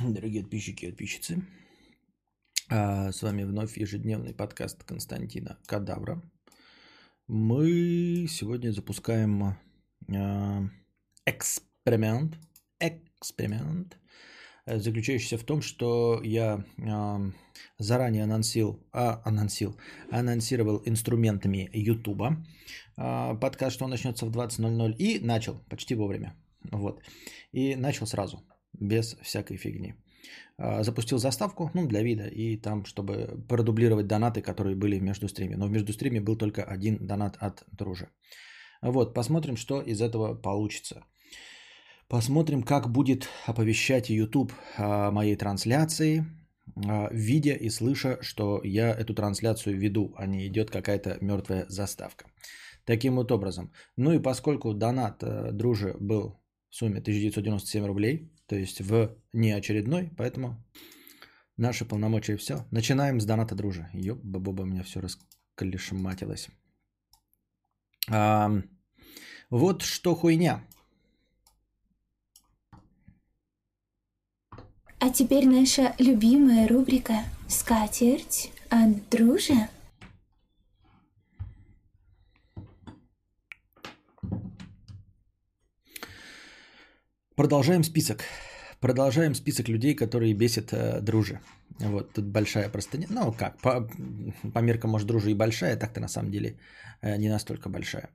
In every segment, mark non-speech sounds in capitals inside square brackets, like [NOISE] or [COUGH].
[CLEARS THROAT] Дорогие подписчики и подписчицы, а, с вами вновь ежедневный подкаст Константина Кадавра. Мы сегодня запускаем а, эксперимент, эксперимент, заключающийся в том, что я а, заранее анонсил, а, анонсил, анонсировал инструментами YouTube подкаст, что он начнется в 20.00 и начал почти вовремя. Вот. И начал сразу без всякой фигни. А, запустил заставку, ну, для вида, и там, чтобы продублировать донаты, которые были в между стриме. Но в между стриме был только один донат от дружи. Вот, посмотрим, что из этого получится. Посмотрим, как будет оповещать YouTube о моей трансляции, а, видя и слыша, что я эту трансляцию веду, а не идет какая-то мертвая заставка. Таким вот образом. Ну и поскольку донат э, дружи был в сумме 1997 рублей, то есть в неочередной, поэтому наши полномочия все. Начинаем с доната дружи. Ёб, баба, у меня все расколешматилось. А, вот что хуйня. А теперь наша любимая рубрика «Скатерть от дружи». Продолжаем список. Продолжаем список людей, которые бесят э, дружи. Вот тут большая простыня. Ну как, по, по меркам, может, дружи и большая, так-то на самом деле э, не настолько большая.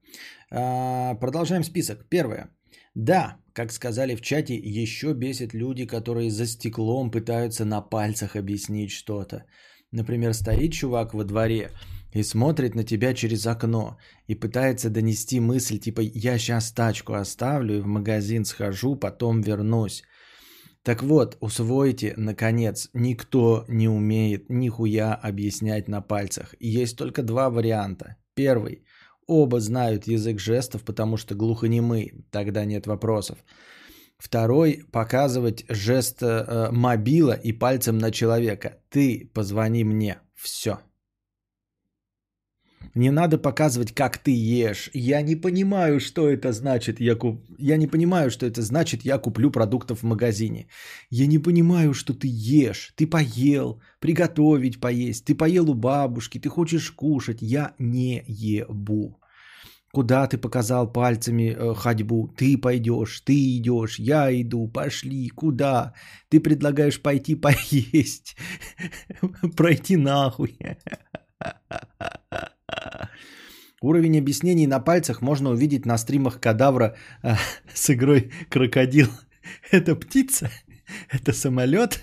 А, продолжаем список. Первое. Да, как сказали в чате, еще бесит люди, которые за стеклом пытаются на пальцах объяснить что-то. Например, стоит чувак во дворе, и смотрит на тебя через окно и пытается донести мысль типа «я сейчас тачку оставлю и в магазин схожу, потом вернусь». Так вот, усвойте, наконец, никто не умеет нихуя объяснять на пальцах. Есть только два варианта. Первый. Оба знают язык жестов, потому что глухонемы, тогда нет вопросов. Второй – показывать жест э, мобила и пальцем на человека. Ты позвони мне. Все. Не надо показывать, как ты ешь. Я не понимаю, что это значит. Я, куп... я не понимаю, что это значит, я куплю продуктов в магазине. Я не понимаю, что ты ешь. Ты поел, приготовить поесть. Ты поел у бабушки, ты хочешь кушать. Я не ебу. Куда ты показал пальцами э, ходьбу? Ты пойдешь, ты идешь, я иду, пошли, куда? Ты предлагаешь пойти поесть, [LAUGHS] пройти нахуй. [LAUGHS] Уровень объяснений на пальцах можно увидеть на стримах кадавра э, [LAUGHS] с игрой крокодил. [LAUGHS] Это птица? [LAUGHS] Это самолет?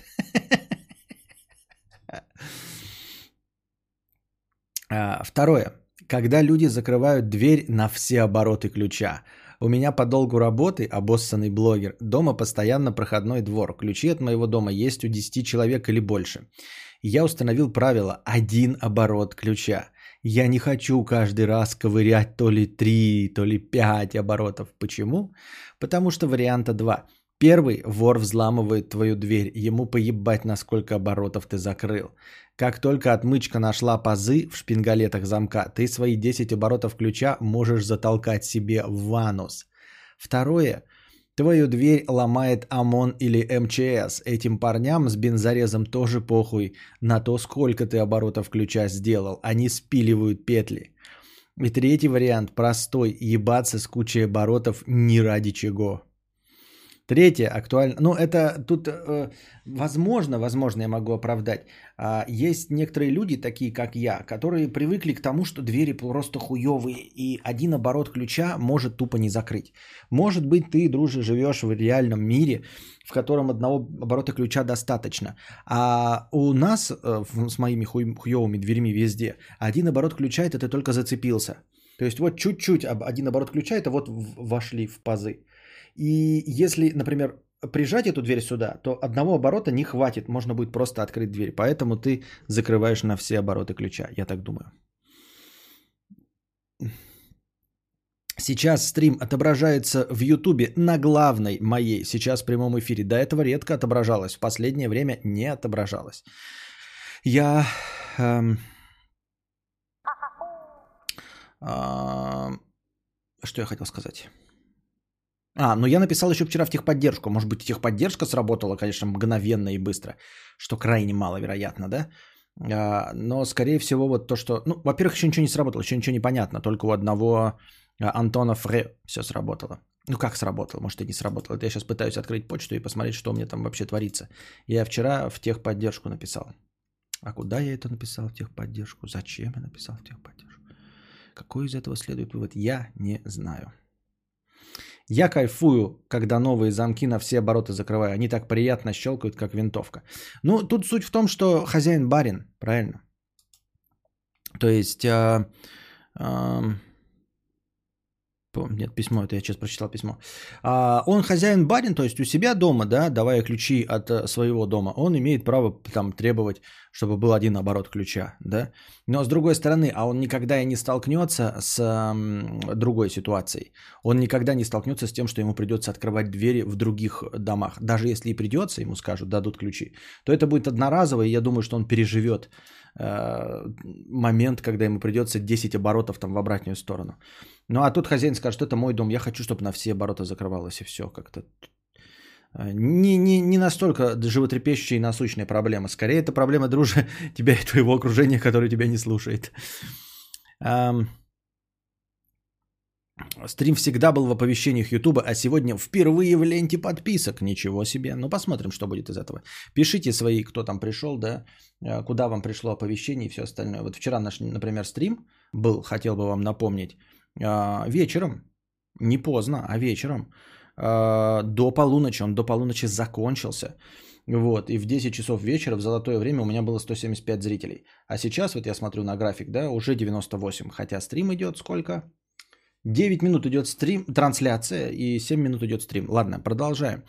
А, второе. Когда люди закрывают дверь на все обороты ключа. У меня по долгу работы, обоссанный блогер, дома постоянно проходной двор. Ключи от моего дома есть у 10 человек или больше. Я установил правило один оборот ключа. Я не хочу каждый раз ковырять то ли 3, то ли 5 оборотов. Почему? Потому что варианта 2. Первый вор взламывает твою дверь, ему поебать, на сколько оборотов ты закрыл. Как только отмычка нашла пазы в шпингалетах замка, ты свои 10 оборотов ключа можешь затолкать себе в анус. Второе. Твою дверь ломает ОМОН или МЧС. Этим парням с бензорезом тоже похуй на то, сколько ты оборотов ключа сделал. Они спиливают петли. И третий вариант простой. Ебаться с кучей оборотов ни ради чего. Третье актуально. Ну, это тут, э, возможно, возможно, я могу оправдать. Э, есть некоторые люди, такие как я, которые привыкли к тому, что двери просто хуевые, и один оборот ключа может тупо не закрыть. Может быть, ты, друже, живешь в реальном мире, в котором одного оборота ключа достаточно. А у нас э, с моими хуй, хуевыми дверьми везде один оборот ключа, это ты только зацепился. То есть вот чуть-чуть один оборот ключа, это вот вошли в пазы. И если, например, прижать эту дверь сюда, то одного оборота не хватит, можно будет просто открыть дверь. Поэтому ты закрываешь на все обороты ключа, я так думаю. Сейчас стрим отображается в Ютубе на главной моей сейчас в прямом эфире. До этого редко отображалось, в последнее время не отображалось. Я... Эм, э, что я хотел сказать? А, ну я написал еще вчера в техподдержку. Может быть, техподдержка сработала, конечно, мгновенно и быстро, что крайне маловероятно, да? А, но, скорее всего, вот то, что... Ну, во-первых, еще ничего не сработало, еще ничего не понятно. Только у одного а, Антона Фре все сработало. Ну, как сработало? Может, и не сработало. Это я сейчас пытаюсь открыть почту и посмотреть, что у меня там вообще творится. Я вчера в техподдержку написал. А куда я это написал в техподдержку? Зачем я написал в техподдержку? Какой из этого следует вывод? Я не знаю. Я кайфую, когда новые замки на все обороты закрываю. Они так приятно щелкают, как винтовка. Ну, тут суть в том, что хозяин барин, правильно? То есть... Э, э, нет, письмо, это я сейчас прочитал письмо. А, он хозяин барин, то есть у себя дома, да, давая ключи от э, своего дома, он имеет право там требовать, чтобы был один оборот ключа, да. Но с другой стороны, а он никогда и не столкнется с м, другой ситуацией. Он никогда не столкнется с тем, что ему придется открывать двери в других домах. Даже если и придется, ему скажут, дадут ключи, то это будет одноразово, и я думаю, что он переживет э, момент, когда ему придется 10 оборотов там в обратную сторону. Ну а тут хозяин скажет, что это мой дом, я хочу, чтобы на все обороты закрывалось и все как-то. Э, не, не, не настолько животрепещущая и насущная проблема. Скорее, это проблема дружи [LAUGHS] тебя и твоего окружения, которое тебя не слушает. Стрим всегда был в оповещениях Ютуба, а сегодня впервые в ленте подписок. Ничего себе. Ну, посмотрим, что будет из этого. Пишите свои, кто там пришел, да, э, куда вам пришло оповещение и все остальное. Вот вчера наш, например, стрим был, хотел бы вам напомнить. А, вечером, не поздно, а вечером, а, до полуночи, он до полуночи закончился. Вот, и в 10 часов вечера, в золотое время, у меня было 175 зрителей. А сейчас, вот я смотрю на график, да, уже 98. Хотя стрим идет сколько? 9 минут идет стрим, трансляция, и 7 минут идет стрим. Ладно, продолжаем.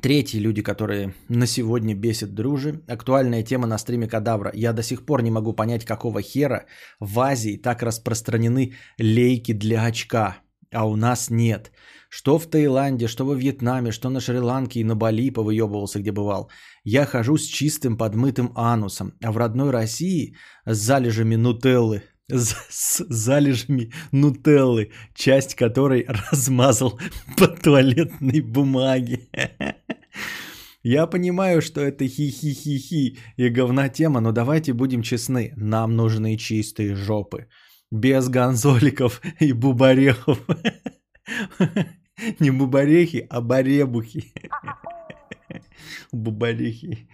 Третьи люди, которые на сегодня бесят дружи. Актуальная тема на стриме Кадавра. Я до сих пор не могу понять, какого хера в Азии так распространены лейки для очка, а у нас нет. Что в Таиланде, что во Вьетнаме, что на Шри-Ланке и на Бали повыебывался, где бывал. Я хожу с чистым подмытым анусом, а в родной России с залежами нутеллы с залежами нутеллы, часть которой [LAUGHS] размазал по туалетной бумаге. [LAUGHS] Я понимаю, что это хи-хи-хи-хи и говна тема, но давайте будем честны, нам нужны чистые жопы. Без гонзоликов и бубарехов. [LAUGHS] Не бубарехи, а баребухи. Бубарехи.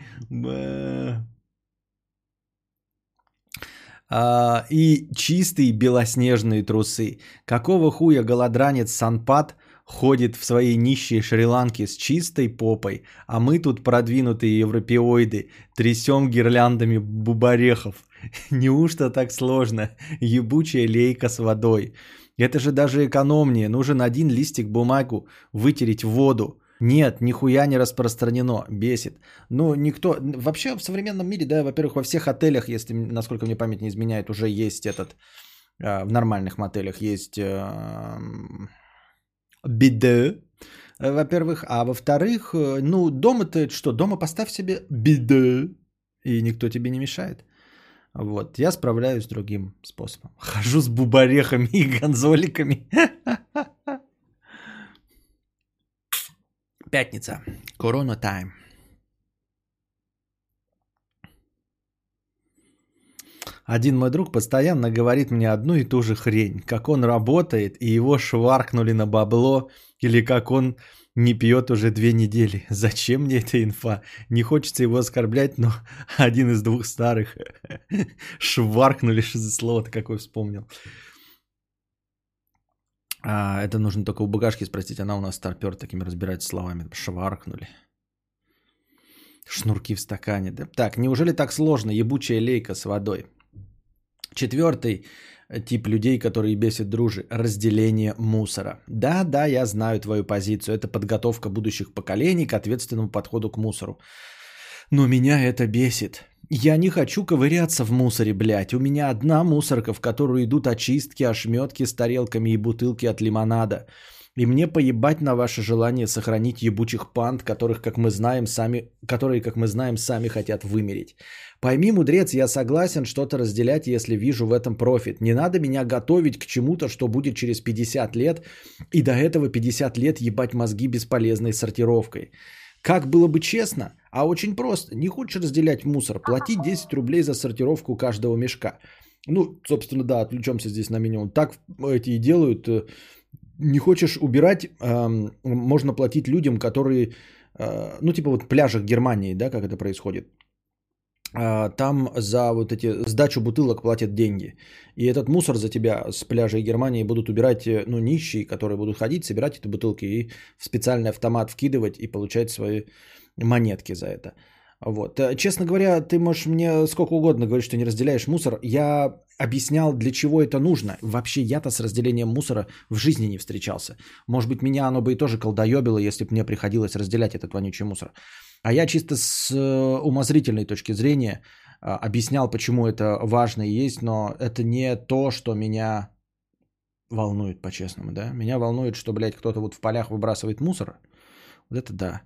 А, и чистые белоснежные трусы. Какого хуя голодранец Санпад ходит в своей нищей Шри-Ланке с чистой попой, а мы тут продвинутые европеоиды трясем гирляндами бубарехов. [LAUGHS] Неужто так сложно? Ебучая лейка с водой. Это же даже экономнее. Нужен один листик бумагу вытереть в воду. Нет, нихуя не распространено, бесит. Ну, никто... Вообще в современном мире, да, во-первых, во всех отелях, если, насколько мне память не изменяет, уже есть этот... Э, в нормальных мотелях есть э, биде, во-первых. А во-вторых, э, ну, дома ты что? Дома поставь себе биде, и никто тебе не мешает. Вот, я справляюсь другим способом. Хожу с бубарехами и [LAUGHS] гонзоликами. [LAUGHS] Пятница. Корона тайм. Один мой друг постоянно говорит мне одну и ту же хрень. Как он работает, и его шваркнули на бабло, или как он не пьет уже две недели. Зачем мне эта инфа? Не хочется его оскорблять, но [LAUGHS] один из двух старых [LAUGHS] шваркнули, слово-то какое вспомнил. А, это нужно только у багажки спросить. Она у нас старпер такими разбирается словами. Шваркнули. Шнурки в стакане. Да? Так, неужели так сложно? Ебучая лейка с водой. Четвертый тип людей, которые бесит дружи. Разделение мусора. Да, да, я знаю твою позицию. Это подготовка будущих поколений к ответственному подходу к мусору. Но меня это бесит. Я не хочу ковыряться в мусоре, блядь. У меня одна мусорка, в которую идут очистки, ошметки с тарелками и бутылки от лимонада. И мне поебать на ваше желание сохранить ебучих панд, которых, как мы знаем, сами, которые, как мы знаем, сами хотят вымереть. Пойми, мудрец, я согласен что-то разделять, если вижу в этом профит. Не надо меня готовить к чему-то, что будет через 50 лет, и до этого 50 лет ебать мозги бесполезной сортировкой. Как было бы честно? А очень просто. Не хочешь разделять мусор, плати 10 рублей за сортировку каждого мешка. Ну, собственно, да, отвлечемся здесь на минимум. Так эти и делают. Не хочешь убирать, можно платить людям, которые, э, ну, типа вот пляжах Германии, да, как это происходит. А, там за вот эти сдачу бутылок платят деньги. И этот мусор за тебя с пляжа Германии будут убирать э, ну, нищие, которые будут ходить, собирать эти бутылки и в специальный автомат вкидывать и получать свои монетки за это. Вот. Э, честно говоря, ты можешь мне сколько угодно говорить, что не разделяешь мусор. Я объяснял, для чего это нужно. Вообще я-то с разделением мусора в жизни не встречался. Может быть, меня оно бы и тоже колдоебило, если бы мне приходилось разделять этот вонючий мусор. А я чисто с э, умозрительной точки зрения а, объяснял, почему это важно и есть, но это не то, что меня волнует, по-честному, да. Меня волнует, что, блядь, кто-то вот в полях выбрасывает мусор. Вот это да.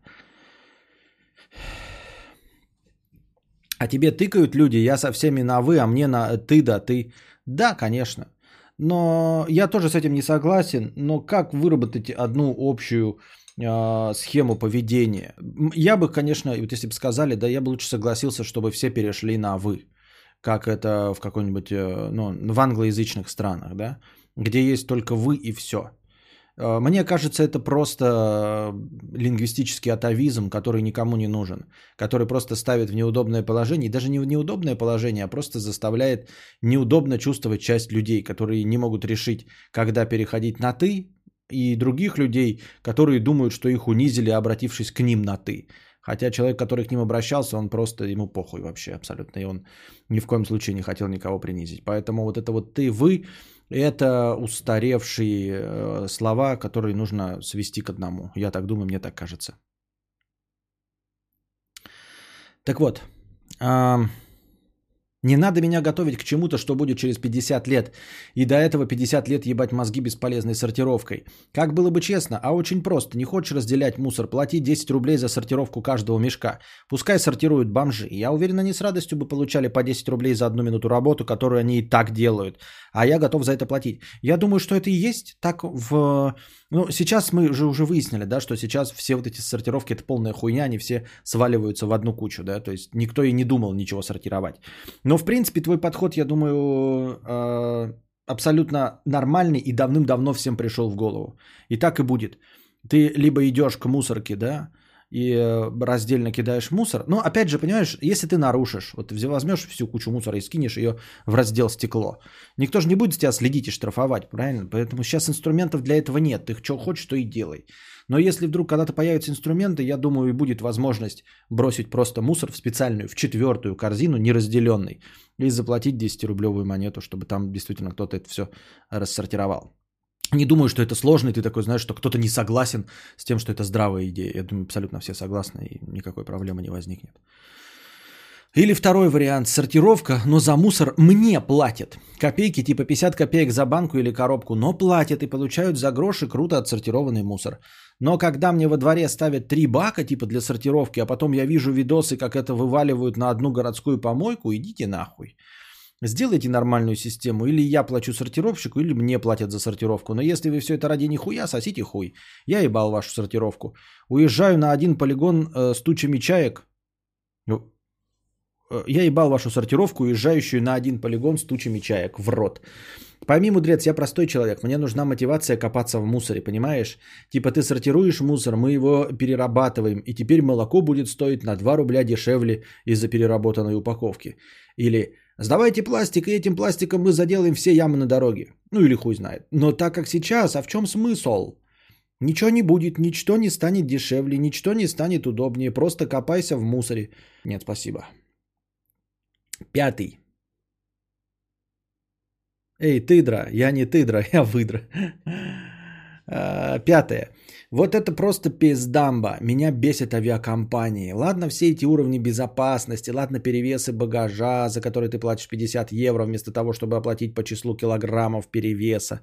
А тебе тыкают люди, я со всеми на вы, а мне на ты да ты. Да, конечно. Но я тоже с этим не согласен. Но как выработать одну общую э, схему поведения? Я бы, конечно, вот если бы сказали, да, я бы лучше согласился, чтобы все перешли на вы. Как это в какой-нибудь, э, ну, в англоязычных странах, да, где есть только вы и все. Э, мне кажется, это просто э, лингвистический атовизм, который никому не нужен, который просто ставит в неудобное положение, и даже не в неудобное положение, а просто заставляет неудобно чувствовать часть людей, которые не могут решить, когда переходить на «ты», и других людей, которые думают, что их унизили, обратившись к ним на «ты». Хотя человек, который к ним обращался, он просто, ему похуй вообще абсолютно, и он ни в коем случае не хотел никого принизить. Поэтому вот это вот «ты», «вы» Это устаревшие э, слова, которые нужно свести к одному. Я так думаю, мне так кажется. Так вот, не надо меня готовить к чему-то, что будет через 50 лет. И до этого 50 лет ебать мозги бесполезной сортировкой. Как было бы честно, а очень просто. Не хочешь разделять мусор, плати 10 рублей за сортировку каждого мешка. Пускай сортируют бомжи. Я уверен, они с радостью бы получали по 10 рублей за одну минуту работу, которую они и так делают. А я готов за это платить. Я думаю, что это и есть так в... Ну, сейчас мы же уже выяснили, да, что сейчас все вот эти сортировки это полная хуйня, они все сваливаются в одну кучу, да, то есть никто и не думал ничего сортировать. Но, в принципе, твой подход, я думаю, э, абсолютно нормальный и давным-давно всем пришел в голову. И так и будет. Ты либо идешь к мусорке, да, и э, раздельно кидаешь мусор. Но опять же, понимаешь, если ты нарушишь, вот возьмешь всю кучу мусора и скинешь ее в раздел стекло, никто же не будет тебя следить и штрафовать, правильно? Поэтому сейчас инструментов для этого нет. Ты что хочешь, то и делай. Но если вдруг когда-то появятся инструменты, я думаю, и будет возможность бросить просто мусор в специальную, в четвертую корзину, неразделенный, и заплатить 10-рублевую монету, чтобы там действительно кто-то это все рассортировал. Не думаю, что это сложно, и ты такой знаешь, что кто-то не согласен с тем, что это здравая идея. Я думаю, абсолютно все согласны, и никакой проблемы не возникнет. Или второй вариант – сортировка, но за мусор мне платят. Копейки типа 50 копеек за банку или коробку, но платят и получают за гроши круто отсортированный мусор. Но когда мне во дворе ставят три бака типа для сортировки, а потом я вижу видосы, как это вываливают на одну городскую помойку, идите нахуй. Сделайте нормальную систему. Или я плачу сортировщику, или мне платят за сортировку. Но если вы все это ради нихуя, сосите хуй. Я ебал вашу сортировку. Уезжаю на один полигон э, с тучами чаек. Э, я ебал вашу сортировку, уезжающую на один полигон с тучами чаек. В рот. Пойми, мудрец, я простой человек. Мне нужна мотивация копаться в мусоре, понимаешь? Типа ты сортируешь мусор, мы его перерабатываем, и теперь молоко будет стоить на 2 рубля дешевле из-за переработанной упаковки. Или Сдавайте пластик, и этим пластиком мы заделаем все ямы на дороге. Ну или хуй знает. Но так как сейчас, а в чем смысл? Ничего не будет, ничто не станет дешевле, ничто не станет удобнее. Просто копайся в мусоре. Нет, спасибо. Пятый. Эй, тыдра, я не тыдра, [LAUGHS] я выдра. А, пятое. Вот это просто пиздамба. Меня бесит авиакомпании. Ладно, все эти уровни безопасности, ладно, перевесы багажа, за который ты платишь 50 евро, вместо того, чтобы оплатить по числу килограммов перевеса.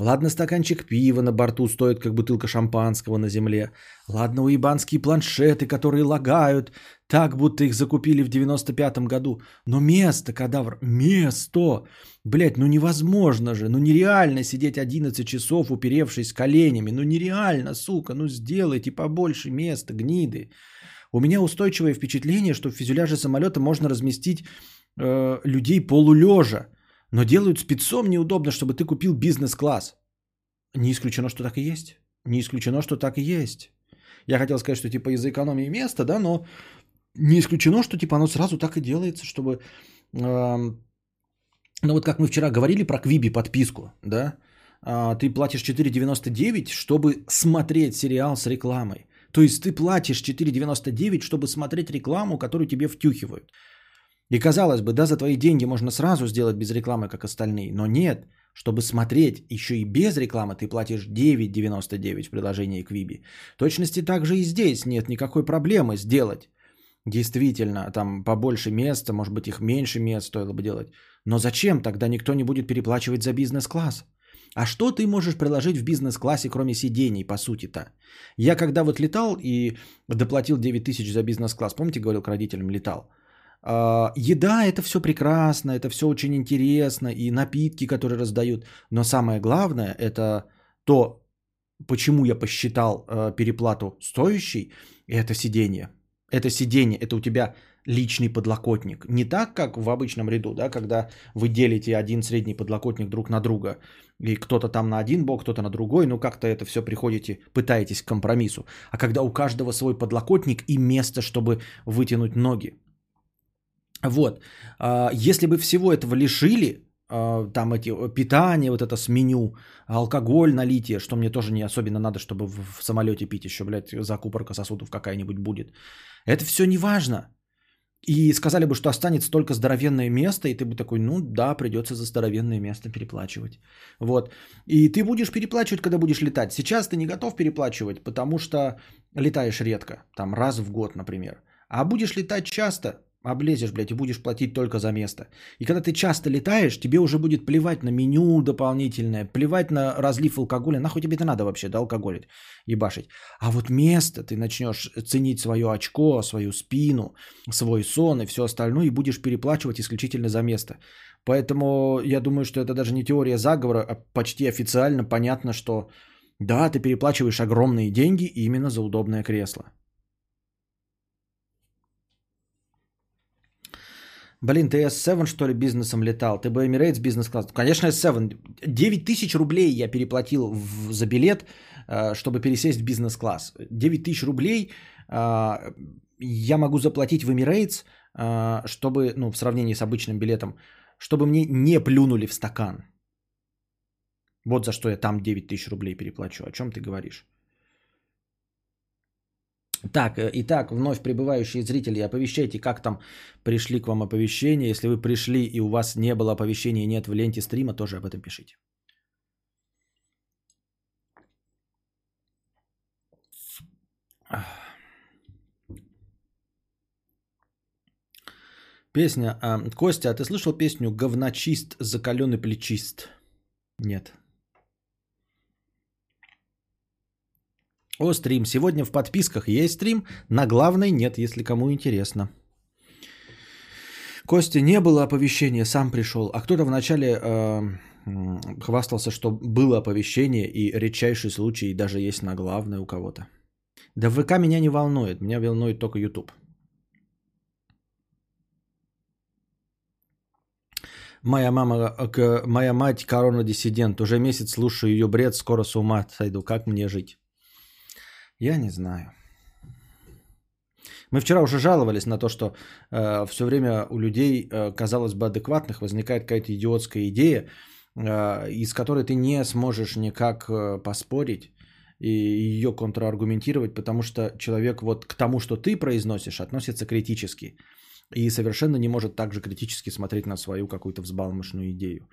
Ладно, стаканчик пива на борту стоит, как бутылка шампанского на земле. Ладно, уебанские планшеты, которые лагают, так будто их закупили в 95-м году. Но место, кадавр, место! Блять, ну невозможно же, ну нереально сидеть 11 часов, уперевшись коленями. Ну нереально, сука, ну сделайте побольше места, гниды. У меня устойчивое впечатление, что в фюзеляже самолета можно разместить э, людей полулежа. Но делают спецом неудобно, чтобы ты купил бизнес-класс. Не исключено, что так и есть. Не исключено, что так и есть. Я хотел сказать, что типа из-за экономии места, да, но не исключено, что типа оно сразу так и делается, чтобы... Э, ну вот как мы вчера говорили про Квиби подписку, да, э, ты платишь 4,99, чтобы смотреть сериал с рекламой. То есть ты платишь 4,99, чтобы смотреть рекламу, которую тебе втюхивают. И казалось бы, да, за твои деньги можно сразу сделать без рекламы, как остальные. Но нет, чтобы смотреть еще и без рекламы, ты платишь 9,99 в приложении Quibi. Точности также и здесь нет никакой проблемы сделать. Действительно, там побольше места, может быть их меньше мест стоило бы делать. Но зачем тогда никто не будет переплачивать за бизнес-класс? А что ты можешь приложить в бизнес-классе, кроме сидений, по сути-то? Я когда вот летал и доплатил 9 тысяч за бизнес-класс, помните, говорил к родителям, летал – еда это все прекрасно, это все очень интересно, и напитки, которые раздают. Но самое главное это то, почему я посчитал э, переплату стоящей, это сидение. Это сидение, это у тебя личный подлокотник. Не так, как в обычном ряду, да, когда вы делите один средний подлокотник друг на друга, и кто-то там на один бок, кто-то на другой, ну как-то это все приходите, пытаетесь к компромиссу. А когда у каждого свой подлокотник и место, чтобы вытянуть ноги. Вот. А, если бы всего этого лишили, а, там эти питание, вот это с меню, алкоголь, налитие, что мне тоже не особенно надо, чтобы в самолете пить еще, блядь, закупорка сосудов какая-нибудь будет. Это все не важно. И сказали бы, что останется только здоровенное место, и ты бы такой, ну да, придется за здоровенное место переплачивать. Вот. И ты будешь переплачивать, когда будешь летать. Сейчас ты не готов переплачивать, потому что летаешь редко, там раз в год, например. А будешь летать часто, облезешь, блядь, и будешь платить только за место. И когда ты часто летаешь, тебе уже будет плевать на меню дополнительное, плевать на разлив алкоголя. Нахуй тебе это надо вообще, да, алкоголить, ебашить. А вот место ты начнешь ценить свое очко, свою спину, свой сон и все остальное, и будешь переплачивать исключительно за место. Поэтому я думаю, что это даже не теория заговора, а почти официально понятно, что да, ты переплачиваешь огромные деньги именно за удобное кресло. Блин, ты S7 что ли бизнесом летал? Ты бы Emirates бизнес-класс? Конечно, S7. 9 тысяч рублей я переплатил в, за билет, э, чтобы пересесть в бизнес-класс. 9 тысяч рублей э, я могу заплатить в Emirates, э, чтобы, ну, в сравнении с обычным билетом, чтобы мне не плюнули в стакан. Вот за что я там 9 тысяч рублей переплачу. О чем ты говоришь? Так, э, итак, вновь прибывающие зрители, оповещайте, как там пришли к вам оповещения. Если вы пришли и у вас не было оповещения, нет в ленте стрима, тоже об этом пишите. Песня. А, Костя, а ты слышал песню «Говночист, закаленный плечист»? Нет. О, стрим. Сегодня в подписках есть стрим, на главной нет, если кому интересно. Костя, не было оповещения, сам пришел. А кто-то вначале э, хвастался, что было оповещение и редчайший случай даже есть на главной у кого-то. Да ВК меня не волнует, меня волнует только YouTube. Моя мама, моя мать корона-диссидент. Уже месяц слушаю ее бред, скоро с ума сойду. Как мне жить? Я не знаю. Мы вчера уже жаловались на то, что э, все время у людей, э, казалось бы, адекватных возникает какая-то идиотская идея, э, из которой ты не сможешь никак э, поспорить и ее контраргументировать, потому что человек вот к тому, что ты произносишь, относится критически и совершенно не может также критически смотреть на свою какую-то взбалмошную идею.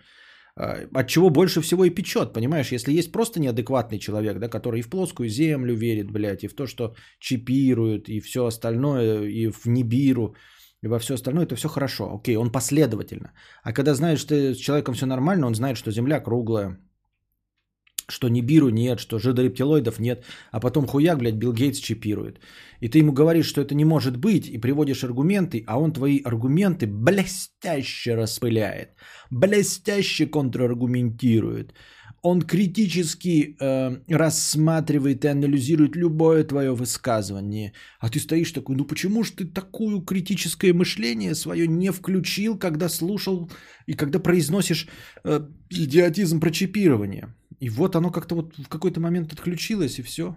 А, от чего больше всего и печет, понимаешь? Если есть просто неадекватный человек, да, который и в плоскую землю верит, блядь, и в то, что чипируют, и все остальное, и в Нибиру, и во все остальное, это все хорошо. Окей, он последовательно. А когда знаешь, что с человеком все нормально, он знает, что Земля круглая, что Нибиру нет, что жидорептилоидов нет, а потом хуяк, блядь, Билл Гейтс чипирует. И ты ему говоришь, что это не может быть, и приводишь аргументы, а он твои аргументы блестяще распыляет, блестяще контраргументирует. Он критически э, рассматривает и анализирует любое твое высказывание. А ты стоишь такой, ну почему же ты такое критическое мышление свое не включил, когда слушал и когда произносишь э, идиотизм про чипирование? И вот оно как-то вот в какой-то момент отключилось, и все.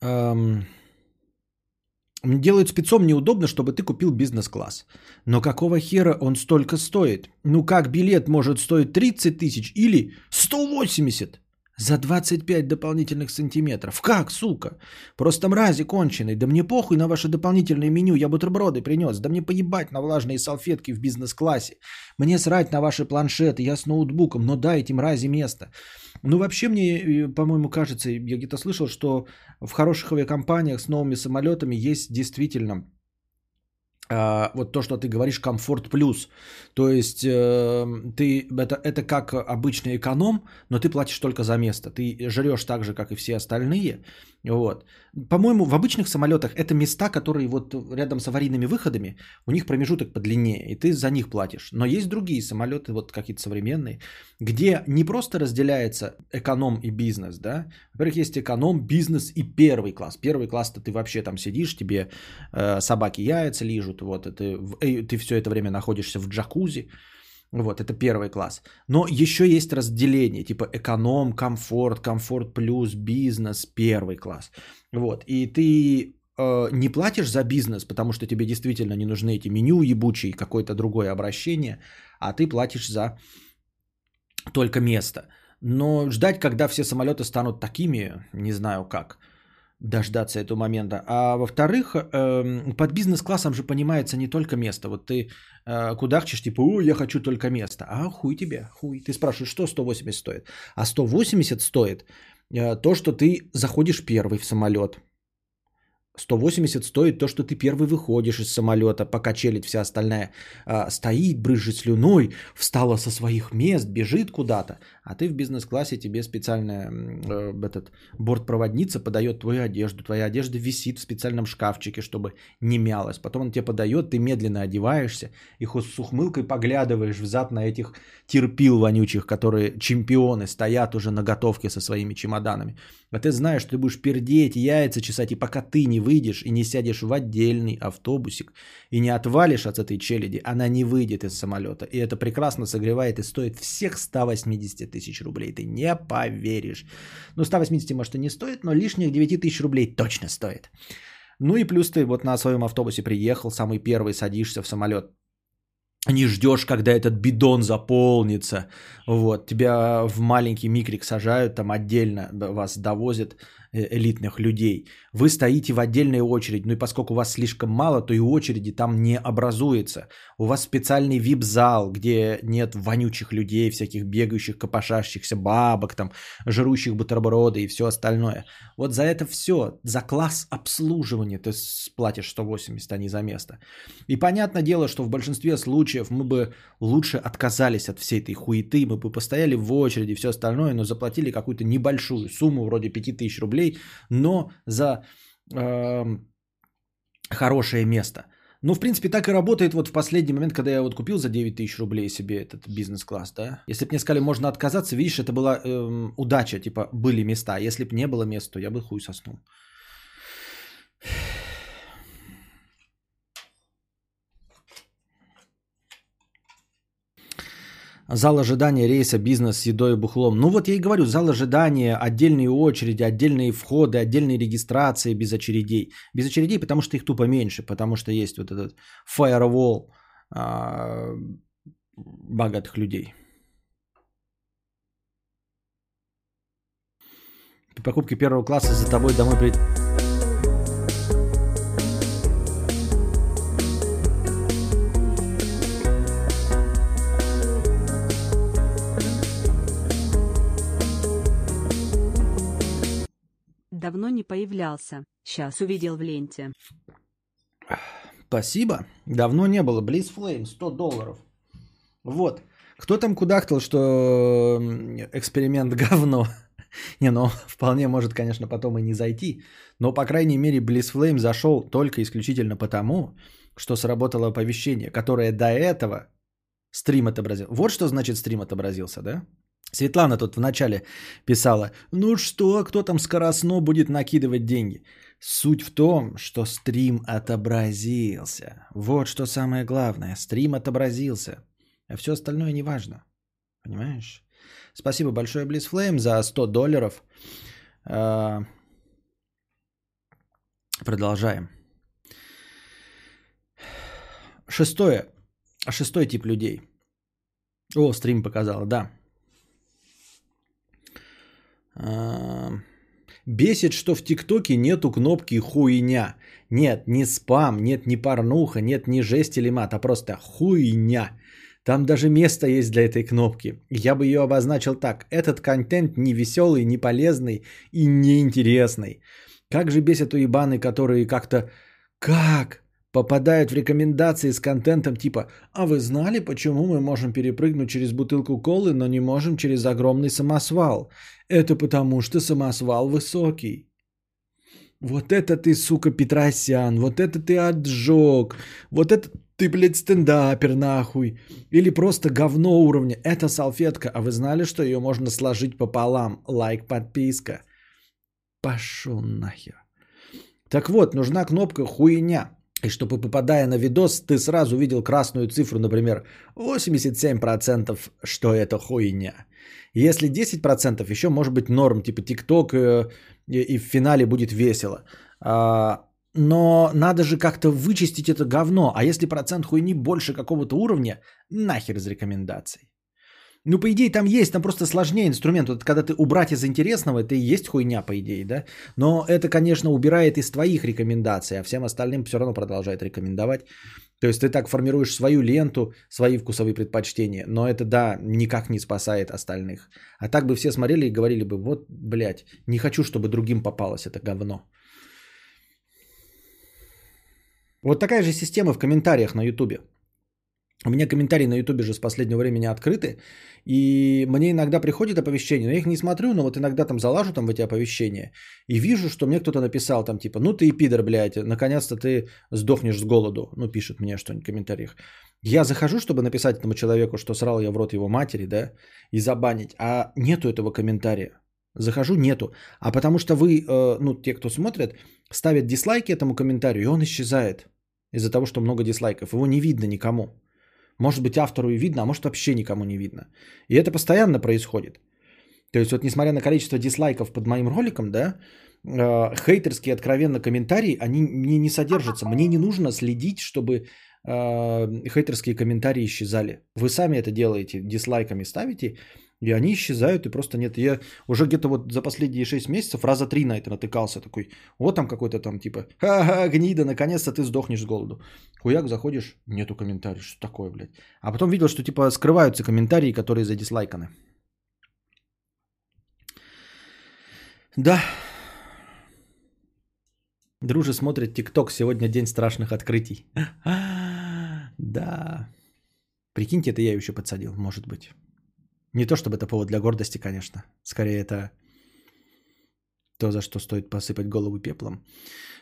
Эм... Делают спецом неудобно, чтобы ты купил бизнес-класс. Но какого хера он столько стоит? Ну как билет может стоить 30 тысяч или 180? За 25 дополнительных сантиметров. Как, сука? Просто мрази конченый. Да мне похуй на ваше дополнительное меню. Я бутерброды принес. Да мне поебать на влажные салфетки в бизнес-классе. Мне срать на ваши планшеты. Я с ноутбуком. Но дайте мрази место. Ну, вообще мне, э, по-моему, кажется, я где-то слышал, что в хороших авиакомпаниях с новыми самолетами есть действительно вот то, что ты говоришь, комфорт плюс. То есть э, ты это, это как обычный эконом, но ты платишь только за место. Ты жрешь так же, как и все остальные. Вот. По-моему, в обычных самолетах это места, которые вот рядом с аварийными выходами, у них промежуток подлиннее, и ты за них платишь. Но есть другие самолеты, вот какие-то современные, где не просто разделяется эконом и бизнес, да. Во-первых, есть эконом, бизнес и первый класс. Первый класс-то ты вообще там сидишь, тебе э, собаки яйца лижут, вот, и ты, э, ты все это время находишься в джакузи, вот, это первый класс. Но еще есть разделение, типа эконом, комфорт, комфорт плюс, бизнес, первый класс. Вот, и ты э, не платишь за бизнес, потому что тебе действительно не нужны эти меню ебучие, какое-то другое обращение, а ты платишь за только место. Но ждать, когда все самолеты станут такими, не знаю как – дождаться этого момента. А во-вторых, эм, под бизнес-классом же понимается не только место. Вот ты э, кудахчешь, типа, о, я хочу только место. А хуй тебе, хуй. Ты спрашиваешь, что 180 стоит? А 180 стоит э, то, что ты заходишь первый в самолет. 180 стоит то, что ты первый выходишь из самолета, пока челядь вся остальная а, стоит, брызжет слюной, встала со своих мест, бежит куда-то. А ты в бизнес-классе, тебе специальная э, этот, бортпроводница подает твою одежду. Твоя одежда висит в специальном шкафчике, чтобы не мялась. Потом он тебе подает, ты медленно одеваешься и с ухмылкой поглядываешь взад на этих терпил вонючих, которые чемпионы, стоят уже на готовке со своими чемоданами. А ты знаешь, что ты будешь пердеть, яйца чесать, и пока ты не выйдешь и не сядешь в отдельный автобусик и не отвалишь от этой челяди, она не выйдет из самолета. И это прекрасно согревает и стоит всех 180 тысяч рублей. Ты не поверишь. Ну, 180 может и не стоит, но лишних 9 тысяч рублей точно стоит. Ну и плюс ты вот на своем автобусе приехал, самый первый садишься в самолет, не ждешь, когда этот бидон заполнится. Вот, тебя в маленький микрик сажают, там отдельно вас довозят элитных людей. Вы стоите в отдельной очереди, ну и поскольку вас слишком мало, то и очереди там не образуется. У вас специальный вип-зал, где нет вонючих людей, всяких бегающих, копошащихся бабок, там, жрущих бутерброды и все остальное. Вот за это все, за класс обслуживания ты платишь 180, а не за место. И понятное дело, что в большинстве случаев мы бы лучше отказались от всей этой хуеты, мы бы постояли в очереди, все остальное, но заплатили какую-то небольшую сумму, вроде 5000 рублей, рублей, но за э, хорошее место. Ну, в принципе, так и работает вот в последний момент, когда я вот купил за 9 тысяч рублей себе этот бизнес-класс, да. Если бы мне сказали, можно отказаться, видишь, это была э, удача, типа, были места. Если бы не было места, то я бы хуй соснул. Зал ожидания рейса, бизнес с едой и бухлом. Ну вот я и говорю, зал ожидания, отдельные очереди, отдельные входы, отдельные регистрации без очередей. Без очередей, потому что их тупо меньше, потому что есть вот этот firewall а, богатых людей. При покупке первого класса за тобой домой при... не появлялся. Сейчас увидел в ленте. Спасибо. Давно не было. Bliss Flame, 100 долларов. Вот. Кто там кудахтал, что эксперимент [LAUGHS] говно? Не, ну, вполне может, конечно, потом и не зайти. Но, по крайней мере, Bliss Flame зашел только исключительно потому, что сработало оповещение, которое до этого стрим отобразил. Вот что значит стрим отобразился, да? Светлана тут вначале писала, ну что, кто там скоростно будет накидывать деньги? Суть в том, что стрим отобразился. Вот что самое главное. Стрим отобразился. А все остальное не важно. Понимаешь? Спасибо большое Bliss Flame за 100 долларов. А, продолжаем. Шестое. Шестой тип людей. О, стрим показал, да. Бесит, что в ТикТоке нету кнопки хуйня. Нет, не спам, нет ни порнуха, нет ни жесть или мат, а просто хуйня. Там даже место есть для этой кнопки. Я бы ее обозначил так. Этот контент не веселый, не полезный и неинтересный. Как же бесят уебаны, которые как-то... Как? Попадают в рекомендации с контентом типа «А вы знали, почему мы можем перепрыгнуть через бутылку колы, но не можем через огромный самосвал? Это потому, что самосвал высокий». Вот это ты, сука, Петросян, вот это ты отжег, вот это ты, блядь, стендапер нахуй. Или просто говно уровня. Это салфетка, а вы знали, что ее можно сложить пополам? Лайк, подписка. Пошел нахер. Так вот, нужна кнопка хуйня. И чтобы, попадая на видос, ты сразу видел красную цифру, например, 87%, что это хуйня. Если 10%, еще может быть норм, типа ТикТок, э, и в финале будет весело. А, но надо же как-то вычистить это говно. А если процент хуйни больше какого-то уровня, нахер из рекомендаций. Ну, по идее, там есть, там просто сложнее инструмент. Вот когда ты убрать из интересного, это и есть хуйня, по идее, да? Но это, конечно, убирает из твоих рекомендаций, а всем остальным все равно продолжает рекомендовать. То есть ты так формируешь свою ленту, свои вкусовые предпочтения, но это, да, никак не спасает остальных. А так бы все смотрели и говорили бы, вот, блядь, не хочу, чтобы другим попалось это говно. Вот такая же система в комментариях на Ютубе. У меня комментарии на Ютубе же с последнего времени открыты, и мне иногда приходит оповещение, но я их не смотрю, но вот иногда там залажу там в эти оповещения, и вижу, что мне кто-то написал там типа, ну ты и пидор, блядь, наконец-то ты сдохнешь с голоду, ну пишет мне что-нибудь в комментариях. Я захожу, чтобы написать этому человеку, что срал я в рот его матери, да, и забанить, а нету этого комментария. Захожу, нету. А потому что вы, э, ну, те, кто смотрят, ставят дизлайки этому комментарию, и он исчезает из-за того, что много дизлайков. Его не видно никому. Может быть, автору и видно, а может вообще никому не видно. И это постоянно происходит. То есть вот несмотря на количество дизлайков под моим роликом, да, э, хейтерские откровенно комментарии, они мне не содержатся. Мне не нужно следить, чтобы э, хейтерские комментарии исчезали. Вы сами это делаете, дизлайками ставите, и они исчезают, и просто нет. Я уже где-то вот за последние 6 месяцев раза три на это натыкался. Такой, вот там какой-то там типа, ха-ха, гнида, наконец-то ты сдохнешь с голоду. Хуяк, заходишь, нету комментариев, что такое, блядь. А потом видел, что типа скрываются комментарии, которые задислайканы. Да. Друже смотрит ТикТок, сегодня день страшных открытий. [LAUGHS] Да. Прикиньте, это я еще подсадил, может быть. Не то чтобы это повод для гордости, конечно. Скорее это то, за что стоит посыпать голову пеплом.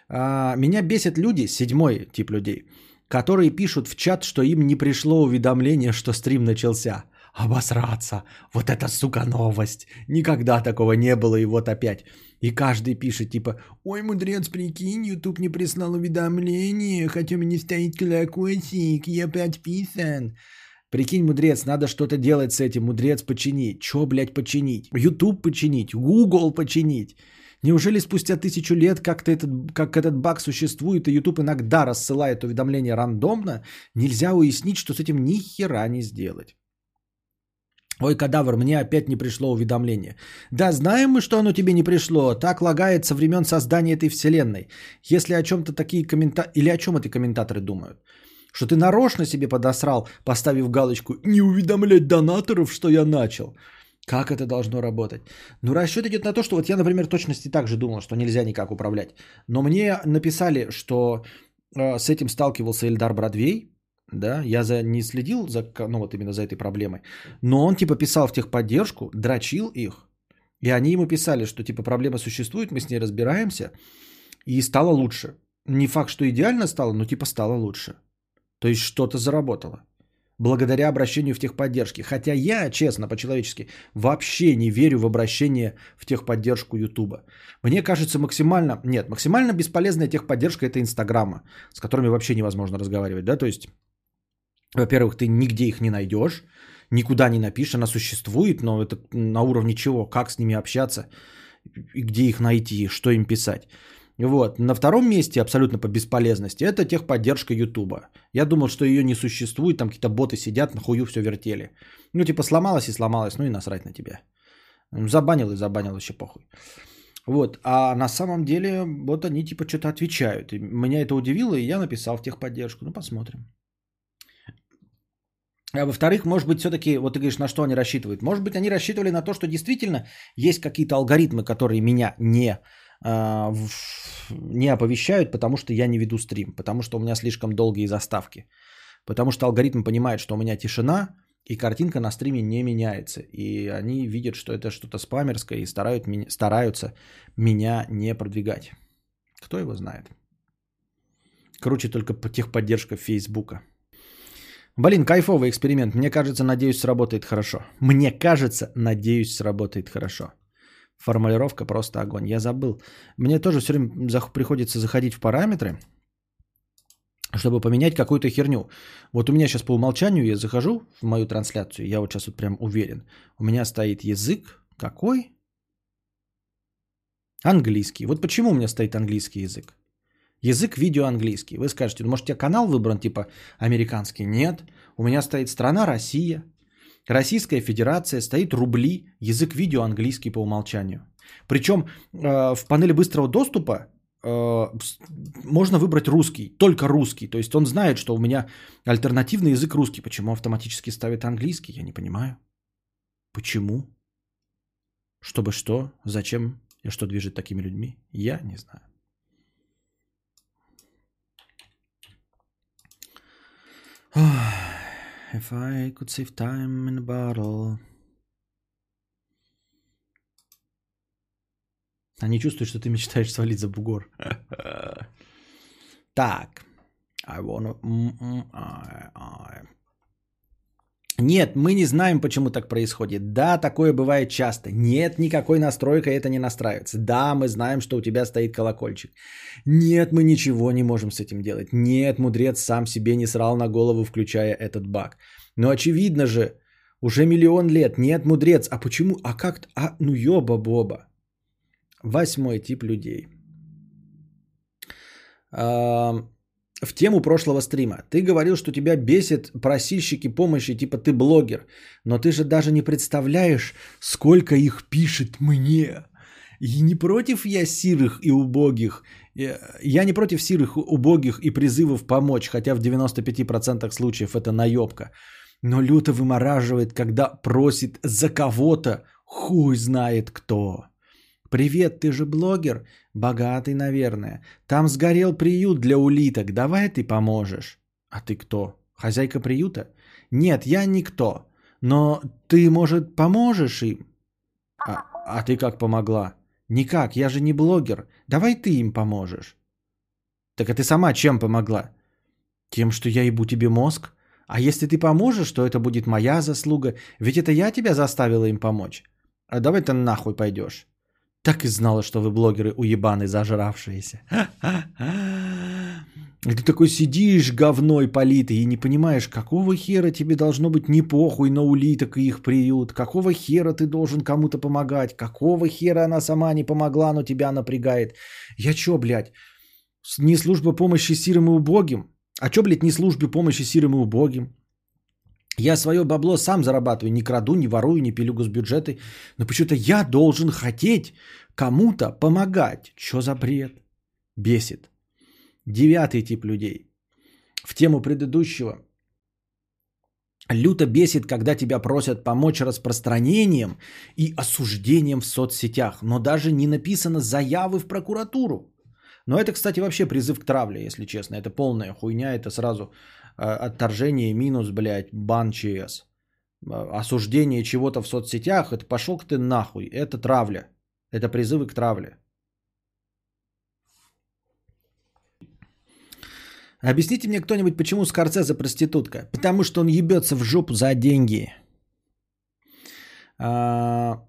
А, меня бесят люди, седьмой тип людей, которые пишут в чат, что им не пришло уведомление, что стрим начался. Обосраться. Вот это, сука, новость. Никогда такого не было, и вот опять. И каждый пишет, типа, ой, мудрец, прикинь, YouTube не прислал уведомление, хотя меня стоит колокольчик, я подписан. Прикинь, мудрец, надо что-то делать с этим. Мудрец починить. Чё, блядь, починить? YouTube починить? Google починить? Неужели спустя тысячу лет как-то этот, как этот баг существует, и YouTube иногда рассылает уведомления рандомно, нельзя уяснить, что с этим ни хера не сделать? Ой, кадавр, мне опять не пришло уведомление. Да, знаем мы, что оно тебе не пришло. Так лагает со времен создания этой вселенной. Если о чем-то такие комментаторы... Или о чем эти комментаторы думают? Что ты нарочно себе подосрал, поставив галочку «Не уведомлять донаторов, что я начал». Как это должно работать? Ну, расчет идет на то, что вот я, например, точности так же думал, что нельзя никак управлять. Но мне написали, что э, с этим сталкивался Эльдар Бродвей, да, я за, не следил за, ну вот именно за этой проблемой, но он типа писал в техподдержку, дрочил их, и они ему писали, что типа проблема существует, мы с ней разбираемся, и стало лучше. Не факт, что идеально стало, но типа стало лучше. То есть что-то заработало. Благодаря обращению в техподдержки. Хотя я, честно, по-человечески, вообще не верю в обращение в техподдержку Ютуба. Мне кажется максимально... Нет, максимально бесполезная техподдержка это Инстаграма, с которыми вообще невозможно разговаривать. Да? То есть, во-первых, ты нигде их не найдешь, никуда не напишешь, она существует, но это на уровне чего, как с ними общаться, и где их найти, что им писать. Вот. На втором месте, абсолютно по бесполезности, это техподдержка Ютуба. Я думал, что ее не существует, там какие-то боты сидят, на хую все вертели. Ну, типа, сломалась и сломалась, ну и насрать на тебя. Забанил и забанил, еще похуй. Вот, а на самом деле, вот они типа что-то отвечают. И меня это удивило, и я написал в техподдержку. Ну, посмотрим. А во-вторых, может быть, все-таки, вот ты говоришь, на что они рассчитывают. Может быть, они рассчитывали на то, что действительно есть какие-то алгоритмы, которые меня не а, не оповещают, потому что я не веду стрим, потому что у меня слишком долгие заставки. Потому что алгоритм понимает, что у меня тишина, и картинка на стриме не меняется. И они видят, что это что-то спамерское и старают, стараются меня не продвигать. Кто его знает? Круче только по техподдержка Фейсбука. Блин, кайфовый эксперимент. Мне кажется, надеюсь, сработает хорошо. Мне кажется, надеюсь, сработает хорошо. Формулировка просто огонь. Я забыл. Мне тоже все время приходится заходить в параметры, чтобы поменять какую-то херню. Вот у меня сейчас по умолчанию я захожу в мою трансляцию, я вот сейчас вот прям уверен. У меня стоит язык какой? Английский. Вот почему у меня стоит английский язык? Язык видео английский. Вы скажете, ну может у тебя канал выбран типа американский? Нет. У меня стоит страна Россия. Российская Федерация, стоит рубли, язык видео английский по умолчанию. Причем э, в панели быстрого доступа э, можно выбрать русский, только русский. То есть он знает, что у меня альтернативный язык русский. Почему автоматически ставит английский, я не понимаю. Почему? Чтобы что? Зачем? И что движет такими людьми? Я не знаю. If I could save time in a bottle. Они чувствуют, что ты мечтаешь свалить за бугор. [LAUGHS] Так. I wanna... Нет, мы не знаем, почему так происходит. Да, такое бывает часто. Нет, никакой настройкой это не настраивается. Да, мы знаем, что у тебя стоит колокольчик. Нет, мы ничего не можем с этим делать. Нет, мудрец сам себе не срал на голову, включая этот баг. Но очевидно же, уже миллион лет. Нет, мудрец. А почему? А как? А, ну ёба-боба. Восьмой тип людей. В тему прошлого стрима. Ты говорил, что тебя бесит просильщики помощи, типа ты блогер. Но ты же даже не представляешь, сколько их пишет мне. И не против я сирых и убогих. Э, я не против сирых, убогих и призывов помочь, хотя в 95% случаев это наебка. Но люто вымораживает, когда просит за кого-то, хуй знает кто. «Привет, ты же блогер? Богатый, наверное. Там сгорел приют для улиток. Давай ты поможешь». «А ты кто? Хозяйка приюта?» «Нет, я никто. Но ты, может, поможешь им?» «А, а ты как помогла?» «Никак, я же не блогер. Давай ты им поможешь». «Так а ты сама чем помогла?» «Тем, что я ебу тебе мозг. А если ты поможешь, то это будет моя заслуга. Ведь это я тебя заставила им помочь. А давай ты нахуй пойдешь. Так и знала, что вы блогеры уебаны зажравшиеся. И ты такой сидишь говной политый и не понимаешь, какого хера тебе должно быть не похуй на улиток и их приют, какого хера ты должен кому-то помогать, какого хера она сама не помогла, но тебя напрягает. Я чё, блядь, не служба помощи сирым и убогим? А чё, блядь, не службе помощи сирым и убогим? Я свое бабло сам зарабатываю, не краду, не ворую, не пилю госбюджеты. Но почему-то я должен хотеть кому-то помогать. Что за бред? Бесит. Девятый тип людей. В тему предыдущего. Люто бесит, когда тебя просят помочь распространением и осуждением в соцсетях, но даже не написано заявы в прокуратуру. Но это, кстати, вообще призыв к травле, если честно. Это полная хуйня, это сразу отторжение, минус, блядь, бан ЧС. Э, осуждение чего-то в соцсетях, это пошел ты нахуй, это травля. Это призывы к травле. Объясните мне кто-нибудь, почему Скорцезе проститутка? Потому что он ебется в жопу за деньги. А,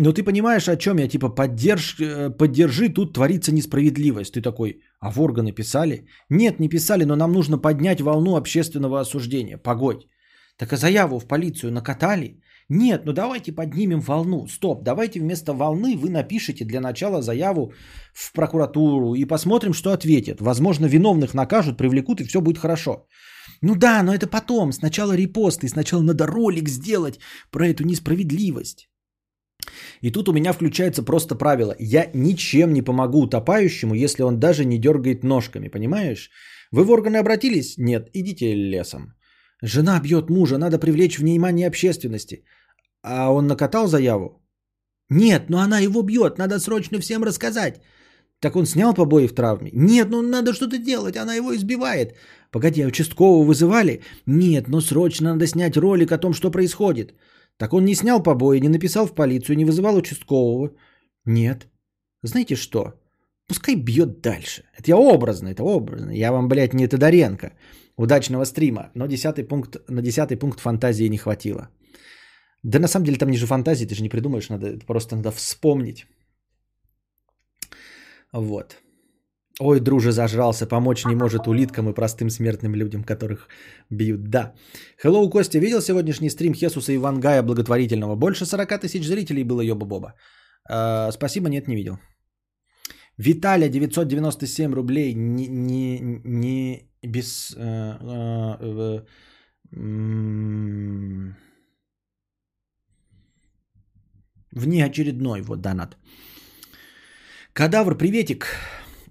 но ты понимаешь, о чем я? Типа, поддерж, э, поддержи, тут творится несправедливость. Ты такой, а в органы писали? Нет, не писали, но нам нужно поднять волну общественного осуждения. Погодь. Так а заяву в полицию накатали? Нет, ну давайте поднимем волну. Стоп, давайте вместо волны вы напишите для начала заяву в прокуратуру и посмотрим, что ответят. Возможно, виновных накажут, привлекут и все будет хорошо. Ну да, но это потом. Сначала репост и сначала надо ролик сделать про эту несправедливость. И тут у меня включается просто правило. Я ничем не помогу утопающему, если он даже не дергает ножками, понимаешь? Вы в органы обратились? Нет, идите лесом. Жена бьет мужа, надо привлечь внимание общественности. А он накатал заяву? Нет, но она его бьет, надо срочно всем рассказать. Так он снял побои в травме? Нет, ну надо что-то делать, она его избивает. Погоди, а участкового вызывали? Нет, но срочно надо снять ролик о том, что происходит. Так он не снял побои, не написал в полицию, не вызывал участкового? Нет. Знаете что? Пускай бьет дальше. Это я образно, это образно. Я вам, блядь, не Тодоренко. Удачного стрима. Но десятый пункт, на десятый пункт фантазии не хватило. Да на самом деле там ниже фантазии, ты же не придумаешь, надо просто надо вспомнить. Вот. Ой, друже, зажрался, помочь не может улиткам и простым смертным людям, которых бьют. Да. Hello, Костя, видел сегодняшний стрим Хесуса Ивангая благотворительного? Больше 40 тысяч зрителей было, ёба-боба. Э, спасибо, нет, не видел. Виталя, 997 рублей, не, не, не без... Э, э, э, внеочередной вот донат. Кадавр, приветик.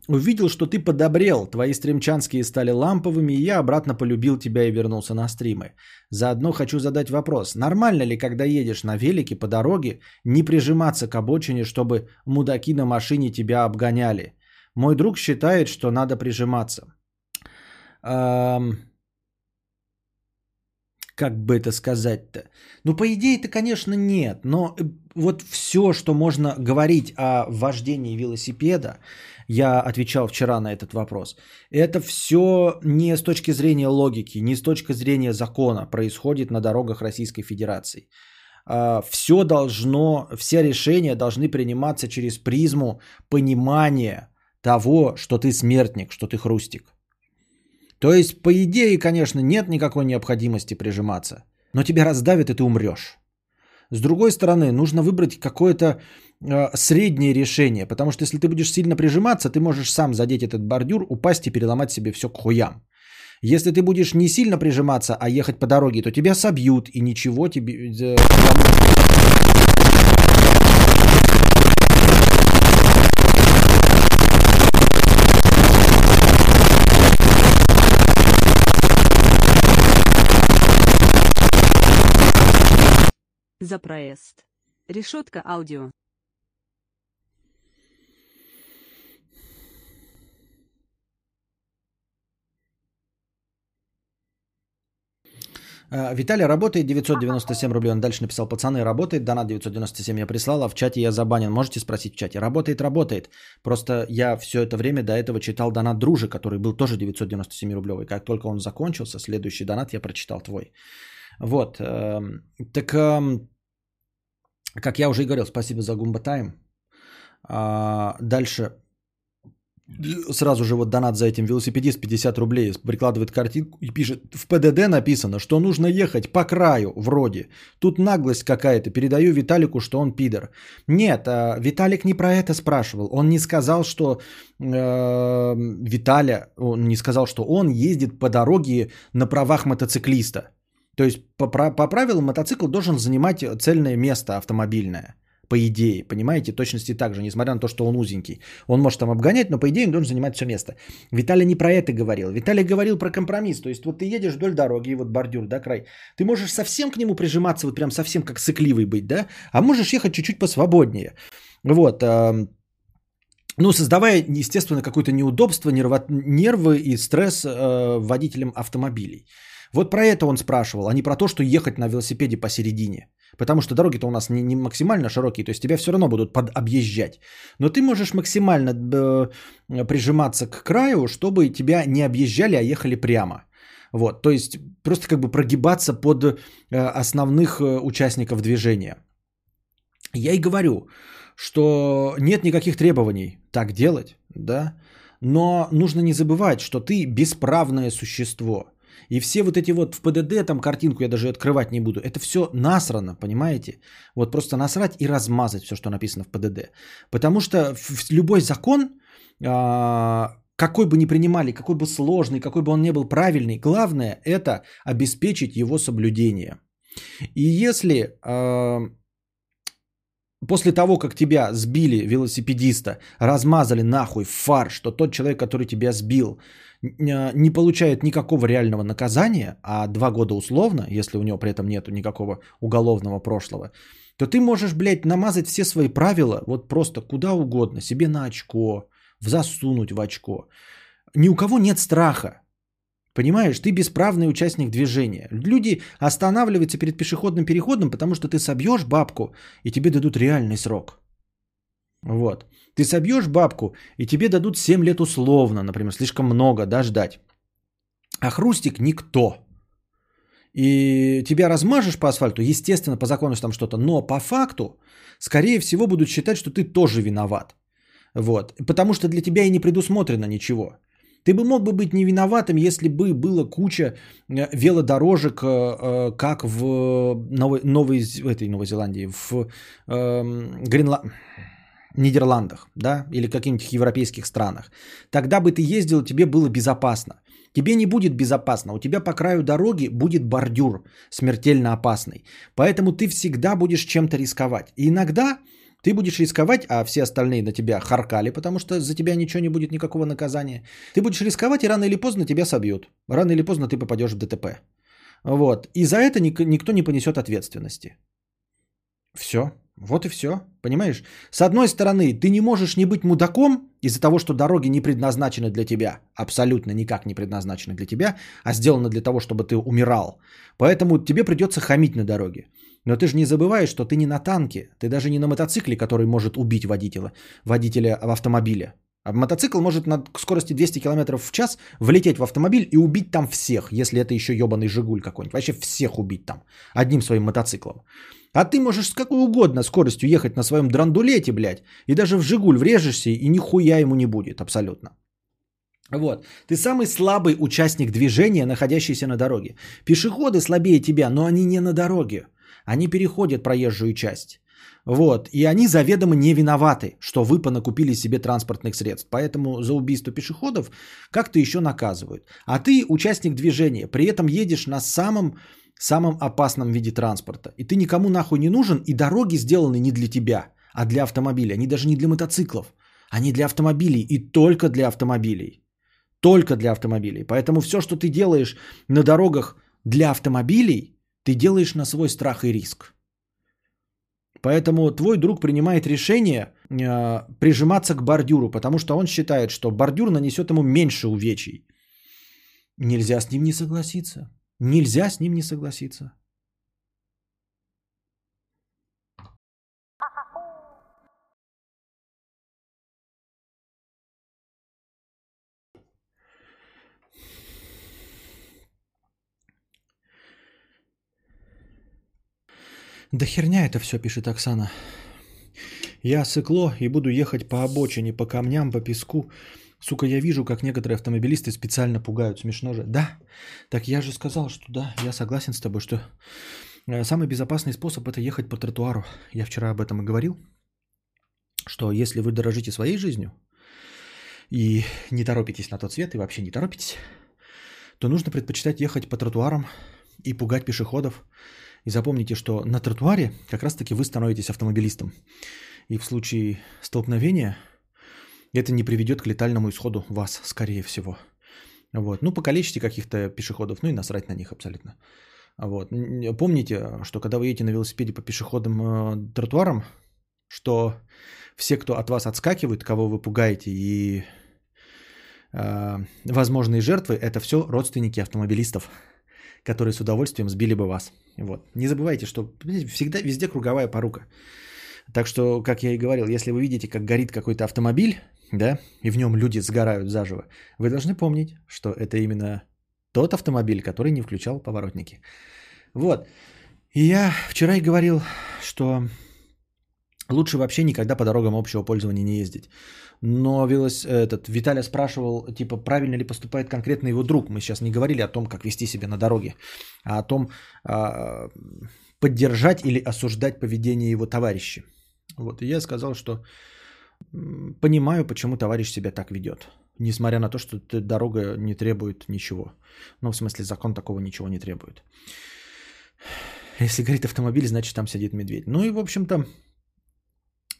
Увидел, что ты подобрел, твои стримчанские стали ламповыми, и я обратно полюбил тебя и вернулся на стримы. Заодно хочу задать вопрос. Нормально ли, когда едешь на велике по дороге, не прижиматься к обочине, чтобы мудаки на машине тебя обгоняли? Мой друг считает, что надо прижиматься. Эм... Как бы это сказать-то? Ну, по идее-то, конечно, нет. Но э, вот все, что можно говорить о вождении велосипеда, я отвечал вчера на этот вопрос. Это все не с точки зрения логики, не с точки зрения закона происходит на дорогах Российской Федерации. А, все должно, все решения должны приниматься через призму понимания того, что ты смертник, что ты хрустик. То есть, по идее, конечно, нет никакой необходимости прижиматься, но тебя раздавят и ты умрешь. С другой стороны, нужно выбрать какое-то среднее решение, потому что если ты будешь сильно прижиматься, ты можешь сам задеть этот бордюр, упасть и переломать себе все к хуям. Если ты будешь не сильно прижиматься, а ехать по дороге, то тебя собьют и ничего тебе... Э, За проезд. Решетка аудио. Виталий работает 997 рублей. Он дальше написал, пацаны, работает, донат 997 я прислала, в чате я забанен. Можете спросить в чате. Работает, работает. Просто я все это время до этого читал донат дружи, который был тоже 997 рублевый. Как только он закончился, следующий донат я прочитал твой. Вот. Эм, так, эм, как я уже и говорил, спасибо за Гумба Тайм. А, дальше сразу же вот донат за этим велосипедист 50 рублей прикладывает картинку и пишет, в ПДД написано, что нужно ехать по краю вроде. Тут наглость какая-то, передаю Виталику, что он пидор. Нет, а, Виталик не про это спрашивал. Он не сказал, что э, Виталя, он не сказал, что он ездит по дороге на правах мотоциклиста. То есть по, по правилам мотоцикл должен занимать цельное место автомобильное. По идее, понимаете, точности так же, несмотря на то, что он узенький. Он может там обгонять, но по идее он должен занимать все место. Виталий не про это говорил. Виталий говорил про компромисс. То есть вот ты едешь вдоль дороги, и вот бордюр, да, край. Ты можешь совсем к нему прижиматься, вот прям совсем как сыкливый быть, да? А можешь ехать чуть-чуть посвободнее. Вот. ну, создавая, естественно, какое-то неудобство, нервы и стресс э, водителям автомобилей. Вот про это он спрашивал, а не про то, что ехать на велосипеде посередине. Потому что дороги-то у нас не, не максимально широкие, то есть тебя все равно будут подобъезжать. Но ты можешь максимально э, прижиматься к краю, чтобы тебя не объезжали, а ехали прямо. Вот, то есть просто как бы прогибаться под э, основных э, участников движения. Я и говорю, что нет никаких требований так делать, да, но нужно не забывать, что ты бесправное существо. И все вот эти вот в ПДД, там картинку я даже открывать не буду, это все насрано, понимаете? Вот просто насрать и размазать все, что написано в ПДД. Потому что любой закон, а, какой бы ни принимали, какой бы сложный, какой бы он ни был правильный, главное это обеспечить его соблюдение. И если а, после того, как тебя сбили велосипедиста, размазали нахуй в фар, что тот человек, который тебя сбил, не получает никакого реального наказания, а два года условно, если у него при этом нет никакого уголовного прошлого, то ты можешь, блядь, намазать все свои правила вот просто куда угодно, себе на очко, засунуть в очко. Ни у кого нет страха. Понимаешь, ты бесправный участник движения. Люди останавливаются перед пешеходным переходом, потому что ты собьешь бабку, и тебе дадут реальный срок. Вот. Ты собьешь бабку, и тебе дадут 7 лет условно, например, слишком много, да, ждать. А хрустик никто. И тебя размажешь по асфальту, естественно, по закону там что-то, но по факту, скорее всего, будут считать, что ты тоже виноват. Вот. Потому что для тебя и не предусмотрено ничего. Ты бы мог бы быть не виноватым, если бы было куча э, велодорожек, э, э, как в Новой, Новой, в этой Новой Зеландии, в э, Гренла... Нидерландах, да, или каких-нибудь европейских странах. Тогда бы ты ездил, тебе было безопасно. Тебе не будет безопасно, у тебя по краю дороги будет бордюр смертельно опасный. Поэтому ты всегда будешь чем-то рисковать. И иногда ты будешь рисковать, а все остальные на тебя харкали, потому что за тебя ничего не будет, никакого наказания. Ты будешь рисковать, и рано или поздно тебя собьют. Рано или поздно ты попадешь в ДТП. Вот. И за это никто не понесет ответственности. Все. Вот и все. Понимаешь? С одной стороны, ты не можешь не быть мудаком из-за того, что дороги не предназначены для тебя. Абсолютно никак не предназначены для тебя, а сделаны для того, чтобы ты умирал. Поэтому тебе придется хамить на дороге. Но ты же не забываешь, что ты не на танке, ты даже не на мотоцикле, который может убить водителя, водителя в автомобиле. А мотоцикл может на скорости 200 км в час влететь в автомобиль и убить там всех, если это еще ебаный Жигуль какой-нибудь. Вообще всех убить там одним своим мотоциклом. А ты можешь с какой угодно скоростью ехать на своем драндулете, блядь, и даже в Жигуль врежешься, и нихуя ему не будет абсолютно. Вот. Ты самый слабый участник движения, находящийся на дороге. Пешеходы слабее тебя, но они не на дороге. Они переходят проезжую часть. Вот. И они заведомо не виноваты, что вы понакупили себе транспортных средств. Поэтому за убийство пешеходов как-то еще наказывают. А ты участник движения, при этом едешь на самом, самом опасном виде транспорта. И ты никому нахуй не нужен, и дороги сделаны не для тебя, а для автомобиля. Они даже не для мотоциклов. Они для автомобилей и только для автомобилей. Только для автомобилей. Поэтому все, что ты делаешь на дорогах для автомобилей, ты делаешь на свой страх и риск. Поэтому твой друг принимает решение э, прижиматься к бордюру, потому что он считает, что бордюр нанесет ему меньше увечий. Нельзя с ним не согласиться. Нельзя с ним не согласиться. Да херня это все, пишет Оксана. Я сыкло и буду ехать по обочине, по камням, по песку. Сука, я вижу, как некоторые автомобилисты специально пугают. Смешно же. Да, так я же сказал, что да, я согласен с тобой, что э, самый безопасный способ это ехать по тротуару. Я вчера об этом и говорил, что если вы дорожите своей жизнью и не торопитесь на тот свет, и вообще не торопитесь, то нужно предпочитать ехать по тротуарам и пугать пешеходов, и запомните, что на тротуаре как раз-таки вы становитесь автомобилистом. И в случае столкновения это не приведет к летальному исходу вас, скорее всего. Вот. Ну, покалечите каких-то пешеходов, ну и насрать на них абсолютно. Вот. Помните, что когда вы едете на велосипеде по пешеходным э, тротуарам, что все, кто от вас отскакивают, кого вы пугаете и э, возможные жертвы, это все родственники автомобилистов, которые с удовольствием сбили бы вас. Вот. Не забывайте, что всегда везде круговая порука. Так что, как я и говорил, если вы видите, как горит какой-то автомобиль, да, и в нем люди сгорают заживо, вы должны помнить, что это именно тот автомобиль, который не включал поворотники. Вот. И я вчера и говорил, что лучше вообще никогда по дорогам общего пользования не ездить. Но велос... этот, Виталий спрашивал, типа, правильно ли поступает конкретно его друг. Мы сейчас не говорили о том, как вести себя на дороге, а о том, а, поддержать или осуждать поведение его товарища. Вот, и я сказал, что понимаю, почему товарищ себя так ведет. Несмотря на то, что дорога не требует ничего. Ну, в смысле, закон такого ничего не требует. Если говорит автомобиль, значит там сидит медведь. Ну и, в общем-то,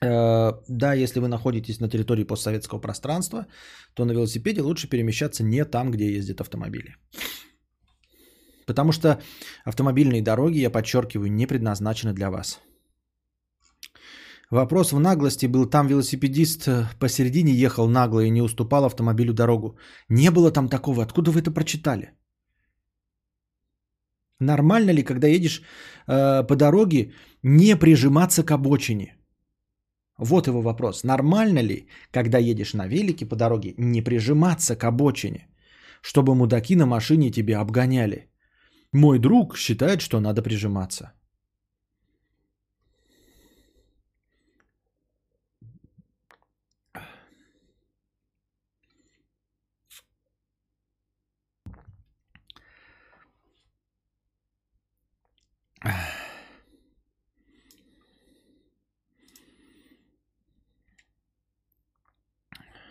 да, если вы находитесь на территории постсоветского пространства, то на велосипеде лучше перемещаться не там, где ездят автомобили. Потому что автомобильные дороги, я подчеркиваю, не предназначены для вас. Вопрос в наглости был, там велосипедист э, посередине ехал нагло и не уступал автомобилю дорогу. Не было там такого, откуда вы это прочитали? Нормально ли, когда едешь э, по дороге, не прижиматься к обочине? Вот его вопрос. Нормально ли, когда едешь на велике по дороге, не прижиматься к обочине, чтобы мудаки на машине тебя обгоняли? Мой друг считает, что надо прижиматься.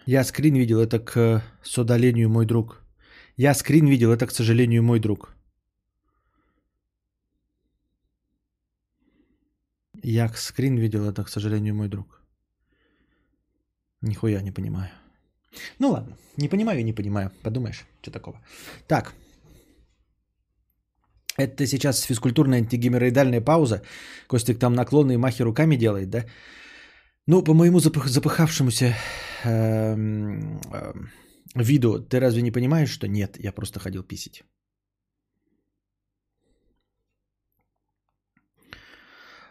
Я скрин видел, это к содалению мой друг. Я скрин видел, это, к сожалению, мой друг. Я скрин видел, это, к сожалению, мой друг. Нихуя не понимаю. Ну ладно, не понимаю и не понимаю. Подумаешь, что такого. Так. Это сейчас физкультурная антигеморроидальная пауза. Костик там наклонные махи руками делает, да? Ну, по моему запых, запыхавшемуся виду, ты разве не понимаешь, что нет, я просто ходил писить?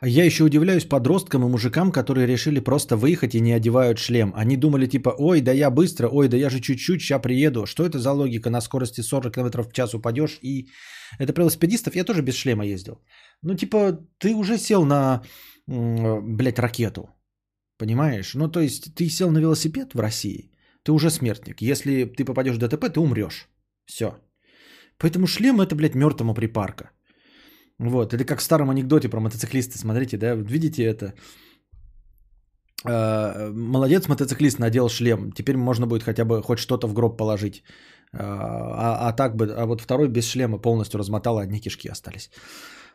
Я еще удивляюсь подросткам и мужикам, которые решили просто выехать и не одевают шлем. Они думали типа, ой, да я быстро, ой, да я же чуть-чуть, сейчас приеду. Что это за логика? На скорости 40 км в час упадешь и... Это про велосипедистов, я тоже без шлема ездил. Ну типа, ты уже сел на, блядь, ракету. Понимаешь? Ну, то есть ты сел на велосипед в России, ты уже смертник. Если ты попадешь в ДТП, ты умрешь. Все. Поэтому шлем это, блядь, мертвому припарка. Вот, это как в старом анекдоте про мотоциклиста. Смотрите, да, видите это? А, молодец, мотоциклист надел шлем. Теперь можно будет хотя бы хоть что-то в гроб положить. А, а, а так бы, а вот второй без шлема полностью размотал, одни кишки остались.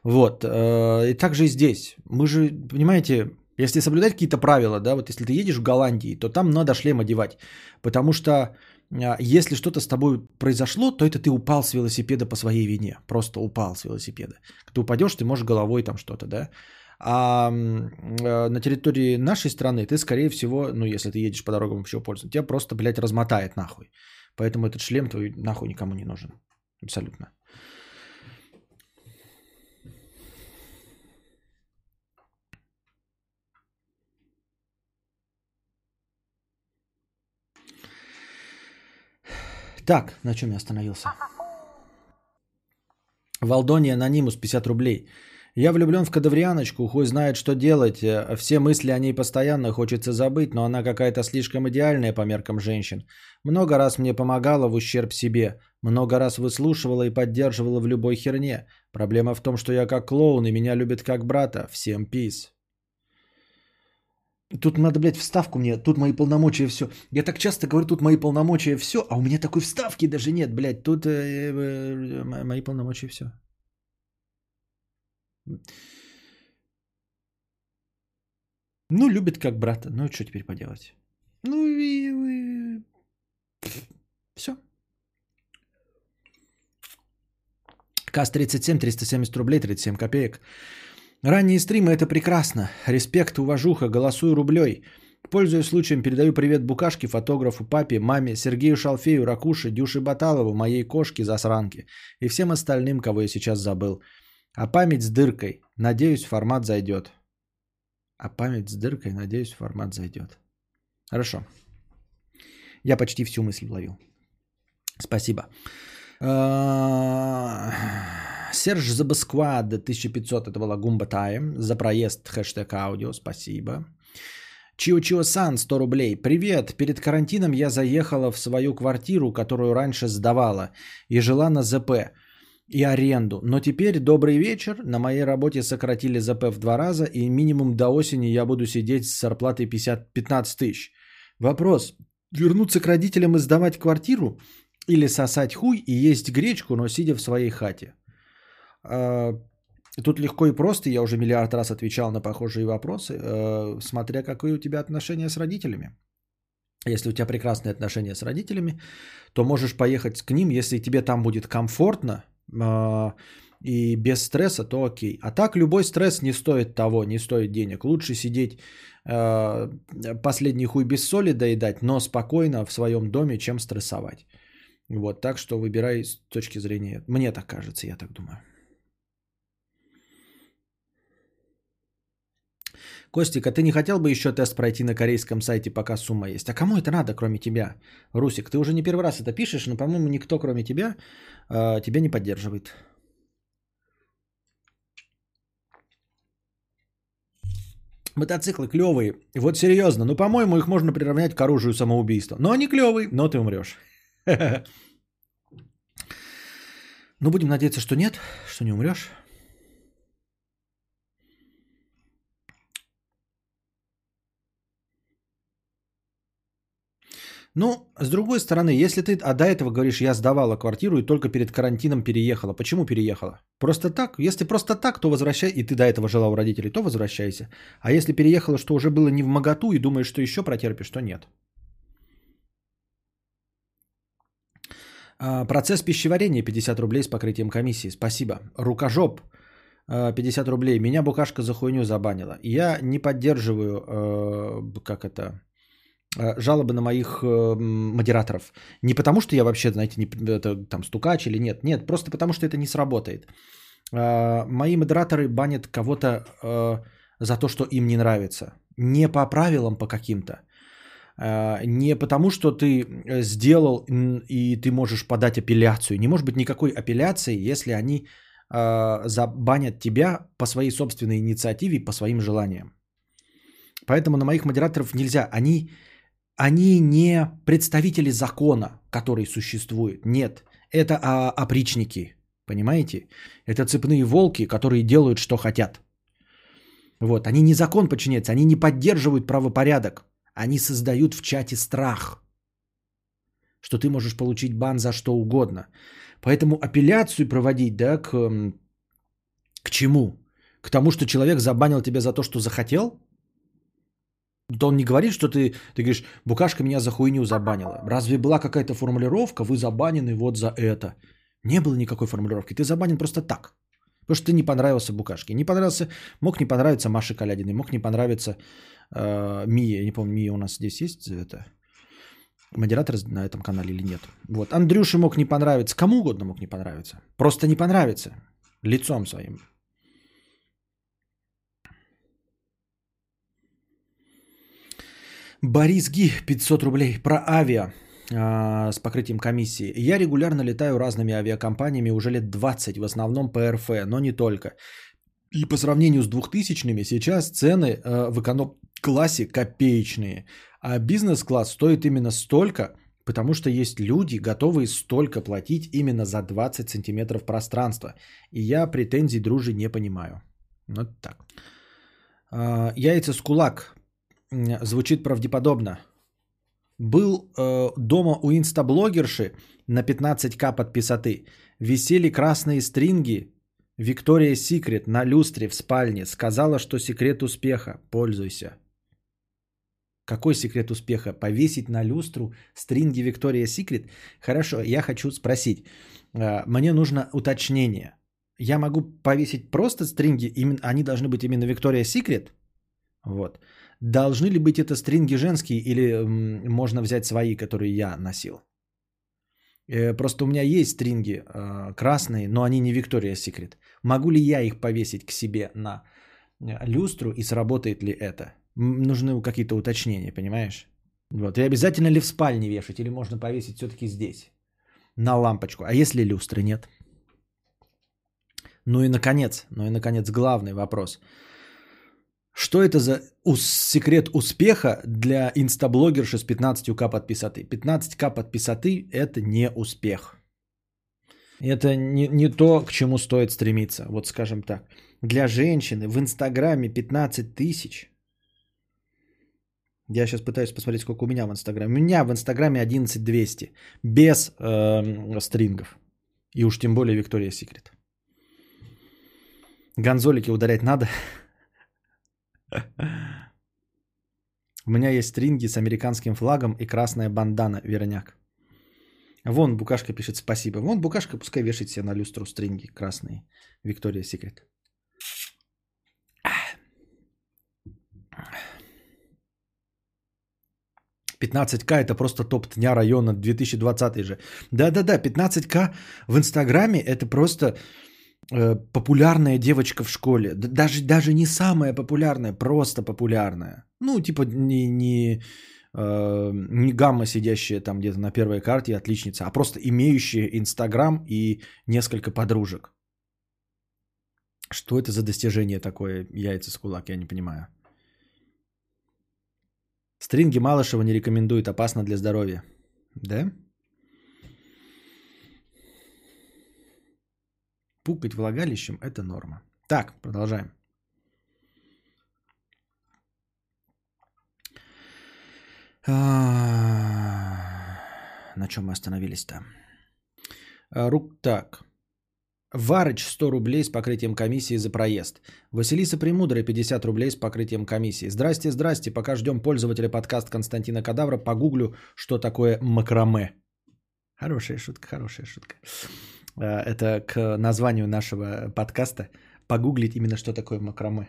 Вот. Э, и также и здесь. Мы же, понимаете, если соблюдать какие-то правила, да, вот если ты едешь в Голландии, то там надо шлем одевать. Потому что а, если что-то с тобой произошло, то это ты упал с велосипеда по своей вине. Просто упал с велосипеда. Ты упадешь, ты можешь головой там что-то, да. А э, на территории нашей страны ты, скорее всего, ну, если ты едешь по дорогам общего пользования, тебя просто, блядь, размотает нахуй. Поэтому этот шлем твой нахуй никому не нужен. Абсолютно. Так, на чем я остановился? Валдония Анонимус 50 рублей. Я влюблен в кадаврианочку, хуй знает, что делать. Все мысли о ней постоянно хочется забыть, но она какая-то слишком идеальная по меркам женщин. Много раз мне помогала в ущерб себе. Много раз выслушивала и поддерживала в любой херне. Проблема в том, что я как клоун и меня любят как брата. Всем пиз. Тут надо, блядь, вставку мне, тут мои полномочия все. Я так часто говорю, тут мои полномочия все, а у меня такой вставки даже нет, блядь. Тут э, э, мои полномочия все. Ну, любит как брата. Ну, что теперь поделать? Ну и... и... Все. КАС 37, 370 рублей, 37 копеек. Ранние стримы это прекрасно. Респект, уважуха, голосую рублей. Пользуясь случаем, передаю привет Букашке, фотографу, папе, маме, Сергею Шалфею, Ракуше, Дюше Баталову, моей кошке засранке и всем остальным, кого я сейчас забыл. А память с дыркой. Надеюсь, формат зайдет. А память с дыркой, надеюсь, формат зайдет. Хорошо. Я почти всю мысль ловил. Спасибо. Серж Забасквад 1500, это была Гумба Тайм. За проезд хэштег аудио, спасибо. Чио-Чио Сан, 100 рублей. Привет, перед карантином я заехала в свою квартиру, которую раньше сдавала, и жила на ЗП и аренду. Но теперь, добрый вечер, на моей работе сократили ЗП в два раза, и минимум до осени я буду сидеть с зарплатой 50, 15 тысяч. Вопрос, вернуться к родителям и сдавать квартиру или сосать хуй и есть гречку, но сидя в своей хате? А, Тут легко и просто, я уже миллиард раз отвечал на похожие вопросы, э, смотря какие у тебя отношения с родителями. Если у тебя прекрасные отношения с родителями, то можешь поехать к ним, если тебе там будет комфортно э, и без стресса, то окей. А так любой стресс не стоит того, не стоит денег. Лучше сидеть э, последний хуй без соли доедать, но спокойно в своем доме, чем стрессовать. Вот, так что выбирай с точки зрения, мне так кажется, я так думаю. Костик, а ты не хотел бы еще тест пройти на корейском сайте, пока сумма есть? А кому это надо, кроме тебя? Русик, ты уже не первый раз это пишешь, но, по-моему, никто, кроме тебя, э, тебя не поддерживает. Мотоциклы клевые. Вот серьезно, ну, по-моему, их можно приравнять к оружию самоубийства. Но они клевые, но ты умрешь. [LAUGHS] Ну, будем надеяться, что нет, что не умрешь. Ну, с другой стороны, если ты а до этого говоришь, я сдавала квартиру и только перед карантином переехала. Почему переехала? Просто так? Если просто так, то возвращай, и ты до этого жила у родителей, то возвращайся. А если переехала, что уже было не в моготу и думаешь, что еще протерпишь, то нет. А, процесс пищеварения 50 рублей с покрытием комиссии. Спасибо. Рукожоп 50 рублей. Меня букашка за хуйню забанила. Я не поддерживаю, э, как это, Э, жалобы на моих э, модераторов. Не потому, что я вообще, знаете, не, это, там стукач или нет. Нет, просто потому, что это не сработает. Э, мои модераторы банят кого-то за то, что им не нравится. Не по правилам по каким-то. Не потому, что ты сделал и ты можешь подать апелляцию. Не может быть никакой апелляции, если они забанят тебя по своей собственной инициативе, по своим желаниям. Поэтому на моих модераторов нельзя. Они они не представители закона, который существует. Нет, это а, опричники, понимаете? Это цепные волки, которые делают, что хотят. Вот, они не закон подчиняются, они не поддерживают правопорядок. Они создают в чате страх, что ты можешь получить бан за что угодно. Поэтому апелляцию проводить, да, к, к чему? К тому, что человек забанил тебя за то, что захотел? То он не говорит, что ты, ты говоришь, букашка меня за хуйню забанила. Разве была какая-то формулировка, вы забанены вот за это? Не было никакой формулировки, ты забанен просто так. Потому что ты не понравился букашке. Не понравился, мог не понравиться Маше Калядиной, мог не понравиться э, Мия. Я не помню, Мия у нас здесь есть это модератор на этом канале или нет. Вот, Андрюше мог не понравиться, кому угодно мог не понравиться. Просто не понравится лицом своим. Борис Ги, 500 рублей. Про авиа э, с покрытием комиссии. Я регулярно летаю разными авиакомпаниями уже лет 20, в основном ПРФ, но не только. И по сравнению с 2000-ми сейчас цены э, в эконом-классе копеечные. А бизнес-класс стоит именно столько, потому что есть люди, готовые столько платить именно за 20 сантиметров пространства. И я претензий дружи не понимаю. Вот так. Э, яйца с кулак звучит правдеподобно. Был э, дома у инстаблогерши на 15к подписоты. Висели красные стринги. Виктория Секрет на люстре в спальне. Сказала, что секрет успеха. Пользуйся. Какой секрет успеха? Повесить на люстру стринги Виктория Секрет? Хорошо, я хочу спросить. Э, мне нужно уточнение. я могу повесить просто стринги, они должны быть именно Victoria's Secret. Вот. Должны ли быть это стринги женские или можно взять свои, которые я носил? Э, просто у меня есть стринги э, красные, но они не Victoria's Secret. Могу ли я их повесить к себе на э, люстру и сработает ли это? Нужны какие-то уточнения, понимаешь? Вот. И обязательно ли в спальне вешать или можно повесить все-таки здесь? На лампочку. А если люстры нет? Ну и наконец, ну и наконец главный вопрос. Что это за ус- секрет успеха для инстаблогерши с 15к подписоты? 15к подписоты – это не успех. Это не, не то, к чему стоит стремиться, вот скажем так. Для женщины в Инстаграме 15 тысяч. Я сейчас пытаюсь посмотреть, сколько у меня в Инстаграме. У меня в Инстаграме 11 200, без эм, стрингов. И уж тем более Виктория Секрет. Гонзолики ударять надо. [LAUGHS] У меня есть стринги с американским флагом и красная бандана, верняк. Вон Букашка пишет спасибо. Вон Букашка пускай вешает себе на люстру стринги красные. Виктория Секрет. 15к это просто топ дня района 2020 же. Да-да-да, 15к в Инстаграме это просто популярная девочка в школе. Даже, даже не самая популярная, просто популярная. Ну, типа не, не, э, не гамма, сидящая там где-то на первой карте, отличница, а просто имеющая Инстаграм и несколько подружек. Что это за достижение такое, яйца с кулак, я не понимаю. Стринги Малышева не рекомендует, опасно для здоровья. Да? Пукать влагалищем – это норма. Так, продолжаем. А, На чем мы остановились-то? А, Рук так. Варыч 100 рублей с покрытием комиссии за проезд. Василиса Премудрая 50 рублей с покрытием комиссии. Здрасте, здрасте. Пока ждем пользователя подкаст Константина Кадавра, погуглю, что такое макраме. Хорошая шутка, хорошая шутка. А, Это к названию нашего подкаста. Погуглить именно, что такое макраме.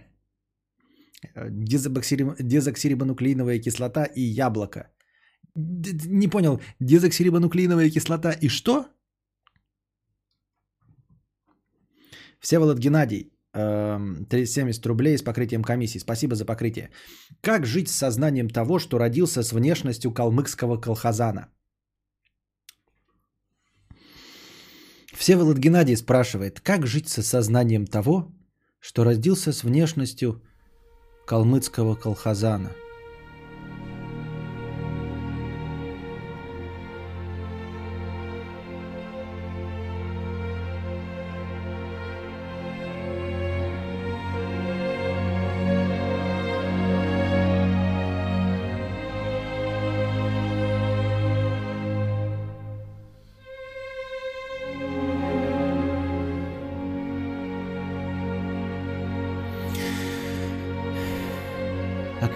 Дезоксири- Дезоксирибонуклеиновая кислота и яблоко. Не понял, дезоксирибонуклеиновая кислота и что? Всеволод Геннадий, эм, 370 рублей с покрытием комиссии. Спасибо за покрытие. Как жить с сознанием того, что родился с внешностью калмыцкого колхозана? Всеволод Геннадий спрашивает, как жить с сознанием того, что родился с внешностью калмыцкого колхозана?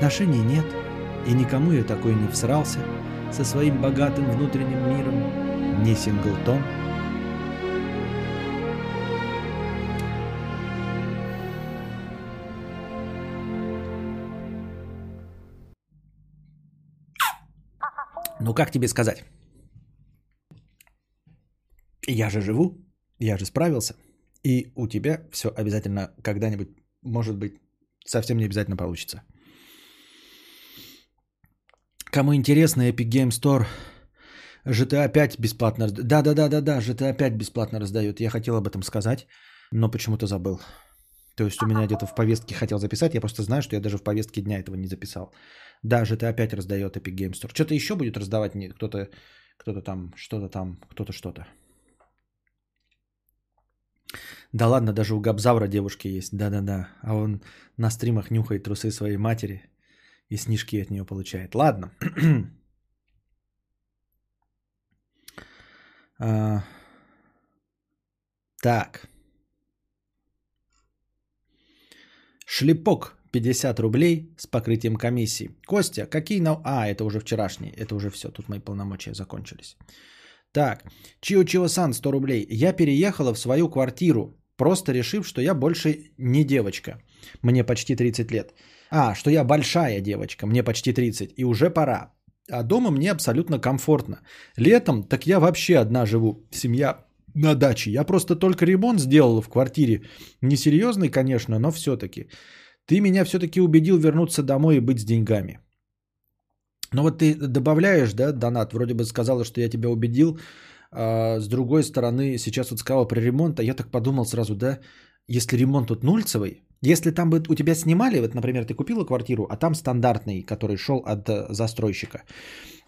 Отношений нет, и никому я такой не всрался со своим богатым внутренним миром, не синглтон. Ну как тебе сказать? Я же живу, я же справился, и у тебя все обязательно когда-нибудь, может быть, совсем не обязательно получится. Кому интересно, Epic Game Store GTA 5 бесплатно Да-да-да-да-да, GTA 5 бесплатно раздает. Я хотел об этом сказать, но почему-то забыл. То есть у меня где-то в повестке хотел записать, я просто знаю, что я даже в повестке дня этого не записал. Да, GTA 5 раздает Epic Game Store. Что-то еще будет раздавать кто-то, кто-то там, что-то там, кто-то что-то. Да ладно, даже у Габзавра девушки есть. Да-да-да. А он на стримах нюхает трусы своей матери и снежки от нее получает. Ладно. [CLEARS THROAT] А, так. Шлепок 50 рублей с покрытием комиссии. Костя, какие... На... А, это уже вчерашний. Это уже все. Тут мои полномочия закончились. Так. Чио Чио Сан 100 рублей. Я переехала в свою квартиру просто решив, что я больше не девочка. Мне почти 30 лет. А, что я большая девочка, мне почти 30, и уже пора. А дома мне абсолютно комфортно. Летом так я вообще одна живу. Семья на даче. Я просто только ремонт сделала в квартире. Несерьезный, конечно, но все-таки. Ты меня все-таки убедил вернуться домой и быть с деньгами. Ну вот ты добавляешь, да, донат, вроде бы сказала, что я тебя убедил. А с другой стороны, сейчас вот сказала про ремонт, а я так подумал сразу, да, если ремонт тут нульцевый, если там бы у тебя снимали, вот, например, ты купила квартиру, а там стандартный, который шел от э, застройщика,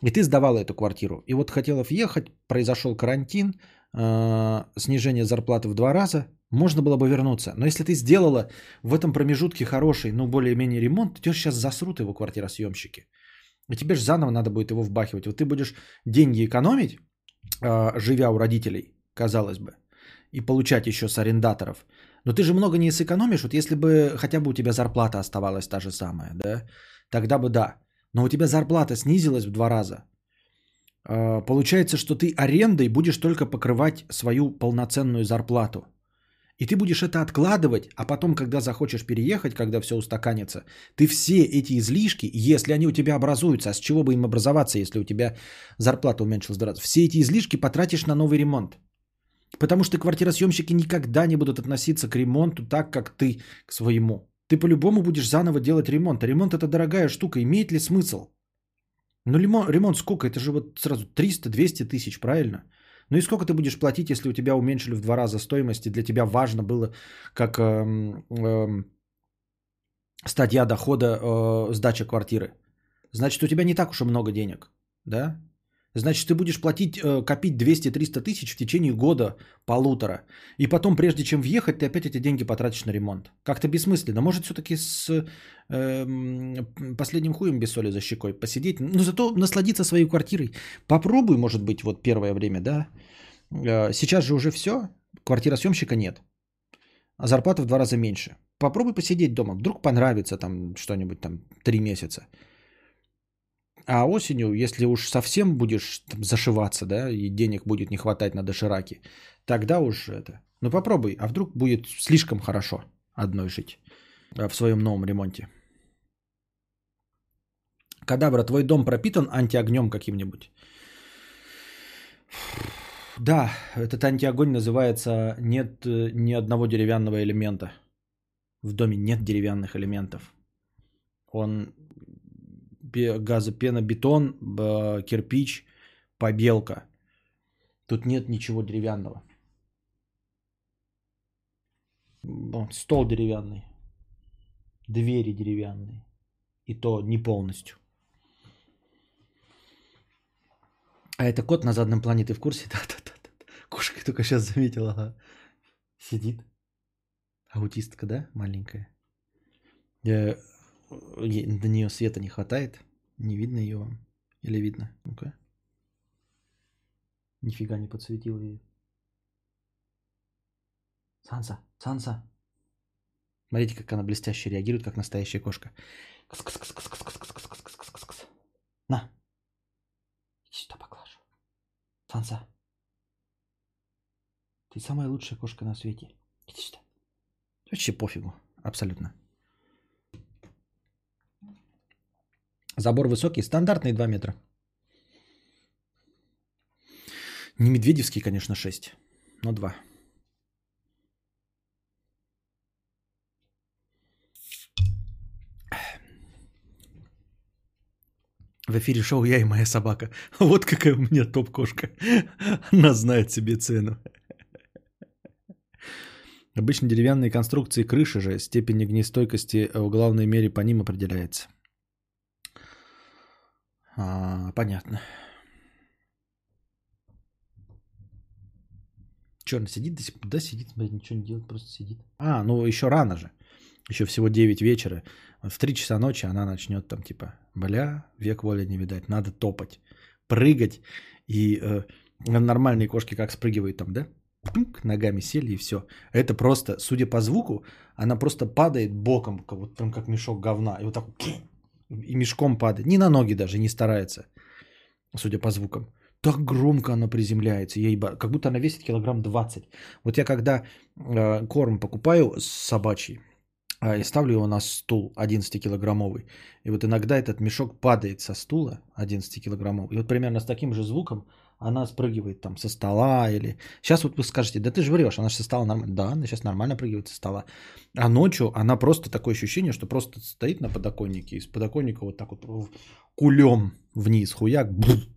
и ты сдавала эту квартиру, и вот хотела въехать, произошел карантин, э, снижение зарплаты в два раза, можно было бы вернуться. Но если ты сделала в этом промежутке хороший, ну, более-менее ремонт, тебе сейчас засрут его квартиросъемщики. И тебе же заново надо будет его вбахивать. Вот ты будешь деньги экономить, э, живя у родителей, казалось бы, и получать еще с арендаторов – но ты же много не сэкономишь, вот если бы хотя бы у тебя зарплата оставалась та же самая, да, тогда бы да. Но у тебя зарплата снизилась в два раза. А, получается, что ты арендой будешь только покрывать свою полноценную зарплату. И ты будешь это откладывать, а потом, когда захочешь переехать, когда все устаканится, ты все эти излишки, если они у тебя образуются, а с чего бы им образоваться, если у тебя зарплата уменьшилась в два раза, все эти излишки потратишь на новый ремонт. Потому что квартиросъемщики никогда не будут относиться к ремонту так, как ты к своему. Ты по-любому будешь заново делать ремонт. А ремонт это дорогая штука. Имеет ли смысл? Ну ремонт, ремонт сколько? Это же вот сразу 300-200 тысяч, правильно? Ну и сколько ты будешь платить, если у тебя уменьшили в два раза стоимость, и для тебя важно было как эм, эм, статья дохода э, сдача квартиры? Значит, у тебя не так уж и много денег, да? Значит, ты будешь платить, э, копить 200-300 тысяч в течение года, полутора. И потом, прежде чем въехать, ты опять эти деньги потратишь на ремонт. Как-то бессмысленно. Может, все-таки с э, последним хуем без соли за щекой посидеть. Но зато насладиться своей квартирой. Попробуй, может быть, вот первое время, да. Э, сейчас же уже все. Квартира съемщика нет. А зарплата в два раза меньше. Попробуй посидеть дома. Вдруг понравится там что-нибудь там три месяца. А осенью, если уж совсем будешь там, зашиваться, да, и денег будет не хватать на дошираки, тогда уж это. Ну попробуй, а вдруг будет слишком хорошо одной жить а, в своем новом ремонте. Кадабра, твой дом пропитан антиогнем каким-нибудь? Да, этот антиогонь называется «нет э, ни одного деревянного элемента». В доме нет деревянных элементов. Он газопенобетон, кирпич, побелка. Тут нет ничего деревянного. Стол деревянный. Двери деревянные. И то не полностью. А это кот на заднем плане, ты в курсе? [LAUGHS] Да-да-да. Кошка только сейчас заметила. Ага. Сидит. Аутистка, да? Маленькая. Я до нее света не хватает. Не видно ее вам? Или видно? Ну-ка. Нифига не подсветил ей. Санса, Санса. Смотрите, как она блестяще реагирует, как настоящая кошка. На. Иди сюда поглажу. Санса. Ты самая лучшая кошка на свете. Иди сюда. Вообще пофигу. Абсолютно. Забор высокий, стандартный 2 метра. Не медведевский, конечно, 6, но 2. В эфире шоу «Я и моя собака». [LAUGHS] Вот какая у меня топ-кошка. [LAUGHS] Она знает себе цену. Обычно деревянные конструкции крыши же степень огнестойкости в главной мере по ним определяется. А, понятно. Че, она сидит до? Да, сидит, блин, ничего не делает, просто сидит. А, ну еще рано же. Еще всего 9 вечера. В 3 часа ночи она начнет там типа, бля, век воли не видать, надо топать, прыгать. И э, нормальные кошки как спрыгивают там, да? Пунк, ногами сели и все. Это просто, судя по звуку, она просто падает боком, как, вот, прям как мешок говна. И вот так и мешком падает. Не на ноги даже, не старается, судя по звукам. так громко она приземляется, ей как будто она весит килограмм 20. Вот я когда э, корм покупаю собачий, а, и ставлю его на стул 11-килограммовый. И вот иногда этот мешок падает со стула 11-килограммовый. И вот примерно с таким же звуком она спрыгивает там со стола или... Сейчас вот вы скажете, да ты же врешь, она же со стола нормально. Да, она сейчас нормально прыгивает со стола. А ночью она просто такое ощущение, что просто стоит на подоконнике и с подоконника вот так вот кулем вниз, хуяк. Бф.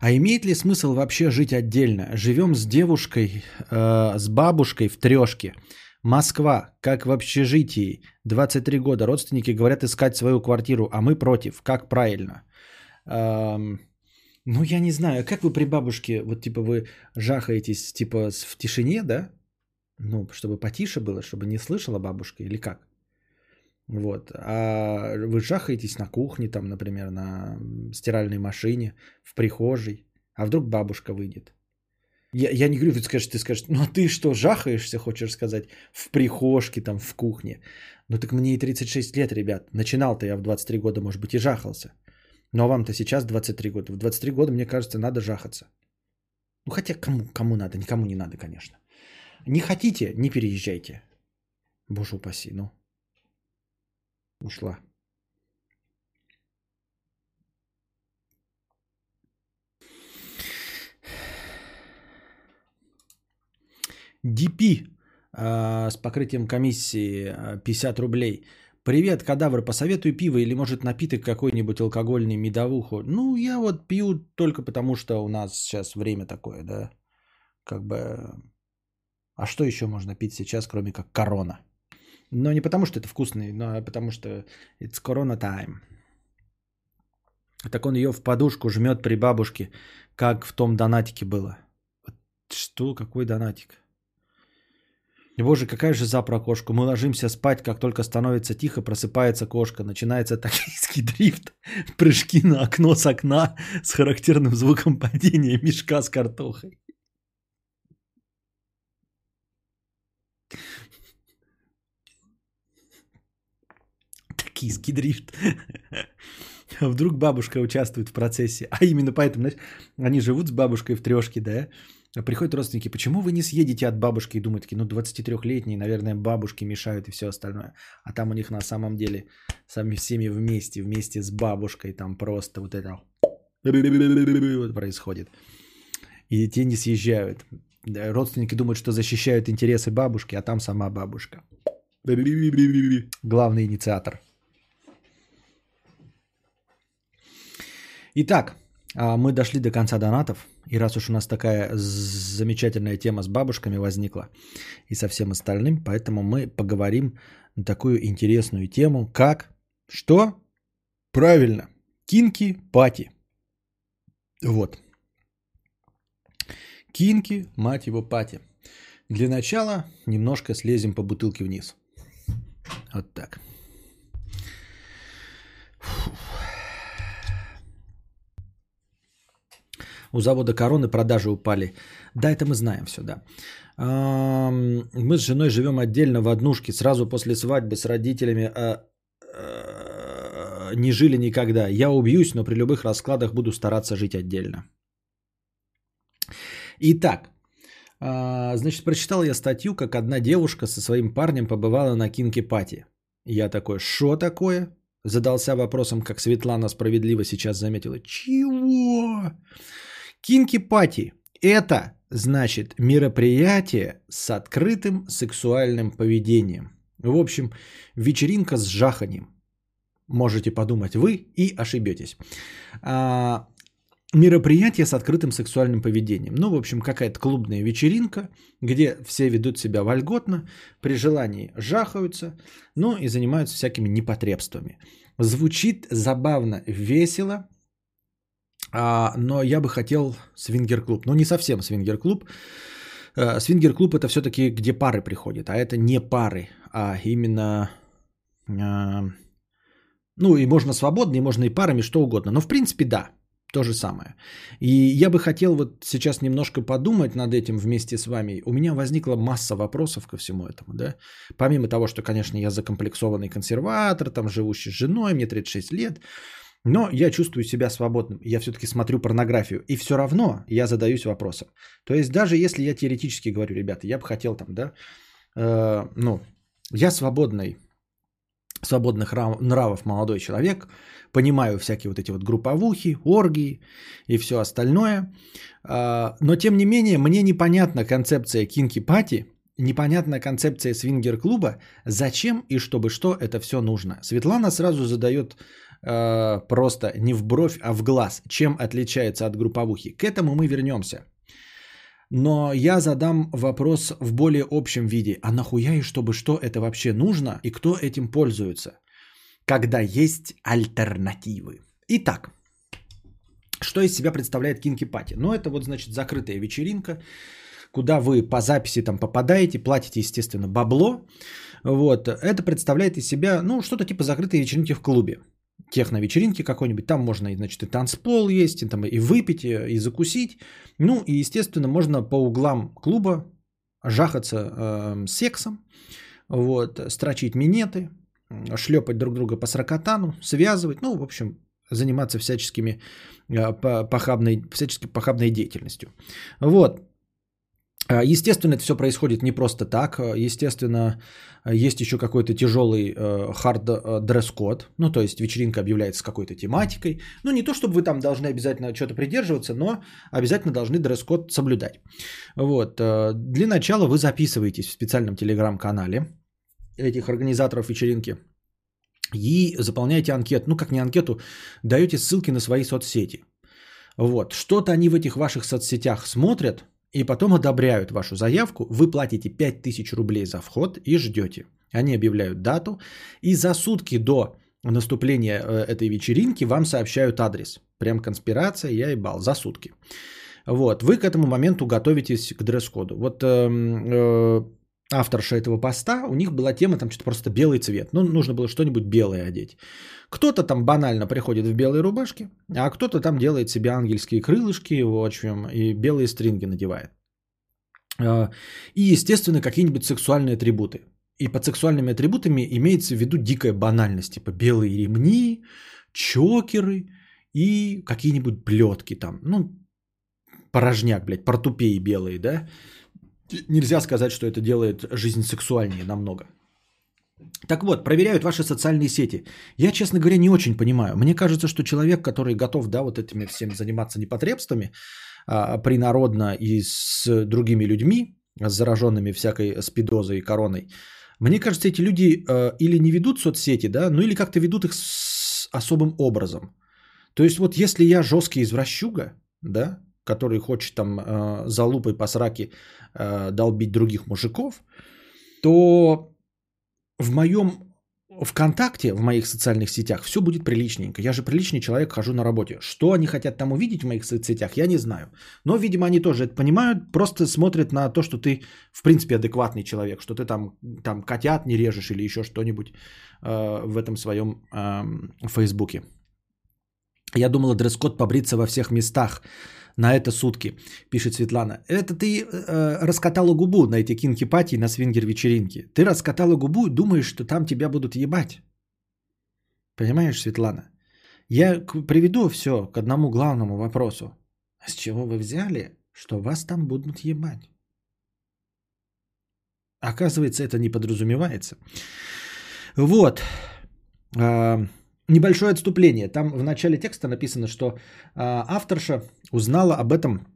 А имеет ли смысл вообще жить отдельно? Живем с девушкой, э, с бабушкой в трешке. Москва, как в общежитии, 23 года. Родственники говорят искать свою квартиру, а мы против. Как правильно? Эм, ну, я не знаю, как вы при бабушке, вот типа вы жахаетесь типа в тишине, да? Ну, чтобы потише было, чтобы не слышала бабушка или как? Вот. А вы жахаетесь на кухне, там, например, на стиральной машине, в прихожей. А вдруг бабушка выйдет? Я, я не говорю, ты скажешь, ты скажешь, ну а ты что, жахаешься, хочешь сказать, в прихожке, там, в кухне. Ну так мне и 36 лет, ребят. Начинал-то я в 23 года, может быть, и жахался. Но вам-то сейчас 23 года. В 23 года, мне кажется, надо жахаться. Ну хотя кому, кому надо, никому не надо, конечно. Не хотите, не переезжайте. Боже упаси, ну. Ушла. DP э, с покрытием комиссии э, 50 рублей. Привет, кадавр, посоветуй пиво или может напиток какой-нибудь алкогольный, медовуху. Ну, я вот пью только потому, что у нас сейчас время такое, да. Как бы... А что еще можно пить сейчас, кроме как корона? Но не потому, что это вкусный, но потому что it's corona time. Так он ее в подушку жмет при бабушке, как в том донатике было. Что? Какой донатик? Боже, какая же за про кошку. Мы ложимся спать, как только становится тихо, просыпается кошка. Начинается токийский дрифт, прыжки на окно с окна с характерным звуком падения мешка с картохой. Токийский дрифт. [LAUGHS] А вдруг бабушка участвует в процессе? А именно поэтому, знаешь, они живут с бабушкой в трешке, да? А приходят родственники, почему вы не съедете от бабушки? И думают, такие, ну 23-летние, наверное, бабушки мешают и все остальное. А там у них на самом деле сами всеми вместе, вместе с бабушкой, там просто вот это вот происходит. И те не съезжают. Родственники думают, что защищают интересы бабушки, а там сама бабушка. [LAUGHS] Главный инициатор. Итак, а, мы дошли до конца донатов. И раз уж у нас такая замечательная тема с бабушками возникла и со всем остальным, поэтому мы поговорим на такую интересную тему, как что? Правильно, кинки пати. Вот. Кинки, мать его, пати. Для начала немножко слезем по бутылке вниз. Вот так. У завода Короны продажи упали. Да, это мы знаем все, да. Мы с женой живем отдельно в однушке. Сразу после свадьбы с родителями а, а, не жили никогда. Я убьюсь, но при любых раскладах буду стараться жить отдельно. Итак, а, значит, прочитал я статью, как одна девушка со своим парнем побывала на кинки-пати. Я такой, что такое? Задался вопросом, как Светлана справедливо сейчас заметила. Чего? Кинки-пати – это, значит, мероприятие с открытым сексуальным поведением. В общем, вечеринка с жаханием. Можете подумать вы и ошибетесь. А, мероприятие с открытым сексуальным поведением. Ну, в общем, какая-то клубная вечеринка, где все ведут себя вольготно, при желании жахаются, ну и занимаются всякими непотребствами. Звучит забавно, весело, а, но я бы хотел свингер-клуб. Ну, не совсем свингер-клуб. Э, Свингер-клуб это все-таки где пары приходят, а это не пары, а именно... а, ну, и можно свободно, и можно и парами, что угодно. Но, в принципе, да, то же самое. И я бы хотел вот сейчас немножко подумать над этим вместе с вами. У меня возникла масса вопросов ко всему этому, да. Помимо того, что, конечно, я закомплексованный консерватор, там, живущий с женой, мне 36 лет, Но я чувствую себя свободным. Я все-таки смотрю порнографию. И все равно я задаюсь вопросом. То есть даже если я теоретически говорю, ребята, я бы хотел там, да, э, ну, я свободный, свободных нравов молодой человек, понимаю всякие вот эти вот групповухи, оргии и все остальное. Э, но тем не менее, мне непонятна концепция кинки-пати, непонятная концепция свингер-клуба, зачем и чтобы что это все нужно. Светлана сразу задает э, просто не в бровь, а в глаз, чем отличается от групповухи. К этому мы вернемся. Но я задам вопрос в более общем виде. А нахуя и чтобы что это вообще нужно и кто этим пользуется? Когда есть альтернативы. Итак, что из себя представляет Кинки Пати? Ну, это вот, значит, закрытая вечеринка, куда вы по записи там попадаете, платите, естественно, бабло. Вот. Это представляет из себя, ну, что-то типа закрытой вечеринки в клубе. Техно-вечеринки какой-нибудь. Там можно, значит, и танцпол есть, и, там, и выпить, и, и закусить. Ну, и, естественно, можно по углам клуба жахаться э, сексом, вот, строчить минеты, шлепать друг друга по сракотану, связывать, ну, в общем, заниматься всяческими э, похабной, всячески похабной деятельностью. Вот. А, естественно, это все происходит не просто так. А, естественно, есть еще какой-то тяжелый э, хард э, дресс-код. Ну, то есть вечеринка объявляется какой-то тематикой. Ну, не то, чтобы вы там должны обязательно что-то придерживаться, но обязательно должны дресс-код соблюдать. Вот. Э, для начала вы записываетесь в специальном телеграм-канале этих организаторов вечеринки и заполняете анкету. Ну, как не анкету, даете ссылки на свои соцсети. Вот. Что-то они в этих ваших соцсетях смотрят – и потом одобряют вашу заявку, вы платите 5000 рублей за вход и ждете. Они объявляют дату, и за сутки до наступления э, этой вечеринки вам сообщают адрес. Прям конспирация, я ебал, за сутки. Вот, вы к этому моменту готовитесь к дресс-коду. Вот э, э, авторша этого поста, у них была тема там что-то просто белый цвет. Ну, нужно было что-нибудь белое одеть. Кто-то там банально приходит в белой рубашке, а кто-то там делает себе ангельские крылышки, в общем, и белые стринги надевает. А, и, естественно, какие-нибудь сексуальные атрибуты. И под сексуальными атрибутами имеется в виду дикая банальность, типа белые ремни, чокеры и какие-нибудь плетки там. Ну, порожняк, блядь, портупеи белые, да? Нельзя сказать, что это делает жизнь сексуальнее намного. Так вот, проверяют ваши социальные сети. Я, честно говоря, не очень понимаю. Мне кажется, что человек, который готов, да, вот этими всем заниматься непотребствами, а, принародно и с другими людьми, зараженными всякой спидозой и короной, мне кажется, эти люди э, или не ведут соцсети, да, ну или как-то ведут их с особым образом. То есть вот если я жесткий извращуга, да, который хочет там э, за лупой по сраке э, долбить других мужиков, то в моем ВКонтакте, в моих социальных сетях все будет приличненько. Я же приличный человек, хожу на работе. Что они хотят там увидеть в моих соцсетях, я не знаю. Но, видимо, они тоже это понимают, просто смотрят на то, что ты, в принципе, адекватный человек, что ты там, там котят не режешь или еще что-нибудь э, в этом своем э, Фейсбуке. Я думала, дресс-код побриться во всех местах на это сутки, пишет Светлана. Это ты э, раскатала губу на эти кинки-пати на свингер-вечеринке. Ты раскатала губу и думаешь, что там тебя будут ебать. Понимаешь, Светлана? Я приведу все к одному главному вопросу. С чего вы взяли, что вас там будут ебать? Оказывается, это не подразумевается. Вот. А, Небольшое отступление. Там в начале текста написано, что а, авторша узнала об этом,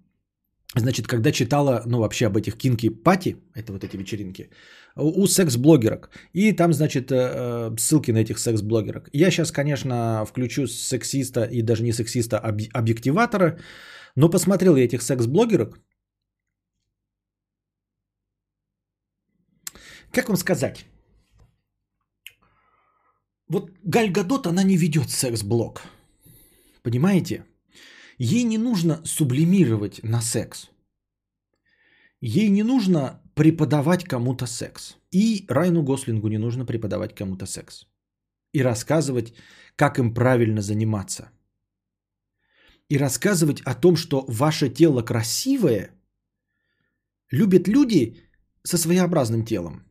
значит, когда читала, ну, вообще об этих кинки-пати, это вот эти вечеринки, у секс-блогерок. И там, значит, э, э, ссылки на этих секс-блогерок. Я сейчас, конечно, включу сексиста и даже не сексиста, а объективатора, но посмотрел я этих секс-блогерок. Как вам сказать? Вот Галь Гадот, она не ведет секс-блог. Понимаете? Ей не нужно сублимировать на секс. Ей не нужно преподавать кому-то секс. И Райну Гослингу не нужно преподавать кому-то секс. И рассказывать, как им правильно заниматься. И рассказывать о том, что ваше тело красивое, любят люди со своеобразным телом.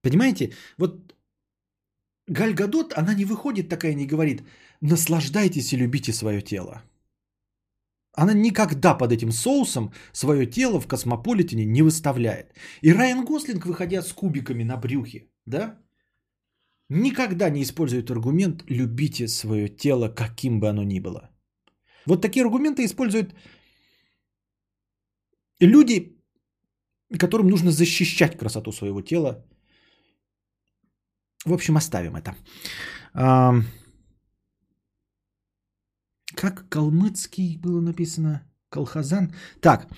Понимаете? Вот Галь Гадот, она не выходит такая, не говорит, наслаждайтесь и любите свое тело. Она никогда под этим соусом свое тело в космополитене не выставляет. И Райан Гослинг, выходя с кубиками на брюхе, да, никогда не использует аргумент «любите свое тело, каким бы оно ни было». Вот такие аргументы используют люди, которым нужно защищать красоту своего тела. В общем, оставим это. Как калмыцкий было написано? Колхозан. Так.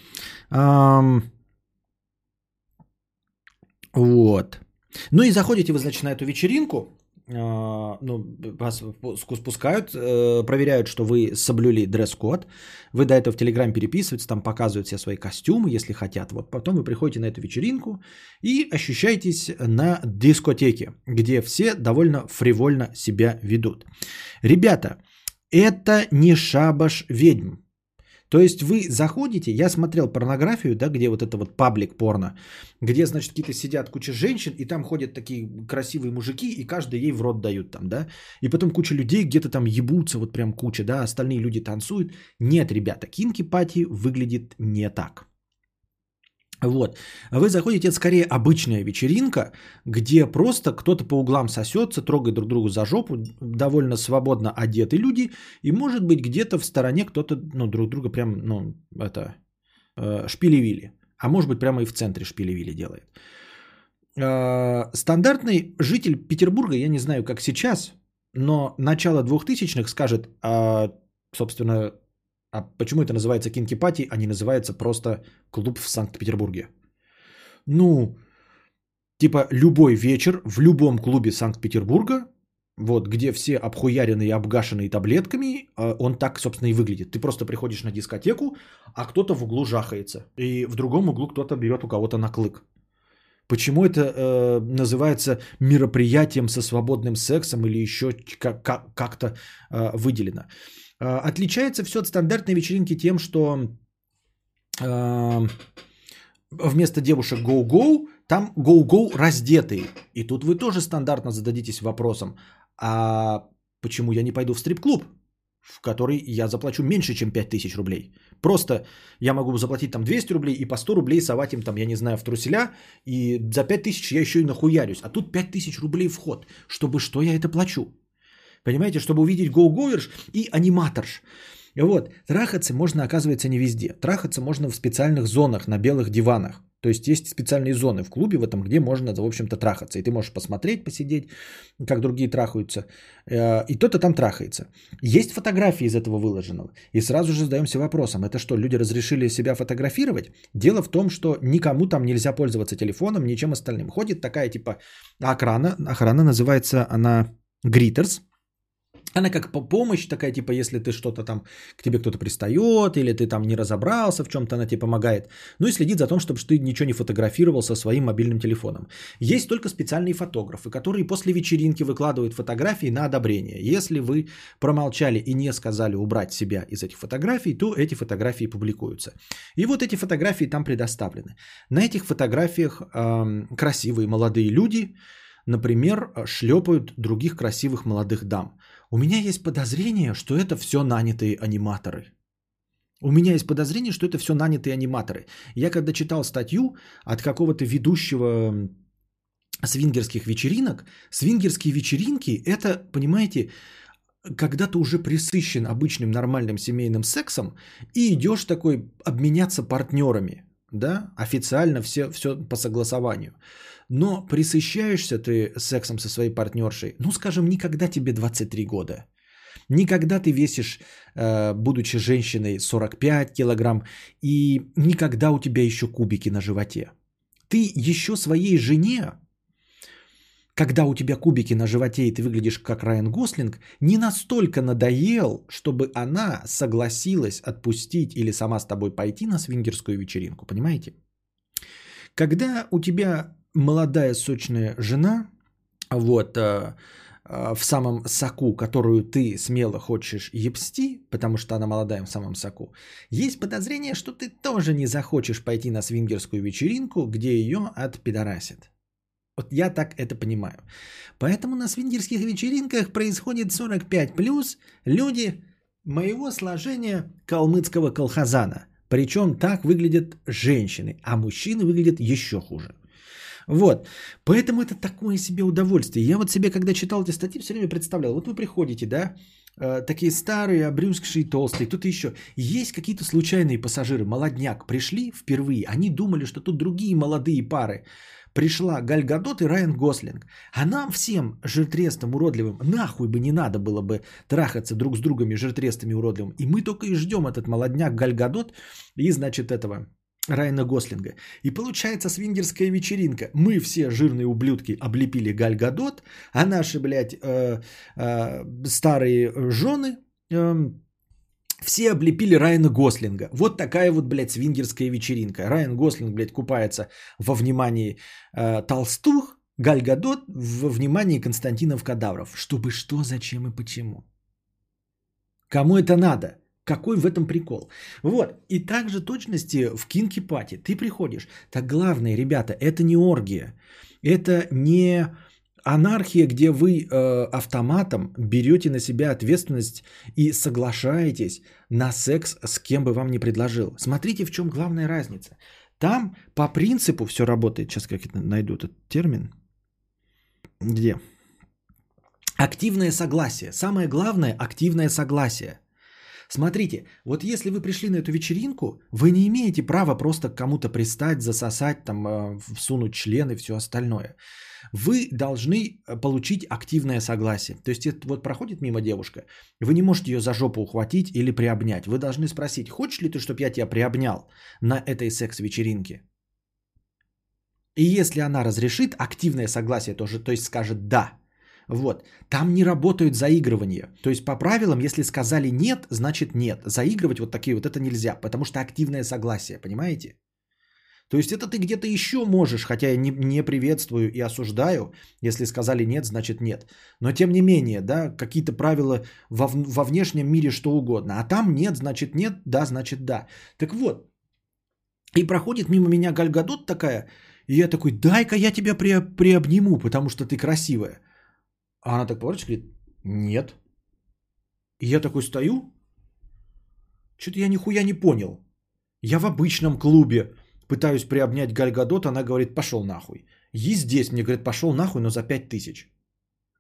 Вот. Ну и заходите вы, значит, на эту вечеринку. Э, ну, вас спускают, э, проверяют, что вы соблюли дресс-код. Вы до этого в Телеграм переписываетесь, там показывают все свои костюмы, если хотят. Вот потом вы приходите на эту вечеринку и ощущаетесь на дискотеке, где все довольно фривольно себя ведут. Ребята, это не шабаш ведьм. То есть вы заходите, я смотрел порнографию, да, где вот это вот паблик порно, где, значит, какие-то сидят куча женщин, и там ходят такие красивые мужики, и каждый ей в рот дают там, да, и потом куча людей где-то там ебутся, вот прям куча, да, остальные люди танцуют. Нет, ребята, кинки-пати выглядит не так. Вот. Вы заходите, это скорее обычная вечеринка, где просто кто-то по углам сосется, трогает друг другу за жопу, довольно свободно одеты люди, и может быть где-то в стороне кто-то ну, друг друга прям, ну, это, э, шпилевили. А может быть прямо и в центре шпилевили делает. Э, стандартный житель Петербурга, я не знаю, как сейчас, но начало 2000-х скажет, э, собственно, а почему это называется кинки-пати, а не называется просто клуб в Санкт-Петербурге? Ну, типа любой вечер в любом клубе Санкт-Петербурга, вот, где все обхуяренные и обгашенные таблетками, а, он так, собственно, и выглядит. Ты просто приходишь на дискотеку, а кто-то в углу жахается. И в другом углу кто-то берет у кого-то на клык. Почему это э, называется мероприятием со свободным сексом или еще как- как- как-то э, выделено? А, отличается все от стандартной вечеринки тем, что а, вместо девушек go-go, там go-go раздетые. И тут вы тоже стандартно зададитесь вопросом, а почему я не пойду в стрип-клуб, в который я заплачу меньше, чем 5000 рублей. Просто я могу заплатить там 200 рублей и по 100 рублей совать им там, я не знаю, в труселя, и за 5000 я еще и нахуярюсь. А тут 5000 рублей вход. Чтобы что я это плачу? Понимаете, чтобы увидеть гоу-говерш и аниматорш. Вот, трахаться можно, оказывается, не везде. Трахаться можно в специальных зонах, на белых диванах. То есть есть специальные зоны в клубе в этом, где можно, в общем-то, трахаться. И ты можешь посмотреть, посидеть, как другие трахаются. Э, и кто-то там трахается. Есть фотографии из этого выложенного. И сразу же задаемся вопросом, это что, люди разрешили себя фотографировать? Дело в том, что никому там нельзя пользоваться телефоном, ничем остальным. Ходит такая типа охрана, охрана называется она Гритерс, она как по помощь такая, типа, если ты что-то там, к тебе кто-то пристает, или ты там не разобрался в чем-то, она тебе помогает. Ну и следит за том, чтобы ты ничего не фотографировал со своим мобильным телефоном. Есть только специальные фотографы, которые после вечеринки выкладывают фотографии на одобрение. Если вы промолчали и не сказали убрать себя из этих фотографий, то эти фотографии публикуются. И вот эти фотографии там предоставлены. На этих фотографиях эм, красивые молодые люди, например, шлепают других красивых молодых дам. У меня есть подозрение, что это все нанятые аниматоры. У меня есть подозрение, что это все нанятые аниматоры. Я когда читал статью от какого-то ведущего свингерских вечеринок, свингерские вечеринки это, понимаете, когда ты уже присыщен обычным нормальным семейным сексом и идешь такой обменяться партнерами, да, официально все, все по согласованию. Но присыщаешься ты сексом со своей партнершей, ну, скажем, никогда тебе 23 года. Никогда ты весишь, э, будучи женщиной, 45 килограмм, и никогда у тебя еще кубики на животе. Ты еще своей жене, когда у тебя кубики на животе и ты выглядишь как Райан Гослинг, не настолько надоел, чтобы она согласилась отпустить или сама с тобой пойти на свингерскую вечеринку, понимаете? Когда у тебя молодая сочная жена, вот, э, э, в самом соку, которую ты смело хочешь ебсти, потому что она молодая в самом соку, есть подозрение, что ты тоже не захочешь пойти на свингерскую вечеринку, где ее отпидорасят. Вот я так это понимаю. Поэтому на свингерских вечеринках происходит 45 плюс люди моего сложения калмыцкого колхозана. Причем так выглядят женщины, а мужчины выглядят еще хуже. Вот. Поэтому это такое себе удовольствие. Я вот себе, когда читал эти статьи, все время представлял. Вот вы приходите, да, э, такие старые, обрюзгшие, толстые, кто-то еще. Есть какие-то случайные пассажиры, молодняк, пришли впервые. Они думали, что тут другие молодые пары. Пришла Галь Гадот и Райан Гослинг. А нам всем, жиртрестам уродливым, нахуй бы не надо было бы трахаться друг с другом и жиртрестами уродливым. И мы только и ждем этот молодняк Галь Гадот и, значит, этого Райана Гослинга. И получается свингерская вечеринка. Мы все жирные ублюдки облепили Галь Гадот, а наши, блядь, э, э, старые жены э, все облепили Райана Гослинга. Вот такая вот, блядь, свингерская вечеринка. Райан Гослинг, блядь, купается во внимании э, толстух, Галь Гадот во внимании Константинов Кадавров. Чтобы что, зачем и почему. Кому это надо? Какой в этом прикол? Вот. И также точности в кинки пати. Ты приходишь. Так главное, ребята, это не оргия. Это не анархия, где вы э, автоматом берете на себя ответственность и соглашаетесь на секс с кем бы вам ни предложил. Смотрите, в чем главная разница. Там по принципу все работает. Сейчас как это найду этот термин. Где? Активное согласие. Самое главное – активное согласие. Смотрите, вот если вы пришли на эту вечеринку, вы не имеете права просто к кому-то пристать, засосать, там, э, всунуть член и все остальное. Вы должны э, получить активное согласие. То есть вот проходит мимо девушка, вы не можете ее за жопу ухватить или приобнять. Вы должны спросить, хочешь ли ты, чтобы я тебя приобнял на этой секс-вечеринке? И если она разрешит, активное согласие тоже, то есть скажет «да», вот. Там не работают заигрывания. То есть по правилам, если сказали нет, значит нет. Заигрывать вот такие вот это нельзя, потому что активное согласие, понимаете? То есть это ты где-то еще можешь, хотя я не, не приветствую и осуждаю, если сказали нет, значит нет. Но тем не менее, да, какие-то правила во, во внешнем мире что угодно. А там нет, значит нет, да, значит да. Так вот, и проходит мимо меня Гальгадот такая, и я такой, дай-ка я тебя при, приобниму, потому что ты красивая. А она так поворачивается говорит, нет. И я такой стою, что-то я нихуя не понял. Я в обычном клубе пытаюсь приобнять Гальгадот, она говорит, пошел нахуй. И здесь мне говорит, пошел нахуй, но за 5 тысяч.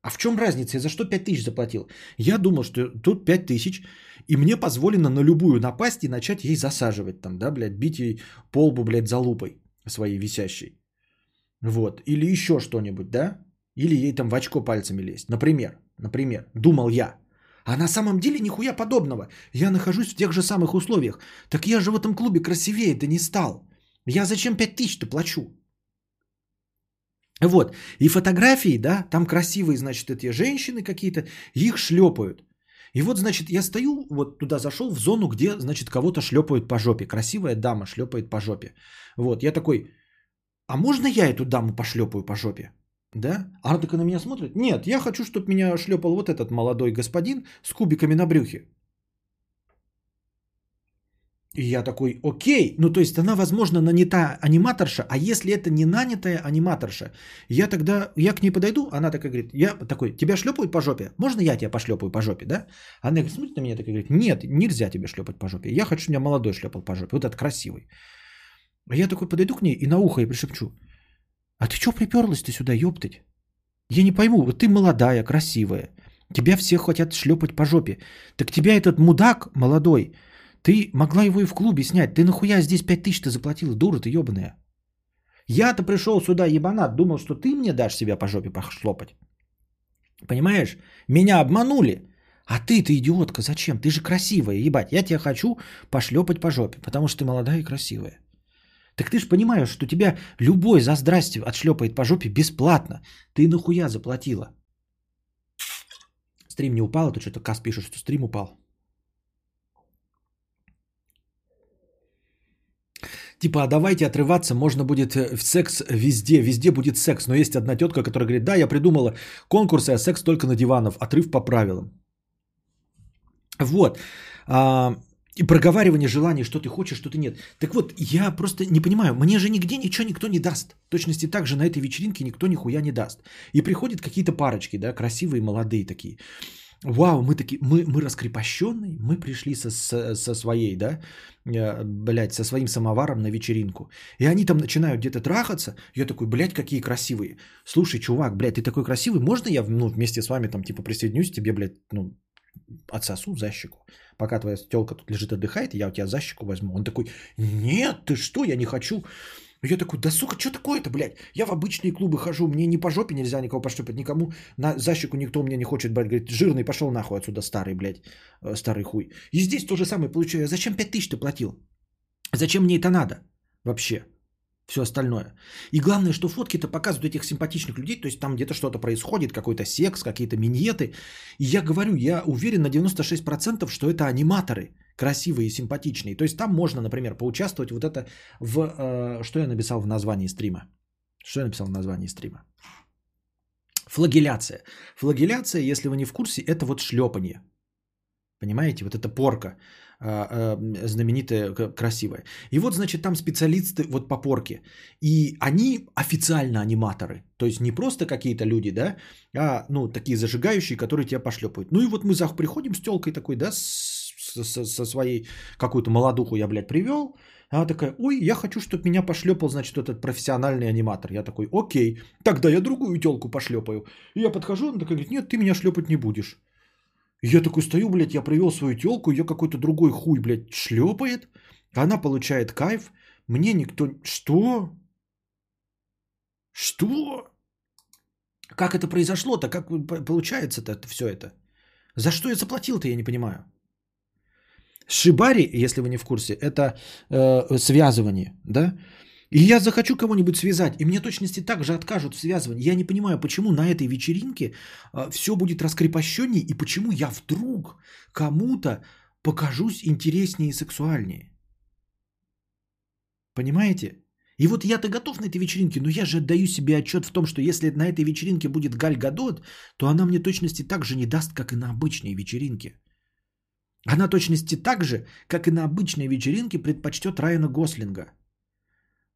А в чем разница? Я за что 5 тысяч заплатил? Я думал, что тут 5 тысяч, и мне позволено на любую напасть и начать ей засаживать там, да, блядь, бить ей по лбу, блядь, за лупой своей висящей. Вот. Или еще что-нибудь, да? Или ей там в очко пальцами лезть. Например, например, думал я. А на самом деле нихуя подобного. Я нахожусь в тех же самых условиях. Так я же в этом клубе красивее-то не стал. Я зачем 5 тысяч-то плачу? Вот. И фотографии, да, там красивые, значит, эти женщины какие-то, их шлепают. И вот, значит, я стою, вот туда зашел в зону, где, значит, кого-то шлепают по жопе. Красивая дама шлепает по жопе. Вот, я такой, а можно я эту даму пошлепаю по жопе? Да? Она такая на меня смотрит. Нет, я хочу, чтобы меня шлепал вот этот молодой господин с кубиками на брюхе. И я такой, окей, ну то есть она, возможно, нанята аниматорша, а если это не нанятая аниматорша, я тогда, я к ней подойду, она такая говорит, я такой, тебя шлепают по жопе? Можно я тебя пошлепаю по жопе, да? Она смотрит на меня такая говорит, нет, нельзя тебе шлепать по жопе, я хочу, чтобы меня молодой шлепал по жопе, вот этот красивый. А я такой подойду к ней и на ухо ей пришепчу, а ты что приперлась ты сюда, ёптать? Я не пойму, вот ты молодая, красивая. Тебя все хотят шлепать по жопе. Так тебя этот мудак молодой, ты могла его и в клубе снять. Ты нахуя здесь пять тысяч ты заплатила, дура ты ебаная. Я-то пришел сюда ебанат, думал, что ты мне дашь себя по жопе пошлопать. Понимаешь? Меня обманули. А ты, ты идиотка, зачем? Ты же красивая, ебать. Я тебя хочу пошлепать по жопе, потому что ты молодая и красивая. Так ты же понимаешь, что тебя любой за здрасте отшлепает по жопе бесплатно. Ты нахуя заплатила? Стрим не упал, а то что-то Кас пишет, что стрим упал. Типа, а давайте отрываться, можно будет э, в секс везде, везде будет секс. Но есть одна тетка, которая говорит, да, я придумала конкурсы, а секс только на диванов, отрыв по правилам. Вот. А, И проговаривание желаний, что ты хочешь, что ты нет. Так вот, я просто не понимаю, мне же нигде ничего никто не даст. В точности так же на этой вечеринке никто нихуя не даст. И приходят какие-то парочки, да, красивые, молодые такие. Вау, мы такие, мы, мы раскрепощенные, мы пришли со, со, со своей, да, э, блядь, со своим самоваром на вечеринку. И они там начинают где-то трахаться. Я такой, блядь, какие красивые. Слушай, чувак, блядь, ты такой красивый, можно я ну, вместе с вами там типа присоединюсь тебе, блядь, ну, отсосу за щеку? Пока твоя телка тут лежит отдыхает, я у тебя за щеку возьму. Он такой, нет, ты что, я не хочу. Я такой, да сука, что такое-то, блядь? Я в обычные клубы хожу, мне ни по жопе нельзя никого пошлепать, никому на защику никто мне не хочет брать. Говорит, жирный, пошел нахуй отсюда, старый, блядь, э, старый хуй. И здесь то же самое получаю. Зачем 5 тысяч ты платил? Зачем мне это надо вообще? Все остальное. И главное, что фотки-то показывают этих симпатичных людей, то есть там где-то что-то происходит, какой-то секс, какие-то миньеты. И я говорю, я уверен на 96%, что это аниматоры – красивые и симпатичные. То есть там можно, например, поучаствовать вот это в... Э, что я написал в названии стрима? Что я написал в названии стрима? Флагеляция. Флагеляция, если вы не в курсе, это вот шлепание. Понимаете? Вот эта порка знаменитая, красивая. И вот, значит, там специалисты вот по порке. И они официально аниматоры. То есть не просто какие-то люди, да, а, ну, такие зажигающие, которые тебя пошлепают. Ну и вот мы приходим с телкой такой, да, со своей какую-то молодуху я, блядь, привел. Она такая, ой, я хочу, чтобы меня пошлепал, значит, этот профессиональный аниматор. Я такой, окей, тогда я другую телку пошлепаю. И я подхожу, она такая говорит, нет, ты меня шлепать не будешь. Я такой стою, блядь, я привел свою телку, ее какой-то другой хуй, блядь, шлепает. Она получает кайф. Мне никто... Что? Что? Как это произошло-то? Как получается-то все это? За что я заплатил-то, я не понимаю. Шибари, если вы не в курсе, это э, связывание, да? И я захочу кого-нибудь связать, и мне точности так же откажут в связывании. Я не понимаю, почему на этой вечеринке э, все будет раскрепощеннее, и почему я вдруг кому-то покажусь интереснее и сексуальнее. Понимаете? И вот я-то готов на этой вечеринке, но я же отдаю себе отчет в том, что если на этой вечеринке будет Галь Гадот, то она мне точности так же не даст, как и на обычной вечеринке. Она точности так же, как и на обычной вечеринке предпочтет Райана Гослинга.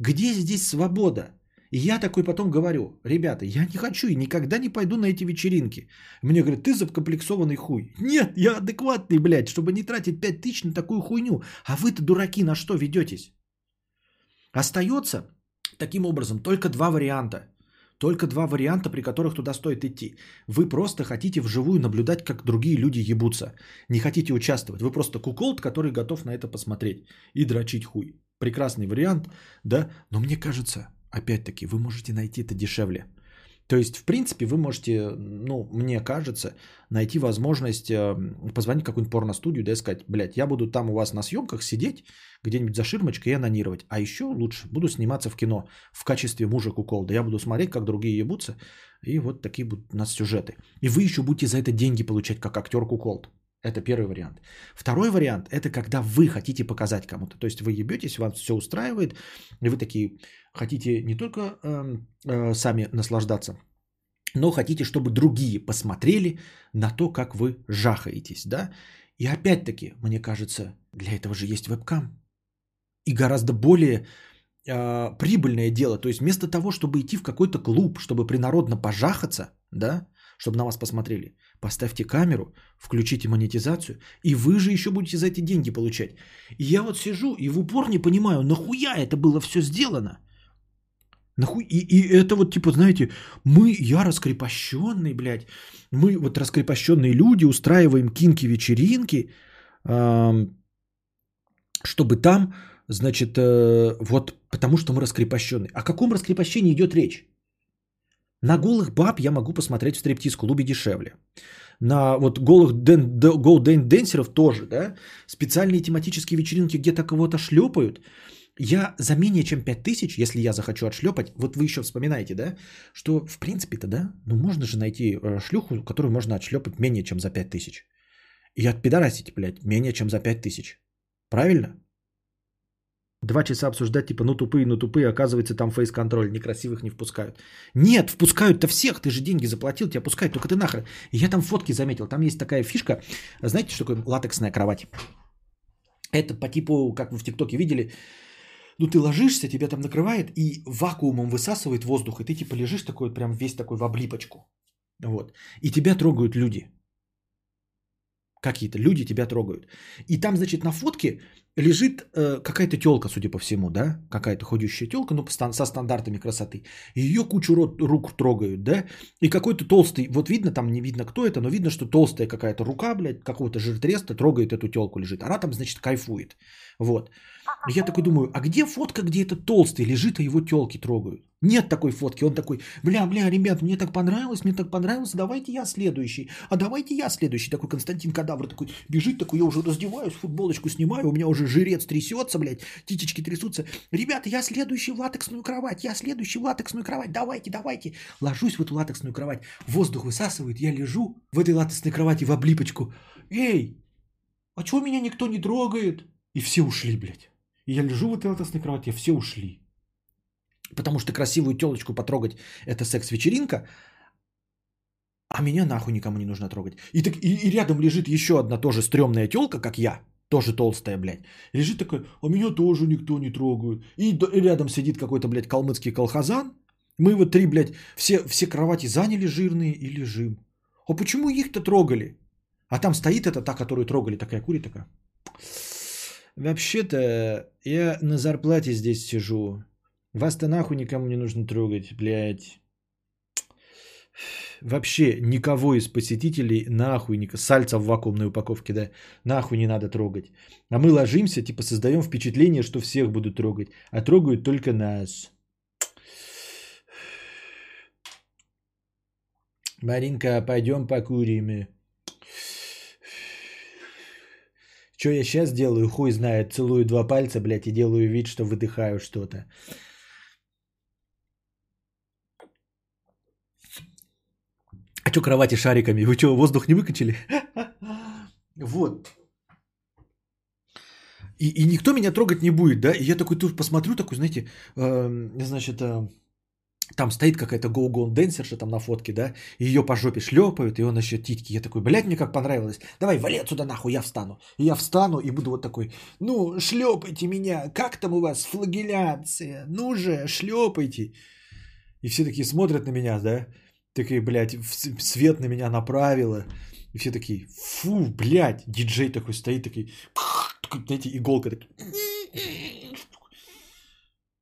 Где здесь свобода? И я такой потом говорю, ребята, я не хочу и никогда не пойду на эти вечеринки. Мне говорят, ты закомплексованный хуй. Нет, я адекватный, блядь, чтобы не тратить 5 тысяч на такую хуйню. А вы-то, дураки, на что ведетесь? Остается таким образом только два варианта. Только два варианта, при которых туда стоит идти. Вы просто хотите вживую наблюдать, как другие люди ебутся. Не хотите участвовать. Вы просто куколд, который готов на это посмотреть и дрочить хуй. Прекрасный вариант, да? Но мне кажется, опять-таки, вы можете найти это дешевле. То есть, в принципе, вы можете, ну, мне кажется, найти возможность э, позвонить в какую-нибудь порностудию, да, и сказать, блядь, я буду там у вас на съемках сидеть, где-нибудь за ширмочкой и анонировать. А еще лучше буду сниматься в кино в качестве мужа куколда. Я буду смотреть, как другие ебутся, и вот такие будут у нас сюжеты. И вы еще будете за это деньги получать, как актер куколд. Это первый вариант. Второй вариант – это когда вы хотите показать кому-то. То есть вы ебетесь, вам все устраивает, и вы такие хотите не только э, э, сами наслаждаться, но хотите, чтобы другие посмотрели на то, как вы жахаетесь. Да? И опять-таки, мне кажется, для этого же есть вебкам. И гораздо более э, прибыльное дело. То есть вместо того, чтобы идти в какой-то клуб, чтобы принародно пожахаться, да, чтобы на вас посмотрели, Поставьте камеру, включите монетизацию, и вы же еще будете за эти деньги получать. И я вот сижу и в упор не понимаю, нахуя это было все сделано. Нахуй... И, и это вот типа, знаете, мы, я раскрепощенный, блядь, мы вот раскрепощенные люди устраиваем кинки-вечеринки, чтобы там, значит, э, вот потому что мы раскрепощенные. О каком раскрепощении идет речь? На голых баб я могу посмотреть в стриптиз-клубе дешевле. На вот голых ден, ден, денсеров тоже, да, специальные тематические вечеринки, где-то кого-то шлепают. Я за менее чем 5000, если я захочу отшлепать, вот вы еще вспоминаете, да, что в принципе-то, да, ну можно же найти э, шлюху, которую можно отшлепать менее чем за 5000. И отпидорасить, блядь, менее чем за 5000. Правильно? Два часа обсуждать, типа, ну тупые, ну тупые, оказывается, там фейс-контроль, некрасивых не впускают. Нет, впускают-то всех, ты же деньги заплатил, тебя пускают, только ты нахрен. Я там фотки заметил, там есть такая фишка, знаете, что такое латексная кровать? Это по типу, как вы в ТикТоке видели, ну ты ложишься, тебя там накрывает и вакуумом высасывает воздух, и ты типа лежишь такой прям весь такой в облипочку. Вот. И тебя трогают люди. Какие-то люди тебя трогают. И там, значит, на фотке лежит э, какая-то телка, судя по всему, да, какая-то ходящая телка, ну, со стандартами красоты. Ее кучу рот, рук трогают, да, и какой-то толстый, вот видно, там не видно, кто это, но видно, что толстая какая-то рука, блядь, какого-то жиртреста трогает эту телку, лежит. Она там, значит, кайфует. Вот. Я такой думаю, а где фотка, где этот толстый лежит, а его телки трогают? Нет такой фотки. Он такой, бля, бля, ребят, мне так понравилось, мне так понравилось, давайте я следующий. А давайте я следующий. Такой Константин Кадавр такой бежит, такой, я уже раздеваюсь, футболочку снимаю, у меня уже жирец трясется, блядь, титечки трясутся. Ребята, я следующий в латексную кровать, я следующий в латексную кровать, давайте, давайте. Ложусь в эту латексную кровать, воздух высасывает, я лежу в этой латексной кровати в облипочку. Эй, а чего меня никто не трогает? И все ушли, блядь. И я лежу в этой латексной кровати, все ушли. Потому что красивую телочку потрогать – это секс-вечеринка, а меня нахуй никому не нужно трогать. И, так, и, и рядом лежит еще одна тоже стрёмная телка, как я, тоже толстая, блядь. Лежит такая, а меня тоже никто не трогает. И, и рядом сидит какой-то, блядь, калмыцкий колхозан. Мы вот три, блядь, все, все кровати заняли жирные и лежим. А почему их-то трогали? А там стоит эта та, которую трогали, такая курит такая. Вообще-то я на зарплате здесь сижу. Вас-то нахуй никому не нужно трогать, блядь. Вообще никого из посетителей нахуй, не... сальца в вакуумной упаковке, да, нахуй не надо трогать. А мы ложимся, типа создаем впечатление, что всех будут трогать, а трогают только нас. Маринка, пойдем покурим. Что я сейчас делаю, хуй знает. Целую два пальца, блядь, и делаю вид, что выдыхаю что-то. А что кровати шариками? Вы что, воздух не выкачали? Вот. И, и никто меня трогать не будет, да? И я такой тут посмотрю, такой, знаете, э, значит, э, там стоит какая-то go-go денсерша там на фотке, да, и ее по жопе шлепают, и он еще титьки. Я такой, блядь, мне как понравилось. Давай, вали отсюда нахуй, я встану. И я встану и буду вот такой, ну, шлепайте меня, как там у вас флагеляция? Ну же, шлепайте. И все такие смотрят на меня, да, такие, блядь, свет на меня направило. И все такие, фу, блядь, диджей такой стоит, такой, знаете, иголка такая.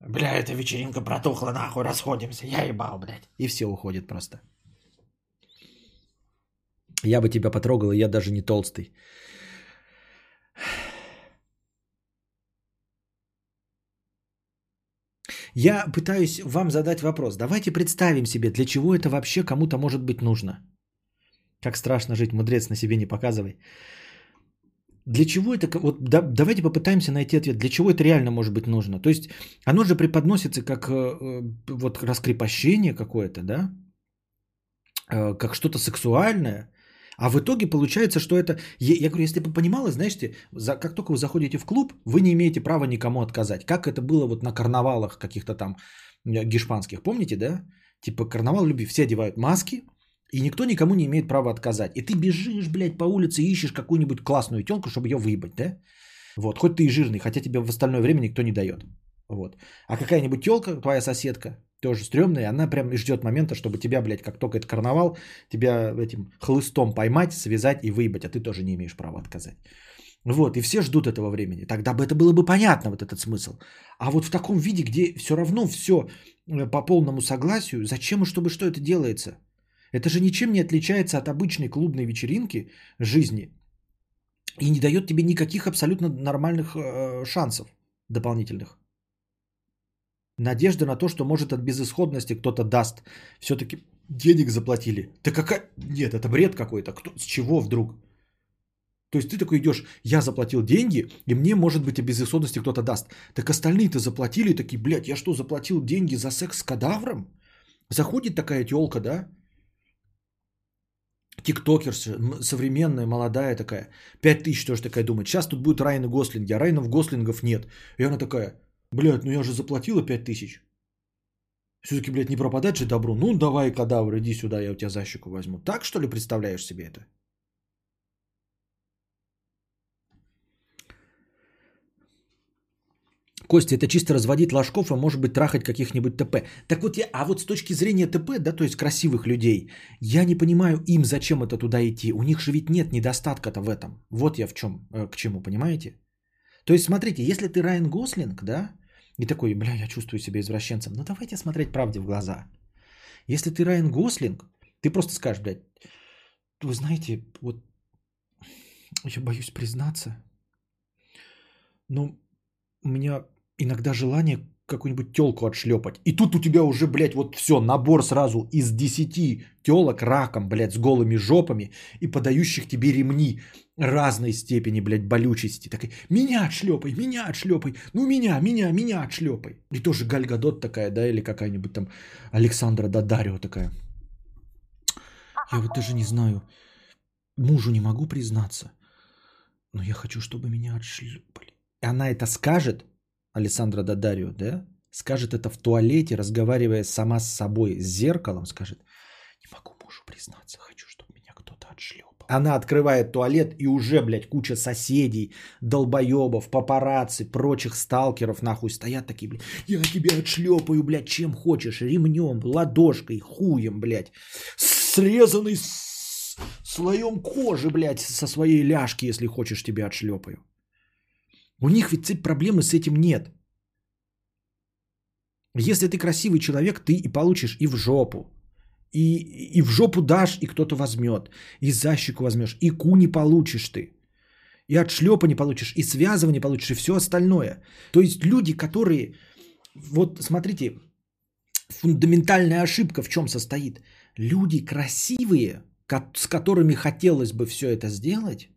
Бля, эта вечеринка протухла, нахуй, расходимся, я ебал, блядь. И все уходят просто. Я бы тебя потрогал, и я даже не толстый. Я пытаюсь вам задать вопрос. Давайте представим себе, для чего это вообще кому-то может быть нужно. Как страшно жить, мудрец, на себе не показывай. Для чего это, вот да, давайте попытаемся найти ответ, для чего это реально может быть нужно. То есть оно же преподносится как э, вот раскрепощение какое-то, да, э, как что-то сексуальное, а в итоге получается, что это, я, говорю, если бы понимала, знаете, за, как только вы заходите в клуб, вы не имеете права никому отказать. Как это было вот на карнавалах каких-то там гешпанских, помните, да? Типа карнавал любви, все одевают маски, и никто никому не имеет права отказать. И ты бежишь, блядь, по улице ищешь какую-нибудь классную телку, чтобы ее выебать, да? Вот, хоть ты и жирный, хотя тебе в остальное время никто не дает. Вот. А какая-нибудь телка, твоя соседка, тоже стрёмная, она прям ждет момента, чтобы тебя, блядь, как только это карнавал, тебя этим хлыстом поймать, связать и выебать, а ты тоже не имеешь права отказать. Вот, и все ждут этого времени. Тогда бы это было бы понятно, вот этот смысл. А вот в таком виде, где все равно все э, по полному согласию, зачем и чтобы что это делается? Это же ничем не отличается от обычной клубной вечеринки жизни и не дает тебе никаких абсолютно нормальных э, шансов дополнительных. Надежда на то, что может от безысходности кто-то даст. Все-таки денег заплатили. Да какая... Нет, это бред какой-то. Кто... С чего вдруг? То есть ты такой идешь, я заплатил деньги, и мне, может быть, о безысходности кто-то даст. Так остальные-то заплатили, такие, блядь, я что, заплатил деньги за секс с кадавром? Заходит такая телка, да? Тиктокер современная, молодая такая. Пять тысяч тоже такая думает. Сейчас тут будет Райана Гослинги, а Райанов Гослингов нет. И она такая, блядь, ну я же заплатила пять тысяч. Все-таки, блядь, не пропадать же добру. Ну, давай, кадавр, иди сюда, я у тебя за щеку возьму. Так, что ли, представляешь себе это? Костя, это чисто разводить ложков, а может быть трахать каких-нибудь ТП. Так вот, я, а вот с точки зрения ТП, да, то есть красивых людей, я не понимаю им, зачем это туда идти. У них же ведь нет недостатка-то в этом. Вот я в чем, э, к чему, понимаете? То есть, смотрите, если ты Райан Гослинг, да, и такой, бля, я чувствую себя извращенцем, ну давайте смотреть правде в глаза. Если ты Райан Гослинг, ты просто скажешь, блядь, вы знаете, вот я боюсь признаться, но у меня иногда желание какую-нибудь телку отшлепать. И тут у тебя уже, блядь, вот все, набор сразу из 10 телок раком, блядь, с голыми жопами и подающих тебе ремни разной степени, блядь, болючести. Так, меня отшлепай, меня отшлепай, ну меня, меня, меня отшлепай. И тоже Гальгадот такая, да, или какая-нибудь там Александра Дадарио такая. Я вот даже не знаю, мужу не могу признаться, но я хочу, чтобы меня отшлепали. И она это скажет, Александра Дадарио, да, скажет это в туалете, разговаривая сама с собой, с зеркалом, скажет, не могу мужу признаться, хочу, чтобы меня кто-то отшлепал. Она открывает туалет, и уже, блядь, куча соседей, долбоебов, папарацци, прочих сталкеров, нахуй, стоят такие, блядь, я тебя отшлепаю, блядь, чем хочешь, ремнем, ладошкой, хуем, блядь, срезанный с слоем кожи, блядь, со своей ляжки, если хочешь, тебя отшлепаю. У них ведь проблемы с этим нет. Если ты красивый человек, ты и получишь и в жопу. И, и в жопу дашь, и кто-то возьмет. И за щеку возьмешь. И ку не получишь ты. И от шлепа не получишь. И связывания получишь. И все остальное. То есть люди, которые... Вот смотрите, фундаментальная ошибка в чем состоит. Люди красивые, с которыми хотелось бы все это сделать,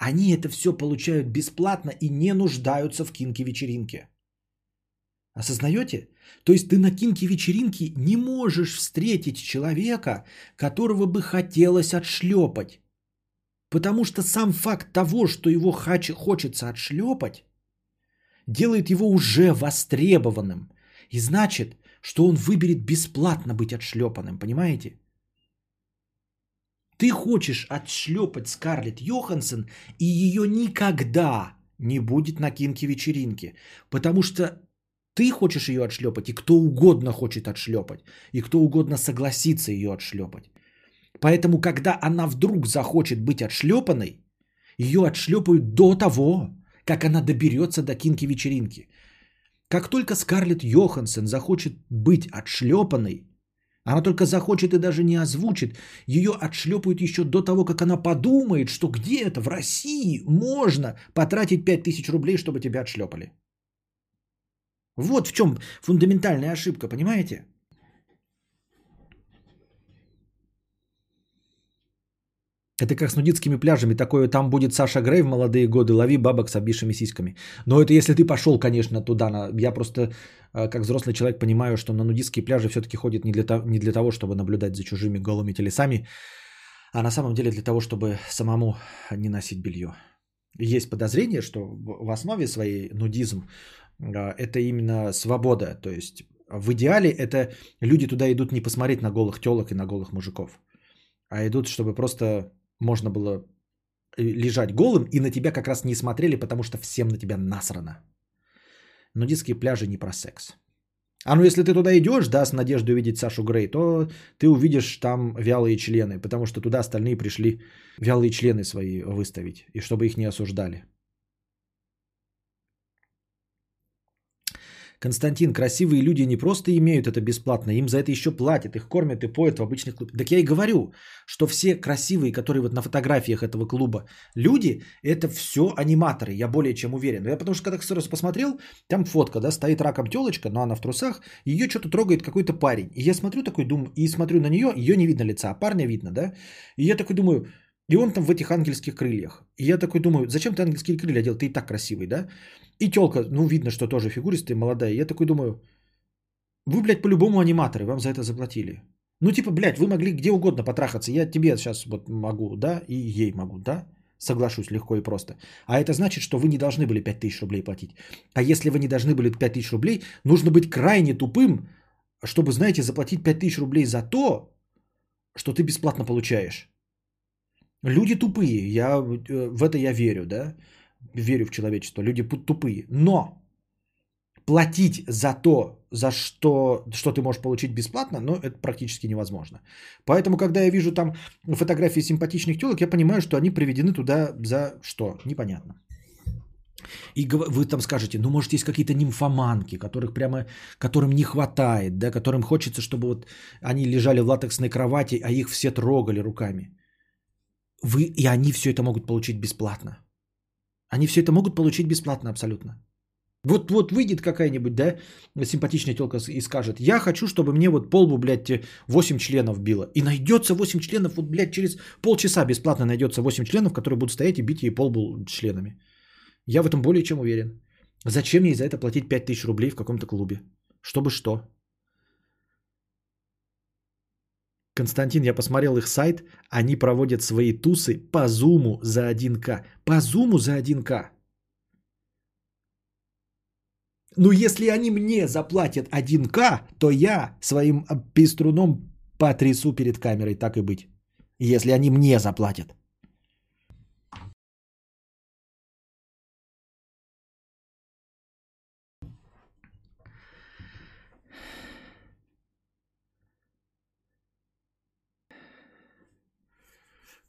они это все получают бесплатно и не нуждаются в кинке-вечеринке. Осознаете? То есть ты на кинке-вечеринке не можешь встретить человека, которого бы хотелось отшлепать. Потому что сам факт того, что его хач- хочется отшлепать, делает его уже востребованным. И значит, что он выберет бесплатно быть отшлепанным, понимаете? Ты хочешь отшлепать Скарлетт Йоханссон, и ее никогда не будет на кинке-вечеринке. Потому что ты хочешь ее отшлепать, и кто угодно хочет отшлепать, и кто угодно согласится ее отшлепать. Поэтому, когда она вдруг захочет быть отшлепанной, ее отшлепают до того, как она доберется до кинки-вечеринки. Как только Скарлетт Йоханссон захочет быть отшлепанной, она только захочет и даже не озвучит. Ее отшлепают еще до того, как она подумает, что где-то в России можно потратить 5000 рублей, чтобы тебя отшлепали. Вот в чем фундаментальная ошибка, понимаете? Это как с нудистскими пляжами. Такое там будет Саша Грей в молодые годы. Лови бабок с обвисшими сиськами. Но это если ты пошел, конечно, туда. Я просто, э, как взрослый человек, понимаю, что на нудистские пляжи все-таки ходит не для, того, не для того, чтобы наблюдать за чужими голыми телесами, а на самом деле для того, чтобы самому не носить белье. Есть подозрение, что в основе своей нудизм э, это именно свобода. То есть в идеале это люди туда идут не посмотреть на голых телок и на голых мужиков, а идут, чтобы просто можно было э, лежать голым, и на тебя как раз не смотрели, потому что всем на тебя насрано. Нудистские пляжи не про секс. А ну если ты туда идешь, да, с надеждой увидеть Сашу Грей, то ты увидишь там вялые члены, потому что туда остальные пришли вялые члены свои выставить, и чтобы их не осуждали. Константин, красивые люди не просто имеют это бесплатно, им за это еще платят, их кормят и поют в обычных клубах. Так я и говорю, что все красивые, которые вот на фотографиях этого клуба люди, это все аниматоры, я более чем уверен. Я потому что когда сразу посмотрел, там фотка, да, стоит раком телочка, но она в трусах, ее что-то трогает какой-то парень. И я смотрю такой, думаю, и смотрю на нее, ее не видно лица, а парня видно, да. И я такой думаю, и он там в этих ангельских крыльях. И я такой думаю, зачем ты ангельские крылья одел? Ты и так красивый, да? И телка, ну видно, что тоже фигуристая, молодая. Я такой думаю, вы, блядь, по-любому аниматоры, вам за это заплатили. Ну типа, блядь, вы могли где угодно потрахаться. Я тебе сейчас вот могу, да, и ей могу, да? Соглашусь легко и просто. А это значит, что вы не должны были 5000 рублей платить. А если вы не должны были 5000 рублей, нужно быть крайне тупым, чтобы, знаете, заплатить 5000 рублей за то, что ты бесплатно получаешь. Люди тупые, я, э, в это я верю, да, верю в человечество, люди тупые. Но платить за то, за что, что ты можешь получить бесплатно, но это практически невозможно. Поэтому, когда я вижу там фотографии симпатичных телок, я понимаю, что они приведены туда за что? Непонятно. И вы там скажете, ну, может, есть какие-то нимфоманки, которых прямо, которым не хватает, да, которым хочется, чтобы вот они лежали в латексной кровати, а их все трогали руками. Вы, и они все это могут получить бесплатно. Они все это могут получить бесплатно абсолютно. Вот, вот выйдет какая-нибудь, да, симпатичная телка и скажет, я хочу, чтобы мне вот полбу, блядь, 8 членов било. И найдется 8 членов, вот, блядь, через полчаса бесплатно найдется 8 членов, которые будут стоять и бить ей полбу членами. Я в этом более чем уверен. Зачем ей за это платить 5000 рублей в каком-то клубе? Чтобы что? Константин, я посмотрел их сайт, они проводят свои тусы по зуму за 1К. По зуму за 1К. Ну, если они мне заплатят 1К, то я своим пиструном потрясу перед камерой, так и быть. Если они мне заплатят.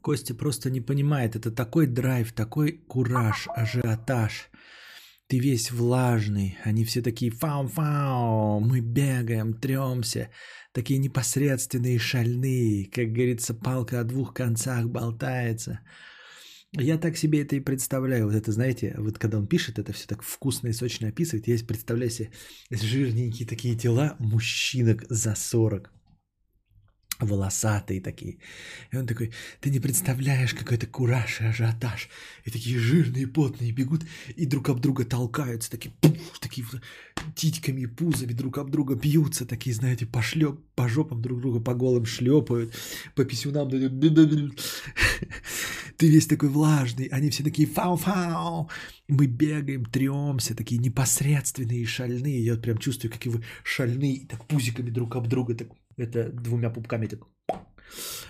Костя просто не понимает, это такой драйв, такой кураж, ажиотаж. Ты весь влажный, они все такие фау-фау, мы бегаем, тремся, такие непосредственные, шальные, как говорится, палка о двух концах болтается. Я так себе это и представляю. Вот это, знаете, вот когда он пишет, это все так вкусно и сочно описывает. Я представляю себе жирненькие такие тела мужчинок за 40 волосатые такие. И он такой, ты не представляешь, какой это кураж и ажиотаж. И такие жирные, потные бегут и друг об друга толкаются, такие, пуф, такие титьками и пузами друг об друга бьются, такие, знаете, по, шлеп, по жопам друг друга по голым шлепают, по писюнам. Ты весь такой влажный, они все такие фау-фау. Мы бегаем, тремся, такие непосредственные и шальные. Я прям чувствую, как вы шальные, так пузиками друг об друга, так это двумя пупками так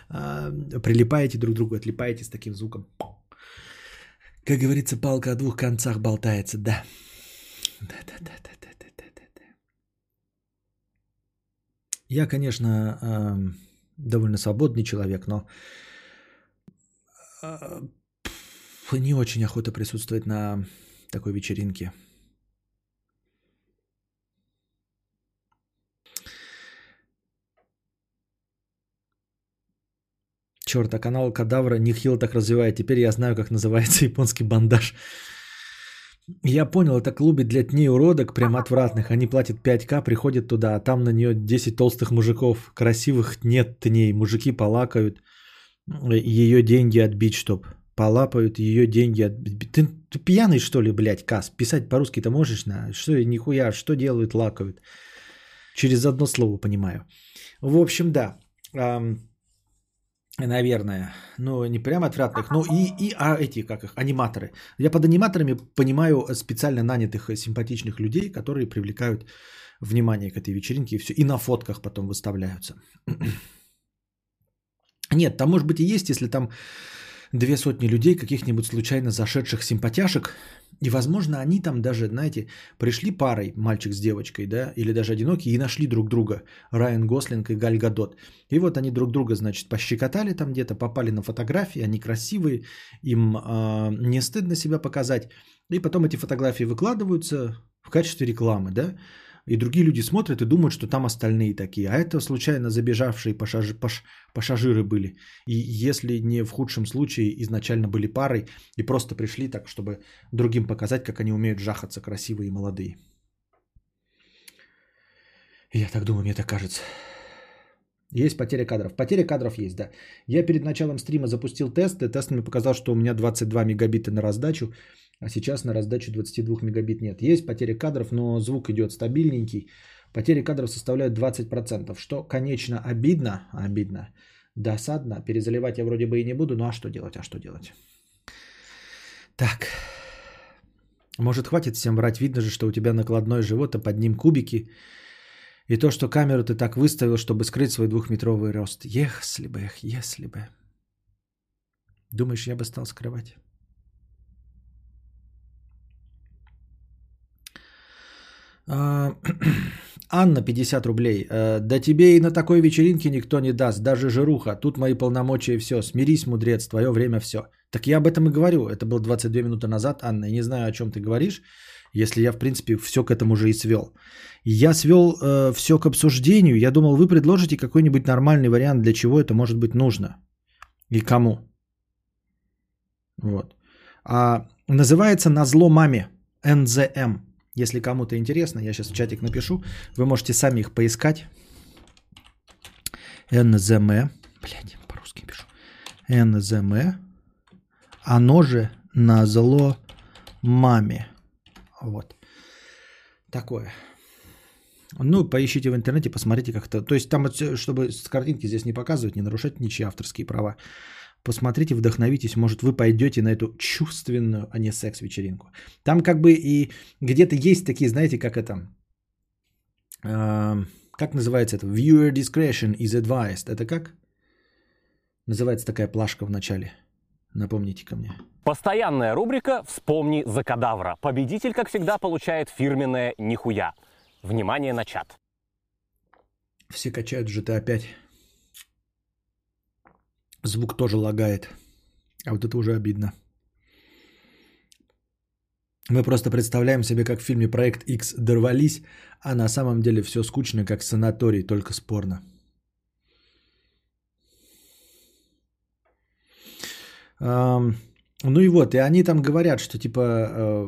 а, прилипаете друг к другу, отлипаете с таким звуком. Как говорится, палка о двух концах болтается, да. Да, да, да, да, да, да, да, да. да. Я, конечно, довольно свободный человек, но э, не очень охота присутствовать на такой вечеринке. Черт, а канал Кадавра Нихил так развивает. Теперь я знаю, как называется [LAUGHS] японский бандаж. Я понял, это клубы для тней уродок, прям отвратных. Они платят 5к, приходят туда, а там на нее 10 толстых мужиков. Красивых нет тней. Мужики полакают ее деньги отбить, чтоб. Полапают ее деньги отбить. Ты, ты пьяный, что ли, блядь, Кас? Писать по-русски ты можешь? На? Что, нихуя, что делают, лакают? Через одно слово понимаю. В общем, да. Наверное. Ну, не прям отвратных, но и, и а эти, как их, аниматоры. Я под аниматорами понимаю специально нанятых симпатичных людей, которые привлекают внимание к этой вечеринке и все. И на фотках потом выставляются. [CLEARS THROAT] Нет, там может быть и есть, если там две сотни людей, каких-нибудь случайно зашедших симпатяшек, и, возможно, они там даже, знаете, пришли парой, мальчик с девочкой, да, или даже одинокие, и нашли друг друга, Райан Гослинг и Галь Гадот. И вот они друг друга, значит, пощекотали там где-то, попали на фотографии, они красивые, им э, не стыдно себя показать. И потом эти фотографии выкладываются в качестве рекламы, да, и другие люди смотрят и думают, что там остальные такие. А это случайно забежавшие пассажи, паш, пассажиры были. И если не в худшем случае изначально были парой и просто пришли так, чтобы другим показать, как они умеют жахаться красивые и молодые. Я так думаю, мне так кажется. Есть потеря кадров. Потеря кадров есть, да. Я перед началом стрима запустил тест, и тест мне показал, что у меня 22 мегабита на раздачу. А сейчас на раздачу 22 мегабит нет. Есть потеря кадров, но звук идет стабильненький. Потери кадров составляют 20%, что, конечно, обидно, обидно, досадно. Перезаливать я вроде бы и не буду, ну а что делать, а что делать? Так, может хватит всем врать, видно же, что у тебя накладной живот, а под ним кубики. И то, что камеру ты так выставил, чтобы скрыть свой двухметровый рост. Если бы, если бы. Думаешь, я бы стал скрывать? [CLEARS THROAT] Анна, 50 рублей. Э, Да тебе и на такой вечеринке никто не даст, даже жируха. Тут мои полномочия и все. Смирись, мудрец, твое время все. Так я об этом и говорю. Это было 22 минуты назад, Анна. Я не знаю, о чем ты говоришь, если я, в принципе, все к этому уже и свел. Я свел э, все к обсуждению. Я думал, вы предложите какой-нибудь нормальный вариант, для чего это может быть нужно. И кому. Вот. А, называется «Назло маме». НЗМ. Если кому-то интересно, я сейчас в чатик напишу. Вы можете сами их поискать. НЗМ. Блядь, по-русски пишу. НЗМ. Оно же назло маме. Вот. Такое. Ну, поищите в интернете, посмотрите как-то. То есть там, чтобы с картинки здесь не показывать, не нарушать ничьи авторские права. Посмотрите, вдохновитесь, может вы пойдете на эту чувственную, а не секс-вечеринку. Там как бы и где-то есть такие, знаете, как это, э, как называется это, viewer discretion is advised. Это как? Называется такая плашка в начале. Напомните ко мне. Постоянная рубрика «Вспомни за кадавра». Победитель, как всегда, получает фирменное «Нихуя». Внимание на чат. Все качают GTA 5. Звук тоже лагает. А вот это уже обидно. Мы просто представляем себе, как в фильме «Проект X» дорвались, а на самом деле все скучно, как санаторий, только спорно. Ам, Ну и вот, и они там говорят, что типа, э,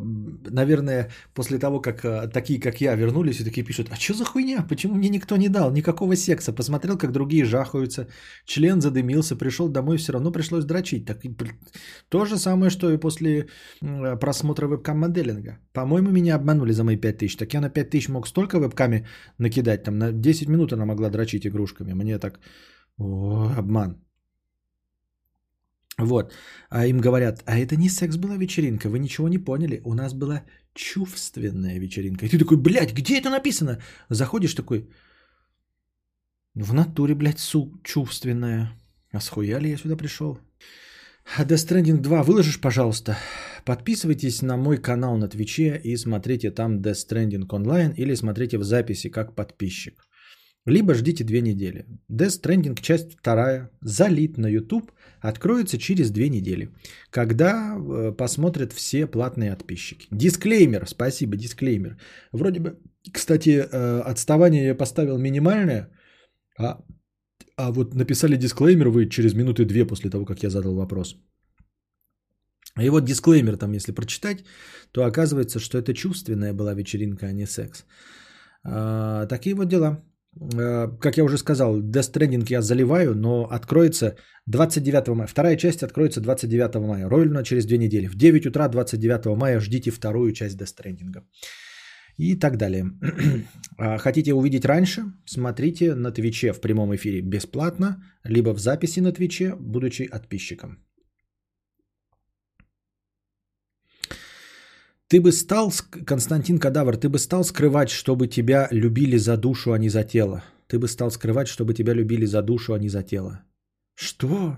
наверное, после того, как э, такие, как я, вернулись и такие пишут, а что за хуйня, почему мне никто не дал, никакого секса, посмотрел, как другие жахаются, член задымился, пришел домой, все равно пришлось дрочить. Так, то же самое, что и после м, просмотра вебкам-моделинга. По-моему, меня обманули за мои 5000, так я на 5000 мог столько вебками накидать, там на 10 минут она могла дрочить игрушками, мне так, о, обман. Вот. А им говорят, а это не секс была вечеринка, вы ничего не поняли. У нас была чувственная вечеринка. И ты такой, блядь, где это написано? Заходишь такой, в натуре, блядь, су, чувственная. А схуя ли я сюда пришел? А Death Stranding 2 выложишь, пожалуйста. Подписывайтесь на мой канал на Твиче и смотрите там Death Stranding онлайн или смотрите в записи как подписчик. Либо ждите две недели. Death Stranding часть вторая, залит на YouTube, откроется через две недели, когда э, посмотрят все платные подписчики. Дисклеймер, спасибо, дисклеймер. Вроде бы, кстати, э, отставание я поставил минимальное, а, а вот написали дисклеймер вы через минуты две после того, как я задал вопрос. И вот дисклеймер там, если прочитать, то оказывается, что это чувственная была вечеринка, а не секс. А, такие вот дела. Э, как я уже сказал, Death Stranding я заливаю, но откроется 29 мая. Вторая часть откроется 29 мая, ровно через две недели. В 9 утра 29 мая ждите вторую часть Death Stranding. И так далее. [CLEARS THROAT] А Хотите увидеть раньше? Смотрите на Твиче в прямом эфире бесплатно, либо в записи на Твиче, будучи подписчиком. Ты бы стал, Константин Кадавр, ты бы стал скрывать, чтобы тебя любили за душу, а не за тело. Ты бы стал скрывать, чтобы тебя любили за душу, а не за тело. Что?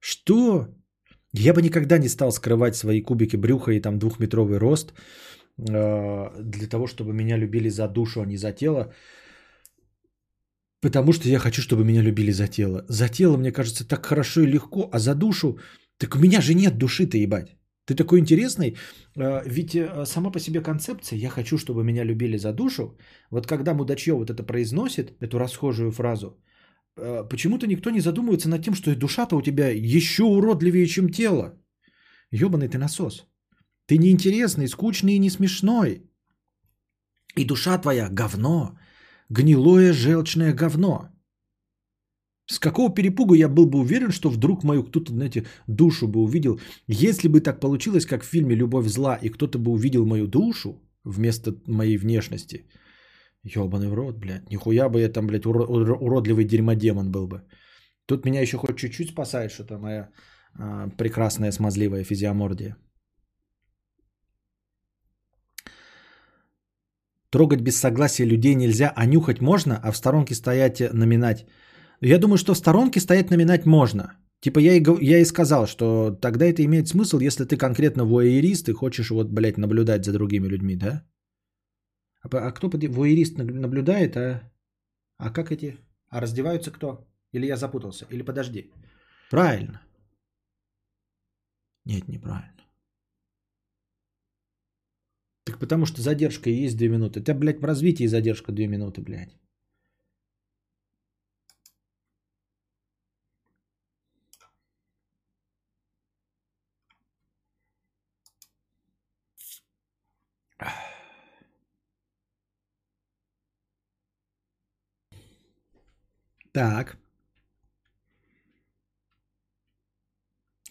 Что? Я бы никогда не стал скрывать свои кубики брюха и там двухметровый рост э, для того, чтобы меня любили за душу, а не за тело. Потому что я хочу, чтобы меня любили за тело. За тело, мне кажется, так хорошо и легко, а за душу... Так у меня же нет души-то, ебать. Ты такой интересный. Э, Ведь э, сама по себе концепция «я хочу, чтобы меня любили за душу», вот когда мудачье вот это произносит, эту расхожую фразу, э, почему-то никто не задумывается над тем, что и душа-то у тебя еще уродливее, чем тело. Ебаный ты насос. Ты неинтересный, скучный и не смешной. И душа твоя говно. Гнилое желчное говно. С какого перепугу я был бы уверен, что вдруг мою кто-то, знаете, душу бы увидел. Если бы так получилось, как в фильме «Любовь зла», и кто-то бы увидел мою душу вместо моей внешности. Ебаный в рот, блядь. Нихуя бы я там, блядь, уро- уро- уродливый дерьмодемон был бы. Тут меня еще хоть чуть-чуть спасает что-то моя а, прекрасная смазливая физиомордия. Трогать без согласия людей нельзя, а нюхать можно, а в сторонке стоять э, наминать. Я думаю, что в сторонке стоять наминать можно. Типа я и, я и сказал, что тогда это имеет смысл, если ты конкретно воерист и хочешь вот, блядь, наблюдать за другими людьми, да? А, а кто под... вуэрист наг- наблюдает, а... А как эти... А раздеваются кто? Или я запутался? Или подожди. Правильно. Нет, неправильно. Так потому что задержка и есть 2 минуты. Это, блядь, в развитии задержка 2 минуты, блядь. Так.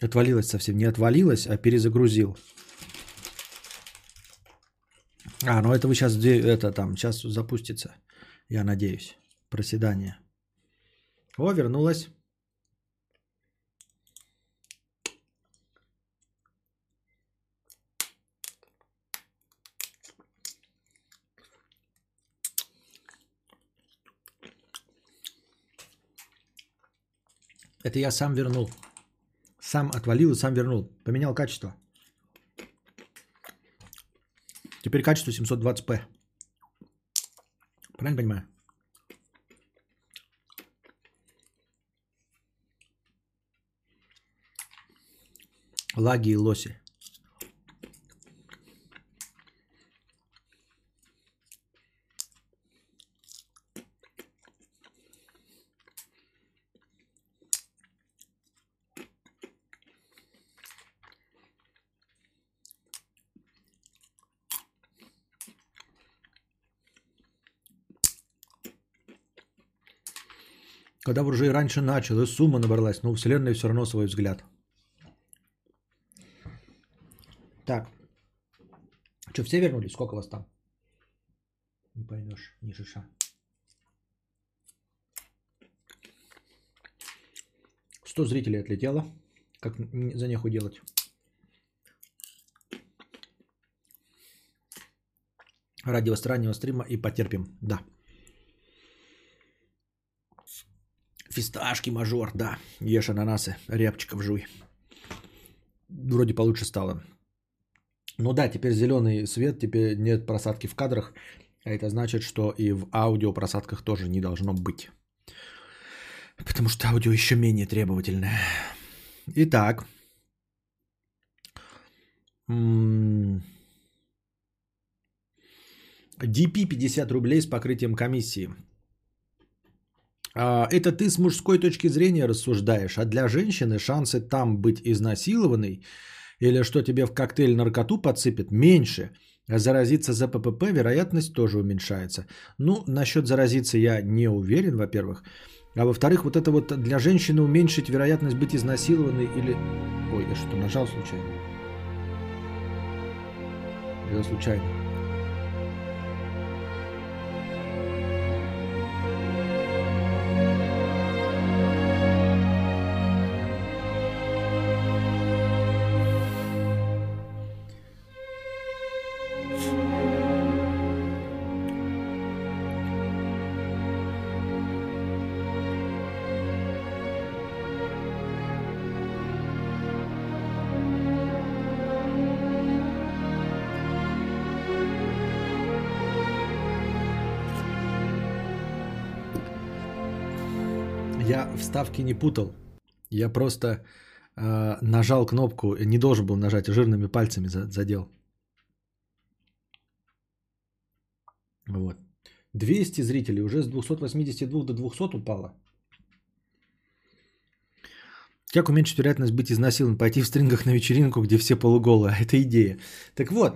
Отвалилось совсем. Не отвалилось, а перезагрузил. А, ну это вы сейчас, это там, сейчас запустится. Я надеюсь. Проседание. О, вернулась. Это я сам вернул. Сам отвалил и сам вернул. Поменял качество. Теперь качество 720p. Правильно понимаю? Лаги и лоси. Бы уже и раньше начал, и сумма набралась, но у Вселенной все равно свой взгляд. Так. Что, все вернулись? Сколько вас там? Не поймешь, ни шиша. 100 зрителей отлетело. Как за нехуй делать? Ради раннего стрима и потерпим. Да. Фисташки, мажор, да. Ешь ананасы, рябчиков жуй. Вроде получше стало. Ну да, теперь зеленый свет, теперь нет просадки в кадрах. А это значит, что и в аудио просадках тоже не должно быть. Потому что аудио еще менее требовательное. Итак. М, DP 50 рублей с покрытием комиссии. А, Это ты с мужской точки зрения рассуждаешь, а для женщины шансы там быть изнасилованной или что тебе в коктейль наркоту подсыпят меньше, а заразиться за ППП вероятность тоже уменьшается. Ну, насчет заразиться я не уверен, во-первых. А во-вторых, вот это вот для женщины уменьшить вероятность быть изнасилованной или... Ой, я что-то нажал случайно. Это случайно. Я вставки не путал. Я просто э, нажал кнопку, не должен был нажать, жирными пальцами за- задел. Вот. 200 зрителей, уже с 282 до 200 упало. Как уменьшить вероятность быть изнасилованным? Пойти в стрингах на вечеринку, где все полуголые. [LAUGHS] Это идея. Так вот,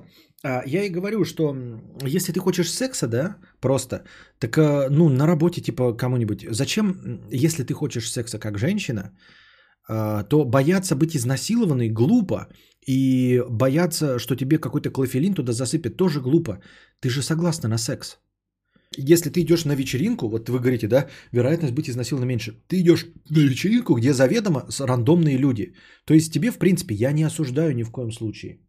я и говорю, что если ты хочешь секса, да, просто, так, а, ну, на работе, типа, кому-нибудь. Зачем, если ты хочешь секса как женщина, а, то бояться быть изнасилованной глупо. И бояться, что тебе какой-то клофелин туда засыпет, тоже глупо. Ты же согласна на секс. Если ты идешь на вечеринку, вот вы говорите, да, вероятность быть изнасилованным меньше. Ты идешь на вечеринку, где заведомо рандомные люди. То есть тебе, в принципе, я не осуждаю ни в коем случае.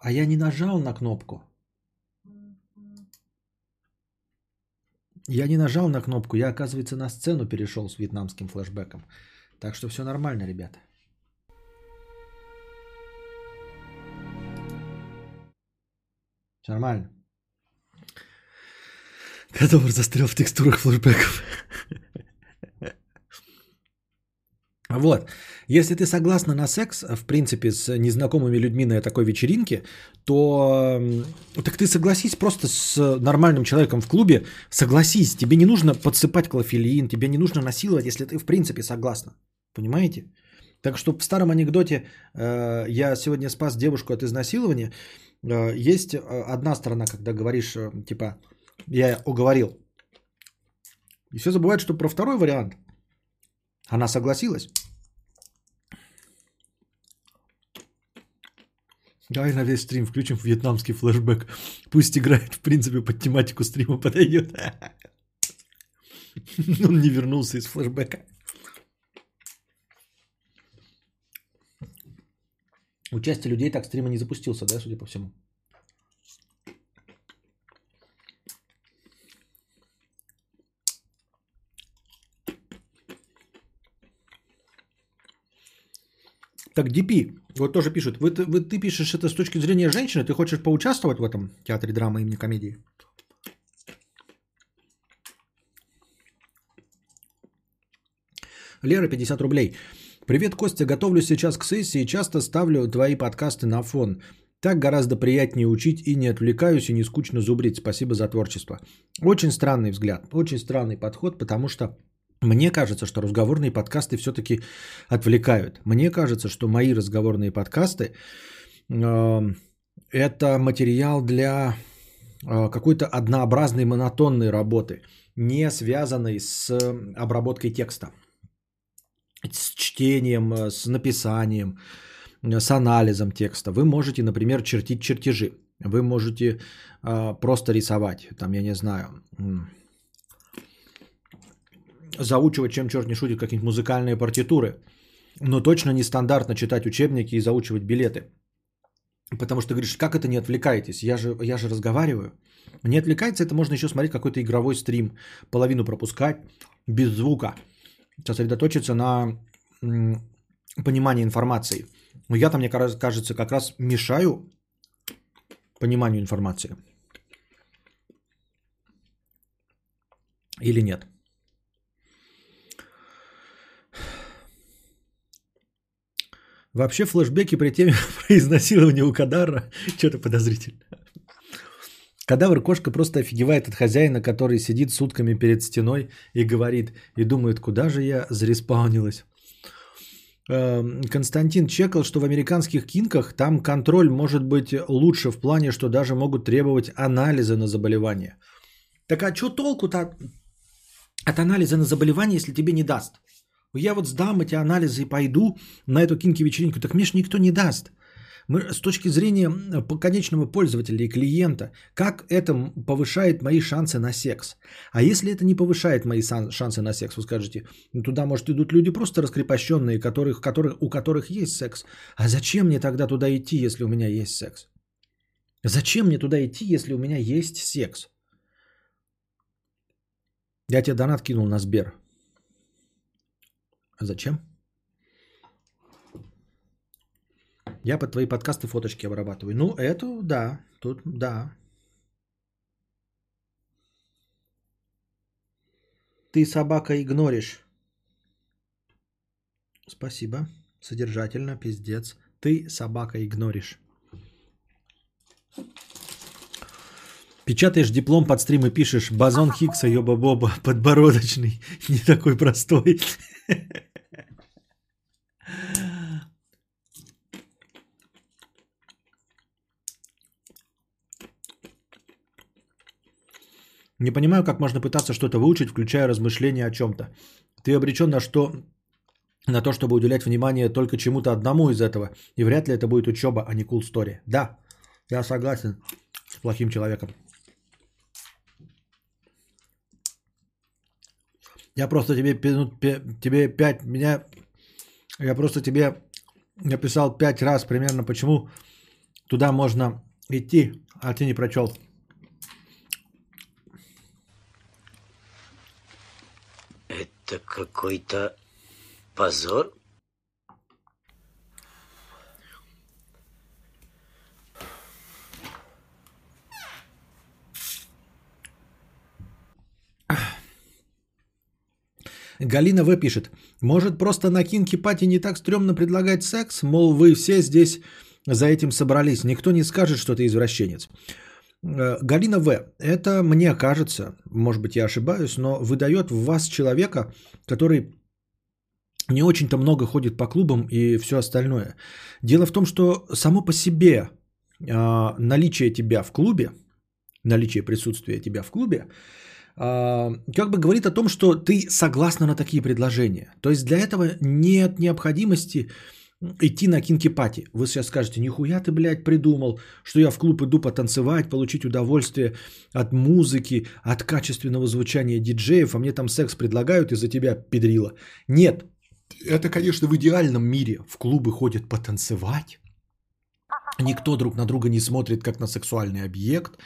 А я не нажал на кнопку. Я не нажал на кнопку, я, оказывается, на сцену перешел с вьетнамским флэшбэком. Так что все нормально, ребята. Все нормально. Кадавр застрял в текстурах флэшбэков. [LAUGHS] Вот. Если ты согласна на секс, в принципе, с незнакомыми людьми на такой вечеринке, то так ты согласись просто с нормальным человеком в клубе, согласись, тебе не нужно подсыпать клофелин, тебе не нужно насиловать, если ты в принципе согласна. Понимаете? Так что в старом анекдоте э, «я сегодня спас девушку от изнасилования» э, есть э, одна сторона, когда говоришь, э, типа, я уговорил. И все забывают, что про второй вариант. Она согласилась. Давай на весь стрим включим вьетнамский флешбэк. Пусть играет, в принципе, под тематику стрима подойдет. [LAUGHS] Он не вернулся из флешбэка. Участие людей так стрима не запустился, да, судя по всему? Так, DP, вот тоже пишут, вы, вы, ты пишешь это с точки зрения женщины, ты хочешь поучаствовать в этом театре драмы имени комедии? Лера, 50 рублей. Привет, Костя, готовлюсь сейчас к сессии часто ставлю твои подкасты на фон. Так гораздо приятнее учить и не отвлекаюсь и не скучно зубрить. Спасибо за творчество. Очень странный взгляд, очень странный подход, потому что мне кажется, что разговорные подкасты все-таки отвлекают. Мне кажется, что мои разговорные подкасты э, это материал для э, какой-то однообразной монотонной работы, не связанной с обработкой текста, с чтением, э, с написанием, э, с анализом текста. Вы можете, например, чертить чертежи. Вы можете э, просто рисовать, там, я не знаю, заучивать, чем черт не шутит, какие-нибудь музыкальные партитуры. Но точно не стандартно читать учебники и заучивать билеты. Потому что говоришь, как это не отвлекаетесь? Я же, я же разговариваю. Не отвлекается, это можно еще смотреть какой-то игровой стрим. Половину пропускать без звука. Сосредоточиться на понимании информации. Но я там, мне кажется, как раз мешаю пониманию информации. Или нет? Вообще флешбеки при теме [LAUGHS] про изнасилование у Кадавра что-то подозрительно. Кадавр кошка просто офигевает от хозяина, который сидит сутками перед стеной и говорит, и думает, куда же я зареспаунилась. Эм, Константин чекал, что в американских кинках там контроль может быть лучше в плане, что даже могут требовать анализа на заболевание. Так а что толку-то от анализа на заболевание, если тебе не даст? Я вот сдам эти анализы и пойду на эту кинки-вечеринку. Так мне ж никто не даст. Мы, с точки зрения конечного пользователя и клиента, как это повышает мои шансы на секс? А если это не повышает мои шансы на секс, вы скажете, ну, туда, может, идут люди просто раскрепощенные, которых, которых, у которых есть секс. А зачем мне тогда туда идти, если у меня есть секс? Зачем мне туда идти, если у меня есть секс? Я тебе донат кинул на Сбер. А зачем? Я под твои подкасты фоточки обрабатываю. Ну, это да, тут да. Ты собака игноришь. Спасибо. Содержательно, пиздец. Ты собака игноришь. Печатаешь диплом под стрим и пишешь Базон Хиггса, ёба-боба, подбородочный, [LAUGHS] не такой простой. [LAUGHS] Не понимаю, как можно пытаться что-то выучить, включая размышления о чем-то. Ты обречен на что? На то, чтобы уделять внимание только чему-то одному из этого. И вряд ли это будет учеба, а не cool story. Да, я согласен с плохим человеком. Я просто тебе, ну, тебе пять, меня, я просто тебе написал пять раз примерно, почему туда можно идти, а ты не прочел. это какой-то позор. Галина В. пишет. Может, просто на кинки-пати не так стрёмно предлагать секс? Мол, вы все здесь за этим собрались. Никто не скажет, что ты извращенец. Э, Галина В. Это мне кажется, может быть я ошибаюсь, но выдает в вас человека, который не очень-то много ходит по клубам и все остальное. Дело в том, что само по себе а, наличие тебя в клубе, наличие присутствия тебя в клубе, а, как бы говорит о том, что ты согласна на такие предложения. То есть для этого нет необходимости идти на кинки-пати. Вы сейчас скажете, нихуя ты, блядь, придумал, что я в клуб иду потанцевать, получить удовольствие от музыки, от качественного звучания диджеев, а мне там секс предлагают из-за тебя, педрила. Нет, это, конечно, в идеальном мире. В клубы ходят потанцевать. Никто друг на друга не смотрит, как на сексуальный объект.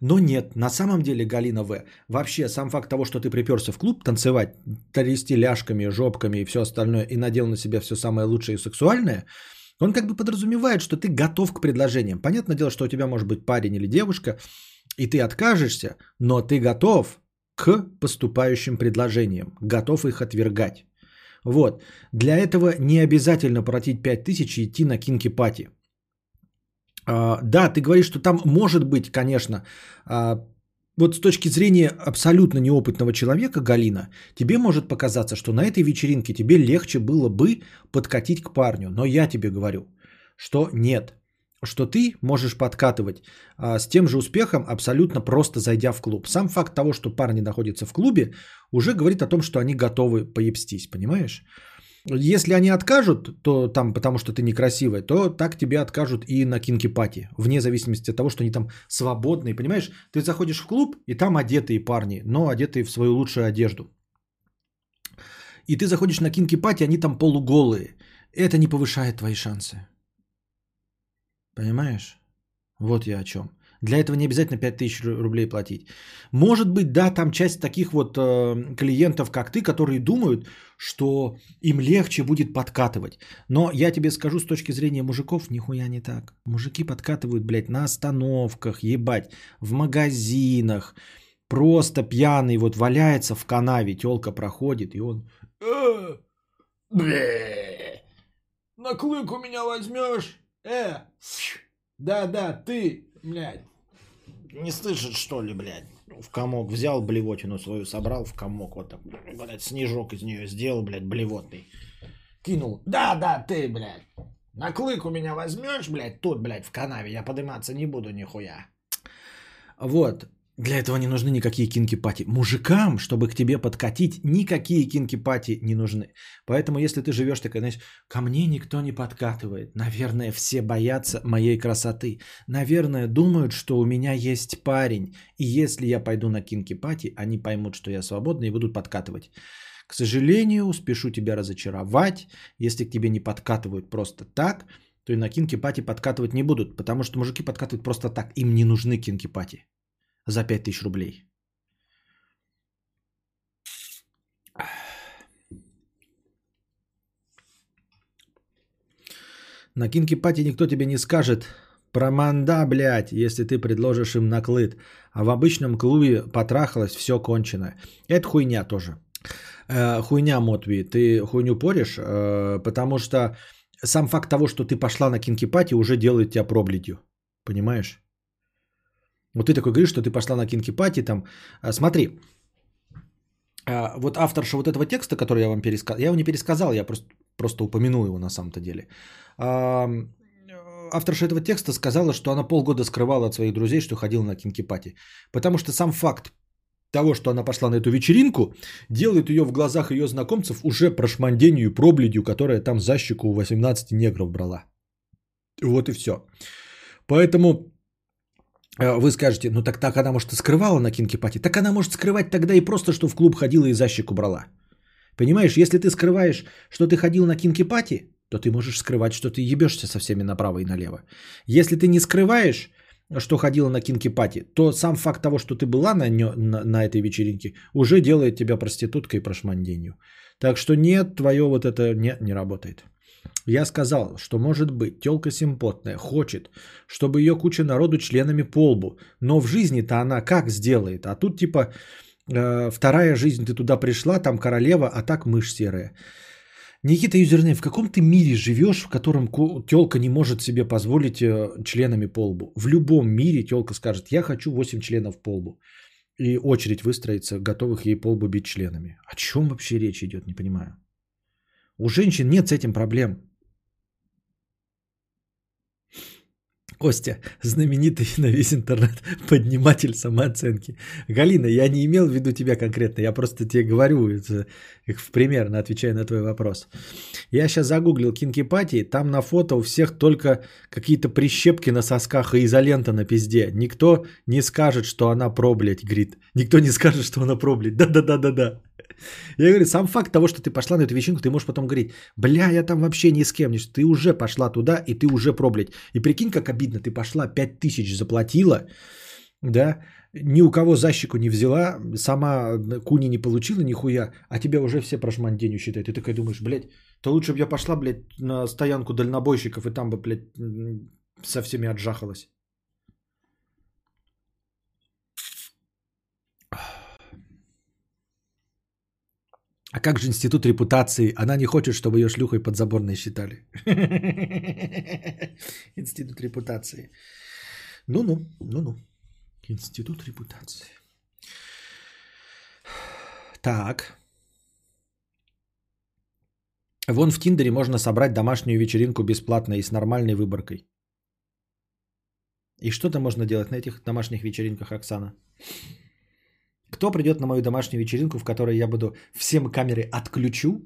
Но нет, на самом деле, Галина В., вообще сам факт того, что ты приперся в клуб танцевать, трясти ляжками, жопками и все остальное, и надел на себя все самое лучшее и сексуальное, он как бы подразумевает, что ты готов к предложениям. Понятное дело, что у тебя может быть парень или девушка, и ты откажешься, но ты готов к поступающим предложениям, готов их отвергать. Вот. Для этого не обязательно платить 5000 и идти на кинки-пати. А, да, ты говоришь, что там может быть, конечно, а, вот с точки зрения абсолютно неопытного человека, Галина, тебе может показаться, что на этой вечеринке тебе легче было бы подкатить к парню. Но я тебе говорю, что нет. Что ты можешь подкатывать а, с тем же успехом, абсолютно просто зайдя в клуб. Сам факт того, что парни находятся в клубе, уже говорит о том, что они готовы поебстись, понимаешь? Если они откажут, то там, потому что ты некрасивая, то так тебе откажут и на кинки-пати, вне зависимости от того, что они там свободные, понимаешь? Ты заходишь в клуб, и там одетые парни, но одетые в свою лучшую одежду. И ты заходишь на кинки-пати, они там полуголые. Это не повышает твои шансы. Понимаешь? Вот я о чем. Для этого не обязательно 5000 рублей платить. Может быть, да, там часть таких вот э, клиентов, как ты, которые думают, что им легче будет подкатывать. Но я тебе скажу с точки зрения мужиков, нихуя не так. Мужики подкатывают, блядь, на остановках, ебать, в магазинах. Просто пьяный вот валяется в канаве, телка проходит, и он... «Э, на клык у меня возьмешь? Э, да-да, ты, блядь, не слышит, что ли, блядь? В комок взял блевотину свою, собрал в комок, вот так, блядь, снежок из нее сделал, блядь, блевотный. Кинул. Да, да, ты, блядь. На клык у меня возьмешь, блядь, тут, блядь, в канаве, я подниматься не буду нихуя. Вот. Для этого не нужны никакие кинки-пати. Мужикам, чтобы к тебе подкатить, никакие кинки-пати не нужны. Поэтому, если ты живешь такая, знаешь, ко мне никто не подкатывает. Наверное, все боятся моей красоты. Наверное, думают, что у меня есть парень. И если я пойду на кинки-пати, они поймут, что я свободна и будут подкатывать. К сожалению, спешу тебя разочаровать. Если к тебе не подкатывают просто так, то и на кинки-пати подкатывать не будут. Потому что мужики подкатывают просто так. Им не нужны кинки-пати за 5000 рублей. На кинки-пати никто тебе не скажет про манда, блядь, если ты предложишь им наклыт. А в обычном клубе потрахалось, все кончено. Это хуйня тоже. Э, хуйня, Мотви, ты хуйню поришь, э, потому что сам факт того, что ты пошла на кинки-пати, уже делает тебя пробледью. Понимаешь? Вот ты такой говоришь, что ты пошла на кинки-пати, там, а, смотри, а, вот авторша вот этого текста, который я вам пересказал, я его не пересказал, я просто, просто упомянул его на самом-то деле. А, авторша этого текста сказала, что она полгода скрывала от своих друзей, что ходила на кинки-пати. Потому что сам факт того, что она пошла на эту вечеринку, делает ее в глазах ее знакомцев уже прошмандению и пробледью, которая там за щеку у 18 негров брала. Вот и все. Поэтому вы скажете, ну так так она, может, и скрывала на кинки-пати. Так она может скрывать тогда и просто, что в клуб ходила и защику брала. Понимаешь, если ты скрываешь, что ты ходил на кинки-пати, то ты можешь скрывать, что ты ебешься со всеми направо и налево. Если ты не скрываешь, что ходила на кинки-пати, то сам факт того, что ты была на, на, на этой вечеринке, уже делает тебя проституткой и прошманденью. Так что нет, твое вот это не, не работает. Я сказал, что может быть, телка симпотная, хочет, чтобы ее куча народу членами по лбу. Но в жизни-то она как сделает? А тут типа Э, Вторая жизнь, ты туда пришла, там королева, а так мышь серая. Никита Юзернейм, в каком ты мире живешь, в котором телка не может себе позволить э, членами полбу? В любом мире телка скажет, я хочу 8 членов полбу. И очередь выстроится, готовых ей полбу бить членами. О чем вообще речь идет, не понимаю. У женщин нет с этим проблем. Костя, знаменитый на весь интернет подниматель самооценки. Галина, я не имел в виду тебя конкретно, я просто тебе говорю, это, как в примерно отвечая на твой вопрос. Я сейчас загуглил кинкипати, там на фото у всех только какие-то прищепки на сосках и изолента на пизде. Никто не скажет, что она про, блядь. Никто не скажет, что она про, блядь. Да-да-да-да-да. Я говорю, сам факт того, что ты пошла на эту вечеринку, ты можешь потом говорить, бля, я там вообще ни с кем. Ты уже пошла туда, и ты уже проблять. И прикинь, как обидно, ты пошла 5000 заплатила, да, ни у кого защику не взяла, сама куни не получила нихуя, а тебя уже все прошманденью считают. Ты такой думаешь, блядь, то лучше бы я пошла, блядь, на стоянку дальнобойщиков и там бы, блядь, со всеми отжахалась. А как же институт репутации? Она не хочет, чтобы ее шлюхой подзаборной считали. [LAUGHS] Институт репутации. Ну-ну, ну-ну. Институт репутации. Так. Вон в Тиндере можно собрать домашнюю вечеринку бесплатно и с нормальной выборкой. И что-то можно делать на этих домашних вечеринках, Оксана? Кто придет на мою домашнюю вечеринку, в которой я буду всем камеры отключу?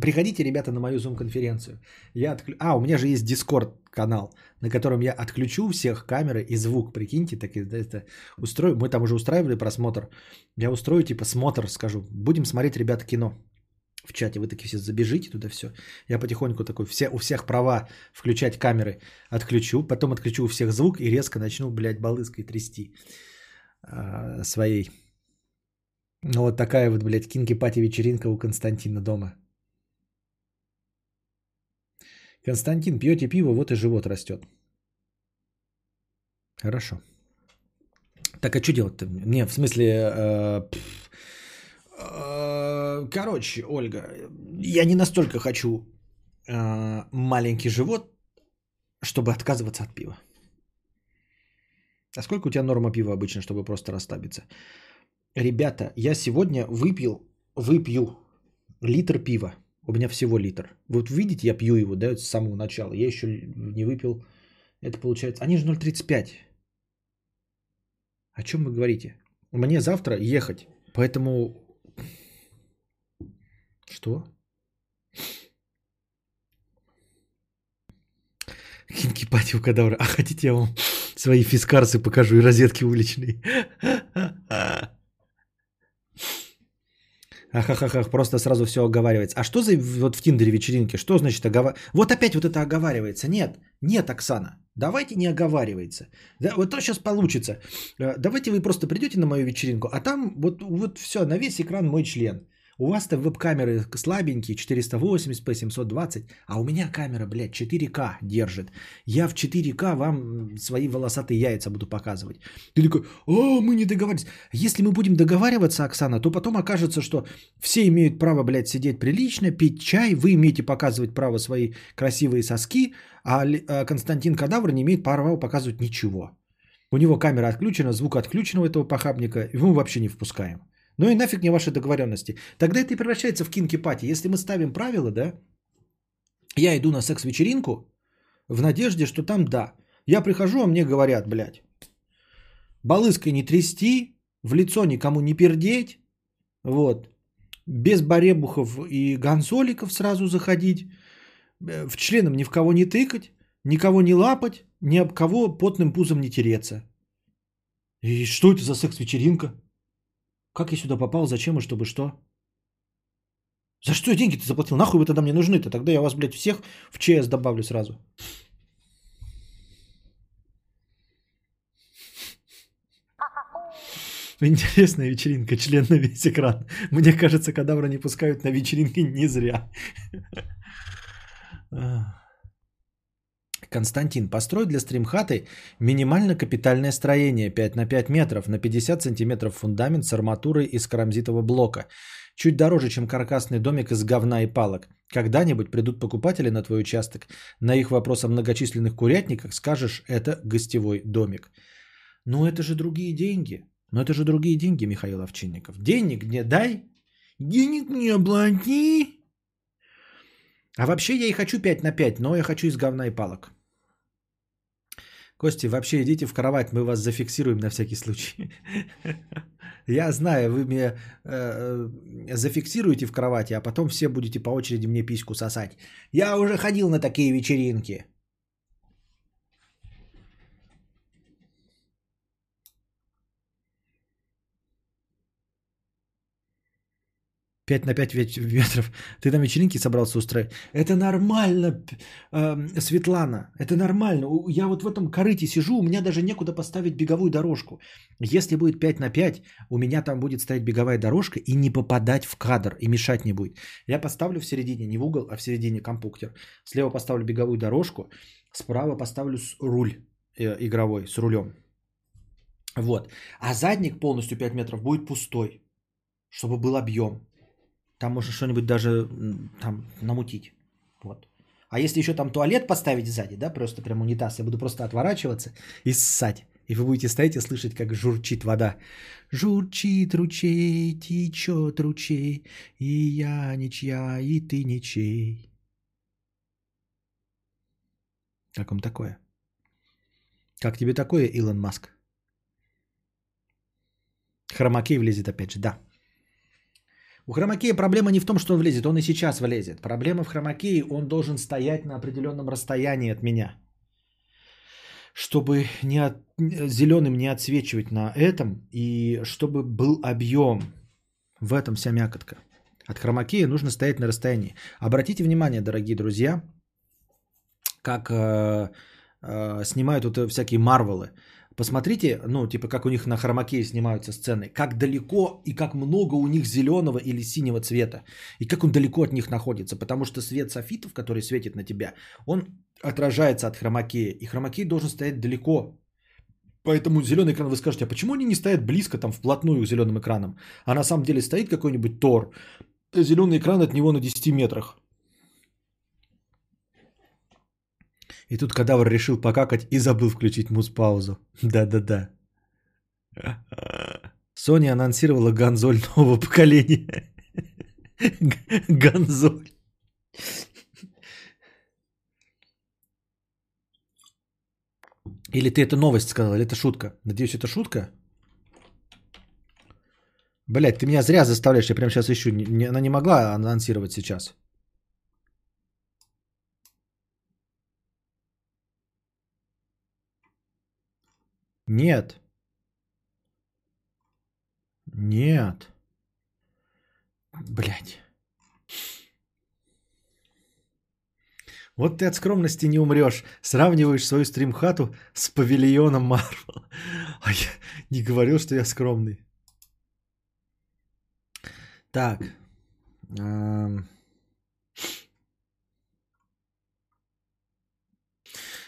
Приходите, ребята, на мою зум-конференцию. Я отклю... А, у меня же есть Discord канал, на котором я отключу всех камеры и звук. Прикиньте, так это устрою. Мы там уже устраивали просмотр. Я устрою типа смотр, скажу. Будем смотреть, ребята, кино. В чате вы такие все забежите туда все. Я потихоньку такой, все, у всех права включать камеры отключу, потом отключу у всех звук и резко начну, блядь, балыской трясти э, своей ну, вот такая вот, блядь, кинки-пати вечеринка у Константина дома. Константин, пьете пиво, вот и живот растет. Хорошо. Так, а что делать-то? Не, в смысле... Э, э, короче, Ольга, я не настолько хочу э, маленький живот, чтобы отказываться от пива. А сколько у тебя норма пива обычно, чтобы просто расслабиться? Ребята, я сегодня выпил, выпью литр пива. У меня всего литр. Вот видите, я пью его, да, с самого начала. Я еще не выпил. Это получается... Они же 0,35. О чем вы говорите? Мне завтра ехать. Поэтому... Что? Кинки пати у кадавра. А хотите я вам свои фискарсы покажу и розетки уличные? [LAUGHS] Ахахахах, просто сразу все оговаривается. А что за вот в Тиндере вечеринки? Что значит оговаривается? Вот опять вот это оговаривается. Нет, нет, Оксана, давайте не оговаривается. Да, вот то сейчас получится. Э, давайте вы просто придете на мою вечеринку, а там вот, вот все, на весь экран мой член. У вас-то веб-камеры слабенькие, 480p, 720, а у меня камера, блядь, 4К держит. Я в 4К вам свои волосатые яйца буду показывать. Ты такой, о, мы не договаривались. Если мы будем договариваться, Оксана, то потом окажется, что все имеют право, блядь, сидеть прилично, пить чай, вы имеете показывать право свои красивые соски, а, а Константин Кадавр не имеет права показывать ничего. У него камера отключена, звук отключен у этого похабника, и мы вообще не впускаем. Ну и нафиг не ваши договоренности. Тогда это и превращается в кинки-пати. Если мы ставим правила, да, я иду на секс-вечеринку в надежде, что там да. Я прихожу, а мне говорят, блядь, балыской не трясти, в лицо никому не пердеть, вот, без баребухов и гонсоликов сразу заходить, э, в членом ни в кого не тыкать, никого не лапать, ни об кого потным пузом не тереться. И что это за секс-вечеринка? Как я сюда попал, зачем и чтобы что? За что я деньги-то заплатил? Нахуй вы тогда мне нужны-то? Тогда я вас, блядь, всех в ЧС добавлю сразу. Интересная вечеринка, член на весь экран. Мне кажется, кадавра не пускают на вечеринки не зря. Константин, построй для стримхаты минимально капитальное строение 5 на 5 метров на 50 сантиметров фундамент с арматурой из карамзитового блока. Чуть дороже, чем каркасный домик из говна и палок. Когда-нибудь придут покупатели на твой участок. На их вопрос о многочисленных курятниках скажешь, это гостевой домик. Ну это же другие деньги. Но это же другие деньги, Михаил Овчинников. Денег мне дай, денег мне оплати. А вообще я и хочу 5 на 5, но я хочу из говна и палок. Кости, вообще идите в кровать, мы вас зафиксируем на всякий случай. [LAUGHS] Я знаю, вы меня э, зафиксируете в кровати, а потом все будете по очереди мне письку сосать. Я уже ходил на такие вечеринки. 5 на 5 метров. Ты там вечеринки собрался устроить. Это нормально, э, Светлана. Это нормально. Я вот в этом корыте сижу, у меня даже некуда поставить беговую дорожку. Если будет 5 на 5, у меня там будет стоять беговая дорожка и не попадать в кадр, и мешать не будет. Я поставлю в середине, не в угол, а в середине компуктер. Слева поставлю беговую дорожку, справа поставлю руль э, игровой с рулем. Вот. А задник полностью 5 метров будет пустой, чтобы был объем. Там можно что-нибудь даже там намутить. Вот. А если еще там туалет поставить сзади, да, просто прям унитаз, я буду просто отворачиваться и ссать. И вы будете стоять и слышать, как журчит вода. Журчит ручей, течет ручей, и я ничья, и ты ничей. Как вам такое? Как тебе такое, Илон Маск? Хромакей влезет опять же, да. У хромакея проблема не в том, что он влезет, он и сейчас влезет. Проблема в хромакее, он должен стоять на определенном расстоянии от меня. Чтобы не от, зеленым не отсвечивать на этом, и чтобы был объем. В этом вся мякотка. От хромакея нужно стоять на расстоянии. Обратите внимание, дорогие друзья, как э, э, снимают вот всякие марвелы. Посмотрите, ну, типа, как у них на хромакее снимаются сцены, как далеко и как много у них зеленого или синего цвета, и как он далеко от них находится, потому что свет софитов, который светит на тебя, он отражается от хромакея, и хромакей должен стоять далеко. Поэтому зеленый экран, вы скажете, а почему они не стоят близко, там, вплотную к зеленым экранам? А на самом деле стоит какой-нибудь Тор, зеленый экран от него на 10 метрах. И тут кадавр решил покакать и забыл включить муз-паузу. Да-да-да. Sony анонсировала гонзоль нового поколения. Гонзоль. Или ты это новость сказал, или это шутка? Надеюсь, это шутка? Блять, ты меня зря заставляешь, я прямо сейчас ищу. Она не могла анонсировать сейчас. Нет. Нет. Блять. Вот ты от скромности не умрешь. Сравниваешь свою стримхату с павильоном Марвел. А я не говорил, что я скромный. Так. Эм...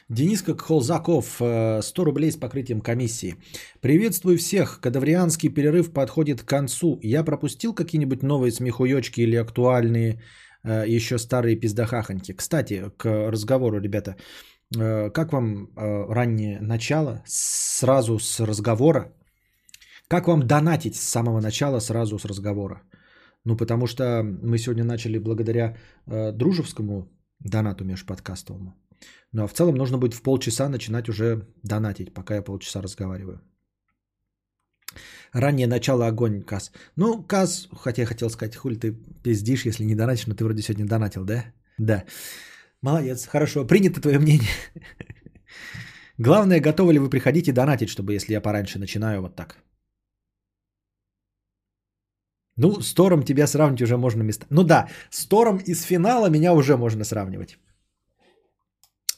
Дениска Холзаков, 100 э, рублей с покрытием комиссии. Приветствую всех. Кадаврианский перерыв подходит к концу. Я пропустил какие-нибудь новые смехуёчки или актуальные э, еще старые пиздахахоньки. Кстати, к разговору, ребята. Э, как вам раннее начало сразу с разговора? Как вам донатить с самого начала сразу с разговора? Ну, потому что мы сегодня начали благодаря дружескому донату межподкастовому. Ну а в целом нужно будет в полчаса начинать уже донатить, пока я полчаса разговариваю. Раннее начало огонь, Каз. Ну, Каз, хотя я хотел сказать, хули ты пиздишь, если не донатишь, но ты вроде сегодня донатил, да? Да. Молодец, хорошо, принято твое мнение. [LAUGHS] Главное, готовы ли вы приходить и донатить, чтобы если я пораньше начинаю вот так. Ну, с Тором тебя сравнить уже можно места. Ну да, с Тором из финала меня уже можно сравнивать.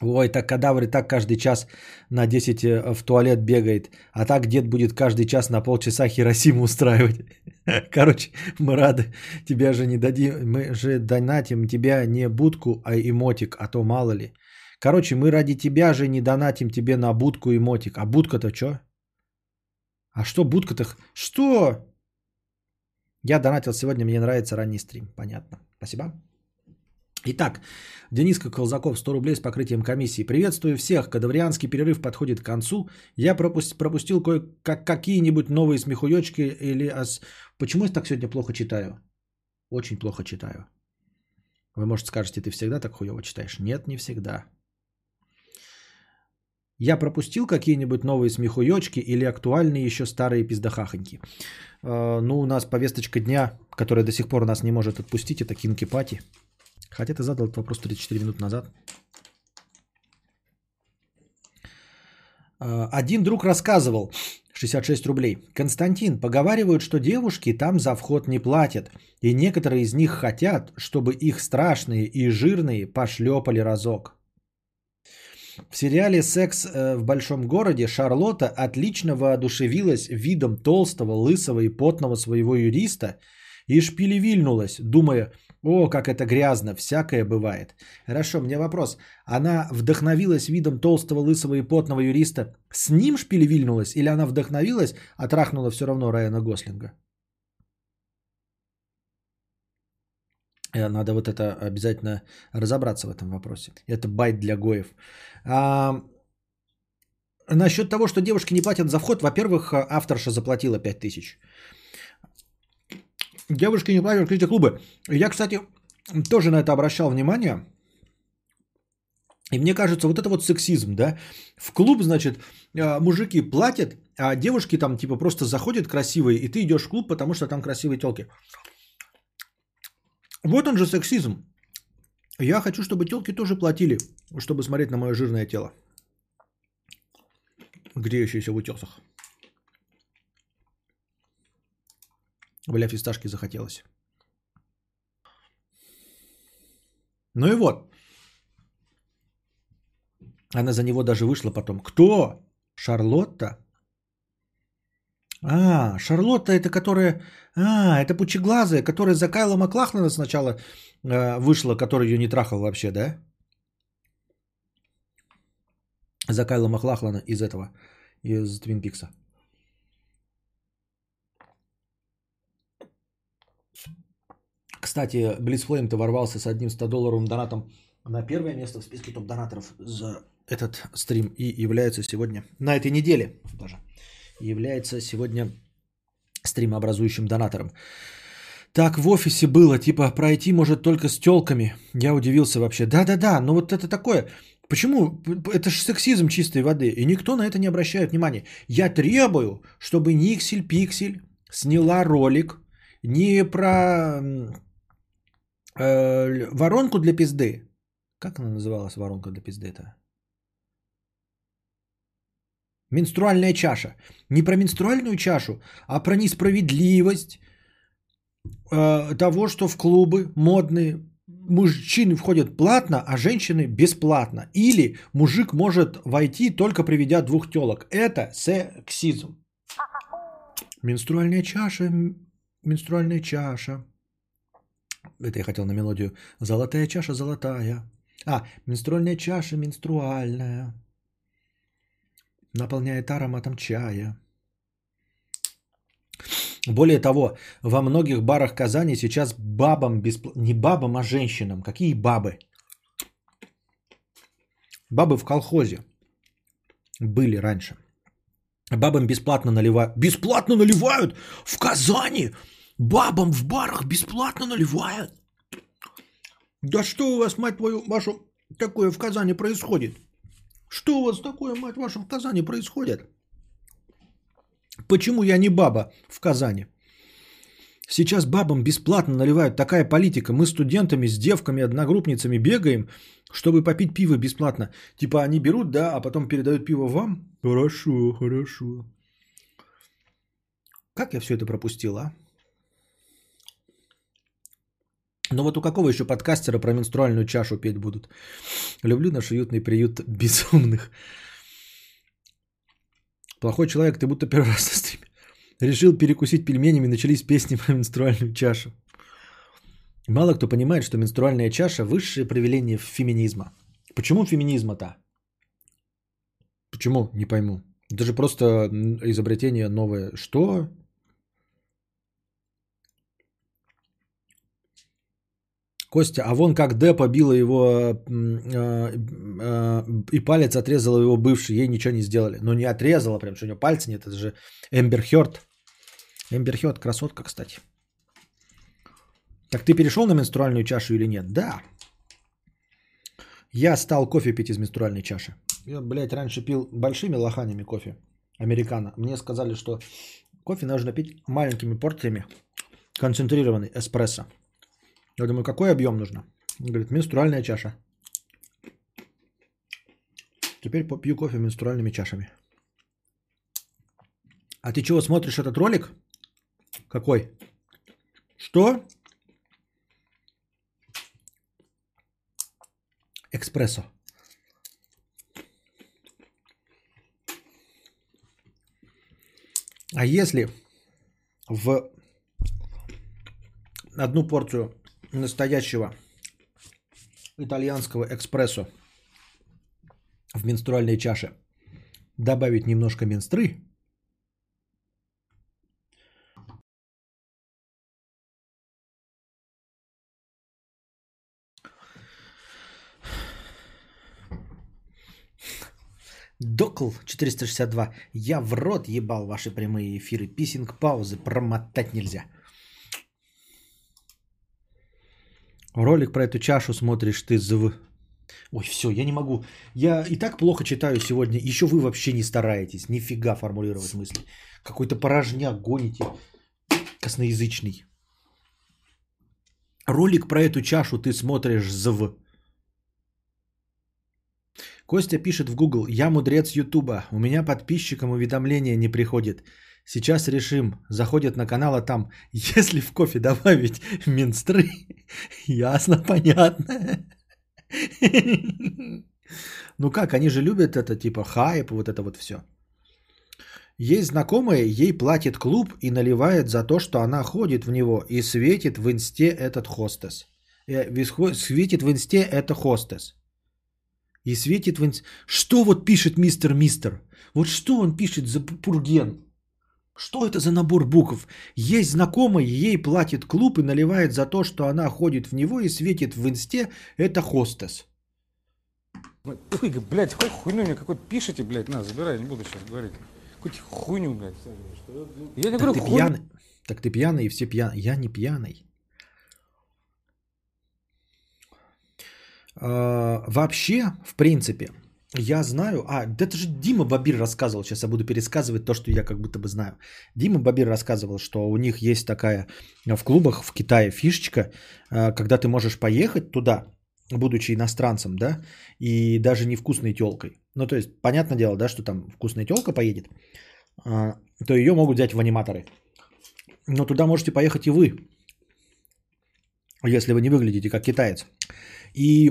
Ой, так кадавр и так каждый час на 10 э, в туалет бегает. А так дед будет каждый час на полчаса Хиросиму устраивать. [LAUGHS] Короче, мы рады. Тебя же не дадим. Мы же донатим тебя не будку, а эмотик, а то мало ли. Короче, мы ради тебя же не донатим тебе на будку и мотик. А будка-то что? А что будка-то? Что? Я донатил сегодня, мне нравится ранний стрим. Понятно. Спасибо. Итак, Дениска Колзаков, 100 рублей с покрытием комиссии. Приветствую всех. Кадаврианский перерыв подходит к концу. Я пропустил, пропустил кое-как какие-нибудь новые смехуёчки или... Ос... Почему я так сегодня плохо читаю? Очень плохо читаю. Вы, может, скажете, ты всегда так хуево читаешь? Нет, не всегда. Я пропустил какие-нибудь новые смехуёчки или актуальные еще старые пиздахахоньки? Э, ну, у нас повесточка дня, которая до сих пор нас не может отпустить, это Кинки Пати. Хотя ты задал этот вопрос 34 минут назад. Э, один друг рассказывал, 66 рублей. Константин, поговаривают, что девушки там за вход не платят. И некоторые из них хотят, чтобы их страшные и жирные пошлепали разок. В сериале «Секс э, в большом городе» Шарлотта отлично воодушевилась видом толстого, лысого и потного своего юриста и шпилевильнулась, думая, о, как это грязно, всякое бывает. Хорошо, мне вопрос. Она вдохновилась видом толстого, лысого и потного юриста, с ним шпилевильнулась или она вдохновилась, а трахнула все равно Райана Гослинга? Э, надо вот это обязательно разобраться в этом вопросе. Это байт для гоев. А, насчет того, что девушки не платят за вход, во-первых, авторша заплатила 5000. Девушки не платят открытие клубы. Я, кстати, тоже на это обращал внимание. И мне кажется, вот это вот сексизм, да? В клуб, значит, а, мужики платят, а девушки там типа просто заходят красивые, и ты идешь в клуб, потому что там красивые телки. Вот он же сексизм. Я хочу, чтобы телки тоже платили, чтобы смотреть на мое жирное тело. Греющееся в утесах. Бля, фисташки захотелось. Ну и вот. Она за него даже вышла потом. Кто? Шарлотта? А, Шарлотта это которая... А, это пучеглазая, которая за Кайла Маклахлана сначала э, вышла, который ее не трахал вообще, да? За Кайла Маклахлана из этого, из Твин Пикса. Кстати, Блицфлейм-то ворвался с одним 100-долларовым донатом на первое место в списке топ-донаторов за этот стрим и является сегодня, на этой неделе даже, является сегодня стримообразующим донатором. Так в офисе было, типа пройти может только с телками. Я удивился вообще. Да-да-да, но вот это такое. Почему? Это же сексизм чистой воды. И никто на это не обращает внимания. Я требую, чтобы Никсель Пиксель сняла ролик не про э, воронку для пизды. Как она называлась, воронка для пизды-то? Менструальная чаша. Не про менструальную чашу, а про несправедливость э, того, что в клубы модные мужчины входят платно, а женщины бесплатно. Или мужик может войти только приведя двух телок. Это сексизм. Менструальная чаша, менструальная чаша. Это я хотел на мелодию. Золотая чаша, золотая. А, менструальная чаша, менструальная наполняет ароматом чая. Более того, во многих барах Казани сейчас бабам, беспл... не бабам, а женщинам. Какие бабы? Бабы в колхозе были раньше. Бабам бесплатно наливают. Бесплатно наливают? В Казани? Бабам в барах бесплатно наливают? Да что у вас, мать твою, вашу, такое в Казани происходит? Что у вас такое, мать ваша, в Казани происходит? Почему я не баба в Казани? Сейчас бабам бесплатно наливают такая политика. Мы студентами с девками, одногруппницами бегаем, чтобы попить пиво бесплатно. Типа они берут, да, а потом передают пиво вам. Хорошо, хорошо. Как я все это пропустил, а? Но вот у какого еще подкастера про менструальную чашу петь будут? Люблю наш уютный приют безумных. Плохой человек, ты будто первый раз на стриме. Решил перекусить пельменями, начались песни про менструальную чашу. Мало кто понимает, что менструальная чаша – высшее проявление феминизма. Почему феминизма-то? Почему? Не пойму. Это же просто изобретение новое. Что? Костя, а вон как Д побила его э, э, и палец отрезала его бывший, ей ничего не сделали. Ну не отрезала прям, что у нее пальца нет, это же Эмбер Хёрд. Эмбер Хёрд красотка, кстати. Так ты перешел на менструальную чашу или нет? Да. Я стал кофе пить из менструальной чаши. Я, блядь, раньше пил большими лоханями кофе. Американо. Мне сказали, что кофе нужно пить маленькими порциями. Концентрированный эспрессо. Я думаю, какой объем нужно? Он говорит, менструальная чаша. Теперь попью кофе менструальными чашами. А ты чего смотришь этот ролик? Какой? Что? Экспрессо. А если в одну порцию настоящего итальянского экспрессо в менструальной чаше добавить немножко менстры, Докл 462. Я в рот ебал ваши прямые эфиры. Писинг паузы промотать нельзя. Ролик про эту чашу смотришь ты зв. Ой, все, я не могу. Я и так плохо читаю сегодня. Еще вы вообще не стараетесь. Нифига формулировать мысли. Какой-то порожняк гоните. Косноязычный. Ролик про эту чашу ты смотришь зв. Костя пишет в Google, я мудрец Ютуба, у меня подписчикам уведомления не приходит. Сейчас решим, заходят на канал, а там, если в кофе добавить минстры, ясно, понятно. Ну как, они же любят это, типа хайп, вот это вот все. Есть знакомая, ей платит клуб и наливает за то, что она ходит в него и светит в инсте этот хостес. Э, Светит в инсте это хостес. И светит в инс... Что вот пишет мистер Мистер? Вот что он пишет за пу- пурген? Что это за набор букв? Есть знакомая, ей платит клуб и наливает за то, что она ходит в него и светит в инсте. Это хостес. Ой, блядь, какой хуйню мне какой-то пишите, блядь, на, забирай, не буду сейчас говорить. Какую-то хуйню, блядь. Я не Так говорю, ты хуйню. пьяный. Так ты пьяный и все пьяны. Я не пьяный. А, вообще, в принципе, я знаю... А, да это же Дима Бабир рассказывал. Сейчас я буду пересказывать то, что я как будто бы знаю. Дима Бабир рассказывал, что у них есть такая а, в клубах в Китае фишечка, а, когда ты можешь поехать туда, будучи иностранцем, да, и даже не вкусной телкой. Ну, то есть, понятное дело, да, что там вкусная телка поедет, а, то ее могут взять в аниматоры. Но туда можете поехать и вы, если вы не выглядите как китаец. И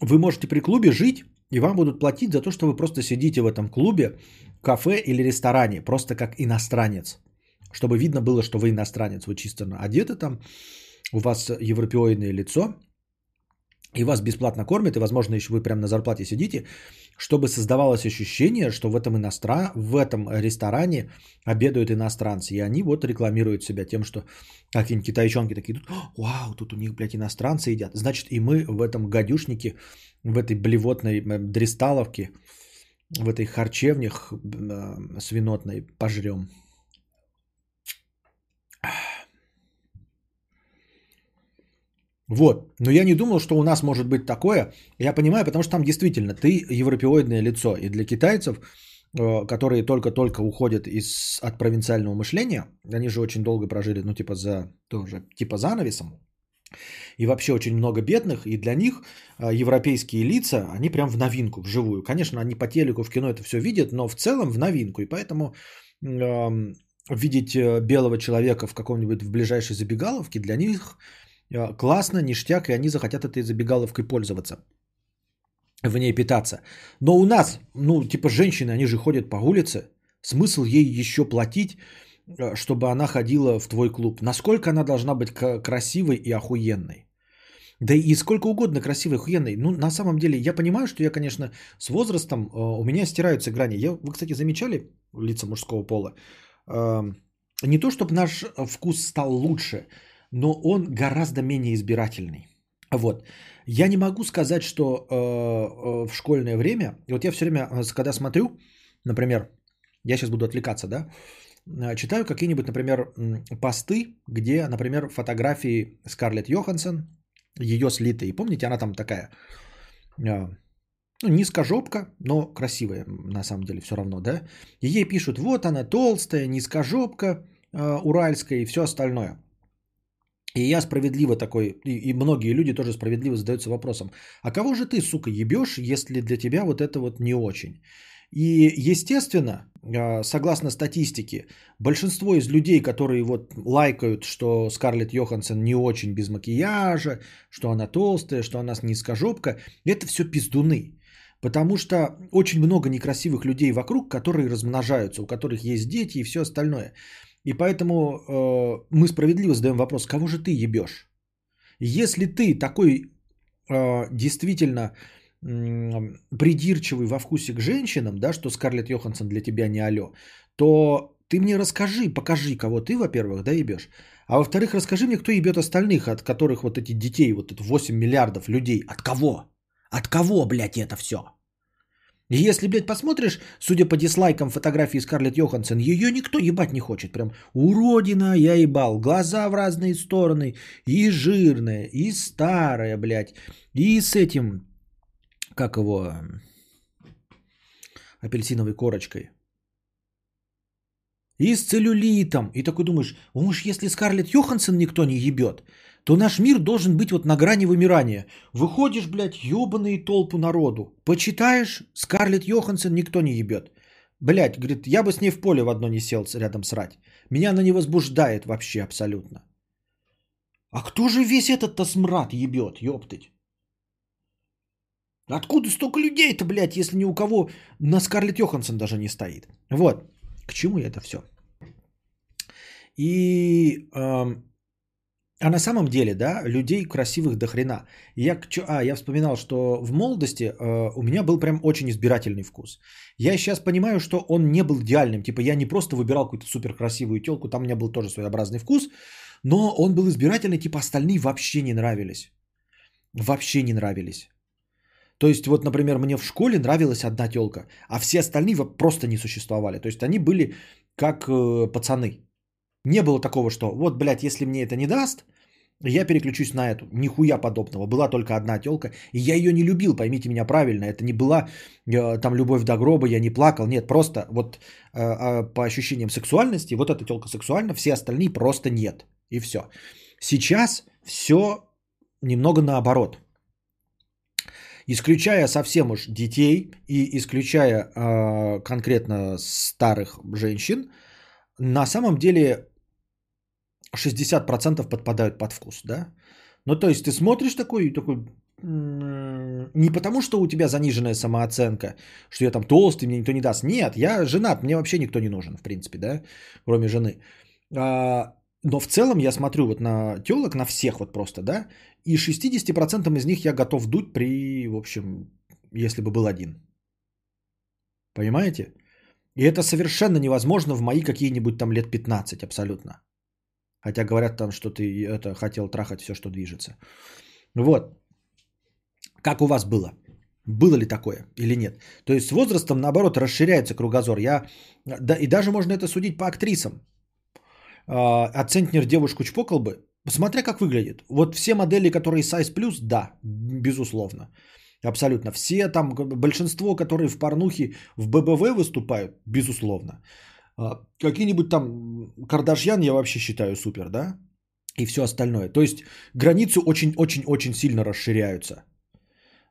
вы можете при клубе жить, и вам будут платить за то, что вы просто сидите в этом клубе, кафе или ресторане, просто как иностранец. Чтобы видно было, что вы иностранец, вы чисто одеты там, у вас европеоидное лицо, и вас бесплатно кормят, и, возможно, еще вы прямо на зарплате сидите, чтобы создавалось ощущение, что в этом, иностран... в этом ресторане обедают иностранцы. И они вот рекламируют себя тем, что какие-нибудь китайчонки такие, тут, вау, тут у них, блядь, иностранцы едят. Значит, и мы в этом гадюшнике, в этой блевотной дристаловке, в этой харчевне х- э, свинотной пожрем. Вот. Но я не думал, что у нас может быть такое. Я понимаю, потому что там действительно ты европеоидное лицо. И для китайцев, э, которые только-только уходят из, от провинциального мышления, они же очень долго прожили, ну, типа за тоже, типа занавесом. И вообще очень много бедных, и для них э, европейские лица, они прям в новинку, вживую. Конечно, они по телеку, в кино это все видят, но в целом в новинку. И поэтому эм, видеть э, белого человека в каком-нибудь в ближайшей забегаловке для них классно, ништяк, и они захотят этой забегаловкой пользоваться в ней питаться. Но у нас, ну, типа женщины, они же ходят по улице, смысл ей еще платить, э, чтобы она ходила в твой клуб. Насколько она должна быть красивой и охуенной? Да и сколько угодно красивой, охуенной. Ну, на самом деле, я понимаю, что я, конечно, с возрастом э, у меня стираются грани. Я, вы, кстати, замечали лица мужского пола? Э, не то, чтобы наш вкус стал лучше, но он гораздо менее избирательный. Вот. Я не могу сказать, что э, э, в школьное время, вот я все время, э, когда смотрю, например, я сейчас буду отвлекаться, да, э, читаю какие-нибудь, например, посты, где, например, фотографии Скарлетт Йоханссон, ее слитые. Помните, она там такая, э, ну, низкожопка, но красивая на самом деле все равно, да. И ей пишут, вот она толстая, низкожопка, э, уральская и все остальное. И я справедливо такой, и, и многие люди тоже справедливо задаются вопросом, а кого же ты, сука, ебешь, если для тебя вот это вот не очень? И, естественно, э, согласно статистике, большинство из людей, которые вот лайкают, что Скарлетт Йоханссон не очень без макияжа, что она толстая, что она низкожопка, это все пиздуны. Потому что очень много некрасивых людей вокруг, которые размножаются, у которых есть дети и все остальное. И поэтому э, мы справедливо задаем вопрос, кого же ты ебешь? Если ты такой э, действительно м, придирчивый во вкусе к женщинам, да, что Скарлетт Йоханссон для тебя не алё, то ты мне расскажи, покажи, кого ты, во-первых, да, ебешь. А во-вторых, расскажи мне, кто ебет остальных, от которых вот эти детей, вот это 8 миллиардов людей. От кого? От кого, блядь, это все? И если, блядь, посмотришь, судя по дизлайкам фотографии Скарлетт Йоханссон, ее никто ебать не хочет. Прям уродина, я ебал. Глаза в разные стороны. И жирная, и старая, блядь. И с этим, как его, апельсиновой корочкой. И с целлюлитом. И такой думаешь, уж если Скарлетт Йоханссон никто не ебет, то наш мир должен быть вот на грани вымирания. Выходишь, блядь, ебаные толпу народу. Почитаешь, Скарлетт Йоханссон никто не ебет. Блядь, говорит, я бы с ней в поле в одно не сел рядом срать. Меня она не возбуждает вообще абсолютно. А кто же весь этот-то смрад ебет, ёптыть? Откуда столько людей-то, блядь, если ни у кого на Скарлетт Йоханссон даже не стоит? Вот, к чему это все? И эм, а на самом деле, да, людей красивых до хрена. Я, а, я вспоминал, что в молодости э, у меня был прям очень избирательный вкус. Я сейчас понимаю, что он не был идеальным. Типа я не просто выбирал какую-то супер красивую телку, там у меня был тоже своеобразный вкус, но он был избирательный, типа остальные вообще не нравились. Вообще не нравились. То есть вот, например, мне в школе нравилась одна телка, а все остальные просто не существовали. То есть они были как э, пацаны. Не было такого, что вот, блядь, если мне это не даст, я переключусь на эту. Нихуя подобного. Была только одна телка. И я ее не любил, поймите меня правильно. Это не была э, там любовь до гроба, я не плакал. Нет, просто вот э, э, по ощущениям сексуальности, вот эта телка сексуальна, все остальные просто нет. И все. Сейчас все немного наоборот. Исключая совсем уж детей и исключая э, конкретно старых женщин, на самом деле 60% подпадают под вкус, да? Ну, то есть ты смотришь такой, такой, не потому, что у тебя заниженная самооценка, что я там толстый, мне никто не даст. Нет, я женат, мне вообще никто не нужен, в принципе, да, кроме жены. А, но в целом я смотрю вот на телок, на всех вот просто, да, и 60% из них я готов дуть при, в общем, если бы был один. Понимаете? И это совершенно невозможно в мои какие-нибудь там лет 15 абсолютно. Хотя говорят там, что ты это хотел трахать все, что движется. Вот. Как у вас было? Было ли такое или нет? То есть с возрастом, наоборот, расширяется кругозор. Я, да, и даже можно это судить по актрисам. А, девушку чпокал бы. Смотря как выглядит. Вот все модели, которые size плюс, да, безусловно. Абсолютно. Все там, большинство, которые в порнухе в ББВ выступают, безусловно. А, какие-нибудь там Кардашьян я вообще считаю супер, да? И все остальное. То есть границы очень-очень-очень сильно расширяются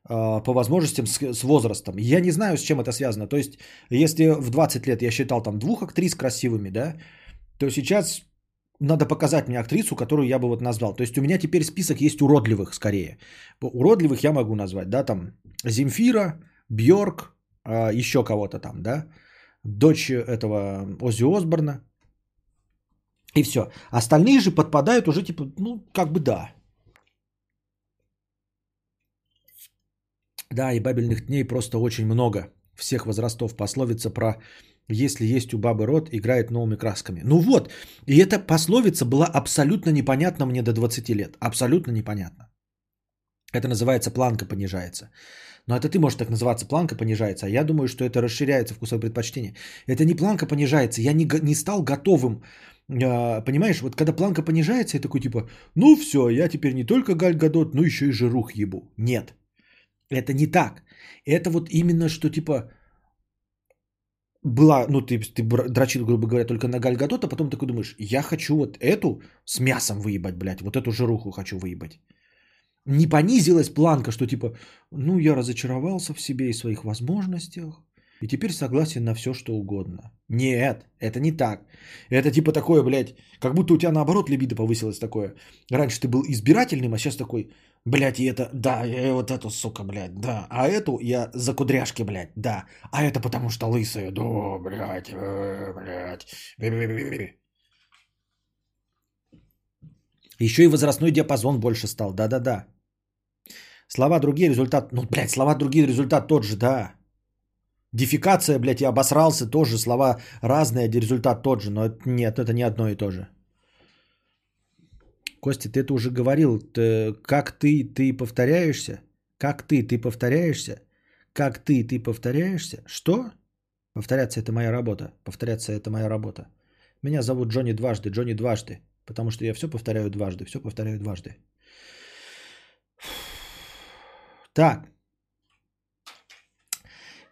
а, по возможностям с, возрастом. Я не знаю, с чем это связано. То есть, если в 20 лет я считал там двух актрис красивыми, да, то сейчас надо показать мне актрису, которую я бы вот назвал. То есть у меня теперь список есть уродливых скорее. Уродливых я могу назвать, да, там Земфира, Бьорк, а, еще кого-то там, да дочь этого Ози Осборна. И все. Остальные же подпадают уже типа, ну, как бы да. Да, и бабельных дней просто очень много. Всех возрастов. Пословица про «если есть у бабы рот, играет новыми красками». Ну вот, и эта пословица была абсолютно непонятна мне до 20 лет. Абсолютно непонятно. Это называется планка понижается. Но это ты можешь так называться, планка понижается. А я думаю, что это расширяется вкусовое предпочтение. Это не планка понижается. Я не, не стал готовым. э, понимаешь, вот когда планка понижается, я такой типа, ну все, я теперь не только Галь Гадот, но еще и жирух ебу. Нет. Это не так. Это вот именно что типа была, ну ты, ты дрочил, грубо говоря, только на Галь а потом такой думаешь, я хочу вот эту с мясом выебать, блядь, вот эту жируху хочу выебать. Не понизилась планка, что типа, ну я разочаровался в себе и своих возможностях, и теперь согласен на все, что угодно. Нет, это не так. Это типа такое, блядь, как будто у тебя наоборот либидо повысилось такое. Раньше ты был избирательным, а сейчас такой, блядь, и это, да, и вот эту, сука, блядь, да. А эту я за кудряшки, блядь, да. А это потому что лысая, да, блядь, э, блядь. Еще и возрастной диапазон больше стал, да-да-да. Слова другие, результат, ну, блядь, слова другие, результат тот же, да. Дефикация, блядь, я обосрался, тоже слова разные, а результат тот же, но это- нет, это не одно и то же. Костя, ты это уже говорил, Ты- как ты, ты повторяешься? Как ты, ты повторяешься? Как ты, ты повторяешься? Что? Повторяться это моя работа. Повторяться это моя работа. Меня зовут Джонни дважды, Джонни дважды. Потому что я все повторяю дважды, все повторяю дважды. Так.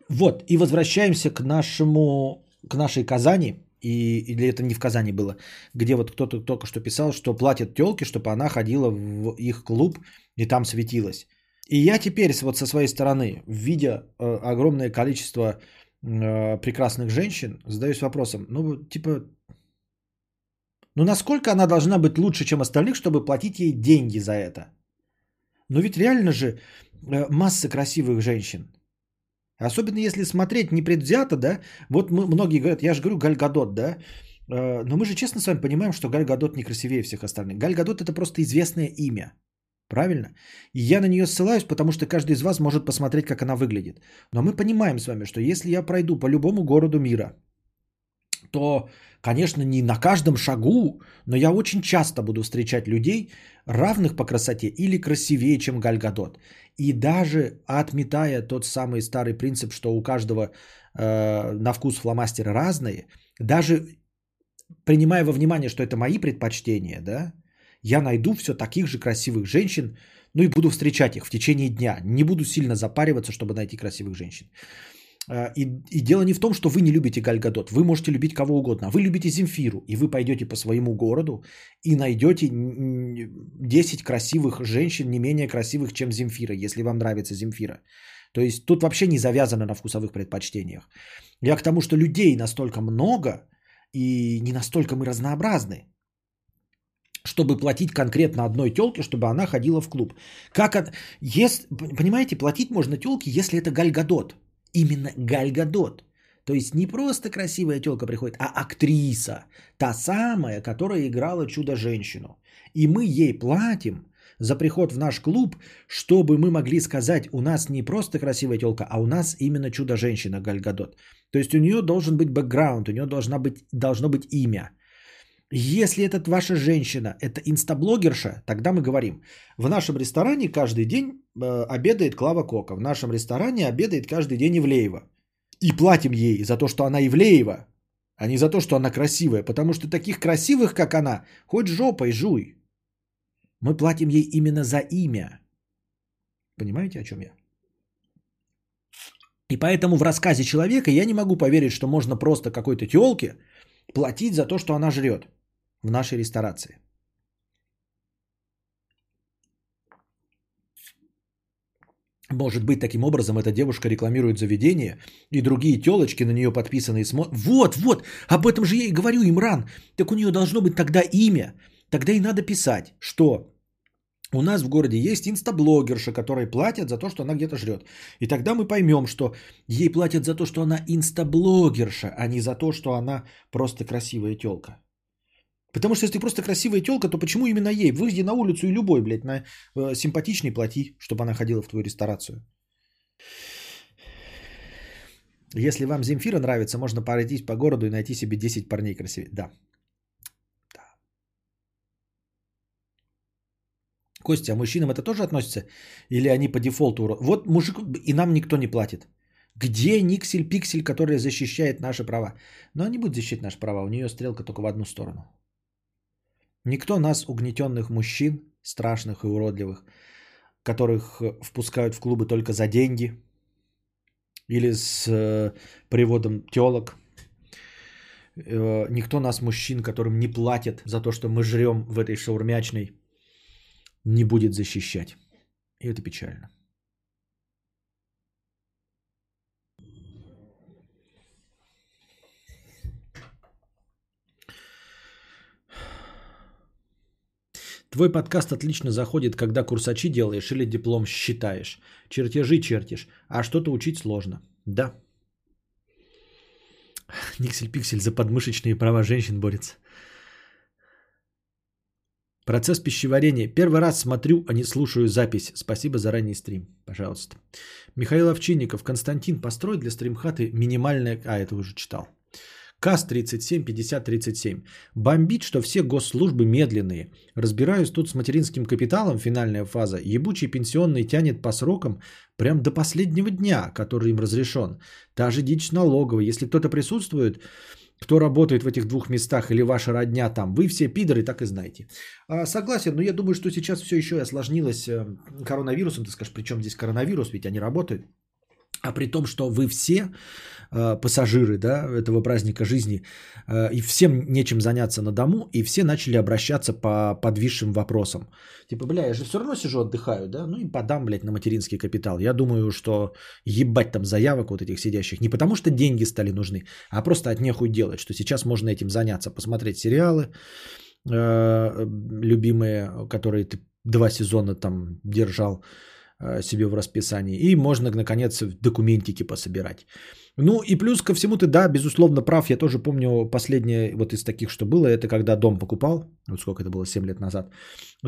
Вот, и возвращаемся к нашему, к нашей Казани. И, или это не в Казани было, где вот кто-то только что писал, что платят телки, чтобы она ходила в их клуб и там светилась. И я теперь вот со своей стороны, видя э, огромное количество э, прекрасных женщин, задаюсь вопросом, ну типа, ну насколько она должна быть лучше, чем остальных, чтобы платить ей деньги за это? Но ведь реально же масса красивых женщин. Особенно если смотреть непредвзято, да, вот мы, многие говорят, я же говорю Галь Гадот, да, Э, но мы же честно с вами понимаем, что Галь Гадот не красивее всех остальных. Галь Гадот это просто известное имя, правильно? И я на нее ссылаюсь, потому что каждый из вас может посмотреть, как она выглядит. Но мы понимаем с вами, что если я пройду по любому городу мира, то, конечно, не на каждом шагу, но я очень часто буду встречать людей, равных по красоте или красивее, чем Галь Гадот. И даже отметая тот самый старый принцип, что у каждого э, на вкус фломастеры разные, даже принимая во внимание, что это мои предпочтения, да, я найду все таких же красивых женщин, ну и буду встречать их в течение дня. Не буду сильно запариваться, чтобы найти красивых женщин. А, И, и дело не в том, что вы не любите Галь Гадот. Вы можете любить кого угодно. Вы любите Земфиру. И вы пойдете по своему городу и найдете м, 10 красивых женщин, не менее красивых, чем Земфира, если вам нравится Земфира. То есть тут вообще не завязано на вкусовых предпочтениях. Я к тому, что людей настолько много и не настолько мы разнообразны, чтобы платить конкретно одной телке, чтобы она ходила в клуб. Как от... Ес... Понимаете, платить можно телке, если это Гальгадот. Именно Гальгадот. То есть не просто красивая телка приходит, а актриса. Та самая, которая играла чудо-женщину. И мы ей платим за приход в наш клуб, чтобы мы могли сказать, у нас не просто красивая телка, а у нас именно чудо-женщина Гальгадот. То есть у нее должен быть бэкграунд, у нее должна быть, должно быть имя. Если это ваша женщина, это инстаблогерша, тогда мы говорим, в нашем ресторане каждый день э, обедает Клава Кока, в нашем ресторане обедает каждый день Ивлеева. И платим ей за то, что она Ивлеева, а не за то, что она красивая, потому что таких красивых, как она, хоть жопой жуй. Мы платим ей именно за имя. Понимаете, о чем я? И поэтому в рассказе человека я не могу поверить, что можно просто какой-то телке платить за то, что она жрет в нашей ресторации. Может быть, таким образом эта девушка рекламирует заведение, и другие телочки на нее подписаны и смотрят. Вот, вот, об этом же я и говорю, Имран. Так у нее должно быть тогда имя. Тогда и надо писать, что у нас в городе есть инстаблогерша, которой платят за то, что она где-то жрет. И тогда мы поймем, что ей платят за то, что она инстаблогерша, а не за то, что она просто красивая телка. Потому что если ты просто красивая телка, то почему именно ей? Выйди на улицу и любой, блядь, на э, симпатичный плати, чтобы она ходила в твою ресторацию. Если вам Земфира нравится, можно пройтись по городу и найти себе 10 парней красивее. Да. Да. Костя, а мужчинам это тоже относится? Или они по дефолту? Вот мужик, и нам никто не платит. Где Никсель Пиксель, которая защищает наши права? Но она не будет защищать наши права, у нее стрелка только в одну сторону. Никто нас, угнетенных мужчин, страшных и уродливых, которых э, впускают в клубы только за деньги или с э, приводом телок, э, никто нас, мужчин, которым не платят за то, что мы жрем в этой шаурмячной, не будет защищать. И это печально. Твой подкаст отлично заходит, когда курсачи делаешь или диплом считаешь. Чертежи чертишь, а что-то учить сложно. Да. [LAUGHS] Никсель-пиксель за подмышечные права женщин борется. Процесс пищеварения. Первый раз смотрю, а не слушаю запись. Спасибо за ранний стрим. Пожалуйста. Михаил Овчинников. Константин, построй для стримхаты минимальное... А, это уже читал. КАС 37 50 37. Бомбит, что все госслужбы медленные. Разбираюсь тут с материнским капиталом, финальная фаза. Ебучий пенсионный тянет по срокам прям до последнего дня, который им разрешен. Та же дичь налоговая. Если кто-то присутствует, кто работает в этих двух местах или ваша родня там, вы все пидоры, так и знаете. А, согласен, но я думаю, что сейчас все еще осложнилось э, коронавирусом. Ты скажешь, при чем здесь коронавирус, ведь они работают. А при том, что вы все э, пассажиры да, этого праздника жизни, э, и всем нечем заняться на дому, и все начали обращаться по подвисшим вопросам. Типа, бля, я же все равно сижу, отдыхаю, да, ну и подам, блядь, на материнский капитал. Я думаю, что ебать там заявок вот этих сидящих, не потому что деньги стали нужны, а просто от нехуй делать, что сейчас можно этим заняться, посмотреть сериалы, э, любимые, которые ты два сезона там держал, себе в расписании. И можно, наконец, документики пособирать. Ну и плюс ко всему ты, да, безусловно, прав. Я тоже помню последнее вот из таких, что было, это когда дом покупал, вот сколько это было, 7 лет назад.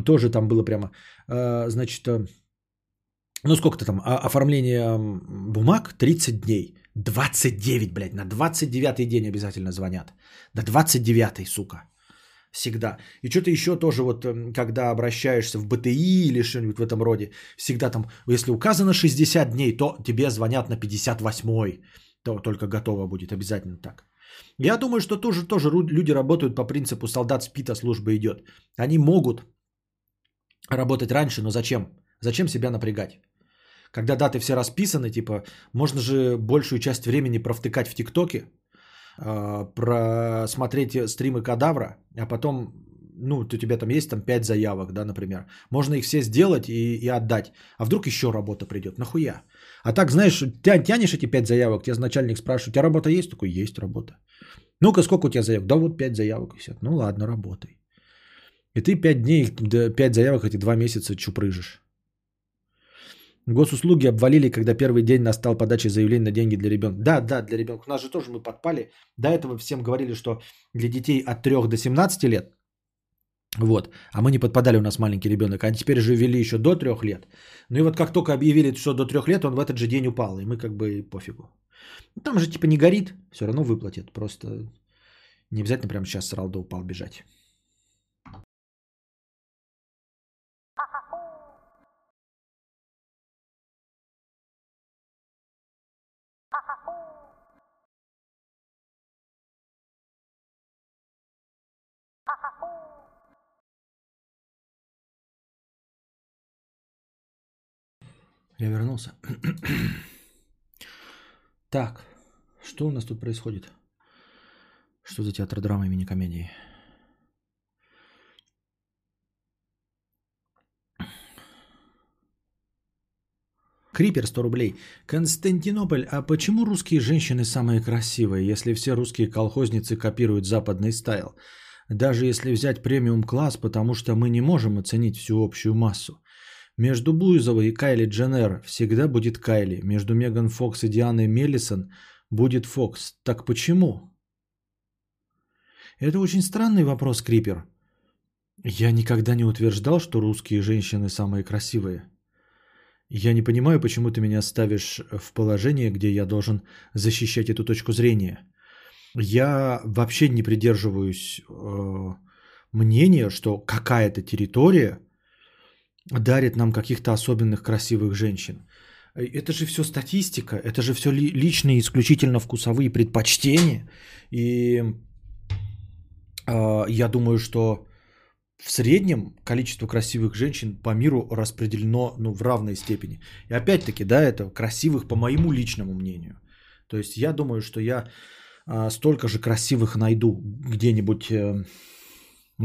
Тоже там было прямо, э, значит, э, ну сколько-то там, а- оформление бумаг 30 дней. 29, блядь, на 29 день обязательно звонят. На 29, сука. Всегда. И что-то еще тоже вот, эм, когда обращаешься в БТИ или что-нибудь в этом роде, всегда там, если указано 60 дней, то тебе звонят на 58 то только готово будет, обязательно так. Я думаю, что тоже, тоже люди работают по принципу солдат спит, а служба идет. Они могут работать раньше, но зачем? Зачем себя напрягать? Когда даты все расписаны, типа, можно же большую часть времени провтыкать в ТикТоке, просмотреть стримы кадавра, а потом, ну, у тебя там есть там 5 заявок, да, например. Можно их все сделать и, и отдать. А вдруг еще работа придет? Нахуя? А так, знаешь, тя- тянешь эти 5 заявок, тебя начальник спрашивает, у тебя работа есть? Такой, есть работа. Ну-ка, сколько у тебя заявок? Да вот 5 заявок висят. Ну ладно, работай. И ты 5 дней, 5 заявок эти 2 месяца чупрыжишь. Госуслуги обвалили, когда первый день настал подачи заявлений на деньги для ребенка. Да, да, для ребенка. У нас же тоже мы подпали. До этого всем говорили, что для детей от 3 до 17 лет. Вот. А мы не подпадали, у нас маленький ребенок. А теперь же ввели еще до 3 лет. Ну и вот как только объявили, что до 3 лет, он в этот же день упал. И мы как бы пофигу. Ну, Там же типа не горит, все равно выплатят. Просто не обязательно прямо сейчас срал да упал бежать. Я вернулся. [CLEARS THROAT] Так, что у нас тут происходит? Что за театр драмы имени комедии? Крипер 100 рублей. Константинополь, а почему русские женщины самые красивые, если все русские колхозницы копируют западный стайл? Даже если взять премиум класс, потому что мы не можем оценить всю общую массу. Между Буизовой и Кайли Дженнер всегда будет Кайли. Между Меган Фокс и Дианой Меллисон будет Фокс. Так почему? Это очень странный вопрос, Крипер. Я никогда не утверждал, что русские женщины самые красивые. Я не понимаю, почему ты меня ставишь в положение, где я должен защищать эту точку зрения. Я вообще не придерживаюсь э, мнения, что какая-то территория дарит нам каких-то особенных красивых женщин. Это же все статистика, это же все личные исключительно вкусовые предпочтения. И э, я думаю, что в среднем количество красивых женщин по миру распределено ну, в равной степени. И опять-таки, да, это красивых по моему личному мнению. То есть я думаю, что я э, столько же красивых найду где-нибудь э,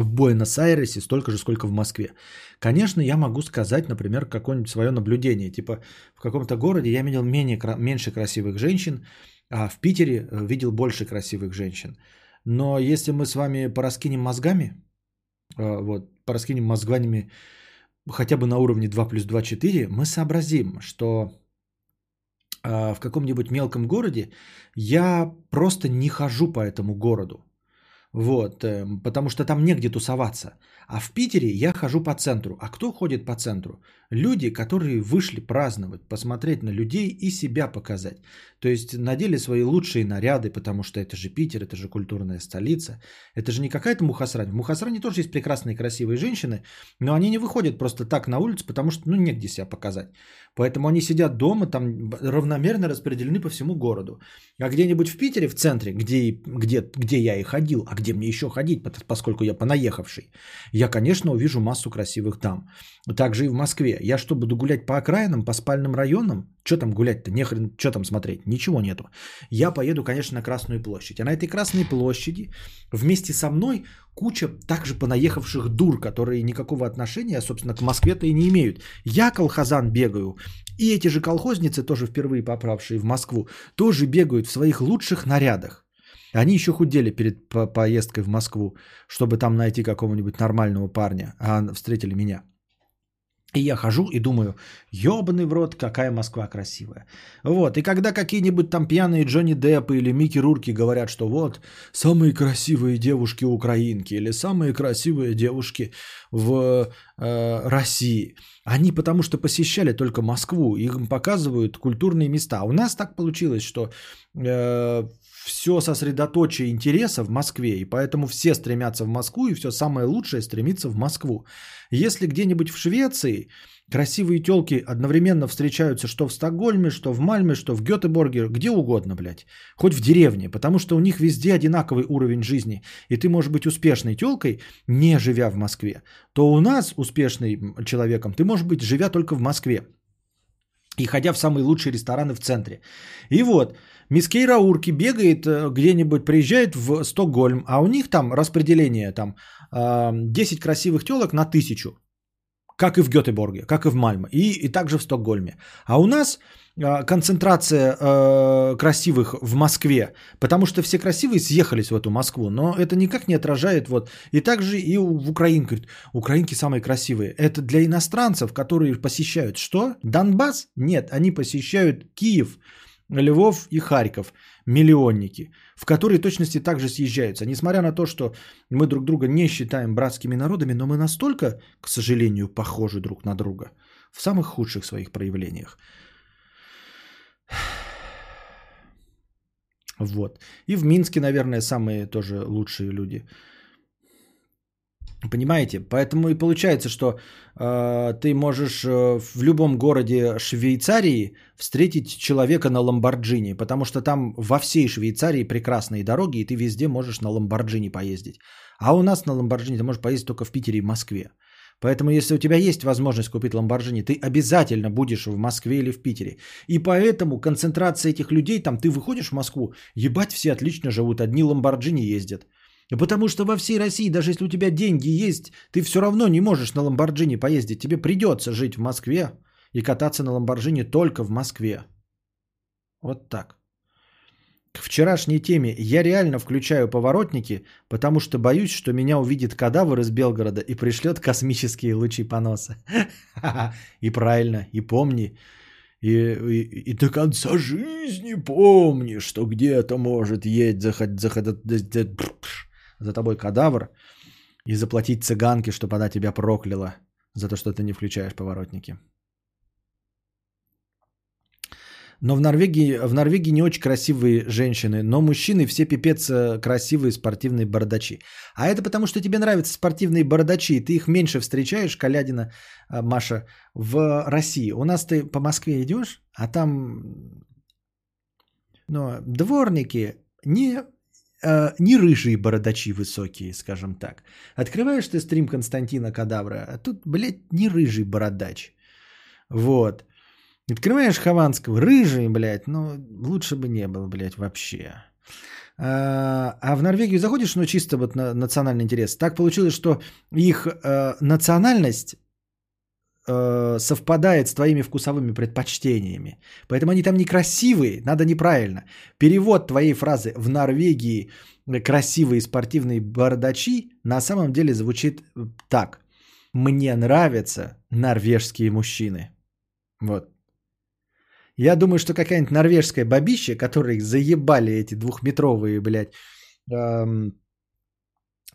в Буэнос-Айресе, столько же, сколько в Москве. Конечно, я могу сказать, например, какое-нибудь свое наблюдение. Типа в каком-то городе я видел менее, меньше красивых женщин, а в Питере э, видел больше красивых женщин. Но если мы с вами пораскинем мозгами, э, вот, пораскинем мозгами хотя бы на уровне 2 плюс 2 4, мы сообразим, что э, в каком-нибудь мелком городе я просто не хожу по этому городу. Вот, эм, потому что там негде тусоваться. А в Питере я хожу по центру. А кто ходит по центру? Люди, которые вышли праздновать, посмотреть на людей и себя показать. То есть надели свои лучшие наряды, потому что это же Питер, это же культурная столица. Это же не какая-то Мухасрань. В Мухасране тоже есть прекрасные красивые женщины, но они не выходят просто так на улицу, потому что ну негде себя показать. Поэтому они сидят дома, там равномерно распределены по всему городу. А где-нибудь в Питере, в центре, где, где, где я и ходил, а где мне еще ходить, поскольку я понаехавший, я, конечно, увижу массу красивых там. Также и в Москве. Я что, буду гулять по окраинам, по спальным районам? Что там гулять-то? Нехрен, что там смотреть? Ничего нету. Я поеду, конечно, на Красную площадь. А на этой Красной площади вместе со мной куча также понаехавших дур, которые никакого отношения, собственно, к Москве-то и не имеют. Я колхозан бегаю, и эти же колхозницы, тоже впервые поправшие в Москву, тоже бегают в своих лучших нарядах. Они еще худели перед поездкой в Москву, чтобы там найти какого-нибудь нормального парня, а встретили меня. И я хожу и думаю, ебаный в рот, какая Москва красивая. Вот, и когда какие-нибудь там пьяные Джонни Деппы или Микки Рурки говорят, что вот, самые красивые девушки украинки или самые красивые девушки в э, России, они потому что посещали только Москву, им показывают культурные места. У нас так получилось, что э, все сосредоточие интереса в Москве, и поэтому все стремятся в Москву, и все самое лучшее стремится в Москву. Если где-нибудь в Швеции красивые телки одновременно встречаются что в Стокгольме, что в Мальме, что в Гетеборге, где угодно, блядь, хоть в деревне, потому что у них везде одинаковый уровень жизни, и ты можешь быть успешной телкой, не живя в Москве, то у нас успешным человеком ты можешь быть, живя только в Москве и ходя в самые лучшие рестораны в центре. И вот, Мискей Раурки бегает э, где-нибудь, приезжает в Стокгольм, а у них там распределение там 10 красивых телок на тысячу. Как и в Гетеборге, как и в Мальме, и, и также в Стокгольме. А у нас э, концентрация э, красивых в Москве, потому что все красивые съехались в эту Москву, но это никак не отражает вот. И также и в Украинке, украинки самые красивые. Это для иностранцев, которые посещают что? Донбасс? Нет, они посещают Киев, Львов и Харьков, миллионники, в которые точности также съезжаются. Несмотря на то, что мы друг друга не считаем братскими народами, но мы настолько, к сожалению, похожи друг на друга в самых худших своих проявлениях. [SIGHS] Вот. И в Минске, наверное, самые тоже лучшие люди – Понимаете? Поэтому и получается, что э, ты можешь э, в любом городе Швейцарии встретить человека на Ламборджини, потому что там во всей Швейцарии прекрасные дороги, и ты везде можешь на Ламборджини поездить. А у нас на Ламборджини ты можешь поездить только в Питере и Москве. Поэтому, если у тебя есть возможность купить Ламборджини, ты обязательно будешь в Москве или в Питере. И поэтому концентрация этих людей, там ты выходишь в Москву, ебать, все отлично живут, одни Ламборджини ездят. Потому что во всей России, даже если у тебя деньги есть, ты все равно не можешь на Ламборджини поездить. Тебе придется жить в Москве и кататься на Ламборджини только в Москве. Вот так. К вчерашней теме. Я реально включаю поворотники, потому что боюсь, что меня увидит кадавр из Белгорода и пришлет космические лучи поноса. [LAUGHS] И правильно, и помни, и, и, и до конца жизни помни, что где-то может есть заход, за тобой кадавр и заплатить цыганке, чтобы она тебя прокляла за то, что ты не включаешь поворотники. Но в Норвегии, в Норвегии не очень красивые женщины, но мужчины все пипец э, красивые спортивные бородачи. А это потому, что тебе нравятся спортивные бородачи, и ты их меньше встречаешь, Калядина, э, Маша, в России. У нас ты по Москве идешь, а там ну, дворники не, э, не рыжие бородачи высокие, скажем так. Открываешь ты стрим Константина Кадавра, а тут, блядь, не рыжий бородач. Вот. Открываешь Хованского, рыжий, блядь, ну, лучше бы не было, блядь, вообще. А, а в Норвегию заходишь, ну, чисто вот на национальный интерес. Так получилось, что их э, национальность э, совпадает с твоими вкусовыми предпочтениями. Поэтому они там некрасивые, надо неправильно. Перевод твоей фразы в Норвегии красивые спортивные бардачи на самом деле звучит так. Мне нравятся норвежские мужчины. Вот. Я думаю, что какая-нибудь норвежская бабища, которые заебали эти двухметровые, блядь, эм, э,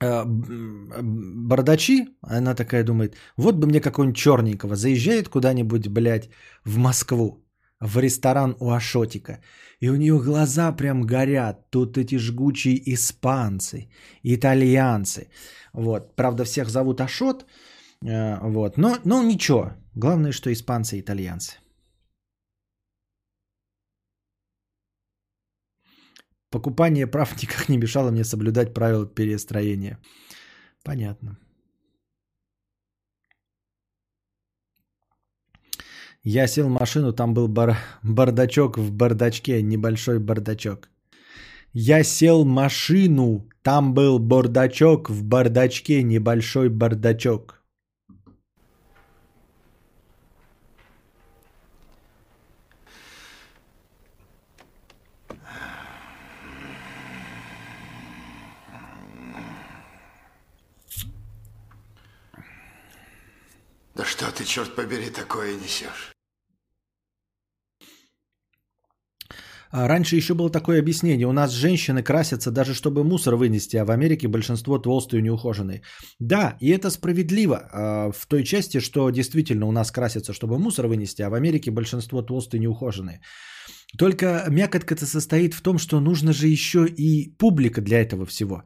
бардачи, она такая думает, вот бы мне какого-нибудь черненького, заезжает куда-нибудь, блядь, в Москву, в ресторан у Ашотика, и у нее глаза прям горят, тут эти жгучие испанцы, итальянцы, вот, правда, всех зовут Ашот, э, вот, но, но ничего, главное, что испанцы и итальянцы. Покупание прав [LAUGHS] никак не мешало мне соблюдать правила перестроения. Понятно. Я сел в машину, там был бар... бардачок в бардачке, небольшой бардачок. Я сел в машину, там был бардачок в бардачке, небольшой бардачок. Да что ты, черт побери, такое несешь? А Раньше еще было такое объяснение. У нас женщины красятся даже чтобы мусор вынести, а в Америке большинство толстые и неухоженные. Да, и это справедливо а, в той части, что действительно у нас красятся, чтобы мусор вынести, а в Америке большинство толстые и неухоженные. Только мякотка-то состоит в том, что нужно же еще и публика для этого всего.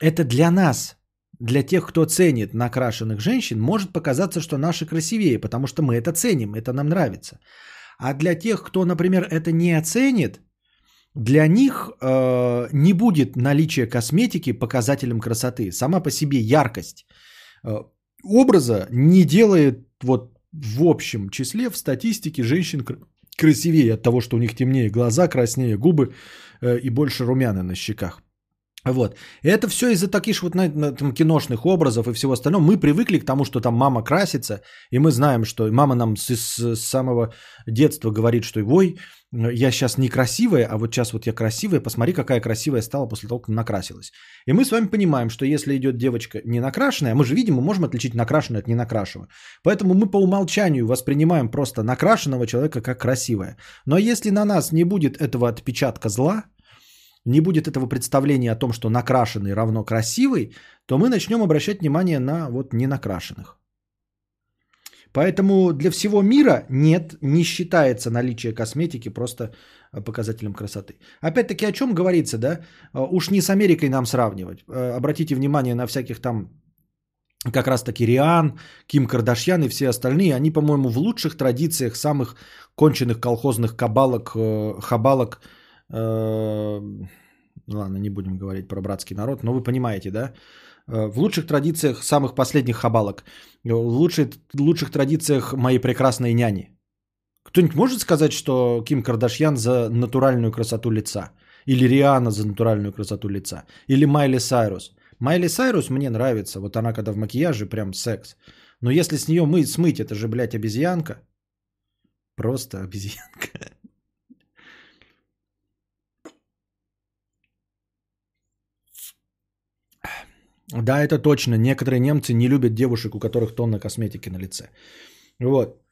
Это для нас, для тех, кто ценит накрашенных женщин, может показаться, что наши красивее, потому что мы это ценим, это нам нравится. А для тех, кто, например, это не оценит, для них э, не будет наличие косметики показателем красоты. Сама по себе яркость э, образа не делает вот в общем числе, в статистике женщин красивее от того, что у них темнее глаза, краснее губы э, и больше румяна на щеках. Вот. Это все из-за таких вот на, на, там, киношных образов и всего остального. Мы привыкли к тому, что там мама красится, и мы знаем, что мама нам с, с самого детства говорит, что ой, я сейчас некрасивая, а вот сейчас вот я красивая, посмотри, какая красивая стала после того, как накрасилась. И мы с вами понимаем, что если идет девочка не накрашенная, мы же видим, мы можем отличить накрашенную от ненакрашенного. Поэтому мы по умолчанию воспринимаем просто накрашенного человека как красивая. Но если на нас не будет этого отпечатка зла, не будет этого представления о том, что накрашенный равно красивый, то мы начнем обращать внимание на вот ненакрашенных. Поэтому для всего мира нет, не считается наличие косметики просто э, показателем красоты. Опять-таки о чем говорится, да? Э, уж не с Америкой нам сравнивать. Э, обратите внимание на всяких там как раз таки Риан, Ким Кардашьян и все остальные, они, по-моему, в лучших традициях самых конченых колхозных кабалок, хабалок Э, ладно, не будем говорить про братский народ, но вы понимаете, да? Э, в лучших традициях самых последних хабалок, в лучших, лучших традициях моей прекрасной няни. Кто-нибудь может сказать, что Ким Кардашьян за натуральную красоту лица? Или Риана за натуральную красоту лица? Или Майли Сайрус? Майли Сайрус мне нравится. Вот она когда в макияже, прям секс. Но если с нее мы смыть, это же, блядь, обезьянка. Просто обезьянка. Да, это точно. Некоторые немцы не любят девушек, у которых тонна косметики на лице. Вот.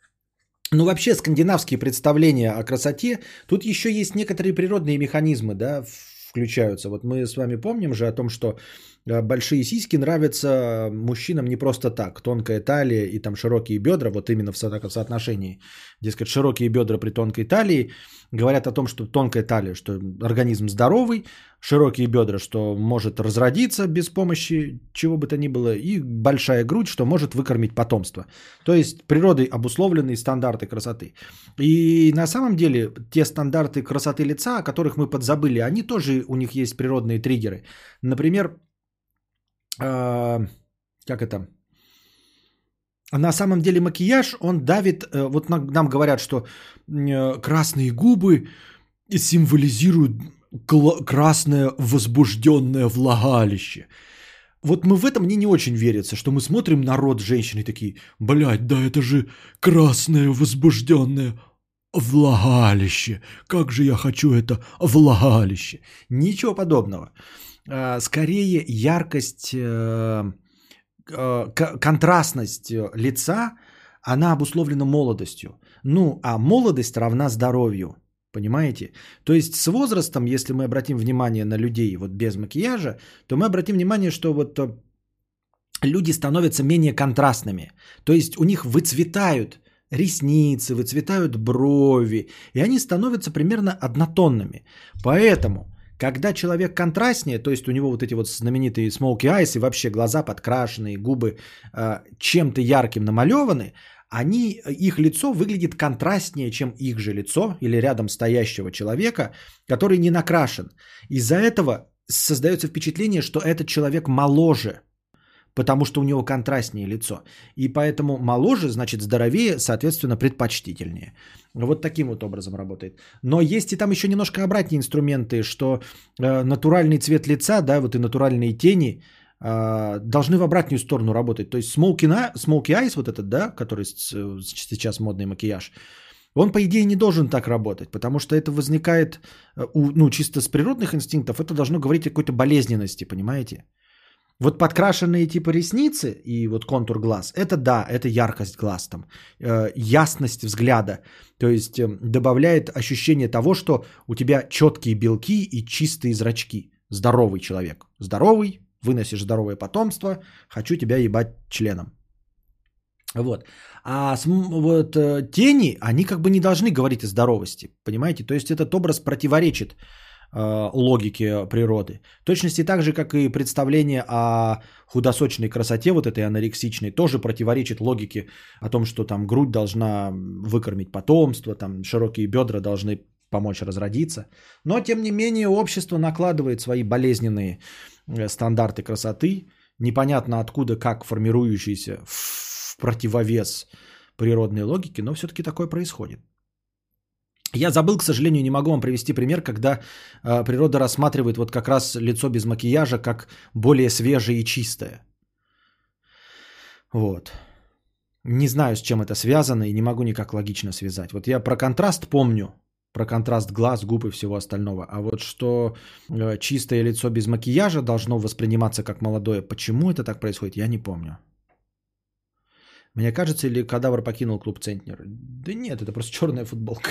Ну, вообще, скандинавские представления о красоте, тут еще есть некоторые природные механизмы, да, включаются. Вот мы с вами помним же о том, что большие сиськи нравятся мужчинам не просто так. Тонкая талия и там широкие бедра, вот именно в соотношении. Дескать, широкие бедра при тонкой талии говорят о том, что тонкая талия, что организм здоровый, широкие бедра, что может разродиться без помощи чего бы то ни было, и большая грудь, что может выкормить потомство. То есть природой обусловленные стандарты красоты. И на самом деле те стандарты красоты лица, о которых мы подзабыли, они тоже у них есть природные триггеры. Например, э, как это? На самом деле макияж, он давит, э, вот нам, говорят, что э, красные губы символизируют красное возбужденное влагалище. Вот мы в это мне не очень верится, что мы смотрим на рот женщины такие, блядь, да это же красное возбужденное влагалище. Как же я хочу это влагалище. Ничего подобного. А, Скорее яркость, э, э, контрастность э, лица, она обусловлена молодостью. Ну, а молодость равна здоровью. Понимаете? То есть с возрастом, если мы обратим внимание на людей вот без макияжа, то мы обратим внимание, что вот э, люди становятся менее контрастными. То есть у них выцветают ресницы, выцветают брови, и они становятся примерно однотонными. Поэтому, когда человек контрастнее, то есть у него вот эти вот знаменитые smoky eyes и вообще глаза подкрашенные, губы э, чем-то ярким намалеваны, они, их лицо выглядит контрастнее, чем их же лицо или рядом стоящего человека, который не накрашен. Из-за этого создается впечатление, что этот человек моложе, потому что у него контрастнее лицо. И поэтому моложе, значит здоровее, соответственно, предпочтительнее. Вот таким вот образом работает. Но есть и там еще немножко обратные инструменты, что э, натуральный цвет лица, да, вот и натуральные тени э, должны в обратную сторону работать. То есть smoky, smoky eyes, вот этот, да, который сейчас модный макияж, он, по идее, не должен так работать, потому что это возникает, э, ну, чисто с природных инстинктов, это должно говорить о какой-то болезненности, понимаете? Вот подкрашенные типа ресницы и вот контур глаз, это да, это яркость глаз там, э, ясность взгляда. То есть э, добавляет ощущение того, что у тебя четкие белки и чистые зрачки. Здоровый человек. Здоровый, выносишь здоровое потомство, хочу тебя ебать членом. Вот. А вот э, тени, они как бы не должны говорить о здоровости, понимаете? То есть этот образ противоречит логике природы. В точности так же, как и представление о худосочной красоте, вот этой анорексичной, тоже противоречит логике о том, что там грудь должна выкормить потомство, там широкие бедра должны помочь разродиться. Но, тем не менее, общество накладывает свои болезненные э, стандарты красоты, непонятно откуда, как формирующиеся в противовес природной логике, но все-таки такое происходит. Я забыл, к сожалению, не могу вам привести пример, когда э, природа рассматривает вот как раз лицо без макияжа как более свежее и чистое. Вот. Не знаю, с чем это связано и не могу никак логично связать. Вот я про контраст помню, про контраст глаз, губ и всего остального. А вот что э, чистое лицо без макияжа должно восприниматься как молодое, почему это так происходит, я не помню. Мне кажется, или кадавр покинул клуб Центнер? Да нет, это просто черная футболка.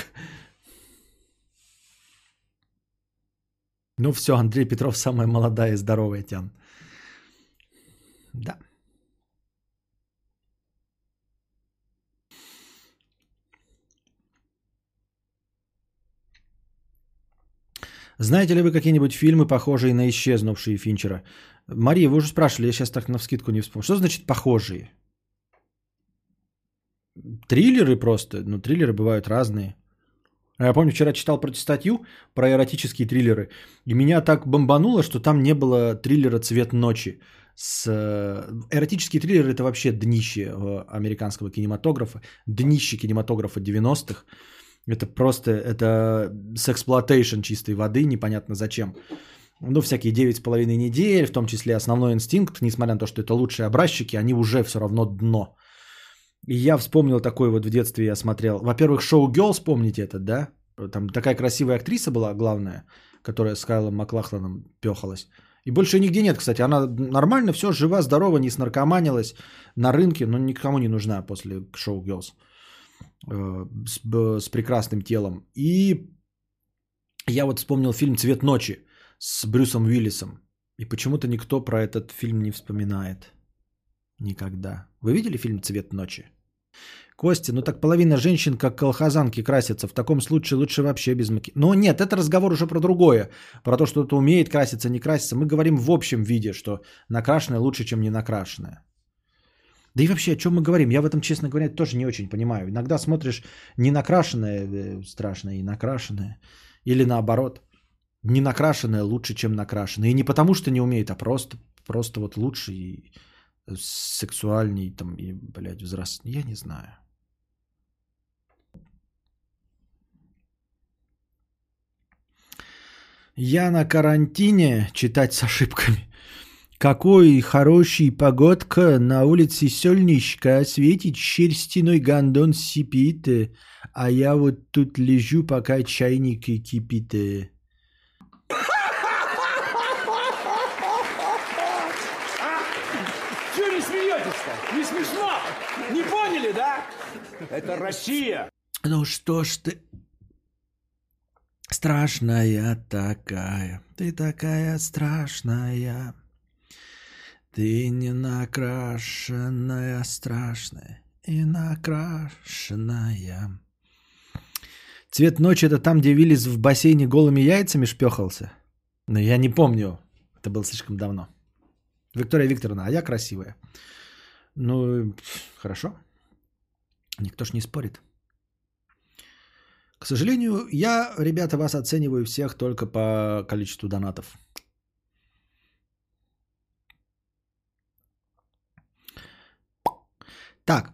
Ну все, Андрей Петров самая молодая и здоровая тян. Да. Знаете ли вы какие-нибудь фильмы, похожие на исчезнувшие Финчера? Мария, вы уже спрашивали, я сейчас так на вскидку не вспомню. Что значит похожие? Триллеры просто. Ну, триллеры бывают разные. Я помню, вчера читал про статью про эротические триллеры. И меня так бомбануло, что там не было триллера «Цвет ночи». С... Эротические триллеры – это вообще днище э, американского кинематографа. Днище кинематографа 90-х. Это просто это сексплуатейшн чистой воды, непонятно зачем. Ну, всякие 9,5 недель, в том числе основной инстинкт, несмотря на то, что это лучшие образчики, они уже все равно дно. И я вспомнил такой вот в детстве я смотрел. Во-первых, шоу Girls, помните это, да? Там такая красивая актриса была главная, которая с Кайлом Маклахланом пехалась. И больше нигде нет, кстати. Она нормально, все, жива, здорова, не снаркоманилась на рынке, но никому не нужна после шоу Girls. Э, С, с прекрасным телом. И я вот вспомнил фильм «Цвет ночи». с Брюсом Уиллисом. И почему-то никто про этот фильм не вспоминает. Никогда. Вы видели фильм «Цвет ночи»? Костя, ну так половина женщин как колхозанки красятся. В таком случае лучше вообще без макияжа. Но нет, это разговор уже про другое. Про то, что кто-то умеет краситься, не краситься. Мы говорим в общем виде, что накрашенное лучше, чем не накрашенное. Да и вообще, о чем мы говорим? Я в этом, честно говоря, тоже не очень понимаю. Иногда смотришь не накрашенное э, страшное и накрашенное. Или наоборот. Не накрашенное лучше, чем накрашенное. И не потому, что не умеет, а просто, просто вот лучше и сексуальней, там, и, блядь, взрослый. Я не знаю. Я на карантине читать с ошибками. Какой хороший погодка, на улице солнышко, светит, шерстяной гондон сипит, а я вот тут лежу, пока чайник кипит. Чего не смеетесь-то? Не смешно? Не поняли, да? Это Россия. Ну что ж ты... Страшная такая, ты такая страшная. Ты не накрашенная, страшная и накрашенная. Цвет ночи это там, где Виллис в бассейне голыми яйцами шпехался? Но я не помню. Это было слишком давно. Виктория Викторовна, а я красивая. Ну, хорошо. Никто ж не спорит. К сожалению, я, ребята, вас оцениваю всех только по количеству донатов. Так.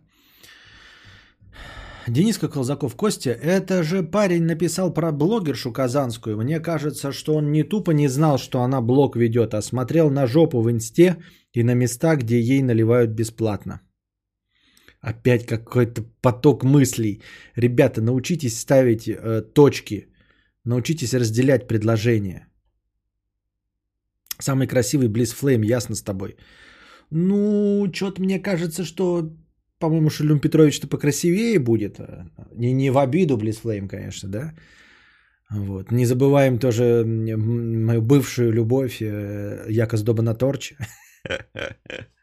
Дениска Колзаков Костя, это же парень написал про блогершу казанскую. Мне кажется, что он не тупо не знал, что она блог ведет, а смотрел на жопу в инсте и на места, где ей наливают бесплатно. Опять какой-то поток мыслей. Ребята, научитесь ставить э, точки. Научитесь разделять предложения. Самый красивый Близ Флейм, ясно с тобой. Ну, что-то мне кажется, что, по-моему, Шелюм Петрович-то покрасивее будет. Не, не в обиду Близ Флейм, конечно, да. Вот. Не забываем тоже мою бывшую любовь э, Якос Доба Торч. [LAUGHS]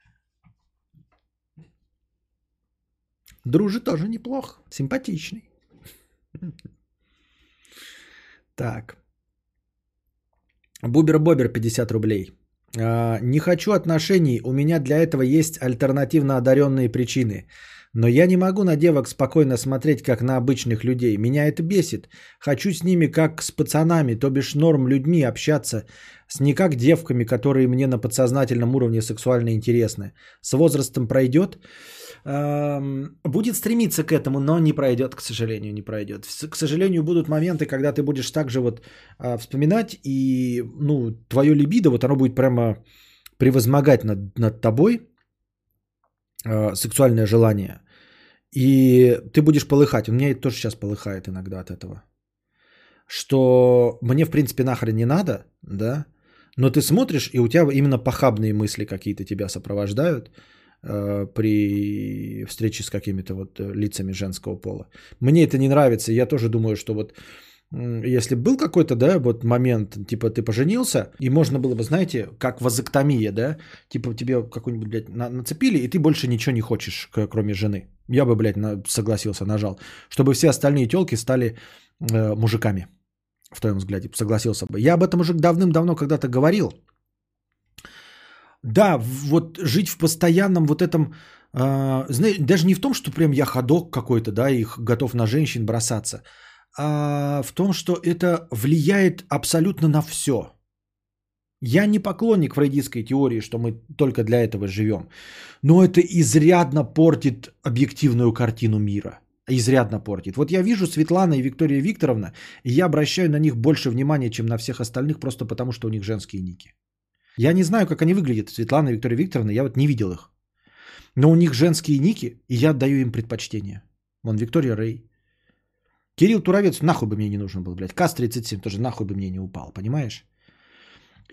Дружи тоже неплохо, симпатичный. Так. Бубер-бобер 50 рублей. А, не хочу отношений, у меня для этого есть альтернативно одаренные причины. Но я не могу на девок спокойно смотреть, как на обычных людей. Меня это бесит. Хочу с ними как с пацанами, то бишь норм людьми общаться, с не как девками, которые мне на подсознательном уровне сексуально интересны. С возрастом пройдет будет стремиться к этому, но не пройдет, к сожалению, не пройдет. К сожалению, будут моменты, когда ты будешь также вот а, вспоминать, и ну, твое либидо, вот оно будет прямо превозмогать над, над тобой, а, сексуальное желание, и ты будешь полыхать. У меня это тоже сейчас полыхает иногда от этого. Что мне, в принципе, нахрен не надо, да, но ты смотришь, и у тебя именно похабные мысли какие-то тебя сопровождают – при встрече с какими-то вот э, лицами женского пола. Мне это не нравится. Я тоже думаю, что вот если был какой-то, да, вот момент, типа ты поженился, и можно было бы, знаете, как вазоктомия, да, типа тебе какую-нибудь, блядь, на- нацепили, и ты больше ничего не хочешь, кроме жены. Я бы, блядь, на- согласился, нажал. Чтобы все остальные телки стали э, мужиками, в твоем взгляде, согласился бы. Я об этом уже давным-давно когда-то говорил, да, вот жить в постоянном вот этом, э, а, знаешь, даже не в том, что прям я ходок какой-то, да, и готов на женщин бросаться, а в том, что это влияет абсолютно на все. Я не поклонник фрейдистской теории, что мы только для этого живем, но это изрядно портит объективную картину мира. Изрядно портит. Вот я вижу Светлана и Виктория Викторовна, и я обращаю на них больше внимания, чем на всех остальных, просто потому что у них женские ники. Я не знаю, как они выглядят, Светлана и Виктория Викторовна, я вот не видел их. Но у них женские ники, и я отдаю им предпочтение. Вон Виктория Рэй. Кирилл Туровец нахуй бы мне не нужен был, блядь. КАС-37 тоже нахуй бы мне не упал, понимаешь?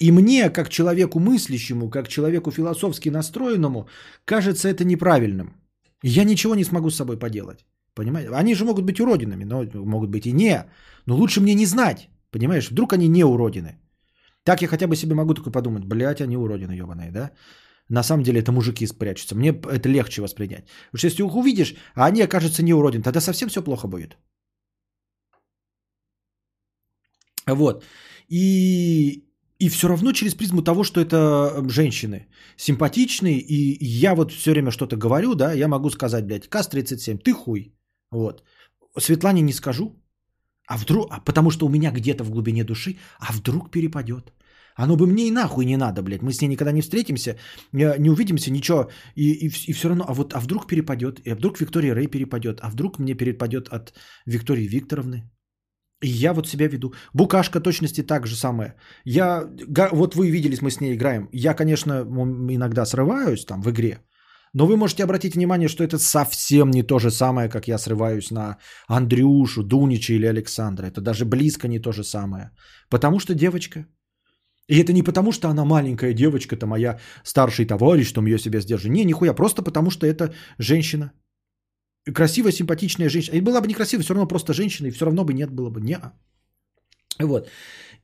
И мне, как человеку мыслящему, как человеку философски настроенному, кажется это неправильным. Я ничего не смогу с собой поделать. Понимаете? Они же могут быть уродинами, но могут быть и не. Но лучше мне не знать. Понимаешь? Вдруг они не уродины. Так я хотя бы себе могу такой подумать, блядь, они уродины ебаные, да? На самом деле это мужики спрячутся. Мне это легче воспринять. Потому что если их увидишь, а они окажутся не уродин, тогда совсем все плохо будет. Вот. И, и все равно через призму того, что это женщины симпатичные, и я вот все время что-то говорю, да, я могу сказать, блядь, КАС-37, ты хуй. Вот. Светлане не скажу, а вдруг, а потому что у меня где-то в глубине души, а вдруг перепадет. Оно бы мне и нахуй не надо, блядь. Мы с ней никогда не встретимся, не, не увидимся, ничего. И, и, и все равно, а вот, а вдруг перепадет? И вдруг Виктория Рэй перепадет? А вдруг мне перепадет от Виктории Викторовны? И я вот себя веду. Букашка точности так же самое. Я, вот вы виделись, мы с ней играем. Я, конечно, иногда срываюсь там в игре. Но вы можете обратить внимание, что это совсем не то же самое, как я срываюсь на Андрюшу, Дунича или Александра. Это даже близко не то же самое. Потому что девочка. И это не потому, что она маленькая девочка, это моя старший товарищ, там ее себя сдержит. Не, нихуя, просто потому что это женщина. Красивая, симпатичная женщина. И была бы некрасивая, все равно просто женщина, и все равно бы нет было бы. Не. Вот.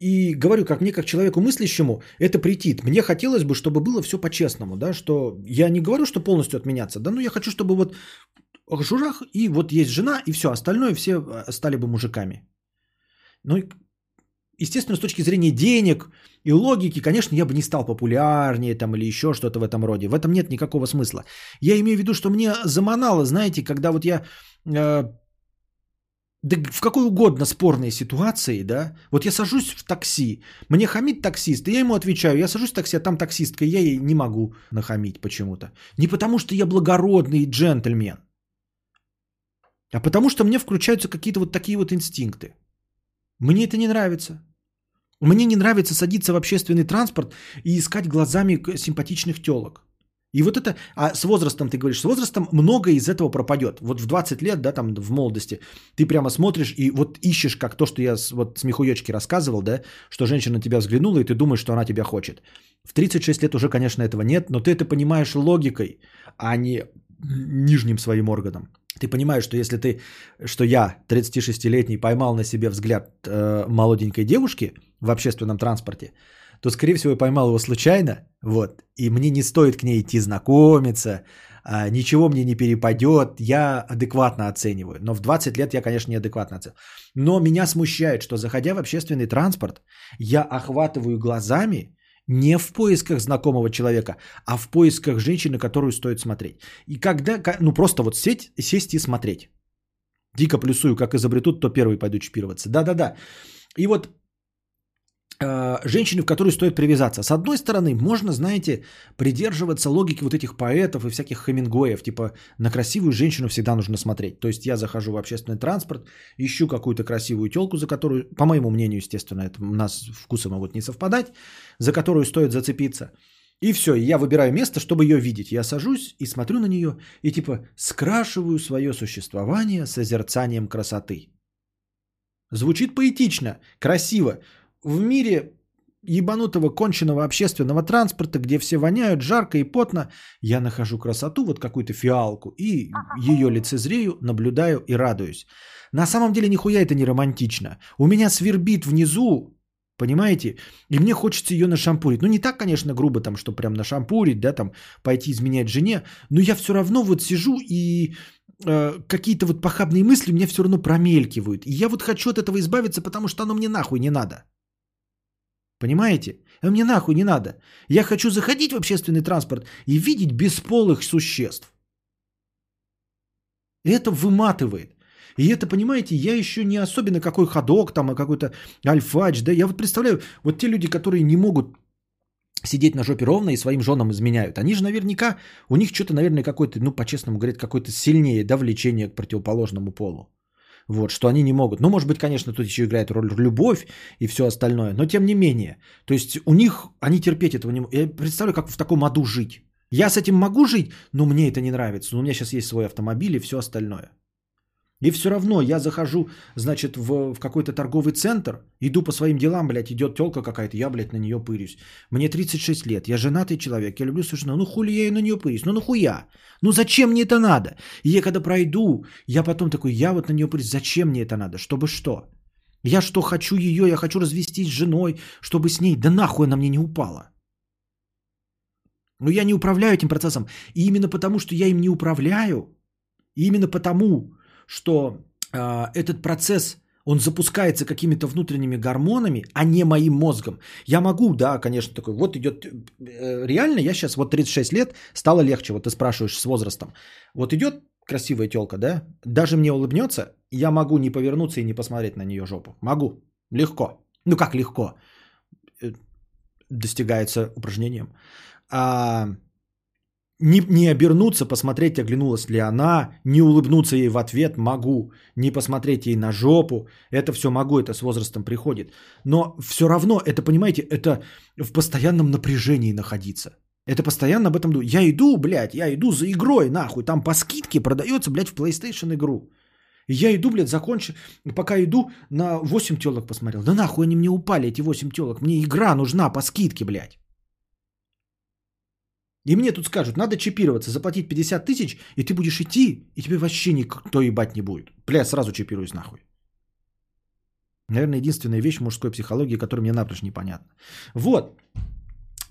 И говорю, как мне, как человеку мыслящему, это претит. Мне хотелось бы, чтобы было все по-честному, да, что я не говорю, что полностью отменяться, да, но я хочу, чтобы вот жужах, и вот есть жена, и все, остальное все э, стали бы мужиками. Ну, естественно, с точки зрения денег и логики, конечно, я бы не стал популярнее там или еще что-то в этом роде. В этом нет никакого смысла. Я имею в виду, что мне заманало, знаете, когда вот я э, да в какой угодно спорной ситуации, да, вот я сажусь в такси, мне хамит таксист, и я ему отвечаю, я сажусь в такси, а там таксистка, и я ей не могу нахамить почему-то. Не потому, что я благородный джентльмен, а потому, что мне включаются какие-то вот такие вот инстинкты. Мне это не нравится. Мне не нравится садиться в общественный транспорт и искать глазами симпатичных телок. И вот это, а с возрастом, ты говоришь, с возрастом многое из этого пропадет. Вот в 20 лет, да, там в молодости, ты прямо смотришь и вот ищешь, как то, что я вот с Михуечки рассказывал, да, что женщина на тебя взглянула, и ты думаешь, что она тебя хочет. В 36 лет уже, конечно, этого нет, но ты это понимаешь логикой, а не нижним своим органом. Ты понимаешь, что если ты, что я, 36-летний, поймал на себе взгляд э, молоденькой девушки в общественном транспорте, то, скорее всего, я поймал его случайно, вот, и мне не стоит к ней идти знакомиться, а, ничего мне не перепадет, я адекватно оцениваю. Но в 20 лет я, конечно, неадекватно оцениваю. Но меня смущает, что заходя в общественный транспорт, я охватываю глазами не в поисках знакомого человека, а в поисках женщины, которую стоит смотреть. И когда, ну просто вот сесть, сесть и смотреть. Дико плюсую, как изобретут, то первый пойду чипироваться. Да-да-да. И вот Э, женщины, в которую стоит привязаться. С одной стороны, можно, знаете, придерживаться логики вот этих поэтов и всяких Хемингуэев, типа на красивую женщину всегда нужно смотреть. То есть я захожу в общественный транспорт, ищу какую-то красивую телку, за которую, по моему мнению, естественно, это у нас вкусы могут не совпадать, за которую стоит зацепиться. И все, я выбираю место, чтобы ее видеть. Я сажусь и смотрю на нее и типа скрашиваю свое существование созерцанием красоты. Звучит поэтично, красиво, в мире ебанутого конченного общественного транспорта, где все воняют, жарко и потно, я нахожу красоту, вот какую-то фиалку, и ее лицезрею, наблюдаю и радуюсь. На самом деле нихуя это не романтично. У меня свербит внизу, понимаете, и мне хочется ее нашампурить. Ну не так, конечно, грубо там, что прям нашампурить, да, там пойти изменять жене, но я все равно вот сижу и э, какие-то вот похабные мысли меня все равно промелькивают. И я вот хочу от этого избавиться, потому что оно мне нахуй не надо. Понимаете? А мне нахуй не надо. Я хочу заходить в общественный транспорт и видеть бесполых существ. Это выматывает. И это, понимаете, я еще не особенно какой ходок там, а какой-то альфач, да, я вот представляю, вот те люди, которые не могут сидеть на жопе ровно и своим женам изменяют. Они же наверняка, у них что-то, наверное, какое-то, ну, по-честному говорить, какое-то сильнее, да, влечение к противоположному полу. Вот, что они не могут. Ну, может быть, конечно, тут еще играет роль любовь и все остальное, но тем не менее. То есть у них, они терпеть этого не могут. Я представляю, как в таком аду жить. Я с этим могу жить, но мне это не нравится. Но у меня сейчас есть свой автомобиль и все остальное. И все равно я захожу, значит, в, в какой-то торговый центр, иду по своим делам, блядь, идет телка какая-то, я, блядь, на нее пырюсь. Мне 36 лет, я женатый человек, я люблю свою жену, ну хули я на нее пырюсь, ну нахуя? Ну зачем мне это надо? И я когда пройду, я потом такой, я вот на нее пырюсь, зачем мне это надо? Чтобы что? Я что, хочу ее, я хочу развестись с женой, чтобы с ней, да нахуй она мне не упала. Но я не управляю этим процессом. И именно потому, что я им не управляю, и именно потому, что э, этот процесс, он запускается какими-то внутренними гормонами, а не моим мозгом. Я могу, да, конечно, такой, вот идет, э, реально я сейчас, вот 36 лет, стало легче, вот ты спрашиваешь с возрастом. Вот идет красивая телка, да, даже мне улыбнется, я могу не повернуться и не посмотреть на нее жопу. Могу, легко. Ну как легко? Э, достигается упражнением. А, не, не обернуться, посмотреть, оглянулась ли она, не улыбнуться ей в ответ могу, не посмотреть ей на жопу, это все могу, это с возрастом приходит. Но все равно, это, понимаете, это в постоянном напряжении находиться. Это постоянно об этом думаю. Я иду, блядь, я иду за игрой, нахуй, там по скидке продается, блядь, в PlayStation игру. Я иду, блядь, закончу, пока иду, на 8 телок посмотрел. Да нахуй они мне упали, эти 8 телок, мне игра нужна по скидке, блядь. И мне тут скажут, надо чипироваться, заплатить 50 тысяч, и ты будешь идти, и тебе вообще никто ебать не будет. Бля, сразу чипируюсь нахуй. Наверное, единственная вещь в мужской психологии, которая мне напрочь непонятна. Вот.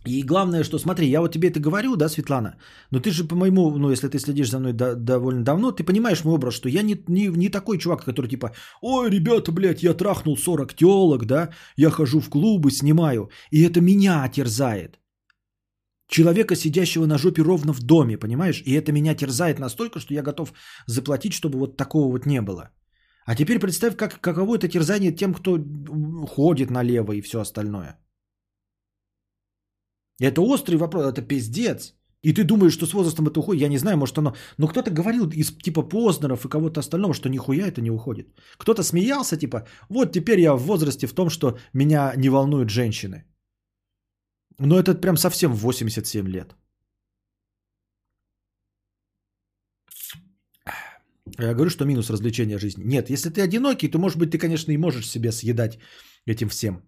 И главное, что, смотри, я вот тебе это говорю, да, Светлана, но ты же по моему, ну, если ты следишь за мной до, довольно давно, ты понимаешь мой образ, что я не, не, не такой чувак, который типа, ой, ребята, блядь, я трахнул 40 телок, да, я хожу в клубы, снимаю, и это меня терзает. Человека, сидящего на жопе ровно в доме, понимаешь? И это меня терзает настолько, что я готов заплатить, чтобы вот такого вот не было. А теперь представь, как, каково это терзание тем, кто ходит налево и все остальное. Это острый вопрос, это пиздец. И ты думаешь, что с возрастом это уходит, я не знаю, может оно... Но кто-то говорил из типа Познеров и кого-то остального, что нихуя это не уходит. Кто-то смеялся, типа, вот теперь я в возрасте в том, что меня не волнуют женщины. Но это прям совсем в 87 лет. Я говорю, что минус развлечения жизни. Нет, если ты одинокий, то, может быть, ты, конечно, и можешь себе съедать этим всем.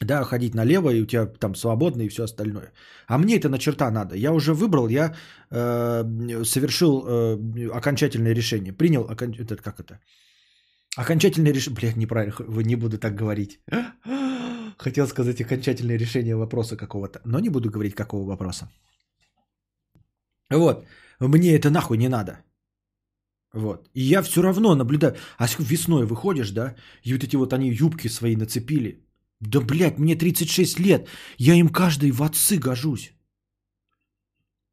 Да, ходить налево, и у тебя там свободно, и все остальное. А мне это на черта надо. Я уже выбрал, я э, совершил э, окончательное решение. Принял, окон... это, как это? Окончательное решение. Блядь, неправильно, не буду так говорить. Хотел сказать окончательное решение вопроса какого-то, но не буду говорить какого вопроса. Вот. Мне это нахуй не надо. Вот. И я все равно наблюдаю. А весной выходишь, да, и вот эти вот они юбки свои нацепили. Да, блядь, мне 36 лет. Я им каждый в отцы гожусь.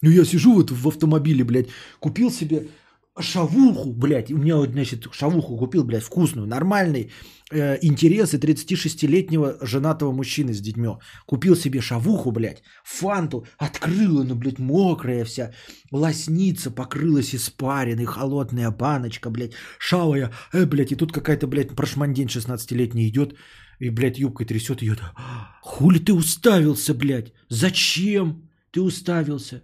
Ну я сижу вот в автомобиле, блядь, купил себе шавуху, блядь, у меня, вот, значит, шавуху купил, блядь, вкусную, нормальный э, интересы 36-летнего женатого мужчины с детьми. Купил себе шавуху, блядь, фанту, открыла, ну, блядь, мокрая вся, лосница покрылась испариной, холодная баночка, блядь, шавая, э, блядь, и тут какая-то, блядь, прошмандень 16-летний идет, и, блядь, юбкой трясет ее. Хули ты уставился, блядь? Зачем ты уставился?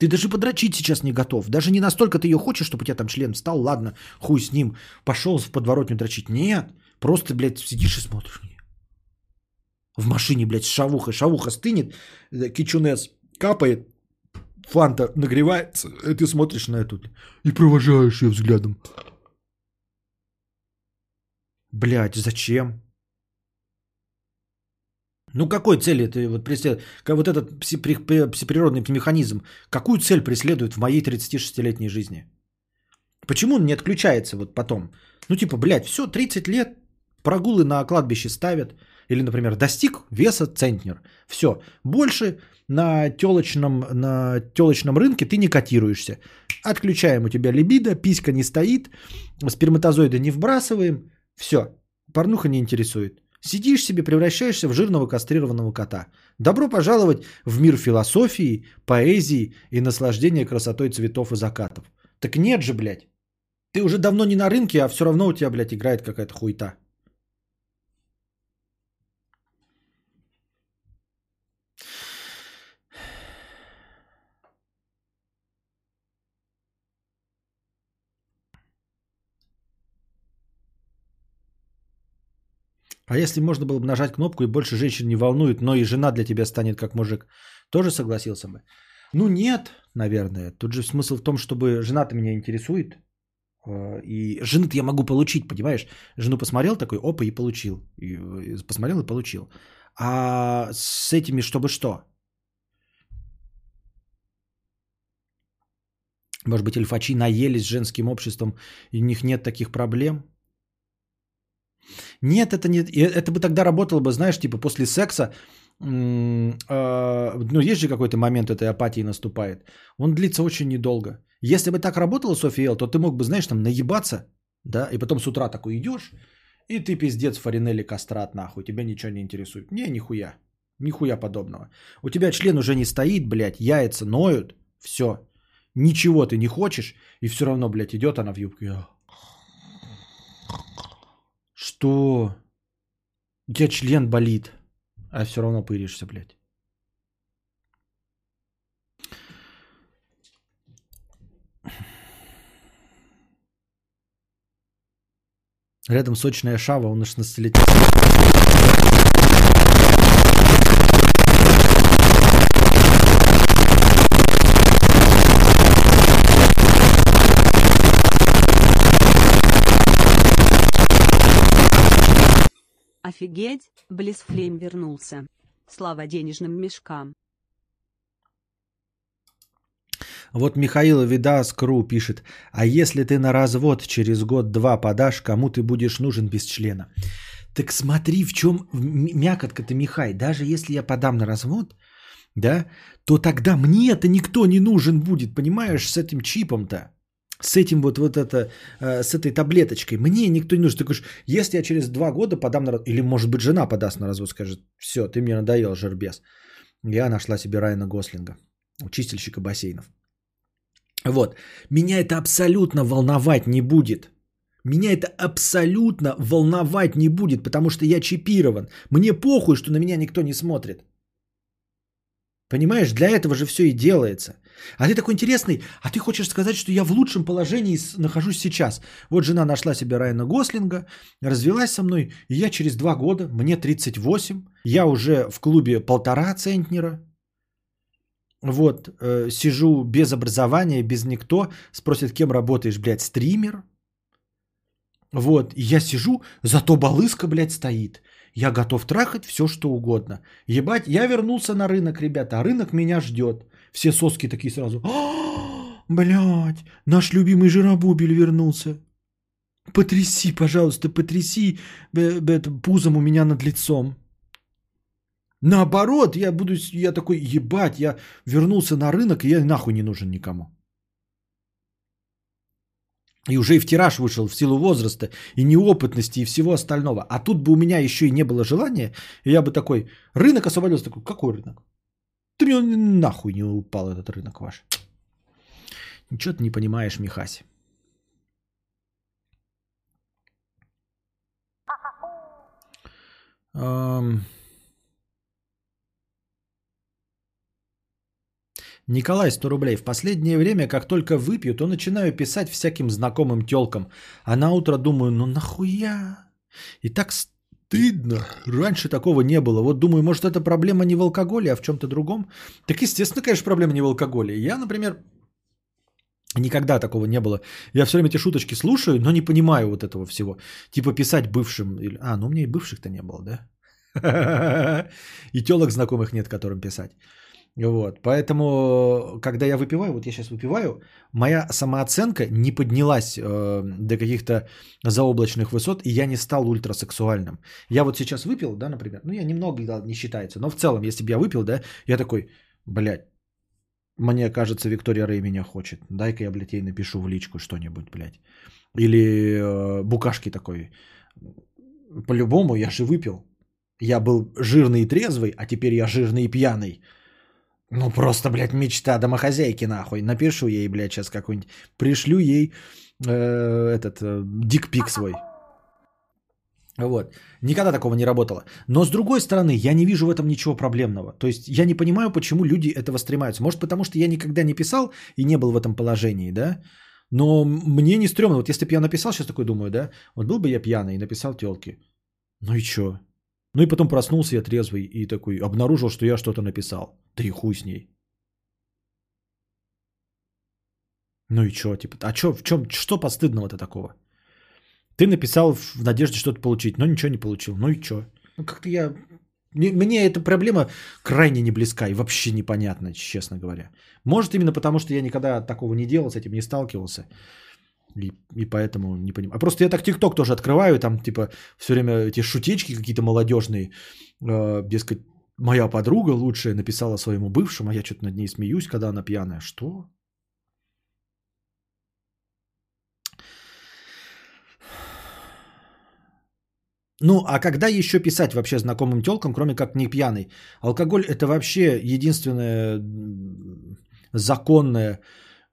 Ты даже подрочить сейчас не готов. Даже не настолько ты ее хочешь, чтобы у тебя там член встал. Ладно, хуй с ним. Пошел в подворотню дрочить. Нет. Просто, блядь, сидишь и смотришь. В машине, блядь, с шавухой. Шавуха стынет. э, Кичунес капает. Фанта нагревается. И ты смотришь на эту. И провожаешь ее взглядом. Блядь, зачем? Ну, какой цели ты вот преследуешь? Вот этот псиприродный механизм, какую цель преследует в моей 36-летней жизни? Почему он не отключается вот потом? Ну, типа, блядь, все, 30 лет, прогулы на кладбище ставят. Или, например, достиг веса центнер. Все, больше на телочном, на телочном рынке ты не котируешься. Отключаем у тебя либидо, писька не стоит, сперматозоиды не вбрасываем. Все, порнуха не интересует. Сидишь себе, превращаешься в жирного кастрированного кота. Добро пожаловать в мир философии, поэзии и наслаждения красотой цветов и закатов. Так нет же, блядь. Ты уже давно не на рынке, а все равно у тебя, блядь, играет какая-то хуйта. А если можно было бы нажать кнопку и больше женщин не волнует, но и жена для тебя станет как мужик, тоже согласился бы? Ну нет, наверное. Тут же смысл в том, чтобы жена-то меня интересует. Э, И жены-то я могу получить, понимаешь? Жену посмотрел такой, опа, и получил. И э, посмотрел и получил. А с этими чтобы что? Может быть, эльфачи наелись женским обществом, и у них нет таких проблем? Нет, это не, это бы тогда работало бы, знаешь, типа после секса, э, ну есть же какой-то момент этой апатии наступает. Он длится очень недолго. Если бы так работала София то ты мог бы, знаешь, там наебаться, да, и потом с утра такой идешь, и ты пиздец Фаринелли кастрат нахуй, тебя ничего не интересует. Не, нихуя, нихуя подобного. У тебя член уже не стоит, блядь, яйца ноют, все. Ничего ты не хочешь, и все равно, блядь, идет она в юбке. Что? У тебя член болит, а все равно пыришься, блядь. Рядом сочная шава у 16-летней. Офигеть, Близфлейм вернулся. Слава денежным мешкам. Вот Михаил Видас Кру пишет, а если ты на развод через год-два подашь, кому ты будешь нужен без члена? Так смотри, в чем мякотка-то, Михай. Даже если я подам на развод, да, то тогда мне это никто не нужен будет, понимаешь, с этим чипом-то. С этим вот, вот это, э, с этой таблеточкой. Мне никто не нужен. Ты говоришь, если я через два года подам на развод, или может быть жена подаст на развод, скажет, все, ты мне надоел, жербес. Я нашла себе Райана Гослинга, чистильщика бассейнов. Вот. Меня это абсолютно волновать не будет. Меня это абсолютно волновать не будет, потому что я чипирован. Мне похуй, что на меня никто не смотрит. Понимаешь, для этого же все и делается. А ты такой интересный, а ты хочешь сказать, что я в лучшем положении нахожусь сейчас. Вот жена нашла себе Райана Гослинга, развелась со мной, и я через два года, мне 38, я уже в клубе полтора центнера, вот, э, сижу без образования, без никто. Спросят, кем работаешь, блядь, стример. Вот, и я сижу, зато балыска, блядь, стоит. Я готов трахать все, что угодно. Ебать, я вернулся на рынок, ребята, а рынок меня ждет. Все соски такие сразу. «А, Блядь, наш любимый жиробубель вернулся. Потряси, пожалуйста, потряси это, пузом у меня над лицом. Наоборот, я буду, я такой, ебать, я вернулся на рынок, и я нахуй не нужен никому. И уже и в тираж вышел в силу возраста, и неопытности, и всего остального. А тут бы у меня еще и не было желания, и я бы такой, рынок освободился, такой, какой рынок? Ты мне нахуй не упал этот рынок ваш. Ничего ты не понимаешь, Михась. Ам. Николай, 100 рублей. В последнее время, как только выпью, то начинаю писать всяким знакомым телкам. А на утро думаю, ну нахуя? И так стыдно. Раньше такого не было. Вот думаю, может это проблема не в алкоголе, а в чем-то другом. Так естественно, конечно, проблема не в алкоголе. Я, например, Никогда такого не было. Я все время эти шуточки слушаю, но не понимаю вот этого всего. Типа писать бывшим. А, ну у меня и бывших-то не было, да? [LAUGHS] И телок знакомых нет, которым писать. Вот. Поэтому, когда я выпиваю, вот я сейчас выпиваю, моя самооценка не поднялась э, до каких-то заоблачных высот, и я не стал ультрасексуальным. Я вот сейчас выпил, да, например, ну я немного, да, не считается, но в целом, если бы я выпил, да, я такой, блядь, мне кажется, Виктория Рэй меня хочет. Дай-ка я, блядь, ей напишу в личку что-нибудь, блядь. Или э, Букашки такой. По-любому, я же выпил. Я был жирный и трезвый, а теперь я жирный и пьяный. Ну, просто, блядь, мечта домохозяйки, нахуй. Напишу ей, блядь, сейчас какой-нибудь. Пришлю ей э, этот э, дикпик свой. Вот. Никогда такого не работало. Но с другой стороны, я не вижу в этом ничего проблемного. То есть я не понимаю, почему люди это воспринимаются. Может, потому что я никогда не писал и не был в этом положении, да? Но мне не стрёмно. Вот если бы я написал, сейчас такой думаю, да? Вот был бы я пьяный и написал телке. Ну и чё? Ну и потом проснулся я трезвый и такой обнаружил, что я что-то написал. Да и хуй с ней. Ну и что, типа, а чё, в чем, что постыдного-то такого? Ты написал в надежде что-то получить, но ничего не получил. Ну и что? Ну как-то я... Мне эта проблема крайне не близка и вообще непонятна, честно говоря. Может именно потому, что я никогда такого не делал, с этим не сталкивался. И, и поэтому не понимаю. А просто я так ТикТок тоже открываю, там типа все время эти шутечки какие-то молодежные. Э, дескать, моя подруга лучшая написала своему бывшему, а я что-то над ней смеюсь, когда она пьяная. Что? Ну, а когда еще писать вообще знакомым телкам, кроме как не пьяный? Алкоголь это вообще м, э,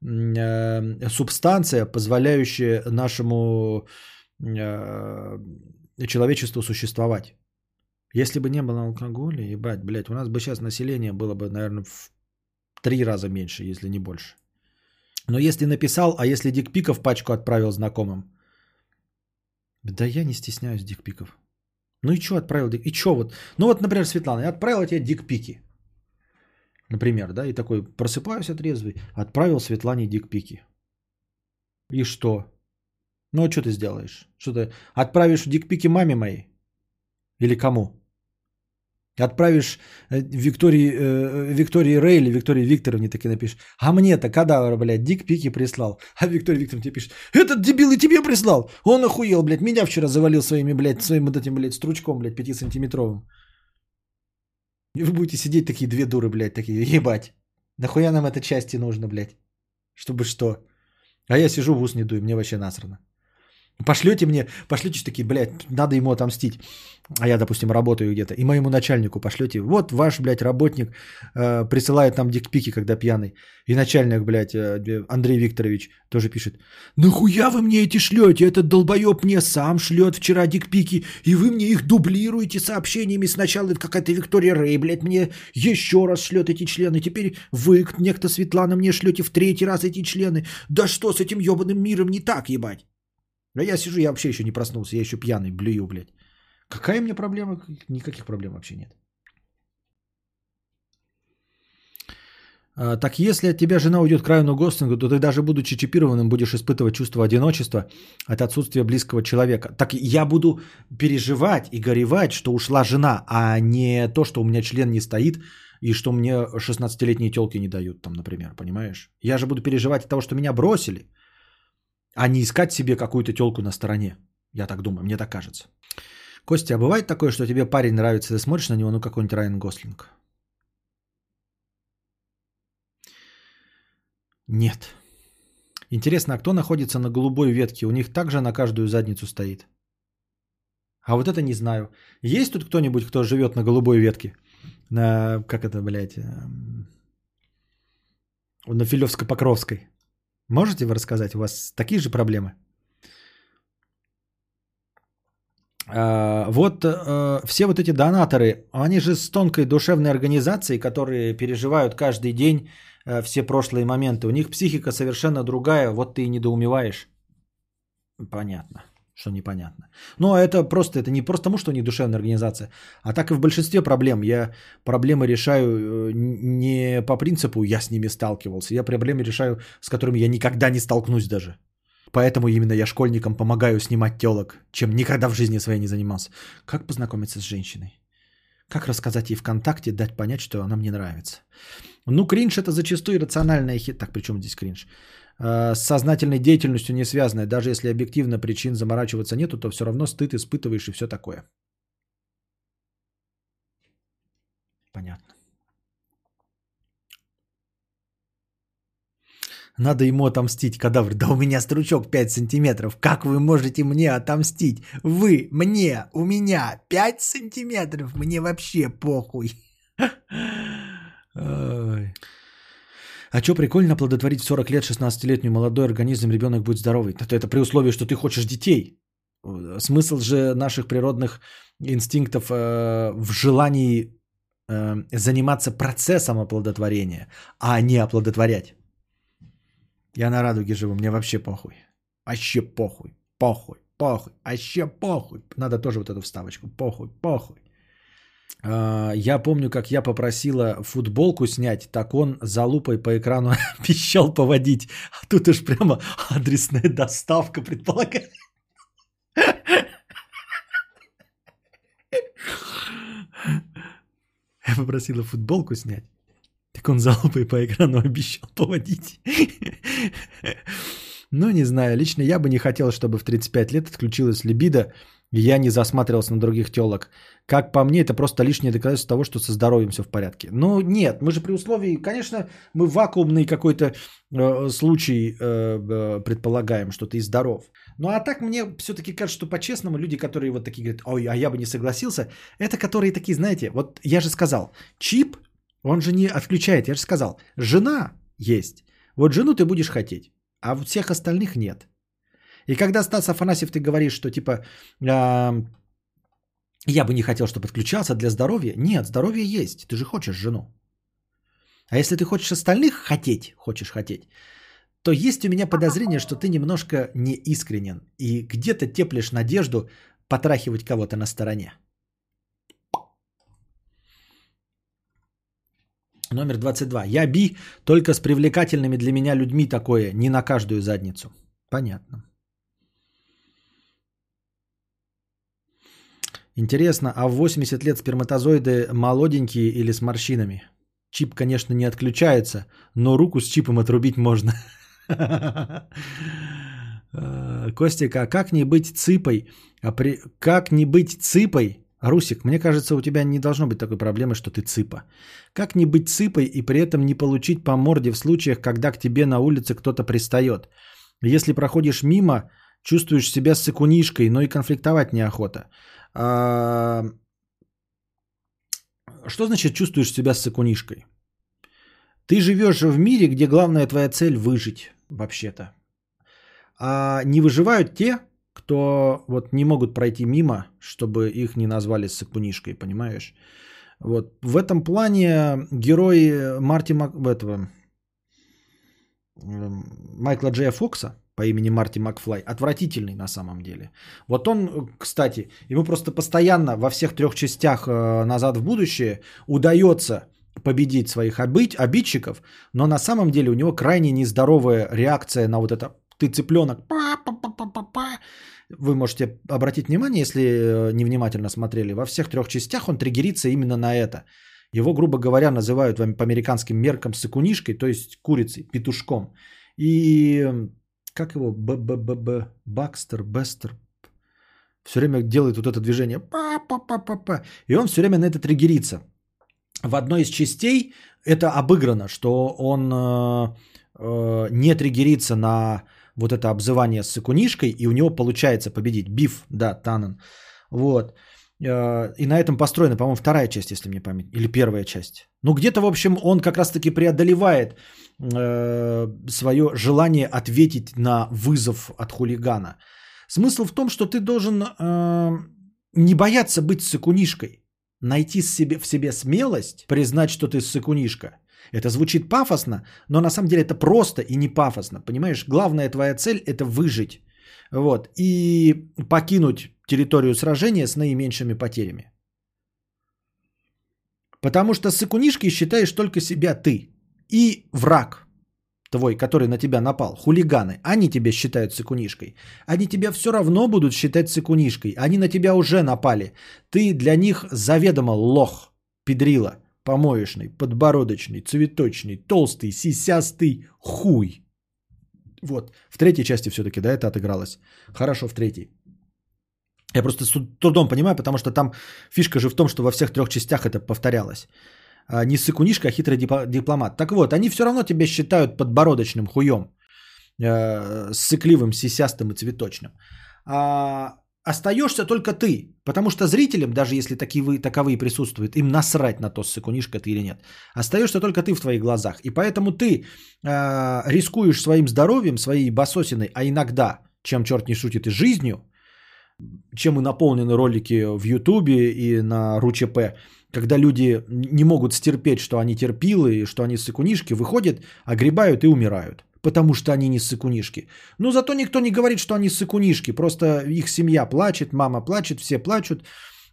субстанция, позволяющая нашему э, человечеству существовать. Если бы не было алкоголя, ебать, блядь, у нас бы сейчас население было бы, наверное, в три раза меньше, если не больше. Но если написал, а если дикпиков пачку отправил знакомым? Да я не стесняюсь дикпиков. Ну и что отправил? И что вот? Ну вот, например, Светлана, я отправила тебе дикпики. Например, да, и такой просыпаюсь отрезвый, отправил Светлане дикпики. И что? Ну а что ты сделаешь? Что ты отправишь дикпики маме моей? Или кому? Отправишь э, Виктории, э, Виктории Рей или Виктории Викторовне таки напишешь. А мне-то кадавр, блядь, дик-пики прислал. А Виктория Викторовна тебе пишет. Этот дебил и тебе прислал. Он охуел, блядь. Меня вчера завалил своими, блядь, своим вот этим, блядь, стручком, блядь, 5-сантиметровым. И вы будете сидеть такие две дуры, блядь, такие, [LAUGHS] ебать. Нахуя нам это части нужно, блядь? Чтобы что? А я сижу в ус не дую, мне вообще насрано. Пошлете мне, пошлете такие, блядь, надо ему отомстить. А я, допустим, работаю где-то. И моему начальнику пошлете. Вот ваш, блядь, работник э, присылает нам дикпики, когда пьяный. И начальник, блядь, э, Андрей Викторович тоже пишет. Нахуя вы мне эти шлете? Этот долбоеб мне сам шлет вчера дикпики. И вы мне их дублируете сообщениями. Сначала это какая-то Виктория Рей, блядь, мне еще раз шлет эти члены. Теперь вы, некто Светлана, мне шлете в третий раз эти члены. Да что с этим ебаным миром не так, ебать? А я сижу, я вообще еще не проснулся, я еще пьяный, блюю, блядь. Какая мне проблема? Никаких проблем вообще нет. А, так если от тебя жена уйдет к Райану Гослингу, то ты даже будучи чипированным будешь испытывать чувство одиночества от отсутствия близкого человека. Так я буду переживать и горевать, что ушла жена, а не то, что у меня член не стоит и что мне 16-летние телки не дают, там, например, понимаешь? Я же буду переживать от того, что меня бросили, а не искать себе какую-то телку на стороне. Я так думаю, мне так кажется. Костя, а бывает такое, что тебе парень нравится, ты смотришь на него, ну какой-нибудь Райан Гослинг? Нет. Интересно, а кто находится на голубой ветке? У них также на каждую задницу стоит. А вот это не знаю. Есть тут кто-нибудь, кто живет на голубой ветке? На, как это, блядь, эм, на Филевско-Покровской. Можете вы рассказать? У вас такие же проблемы? А, Вот э, все вот эти донаторы, они же с тонкой душевной организацией, которые переживают каждый день э, все прошлые моменты. У них психика совершенно другая, вот ты и недоумеваешь. Понятно, что непонятно. Но это просто, это не просто потому, что у них душевная организация, а так и в большинстве проблем. Я проблемы решаю э, не по принципу «я с ними сталкивался», я проблемы решаю, с которыми я никогда не столкнусь даже. Поэтому именно я школьникам помогаю снимать телок, чем никогда в жизни своей не занимался. Как познакомиться с женщиной? Как рассказать ей ВКонтакте, дать понять, что она мне нравится? Ну, кринж это зачастую рациональная хит. Так, при чем здесь кринж? Э, С сознательной деятельностью не связанная. Даже если объективно причин заморачиваться нету, то все равно стыд испытываешь и все такое. Понятно. Надо ему отомстить, кадавр. Да у меня стручок 5 сантиметров. Как вы можете мне отомстить? Вы, мне, у меня 5 сантиметров. Мне вообще похуй. [LAUGHS] А что прикольно оплодотворить в 40 лет 16-летнюю молодой организм, ребенок будет здоровый? Это, это при условии, что ты хочешь детей. Смысл же наших природных инстинктов э, в желании э, заниматься процессом оплодотворения, а не оплодотворять. Я на радуге живу, мне вообще похуй. Вообще похуй, похуй, похуй, вообще похуй. Надо тоже вот эту вставочку. Похуй, похуй. А, Я помню, как я попросила футболку снять, так он за лупой по экрану [LAUGHS] обещал поводить. А тут уж прямо адресная доставка предполагает. Я попросила футболку снять. Так он за лупой по экрану [LAUGHS] обещал поводить. Ну, не знаю, лично я бы не хотел, чтобы в 35 лет отключилась либидо, и я не засматривался на других телок. Как по мне, это просто лишнее доказательство того, что со здоровьем все в порядке. Ну, нет, мы же при условии, конечно, мы вакуумный какой-то э, случай э, э, предполагаем, что ты здоров. Ну, а так мне все-таки кажется, что по-честному люди, которые вот такие говорят, ой, а я бы не согласился, это которые такие, знаете, вот я же сказал, чип, он же не отключает, я же сказал, жена есть, вот жену ты будешь хотеть, а всех остальных нет. И когда, Стас Афанасьев, ты говоришь, что типа я бы не хотел, чтобы отключался для здоровья. Нет, здоровье есть. Ты же хочешь жену. А если ты хочешь остальных хотеть, хочешь хотеть, то есть у меня подозрение, что ты немножко неискренен и где-то теплишь надежду потрахивать кого-то на стороне. Номер 22. Я би только с привлекательными для меня людьми такое, не на каждую задницу. Понятно. Интересно, а в 80 лет сперматозоиды молоденькие или с морщинами? Чип, конечно, не отключается, но руку с чипом отрубить можно. Э, Костика, а как не быть цыпой? А при... Как не быть цыпой? Русик, мне кажется, у тебя не должно быть такой проблемы, что ты цыпа. Как не быть цыпой и при этом не получить по морде в случаях, когда к тебе на улице кто-то пристает? Если проходишь мимо, чувствуешь себя сыкунишкой, но и конфликтовать неохота. А, Что значит чувствуешь себя сыкунишкой? Ты живешь в мире, где главная твоя цель выжить, вообще-то. А не выживают те, кто вот не могут пройти мимо, чтобы их не назвали сыкунишкой, понимаешь? Вот в этом плане герой Марти Мак... этого эм, Майкла Джея Фокса по имени Марти Макфлай отвратительный на самом деле. Вот он, кстати, ему просто постоянно во всех трех частях э, назад в будущее удается победить своих обид- обидчиков, но на самом деле у него крайне нездоровая реакция на вот это «ты цыпленок». Вы можете обратить внимание, если э, невнимательно смотрели, во всех трех частях он триггерится именно на это. Его, грубо говоря, называют по американским меркам сыкунишкой, то есть курицей, петушком. И как его, Б-Б-Б-Б, Бакстер, Бестер, все время делает вот это движение. Па-па-па-па-па. И он все время на это триггерится. В одной из частей это обыграно, что он э, э, не триггерится на вот это обзывание с сыкунишкой, и у него получается победить. Биф, да, Танан. Вот. Э, И на этом построена, по-моему, вторая часть, если мне память, или первая часть. Ну, где-то, в общем, он как раз-таки преодолевает э, свое желание ответить на вызов от хулигана. Смысл в том, что ты должен э, не бояться быть сыкунишкой, найти себе, в себе смелость, признать, что ты сыкунишка. Это звучит пафосно, но на самом деле это просто и не пафосно. Понимаешь, главная твоя цель это выжить. Вот. И покинуть территорию сражения с наименьшими потерями. Потому что сыкунишкой считаешь только себя ты и враг твой, который на тебя напал, хулиганы, они тебя считают сыкунишкой. Они тебя все равно будут считать сыкунишкой. Они на тебя уже напали. Ты для них заведомо лох, педрила, помоечный, подбородочный, цветочный, толстый, сисястый хуй. Вот. В третьей части все-таки, да, это отыгралось. Хорошо, в третьей. Я просто с трудом понимаю, потому что там фишка же в том, что во всех трех частях это повторялось. А, Не сыкунишка, а хитрый дипломат. Так вот, они все равно тебя считают подбородочным хуем. э, Сыкливым, сисястым и цветочным. А остаешься только ты. Потому что зрителям, даже если таковые, таковые присутствуют, им насрать на то, сыкунишка ты или нет. Остаешься только ты в твоих глазах. И поэтому ты э, рискуешь своим здоровьем, своей басосиной, а иногда, чем черт не шутит, и жизнью, чем и наполнены ролики в Ютубе и на РУЧП, когда люди не могут стерпеть, что они терпилы, что они сыкунишки, выходят, огребают и умирают. Потому что они не сыкунишки. Но зато никто не говорит, что они сыкунишки. Просто их семья плачет, мама плачет, все плачут.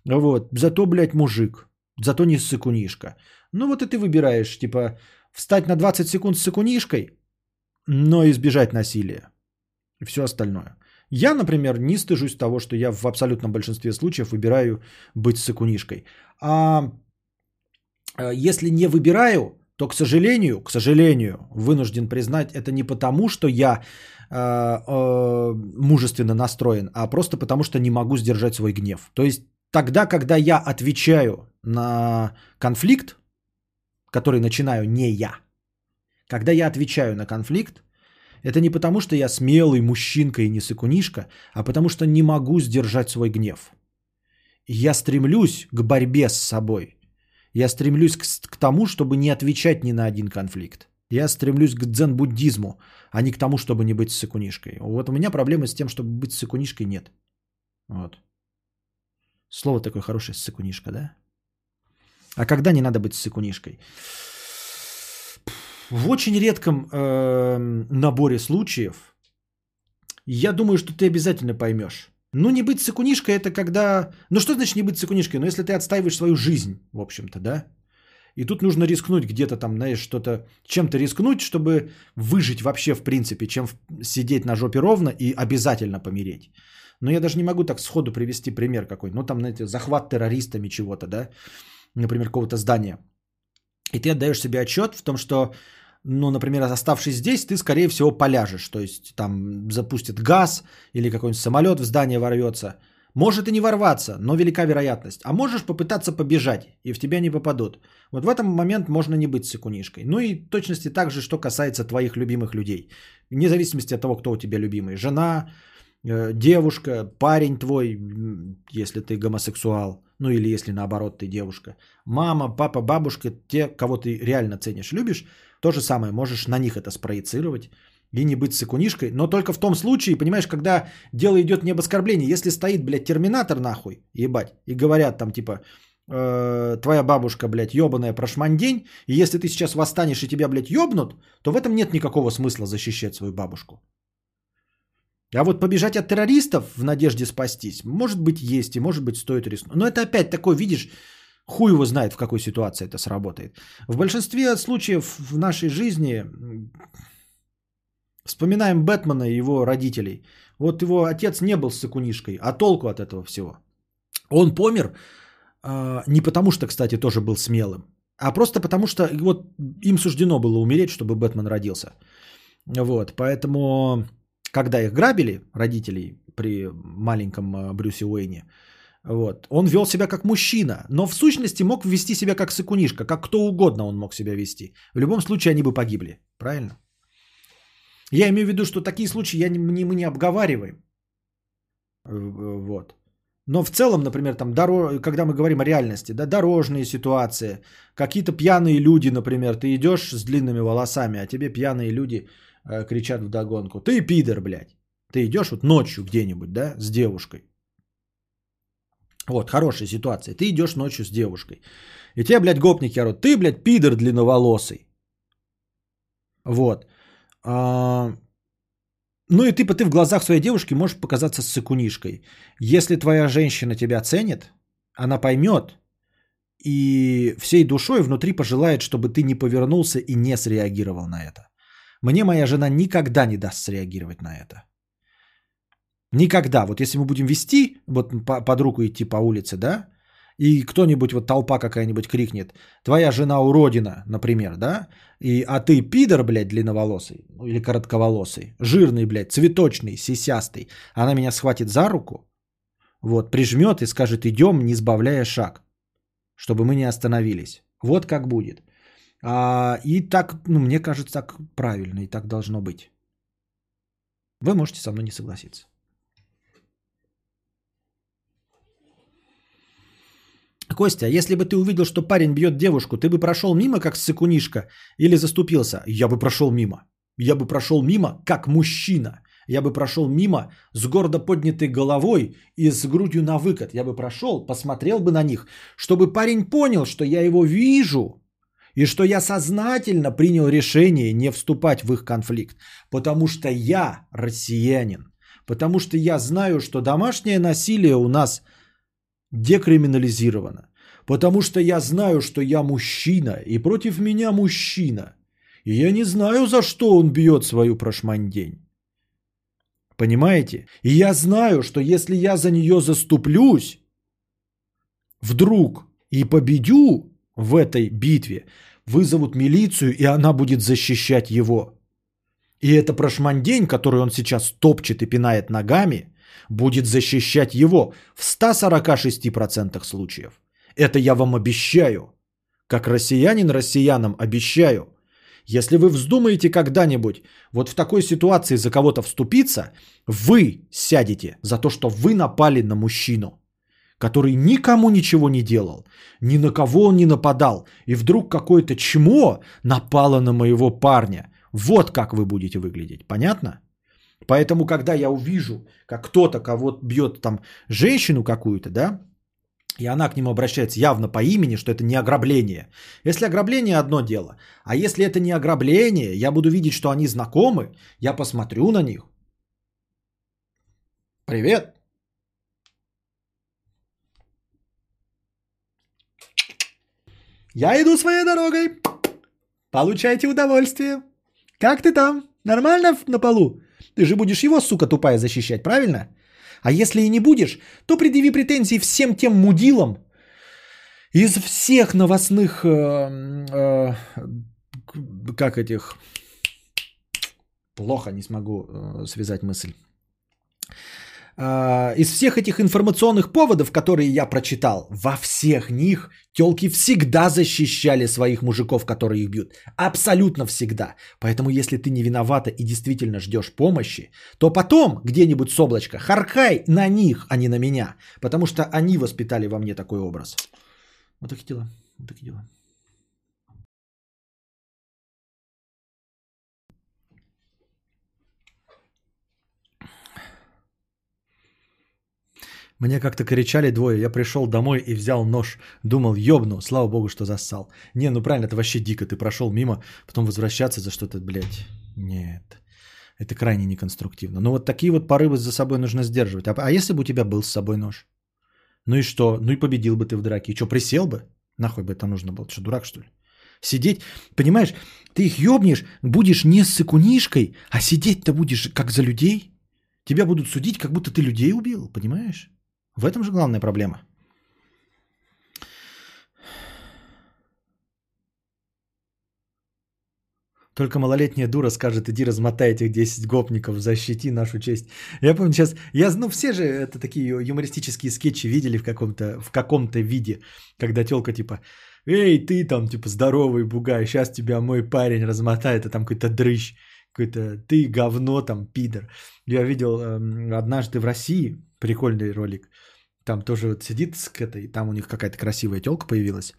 Вот. Зато, блядь, мужик. зато не сыкунишка. Ну вот и ты выбираешь, типа, встать на 20 секунд с сыкунишкой, но избежать насилия. И все остальное. Я, например, не стыжусь того, что я в абсолютном большинстве случаев выбираю быть сыкунишкой. А э, если не выбираю, то, к сожалению, к сожалению, вынужден признать, это не потому, что я э, э, мужественно настроен, а просто потому, что не могу сдержать свой гнев. То есть тогда, когда я отвечаю на конфликт, который начинаю не я, когда я отвечаю на конфликт, это не потому, что я смелый мужчинка и не сыкунишка, а потому что не могу сдержать свой гнев. Я стремлюсь к борьбе с собой. Я стремлюсь к, к тому, чтобы не отвечать ни на один конфликт. Я стремлюсь к дзен-буддизму, а не к тому, чтобы не быть сыкунишкой. Вот у меня проблемы с тем, чтобы быть сыкунишкой нет. Вот. Слово такое хорошее, сыкунишка, да? А когда не надо быть сыкунишкой? В очень редком э, наборе случаев я думаю, что ты обязательно поймешь. Ну, не быть сыкунишкой это когда... Ну, что значит не быть сыкунишкой? Ну, если ты отстаиваешь свою жизнь, в общем-то, да? И тут нужно рискнуть где-то там, знаешь, что-то, чем-то рискнуть, чтобы выжить вообще в принципе, чем сидеть на жопе ровно и обязательно помереть. Но я даже не могу так сходу привести пример какой. Ну, там, знаете, захват террористами чего-то, да? Например, какого-то здания. И ты отдаешь себе отчет в том, что, ну, например, оставшись здесь, ты, скорее всего, поляжешь. То есть там запустит газ или какой-нибудь самолет в здание ворвется. Может и не ворваться, но велика вероятность. А можешь попытаться побежать, и в тебя не попадут. Вот в этом момент можно не быть сыкунишкой. Ну и точности так же, что касается твоих любимых людей. Вне зависимости от того, кто у тебя любимый. Жена, э, девушка, парень твой, если ты гомосексуал. Ну или если наоборот ты девушка. Мама, папа, бабушка, те, кого ты реально ценишь, любишь. То же самое, можешь на них это спроецировать и не быть сыкунишкой, но только в том случае, понимаешь, когда дело идет не об оскорблении, если стоит, блядь, терминатор нахуй, ебать, и говорят там типа, э, твоя бабушка, блядь, ебаная прошмандень, и если ты сейчас восстанешь и тебя, блядь, ебнут, то в этом нет никакого смысла защищать свою бабушку. А вот побежать от террористов в надежде спастись, может быть, есть и может быть стоит рискнуть. Но это опять такой, видишь, хуй его знает, в какой ситуации это сработает. В большинстве случаев в нашей жизни Вспоминаем Бэтмена и его родителей. Вот его отец не был сыкунишкой, а толку от этого всего. Он помер э, не потому, что, кстати, тоже был смелым, а просто потому, что вот им суждено было умереть, чтобы Бэтмен родился. Вот, поэтому, когда их грабили, родителей, при маленьком э, Брюсе Уэйне, вот, он вел себя как мужчина, но в сущности мог вести себя как сыкунишка, как кто угодно он мог себя вести. В любом случае они бы погибли, правильно? Я имею в виду, что такие случаи я не, не, мы не обговариваем. Э, вот. Но в целом, например, там, дорог, когда мы говорим о реальности, да, дорожные ситуации, какие-то пьяные люди, например, ты идешь с длинными волосами, а тебе пьяные люди э, кричат вдогонку. Ты пидор, блядь. Ты идешь вот ночью где-нибудь, да, с девушкой. Вот, хорошая ситуация. Ты идешь ночью с девушкой. И тебе, блядь, гопники орут. Ты, блядь, пидор длинноволосый. Вот. А, ну и ты, ты в глазах своей девушки можешь показаться сыкунишкой. Если твоя женщина тебя ценит, она поймет и всей душой внутри пожелает, чтобы ты не повернулся и не среагировал на это. Мне моя жена никогда не даст среагировать на это. Никогда. Вот если мы будем вести, вот под руку идти по улице, да, и кто-нибудь, вот толпа какая-нибудь крикнет, твоя жена уродина, например, да, и, а ты пидор, блядь, длинноволосый, ну, или коротковолосый, жирный, блядь, цветочный, сисястый, она меня схватит за руку, вот, прижмет и скажет, идем, не сбавляя шаг, чтобы мы не остановились. Вот как будет. А, и так, ну, мне кажется, так правильно и так должно быть. Вы можете со мной не согласиться. Костя, если бы ты увидел, что парень бьет девушку, ты бы прошел мимо, как сыкунишка, или заступился? Я бы прошел мимо. Я бы прошел мимо, как мужчина. Я бы прошел мимо с гордо поднятой головой и с грудью на выкат. Я бы прошел, посмотрел бы на них, чтобы парень понял, что я его вижу, и что я сознательно принял решение не вступать в их конфликт. Потому что я россиянин. Потому что я знаю, что домашнее насилие у нас – декриминализировано. Потому что я знаю, что я мужчина, и против меня мужчина. И я не знаю, за что он бьет свою прошмандень. Понимаете? И я знаю, что если я за нее заступлюсь, вдруг и победю в этой битве, вызовут милицию, и она будет защищать его. И это прошмандень, который он сейчас топчет и пинает ногами, будет защищать его в 146% случаев. Это я вам обещаю. Как россиянин россиянам обещаю. Если вы вздумаете когда-нибудь вот в такой ситуации за кого-то вступиться, вы сядете за то, что вы напали на мужчину, который никому ничего не делал, ни на кого он не нападал, и вдруг какое-то чмо напало на моего парня. Вот как вы будете выглядеть, понятно? Поэтому, когда я увижу, как кто-то кого-то бьет там женщину какую-то, да, и она к нему обращается явно по имени, что это не ограбление. Если ограбление одно дело, а если это не ограбление, я буду видеть, что они знакомы, я посмотрю на них. Привет. Я иду своей дорогой. Получайте удовольствие. Как ты там? Нормально на полу? Ты же будешь его, сука тупая, защищать, правильно? А если и не будешь, то предъяви претензии всем тем мудилам из всех новостных, э, э, как этих, плохо не смогу э, связать мысль. А, из всех этих информационных поводов, которые я прочитал, во всех них телки всегда защищали своих мужиков, которые их бьют. Абсолютно всегда. Поэтому если ты не виновата и действительно ждешь помощи, то потом где-нибудь с облачка харкай на них, а не на меня. Потому что они воспитали во мне такой образ. Вот такие дела. Вот такие дела. Мне как-то кричали двое, я пришел домой и взял нож. Думал, ёбну, слава богу, что зассал. Не, ну правильно, это вообще дико. Ты прошел мимо, потом возвращаться за что-то, блядь. Нет. Это крайне неконструктивно. Но вот такие вот порывы за собой нужно сдерживать. А, а если бы у тебя был с собой нож? Ну и что? Ну и победил бы ты в драке. И что, присел бы? Нахуй бы это нужно было? Ты что, дурак, что ли? Сидеть, понимаешь, ты их ёбнешь, будешь не с сыкунишкой, а сидеть-то будешь как за людей. Тебя будут судить, как будто ты людей убил, понимаешь? В этом же главная проблема. Только малолетняя дура скажет, иди размотай этих 10 гопников, защити нашу честь. Я помню сейчас, я, ну все же это такие юмористические скетчи видели в каком-то, в каком-то виде, когда телка типа, эй, ты там типа здоровый бугай, сейчас тебя мой парень размотает, а там какой-то дрыщ, какой-то ты говно там, пидор. Я видел эм, однажды в России прикольный ролик, там тоже вот сидит с этой, там у них какая-то красивая телка появилась.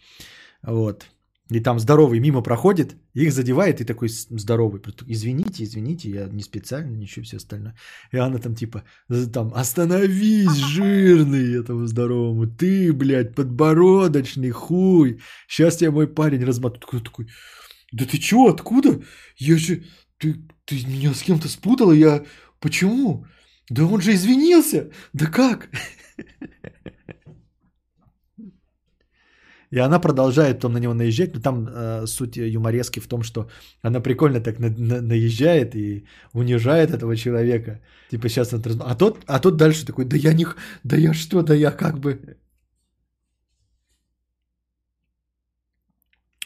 Вот. И там здоровый мимо проходит, их задевает, и такой здоровый. Извините, извините, я не специально, ничего, все остальное. И она там типа, там, остановись, жирный этому здоровому. Ты, блядь, подбородочный хуй. Сейчас тебя мой парень размотает. Такой, такой, да ты чего, откуда? Я же, ты, ты меня с кем-то спутала, я, почему? Да он же извинился. Да как? И она продолжает потом на него наезжать, но там э, суть юморески в том, что она прикольно так на, на, наезжает и унижает этого человека. Типа сейчас он... А тот, а тот дальше такой, да я не... Да я что, да я как бы...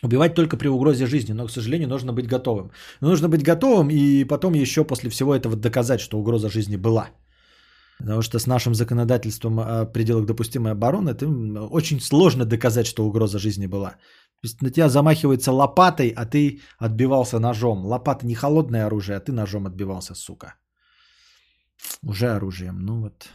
Убивать только при угрозе жизни, но, к сожалению, нужно быть готовым. Но нужно быть готовым и потом еще после всего этого доказать, что угроза жизни была. Потому что с нашим законодательством о пределах допустимой обороны это очень сложно доказать, что угроза жизни была. То есть на тебя замахивается лопатой, а ты отбивался ножом. Лопата не холодное оружие, а ты ножом отбивался, сука. Уже оружием. Ну вот.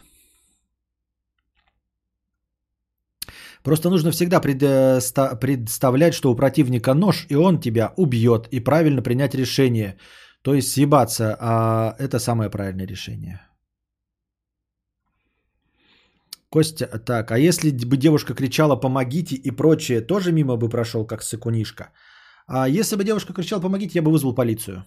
Просто нужно всегда представлять, что у противника нож, и он тебя убьет, и правильно принять решение. То есть съебаться, а это самое правильное решение. Костя, так, а если бы девушка кричала «помогите» и прочее, тоже мимо бы прошел, как сыкунишка? А если бы девушка кричала «помогите», я бы вызвал полицию.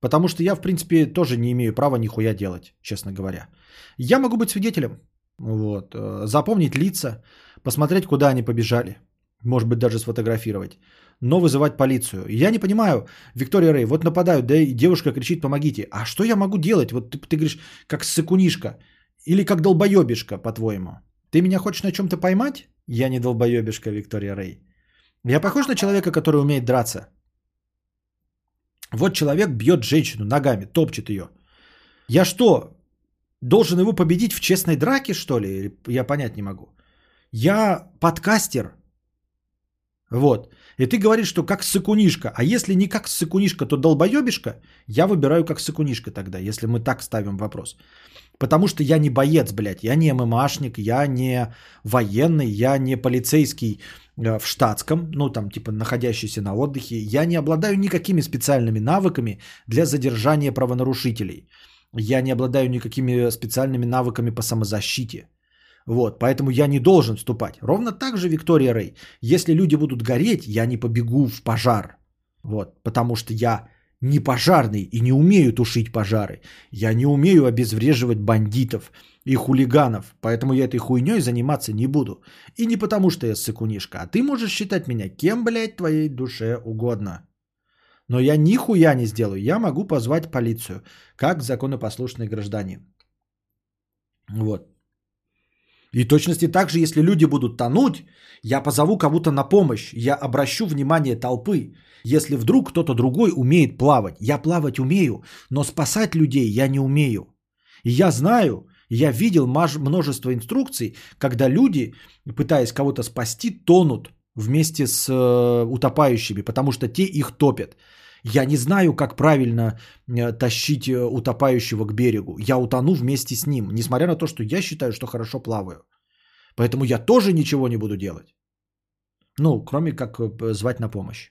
Потому что я, в принципе, тоже не имею права нихуя делать, честно говоря. Я могу быть свидетелем, вот, э, запомнить лица, посмотреть, куда они побежали. Может быть, даже сфотографировать. Но вызывать полицию. Я не понимаю, Виктория Рэй, вот нападают, да и девушка кричит, помогите. А что я могу делать? Вот ты, ты говоришь, как сыкунишка. Или как долбоебишка, по-твоему. Ты меня хочешь на чем-то поймать? Я не долбоебишка, Виктория Рэй. Я похож на человека, который умеет драться? Вот человек бьет женщину ногами, топчет ее. Я что, должен его победить в честной драке, что ли? Я понять не могу. Я подкастер. Вот. И ты говоришь, что как сыкунишка. А если не как сыкунишка, то долбоебишка? Я выбираю как сыкунишка тогда, если мы так ставим вопрос. Потому что я не боец, блядь. Я не ММАшник, я не военный, я не полицейский э, в штатском, ну там типа находящийся на отдыхе. Я не обладаю никакими специальными навыками для задержания правонарушителей. Я не обладаю никакими специальными навыками по самозащите. Вот, поэтому я не должен вступать. Ровно так же, Виктория Рэй, если люди будут гореть, я не побегу в пожар. Вот, потому что я не пожарный и не умею тушить пожары. Я не умею обезвреживать бандитов и хулиганов, поэтому я этой хуйней заниматься не буду. И не потому, что я сыкунишка, а ты можешь считать меня кем, блядь, твоей душе угодно. Но я нихуя не сделаю. Я могу позвать полицию, как законопослушный гражданин. Вот. И точности так же, если люди будут тонуть, я позову кого-то на помощь, я обращу внимание толпы. Если вдруг кто-то другой умеет плавать, я плавать умею, но спасать людей я не умею. И я знаю, я видел множество инструкций, когда люди, пытаясь кого-то спасти, тонут вместе с э, утопающими, потому что те их топят. Я не знаю, как правильно э, тащить э, утопающего к берегу. Я утону вместе с ним, несмотря на то, что я считаю, что хорошо плаваю. Поэтому я тоже ничего не буду делать. Ну, кроме как звать на помощь.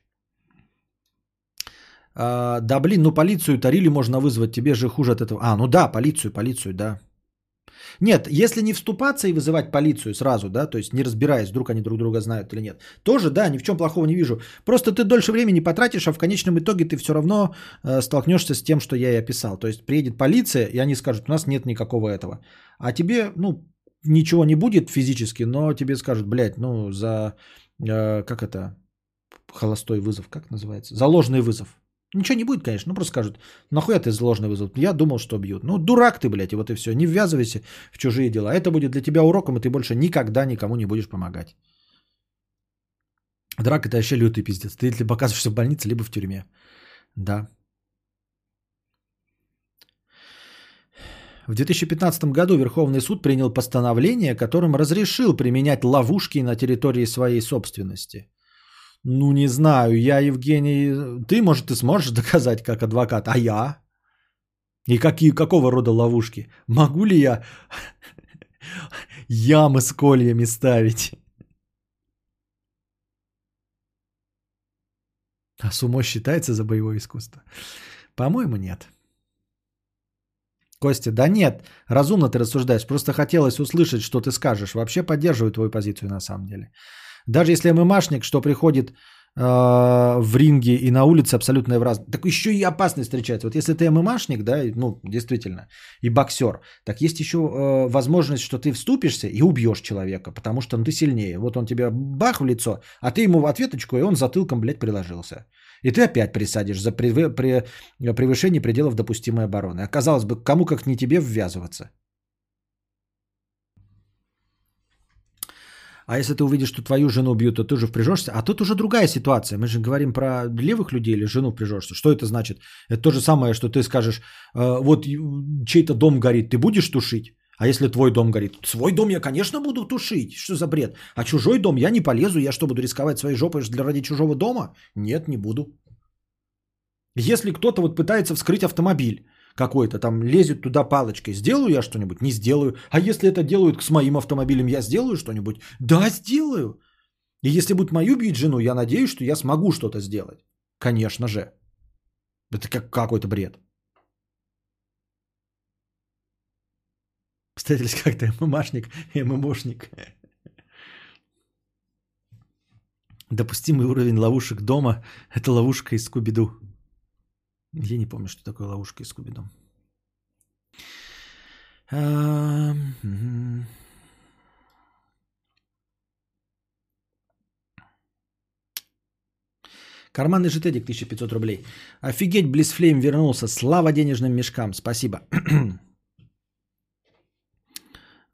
А, да блин, ну полицию тарили можно вызвать, тебе же хуже от этого. А, ну да, полицию, полицию, да. Нет, если не вступаться и вызывать полицию сразу, да, то есть не разбираясь, вдруг они друг друга знают или нет, тоже, да, ни в чем плохого не вижу. Просто ты дольше времени потратишь, а в конечном итоге ты все равно э, столкнешься с тем, что я и описал. То есть приедет полиция, и они скажут, у нас нет никакого этого. А тебе, ну, ничего не будет физически, но тебе скажут, блядь, ну, за, э, как это, холостой вызов, как называется? Заложный вызов. Ничего не будет, конечно, ну просто скажут, нахуя ты зложный вызов? Я думал, что бьют. Ну, дурак ты, блядь, и вот и все. Не ввязывайся в чужие дела. Это будет для тебя уроком, и ты больше никогда никому не будешь помогать. Драк это вообще лютый пиздец. Ты либо оказываешься в больнице, либо в тюрьме. Да. В 2015 году Верховный суд принял постановление, которым разрешил применять ловушки на территории своей собственности. Ну, не знаю, я, Евгений, ты, может, ты сможешь доказать как адвокат, а я? И какие, какого рода ловушки? Могу ли я [LAUGHS] ямы с кольями ставить? А сумо считается за боевое искусство? По-моему, нет. Костя, да нет, разумно ты рассуждаешь. Просто хотелось услышать, что ты скажешь. Вообще поддерживаю твою позицию на самом деле. Даже если ММАшник, что приходит э, в ринге и на улице абсолютно в раз, так еще и опасность встречается. Вот если ты ММАшник, да, ну, действительно, и боксер, так есть еще э, возможность, что ты вступишься и убьешь человека, потому что ну, ты сильнее. Вот он тебя бах в лицо, а ты ему в ответочку, и он затылком, блядь, приложился. И ты опять присадишь за превышение пределов допустимой обороны. Оказалось бы, кому как не тебе ввязываться. А если ты увидишь, что твою жену бьют, то ты же впряжешься. А тут уже другая ситуация. Мы же говорим про левых людей или жену впряжешься. Что это значит? Это то же самое, что ты скажешь, «Э, вот чей-то дом горит, ты будешь тушить? А если твой дом горит? Свой дом я, конечно, буду тушить. Что за бред? А чужой дом я не полезу. Я что, буду рисковать своей жопой для ради чужого дома? Нет, не буду. Если кто-то вот пытается вскрыть автомобиль, какой-то, там лезет туда палочкой. Сделаю я что-нибудь? Не сделаю. А если это делают с моим автомобилем, я сделаю что-нибудь? Да, сделаю. И если будет мою бить жену, я надеюсь, что я смогу что-то сделать. Конечно же. Это как какой-то бред. Представитель [LAUGHS] как-то ММАшник, ММОшник. Допустимый уровень ловушек дома – это ловушка из Скуби-Ду. Я не помню, что такое ловушка из Скуби-Ду. А, угу. Карманный жетедик 1500 рублей. Офигеть, Близфлейм вернулся. Слава денежным мешкам. Спасибо. [CLEARS THROAT]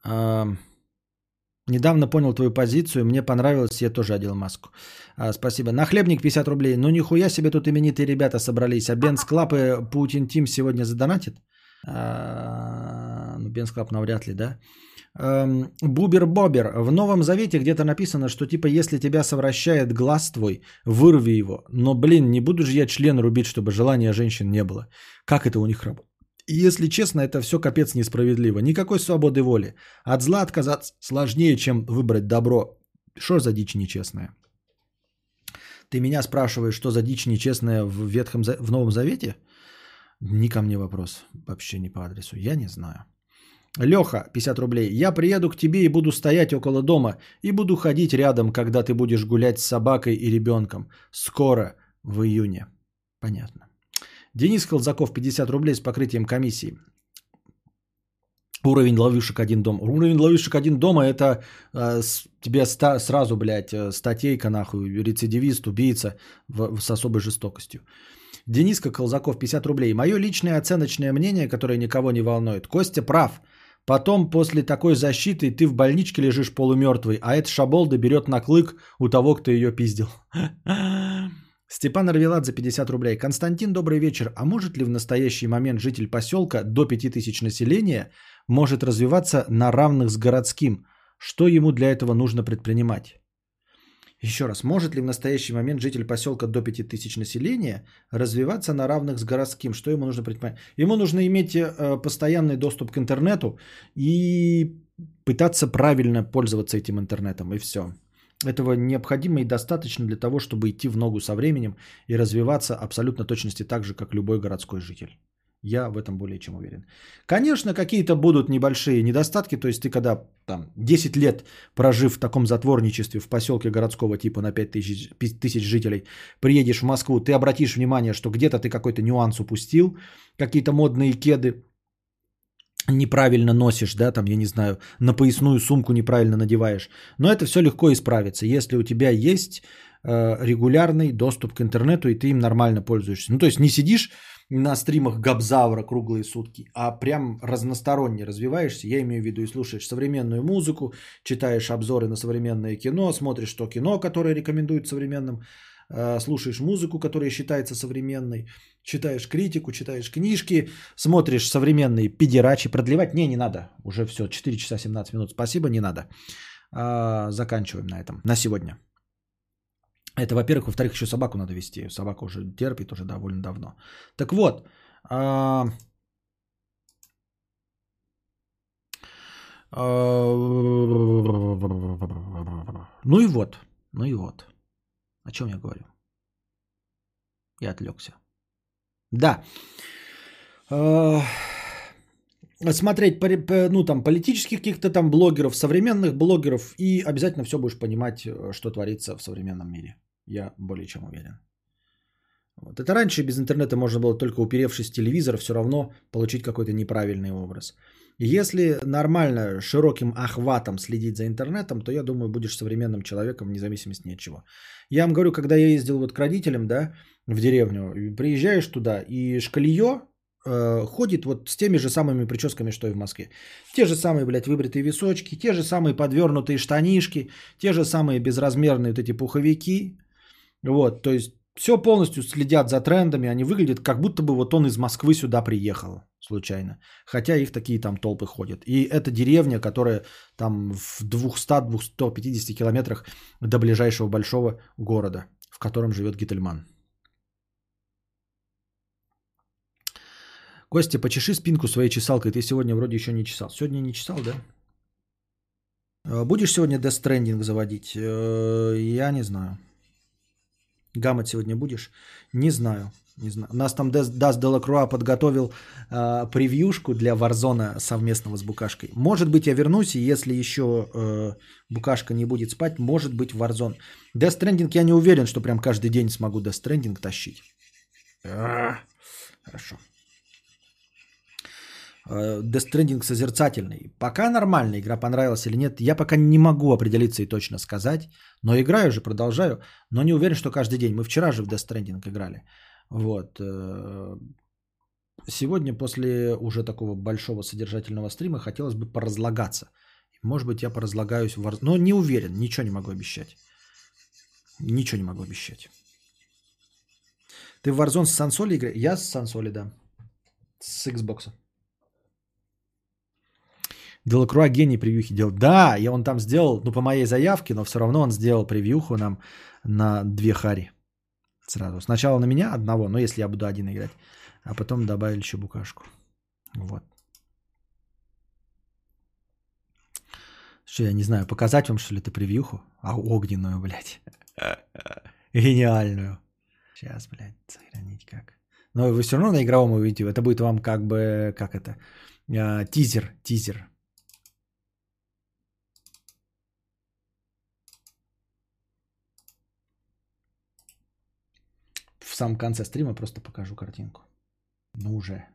А, Недавно понял твою позицию, мне понравилось, я тоже одел маску. А, спасибо. Нахлебник 50 рублей. Ну нихуя себе тут именитые ребята собрались. А Benz Club и Putin Team сегодня задонатит? А, ну, Benz Club навряд ли, да? Эм, Бубер Бобер. В Новом Завете где-то написано, что типа если тебя совращает глаз твой, вырви его. Но, блин, не буду же я член рубить, чтобы желания женщин не было. Как это у них работает? И если честно, это все капец несправедливо. Никакой свободы воли. От зла отказаться сложнее, чем выбрать добро. Что за дичь нечестная? Ты меня спрашиваешь, что за дичь нечестная в, Ветхом, в Новом Завете? Не ко мне вопрос. Вообще не по адресу. Я не знаю. Леха, 50 рублей. Я приеду к тебе и буду стоять около дома. И буду ходить рядом, когда ты будешь гулять с собакой и ребенком. Скоро, в июне. Понятно. Денис Колзаков, 50 рублей с покрытием комиссии. Уровень ловушек один дом. Уровень ловушек один дома это э, тебе ста- сразу, блядь, э, статейка нахуй, рецидивист, убийца в- в- с особой жестокостью. Дениска Колзаков, 50 рублей. Мое личное оценочное мнение, которое никого не волнует. Костя прав. Потом после такой защиты ты в больничке лежишь полумертвый, а эта шаболда берет на клык у того, кто ее пиздил. [LAUGHS] Степан Арвеладзе, 50 рублей. Константин, добрый вечер. А может ли в настоящий момент житель поселка до 5000 населения может развиваться на равных с городским? Что ему для этого нужно предпринимать? Еще раз, может ли в настоящий момент житель поселка до 5000 населения развиваться на равных с городским? Что ему нужно предпринимать? Ему нужно иметь э, постоянный доступ к интернету и пытаться правильно пользоваться этим интернетом, и все. Этого необходимо и достаточно для того, чтобы идти в ногу со временем и развиваться абсолютно точности так же, как любой городской житель. Я в этом более чем уверен. Конечно, какие-то будут небольшие недостатки. То есть ты когда там 10 лет прожив в таком затворничестве в поселке городского типа на 5 тысяч, 5 тысяч жителей, приедешь в Москву, ты обратишь внимание, что где-то ты какой-то нюанс упустил, какие-то модные кеды неправильно носишь, да, там, я не знаю, на поясную сумку неправильно надеваешь. Но это все легко исправится, если у тебя есть э, регулярный доступ к интернету, и ты им нормально пользуешься. Ну, то есть не сидишь на стримах Габзавра круглые сутки, а прям разносторонне развиваешься. Я имею в виду и слушаешь современную музыку, читаешь обзоры на современное кино, смотришь то кино, которое рекомендуют современным, э, слушаешь музыку, которая считается современной, читаешь критику, читаешь книжки, смотришь современные педерачи. Продлевать? Не, не надо. Уже все, 4 часа 17 минут. Спасибо, не надо. А, заканчиваем на этом, на сегодня. Это, во-первых. Во-вторых, еще собаку надо вести. Собака уже терпит уже довольно давно. Так вот. а, а, Ну и вот. Ну и вот. О чем я говорю? Я отвлекся. Да. Э, Смотреть, ну, там, политических каких-то там блогеров, современных блогеров, и обязательно все будешь понимать, э, что творится в современном мире. Я более чем уверен. Вот. Это раньше без интернета можно было только уперевшись в телевизор, все равно получить какой-то неправильный образ. Если нормально, широким охватом следить за интернетом, то я думаю, будешь современным человеком вне зависимости от чего. Я вам говорю, когда я ездил вот к родителям, да, в деревню, приезжаешь туда, и шкалье э, ходит вот с теми же самыми прическами, что и в Москве. Те же самые, блядь, выбритые височки, те же самые подвернутые штанишки, те же самые безразмерные вот эти пуховики. Вот, то есть все полностью следят за трендами, они выглядят как будто бы вот он из Москвы сюда приехал случайно. Хотя их такие там толпы ходят. И это деревня, которая там в 200-250 километрах до ближайшего большого города, в котором живет Гительман. Костя, почеши спинку своей чесалкой. Ты сегодня вроде еще не чесал. Сегодня не чесал, да? Э, Будешь сегодня Death Stranding заводить? Э, Я не знаю. Гаммет сегодня будешь? Не знаю. Не знаю. У нас там Дас Дас Делакруа подготовил э, превьюшку для Warzone совместного с Букашкой. Может быть, я вернусь, и если еще э, Букашка не будет спать, может быть, Warzone. Death Stranding я не уверен, что прям каждый день смогу Death Stranding тащить. А, Хорошо. Э, Death Stranding созерцательный. Пока нормально, игра понравилась или нет, я пока не могу определиться и точно сказать. Но играю же, продолжаю. Но не уверен, что каждый день. Мы вчера же в Death Stranding играли. Вот. э, Сегодня после уже такого большого содержательного стрима хотелось бы поразлагаться. Может быть, я поразлагаюсь в. Но не уверен, ничего не могу обещать. Ничего не могу обещать. Ты в Warzone с сансоли играешь? Я с сансоли, да. С Xbox. Делакруа гений превьюхи делал. Да, я он там сделал, ну, по моей заявке, но все равно он сделал превьюху нам на две хари. Сразу. Сначала на меня одного, но если я буду один играть. А потом добавили еще букашку. Вот. Что, я не знаю, показать вам, что ли, это превьюху? А огненную, блядь. [LAUGHS] Гениальную. Сейчас, блядь, сохранить как. Но вы все равно на игровом увидите. Это будет вам как бы, как это, а, тизер, тизер. Самом конце стрима просто покажу картинку. Ну уже.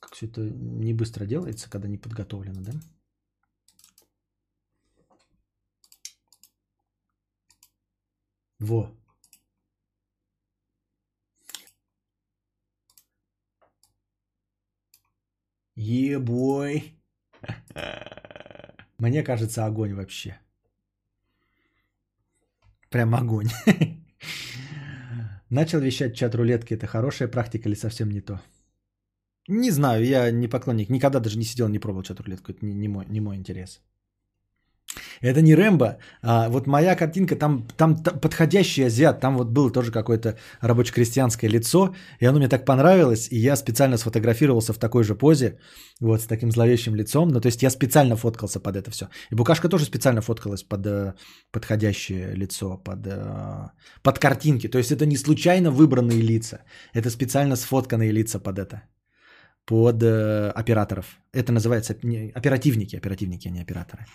Как все это не быстро делается, когда не подготовлено, да? Во. Ебой. [LAUGHS] Мне кажется, огонь вообще. Прям огонь. [LAUGHS] Начал вещать чат рулетки. Это хорошая практика или совсем не то? Не знаю, я не поклонник. Никогда даже не сидел, не пробовал чат рулетку. Это не, не, мой, не мой интерес. Это не Рэмбо, а вот моя картинка, там, там подходящий азиат, там вот было тоже какое-то рабоче-крестьянское лицо, и оно мне так понравилось, и я специально сфотографировался в такой же позе, вот с таким зловещим лицом, ну то есть я специально фоткался под это все. И Букашка тоже специально фоткалась под э, подходящее лицо, под, э, под картинки, то есть это не случайно выбранные лица, это специально сфотканные лица под это под э, операторов. Это называется не, оперативники, оперативники, а не операторы.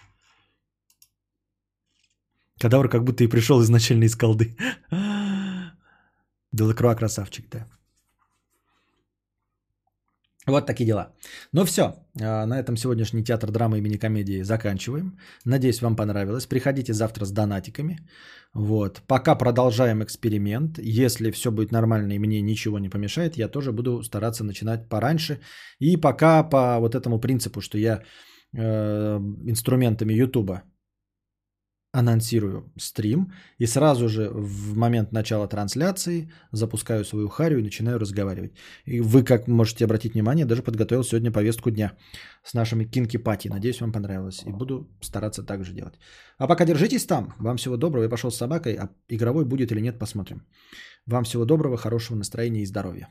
Кадавр как будто и пришел изначально из колды. Делакруа красавчик, да. Вот такие дела. Ну все, на этом сегодняшний театр драмы имени комедии заканчиваем. Надеюсь, вам понравилось. Приходите завтра с донатиками. Вот. Пока продолжаем эксперимент. Если все будет нормально и мне ничего не помешает, я тоже буду стараться начинать пораньше. И пока по вот этому принципу, что я э, инструментами Ютуба анонсирую стрим и сразу же в момент начала трансляции запускаю свою харю и начинаю разговаривать. И вы, как можете обратить внимание, даже подготовил сегодня повестку дня с нашими кинки-пати. Надеюсь, вам понравилось. И буду стараться так же делать. А пока держитесь там. Вам всего доброго. Я пошел с собакой, а игровой будет или нет, посмотрим. Вам всего доброго, хорошего настроения и здоровья.